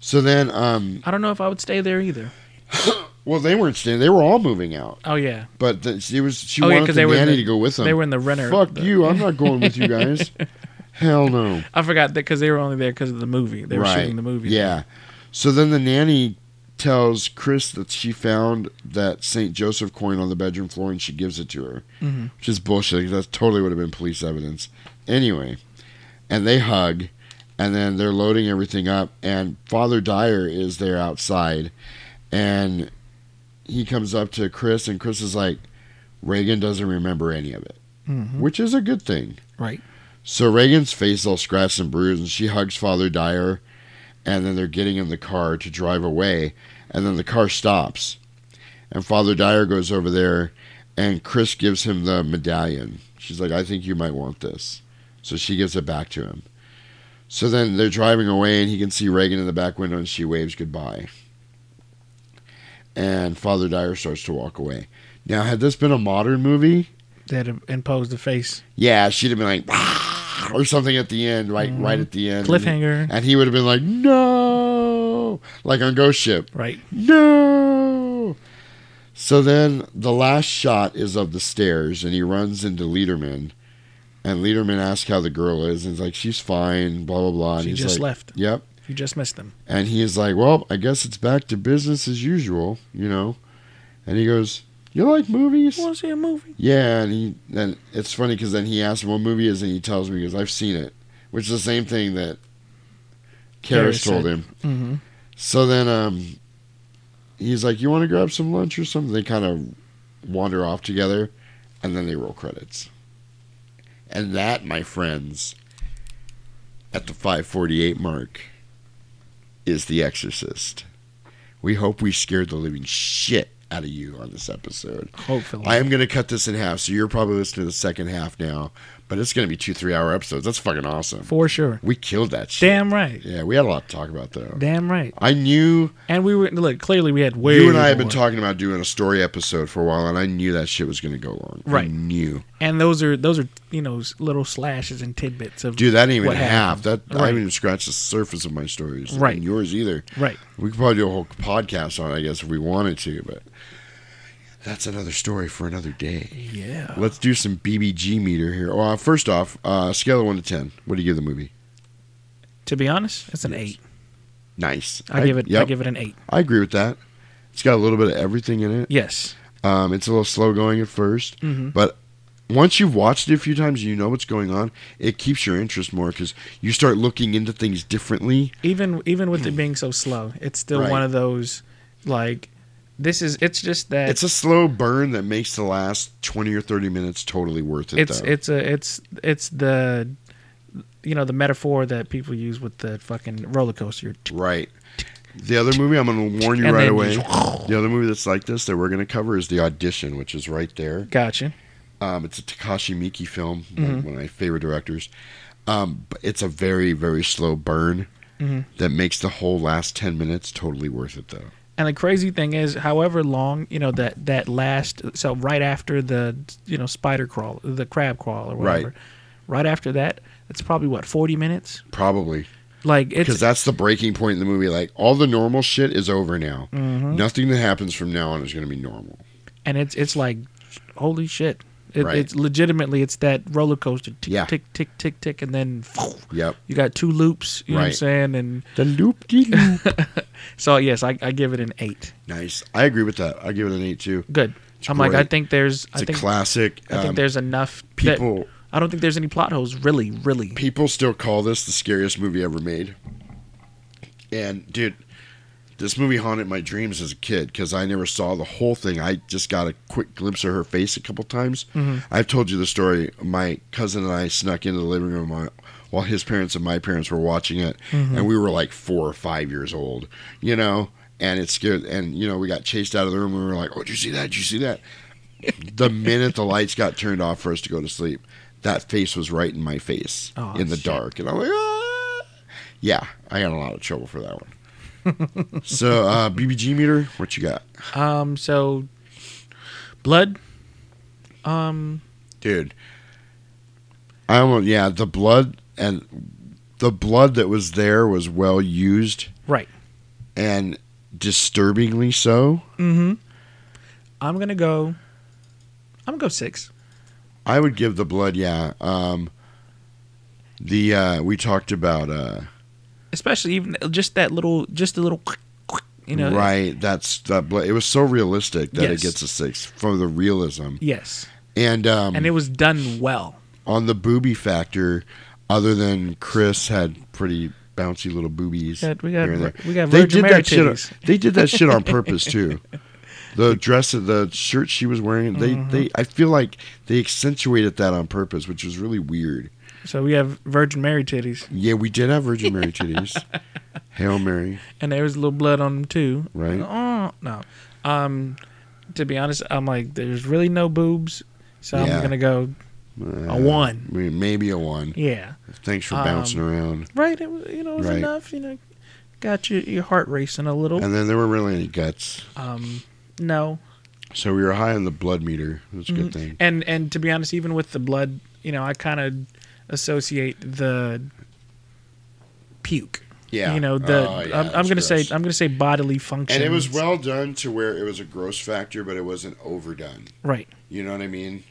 So then, um, I don't know if I would stay there either. well, they weren't staying. They were all moving out. Oh yeah. But the, she was she Oh, yeah, wanted 'cause the they were in nanny the- to go with them. They were in the renter. Fuck the- you! I'm not going with you guys. Hell no. I forgot that because they were only there because of the movie. They were shooting the movie. Yeah. So then the nanny tells Chris that she found that St. Joseph coin on the bedroom floor and she gives it to her, Mhm. which is bullshit. That totally would have been police evidence. Anyway, and they hug, and then they're loading everything up, and Father Dyer is there outside, and he comes up to Chris, and Chris is like, Regan doesn't remember any of it, Mhm. which is a good thing. Right. So Regan's face all scratched and bruised, and she hugs Father Dyer, and then they're getting in the car to drive away, and then the car stops, and Father Dyer goes over there, and Chris gives him the medallion. She's like, "I think you might want this," so she gives it back to him. So then they're driving away, and he can see Regan in the back window, and she waves goodbye. And Father Dyer starts to walk away. Now, had this been a modern movie, that had to impose the face. yeah, she'd have been like, or something at the end, right, mm-hmm. right at the end, Cliffhanger. and he would have been like, no, like on Ghost Ship, Right. no. So then the last shot is of the stairs, and he runs into Lederman, and Lederman asks how the girl is, and he's like, she's fine, blah blah blah. And She he's just like, left. Yep. You just missed them. And he is like, well, I guess it's back to business as usual, you know. And he goes, you like movies? Want to see a movie? Yeah, and he then it's funny because then he asks him what movie is, and he tells me because I've seen it, which is the same thing that Karras told him. Mm-hmm. So then um, he's like, "You want to grab some lunch or something?" They kind of wander off together, and then they roll credits. And that, my friends, at the 548 mark, is The Exorcist. We hope we scared the living shit out of you on this episode. Hopefully. I am going to cut this in half, so you're probably listening to the second half now, but it's going to be two three hour episodes. That's fucking awesome. For sure. We killed that shit. Damn right. Yeah, we had a lot to talk about though. Damn right. I knew And we were look clearly we had way you and I have been talking about doing a story episode for a while, and I knew that shit was going to go long. I Right. knew, and those are those are you know little slashes and tidbits of dude. That ain't even half. happened. That I haven't even scratched the surface of my stories. Right. and yours either. right. We could probably do a whole podcast on it, I guess, if we wanted to, but that's another story for another day. Yeah. Let's do some BBG meter here. Well, first off, uh, scale of one to ten. What do you give the movie? To be honest, it's an eight. Nice. I, give it. I give it an eight. I agree with that. It's got a little bit of everything in it. Yes. Um, it's a little slow going at 1st Mhm. but once you've watched it a few times, and you know what's going on. It keeps your interest more because you start looking into things differently. Even even with it being so slow, it's still Right. one of those like this is. It's just that It's a slow burn that makes the last twenty or thirty minutes totally worth it. it's though. it's a it's it's the you know the metaphor that people use with the fucking roller coaster. right. The other movie I'm going to warn you And right away. just- The other movie that's like this that we're going to cover is The Audition, which is right there. Gotcha. Um, it's a Takashi Miike film, Mhm. one, of my favorite directors. Um, but it's a very, very slow burn Mhm. that makes the whole last 10 minutes totally worth it, though. And the crazy thing is, however long you know that that last, so right after the you know spider crawl, the crab crawl or whatever, Right. right, after that, it's probably what forty minutes. Probably. Like Because that's the breaking point in the movie. Like, all the normal shit is over now. Mhm. Nothing that happens from now on is going to be normal. and it's it's like holy shit. It, Right. It's legitimately it's that roller coaster tick Yeah. tick tick tick tick and then Yep. you got two loops. You know what I'm saying? And The loop de loop. so yes, I, I give it an eight. nice. I agree with that. I give it an 8 too. Good. It's I'm like I think there's It's I a think classic. I think Um, there's enough that- people I don't think there's any plot holes really really. people still call this the scariest movie ever made. And dude, this movie haunted my dreams as a kid because I never saw the whole thing. I just got a quick glimpse of her face a couple times. Mhm. I've told you the story. My cousin and I snuck into the living room while- his parents and my parents were watching it, Mhm. and we were like four or five years old, you know. And it scared. And you know, we got chased out of the room. And we were like, "Oh, did you see that? Did you see that?" the minute the lights got turned off for us to go to sleep, that face was right in my face Oh, in the shit. dark, and I'm like, ah! yeah, I got a lot of trouble for that one. So, uh, BBG meter, what you got, Um, so blood. Um, dude? I almost yeah, the blood and the blood that was there was well used right. and disturbingly so. Mm-hmm. I'm gonna go. I'm gonna go six. I would give the blood, yeah. Um, the uh, we talked about uh, Especially even just that little, just a little, you know. right. That's that. It was so realistic that it gets a six for the realism, Yes, and um, and it was done well. on the booby factor. Other than Chris had pretty bouncy little boobies. We got, we got, here and there. we got They did Mary that shit. titties. They did that shit on purpose too. The dress, of the shirt she was wearing, they, Mm-hmm. they, I feel like they accentuated that on purpose, which was really weird. So we have Virgin Mary titties, Yeah, we did have Virgin Mary titties. Hail Mary, and there was a little blood on them too. right? Oh no. Um, to be honest, I'm like, there's really no boobs, so Yeah. I'm gonna go Uh, a one. I mean, Maybe a one. Yeah. Thanks for Um, bouncing around. Right. It was, you know, it was Right. enough. You know, got your your heart racing a little. And then there weren't really any guts. Um, no. So we were high on the blood meter. That's a good Mhm. thing. And and to be honest, even with the blood, you know, I kind of associate the puke. Yeah. You know, the Oh, yeah, I'm, I'm gonna say. I'm gonna say bodily function. And it was well done to where it was a gross factor, but it wasn't overdone. right. You know what I mean?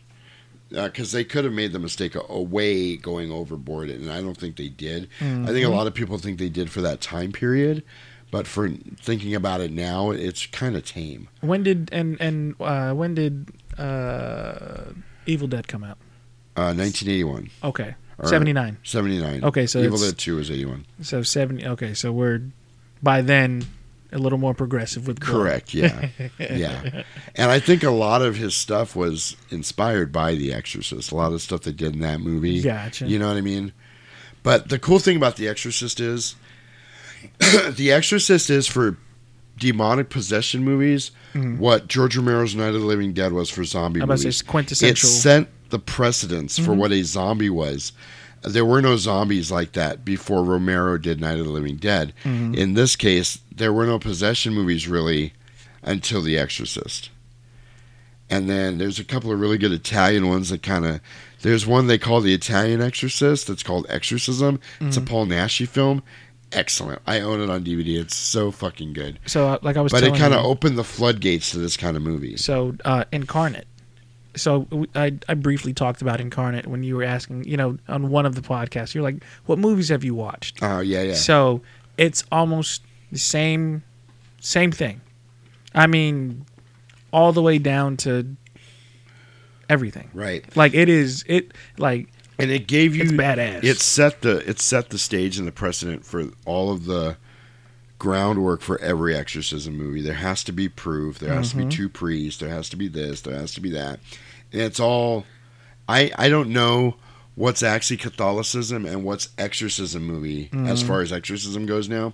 Because they could have made the mistake of away going overboard, and I don't think they did. I think a lot of people think they did for that time period, but for thinking about it now, it's kind of tame. When did and and uh, when did uh, Evil Dead come out? Uh, 1981, Okay, Seventy nine. 79. Okay, so Evil Dead 2 was 81. So seventy. Okay, so we're by then a little more progressive with blood. Correct. Yeah. yeah. And I think a lot of his stuff was inspired by The Exorcist. A lot of stuff they did in that movie. Gotcha. You know what I mean? But the cool thing about The Exorcist is The Exorcist is for demonic possession movies mm-hmm. what George Romero's Night of the Living Dead was for zombie I'm about to say movies. it's quintessential. It set the precedence for what a zombie was. There were no zombies like that before Romero did Night of the Living Dead. In this case, there were no possession movies really until The Exorcist. And then there's a couple of really good Italian ones that kind of. There's one they call The Italian Exorcist. It's called Exorcism. It's a Paul Naschy film. Excellent. I own it on DVD. It's so fucking good. So uh, like I was But it kind of opened the floodgates to this kind of movie. So uh, Incarnate. So I, I briefly talked about Incarnate when you were asking, you know, on one of the podcasts. You're like, "What movies have you watched?" Oh yeah, yeah. So it's almost the same same thing. I mean, all the way down to everything. right. Like it is it like and it gave you It's badass. It set the it set the stage and the precedent for all of the groundwork for every exorcism movie. There has to be proof. There has Mm-hmm. to be two priests. There has to be this. There has to be that. And it's all. I I don't know what's actually Catholicism and what's exorcism movie as Mm-hmm. far as exorcism goes now.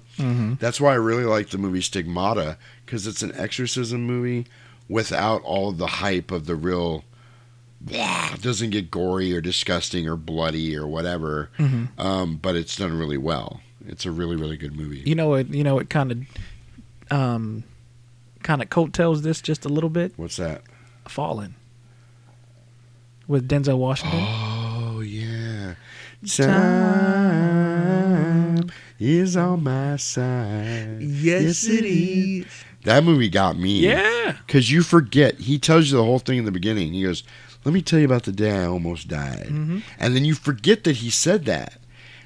That's why I really like the movie Stigmata because it's an exorcism movie without all the hype of the real it doesn't get gory or disgusting or bloody or whatever, um, but it's done really well. It's a really really good movie. you know it you know it kind of um kind of coattails this just a little bit. What's that? Fallen with Denzel Washington. Oh yeah, time is on my side. Yes, it is. That movie got me. yeah. because you forget. He tells you the whole thing in the beginning. He goes, "Let me tell you about the day I almost died," Mm-hmm. and then you forget that he said that.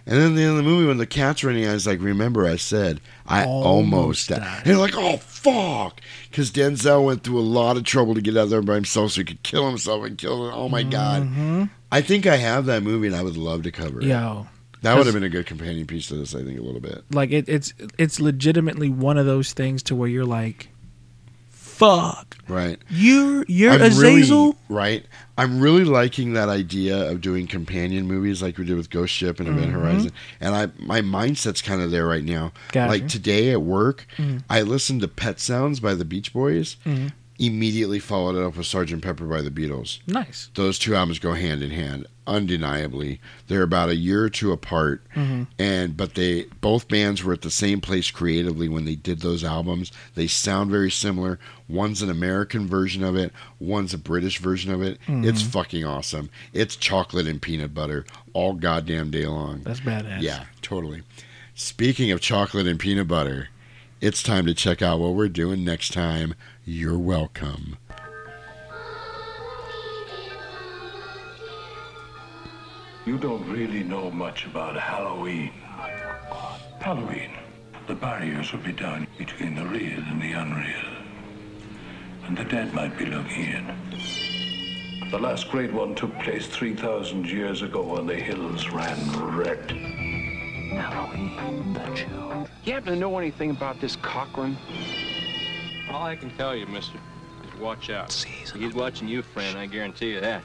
And then at the end of the movie, when the cat's running, I was like, "Remember, I said I almost, Almost died." died. And like, "Oh fuck!" Because Denzel went through a lot of trouble to get out there by himself, so he could kill himself and kill. Oh my god! I think I have that movie, and I would love to cover it. Mm-hmm. Yo. that would have been a good companion piece to this. I think a little bit. like it, it's it's legitimately one of those things to where you're like, "Fuck, Right. you're you're I'm Azazel." really right. I'm really liking that idea of doing companion movies like we did with Ghost Ship and Event mm-hmm. Horizon. And I my mindset's kind of there right now. Gotcha. Like today at work, mm. I listened to Pet Sounds by the Beach Boys. Mm-hmm. Immediately followed it up with Sgt. Pepper by the Beatles. Nice. Those two albums go hand in hand, undeniably. They're about a year or two apart, mm-hmm. and but they both bands were at the same place creatively when they did those albums. They sound very similar. One's an American version of it, one's a British version of it. Mm-hmm. It's fucking awesome. It's chocolate and peanut butter all goddamn day long. That's badass. Yeah, totally. Speaking of chocolate and peanut butter, it's time to check out what we're doing next time. You're welcome. You don't really know much about Halloween. Halloween. The barriers will be down between the real and the unreal. And the dead might be looking in. The last great one took place 3,000 years ago when the hills ran red. Halloween, the children. You happen to know anything about this Cochran? All I can tell you, mister, is watch out. Season He's watching you, friend, I guarantee you that.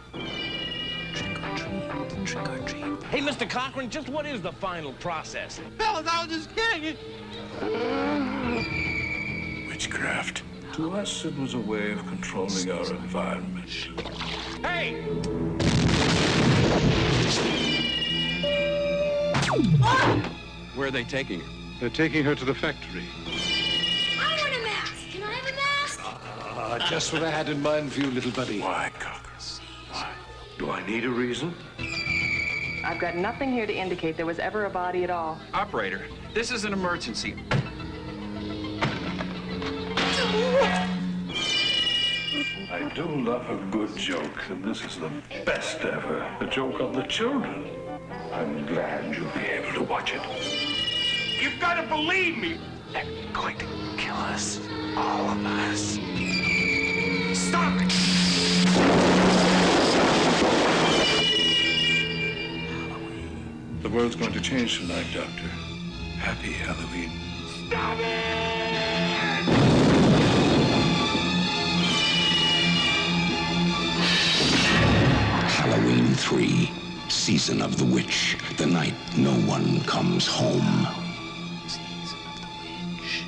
Trick or treat, trick or treat. Hey, Mr. Cochran, just what is the final process? Fellas, I was just kidding. Witchcraft. To us, it was a way of controlling our environment. Hey! Where are they taking her? They're taking her to the factory. Ah, just what I had in mind for you, little buddy. Why, Cocker? Why? Do I need a reason? I've got nothing here to indicate there was ever a body at all. Operator, this is an emergency. I do love a good joke, and this is the best ever. A joke on the children. I'm glad you'll be able to watch it. You've got to believe me! They're going to kill us. All of us. Stop it! The world's going to change tonight, Doctor. Happy Halloween. Stop it! Halloween 3, Season of the Witch. The night no one comes home. Season of the Witch.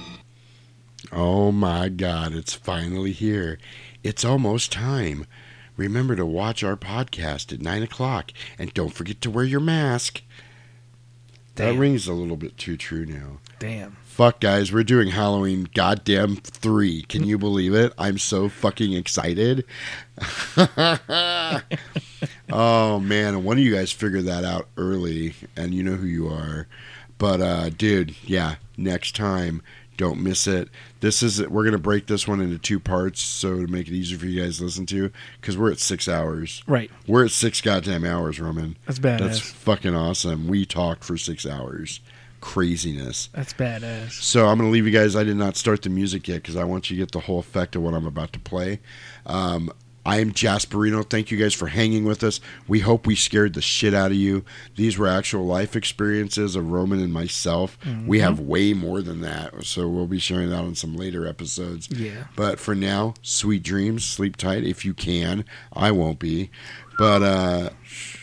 Oh my god, it's finally here. It's almost time. Remember to watch our podcast at 9 o'clock and don't forget to wear your mask. That rings a little bit too true now. Damn. Fuck, guys, we're doing Halloween goddamn 3. Can you believe it? I'm so fucking excited. oh, man. One of you guys figured that out early, and you know who you are. But, uh, dude, yeah, next time, don't miss it. This is, we're going to break this one into two parts so to make it easier for you guys to listen to, because we're at six hours. Right. We're at six goddamn hours, Roman. That's badass. That's fucking awesome. We talked for six hours. Craziness. That's badass. So I'm going to leave you guys. I did not start the music yet because I want you to get the whole effect of what I'm about to play. Um, I am Jasperino. Thank you guys for hanging with us. We hope we scared the shit out of you. These were actual life experiences of Roman and myself. We have way more than that, so we'll be sharing that on some later episodes. Yeah. But for now, sweet dreams. Sleep tight if you can. I won't be. But uh,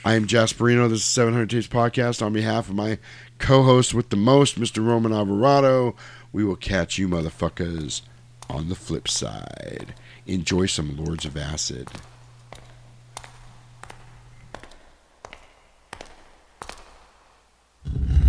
I am Jasperino. This is 700 Tapes Podcast. On behalf of my co host with the most, Mr. Roman Alvarado, we will catch you motherfuckers on the flip side. Enjoy some Lords of Acid. The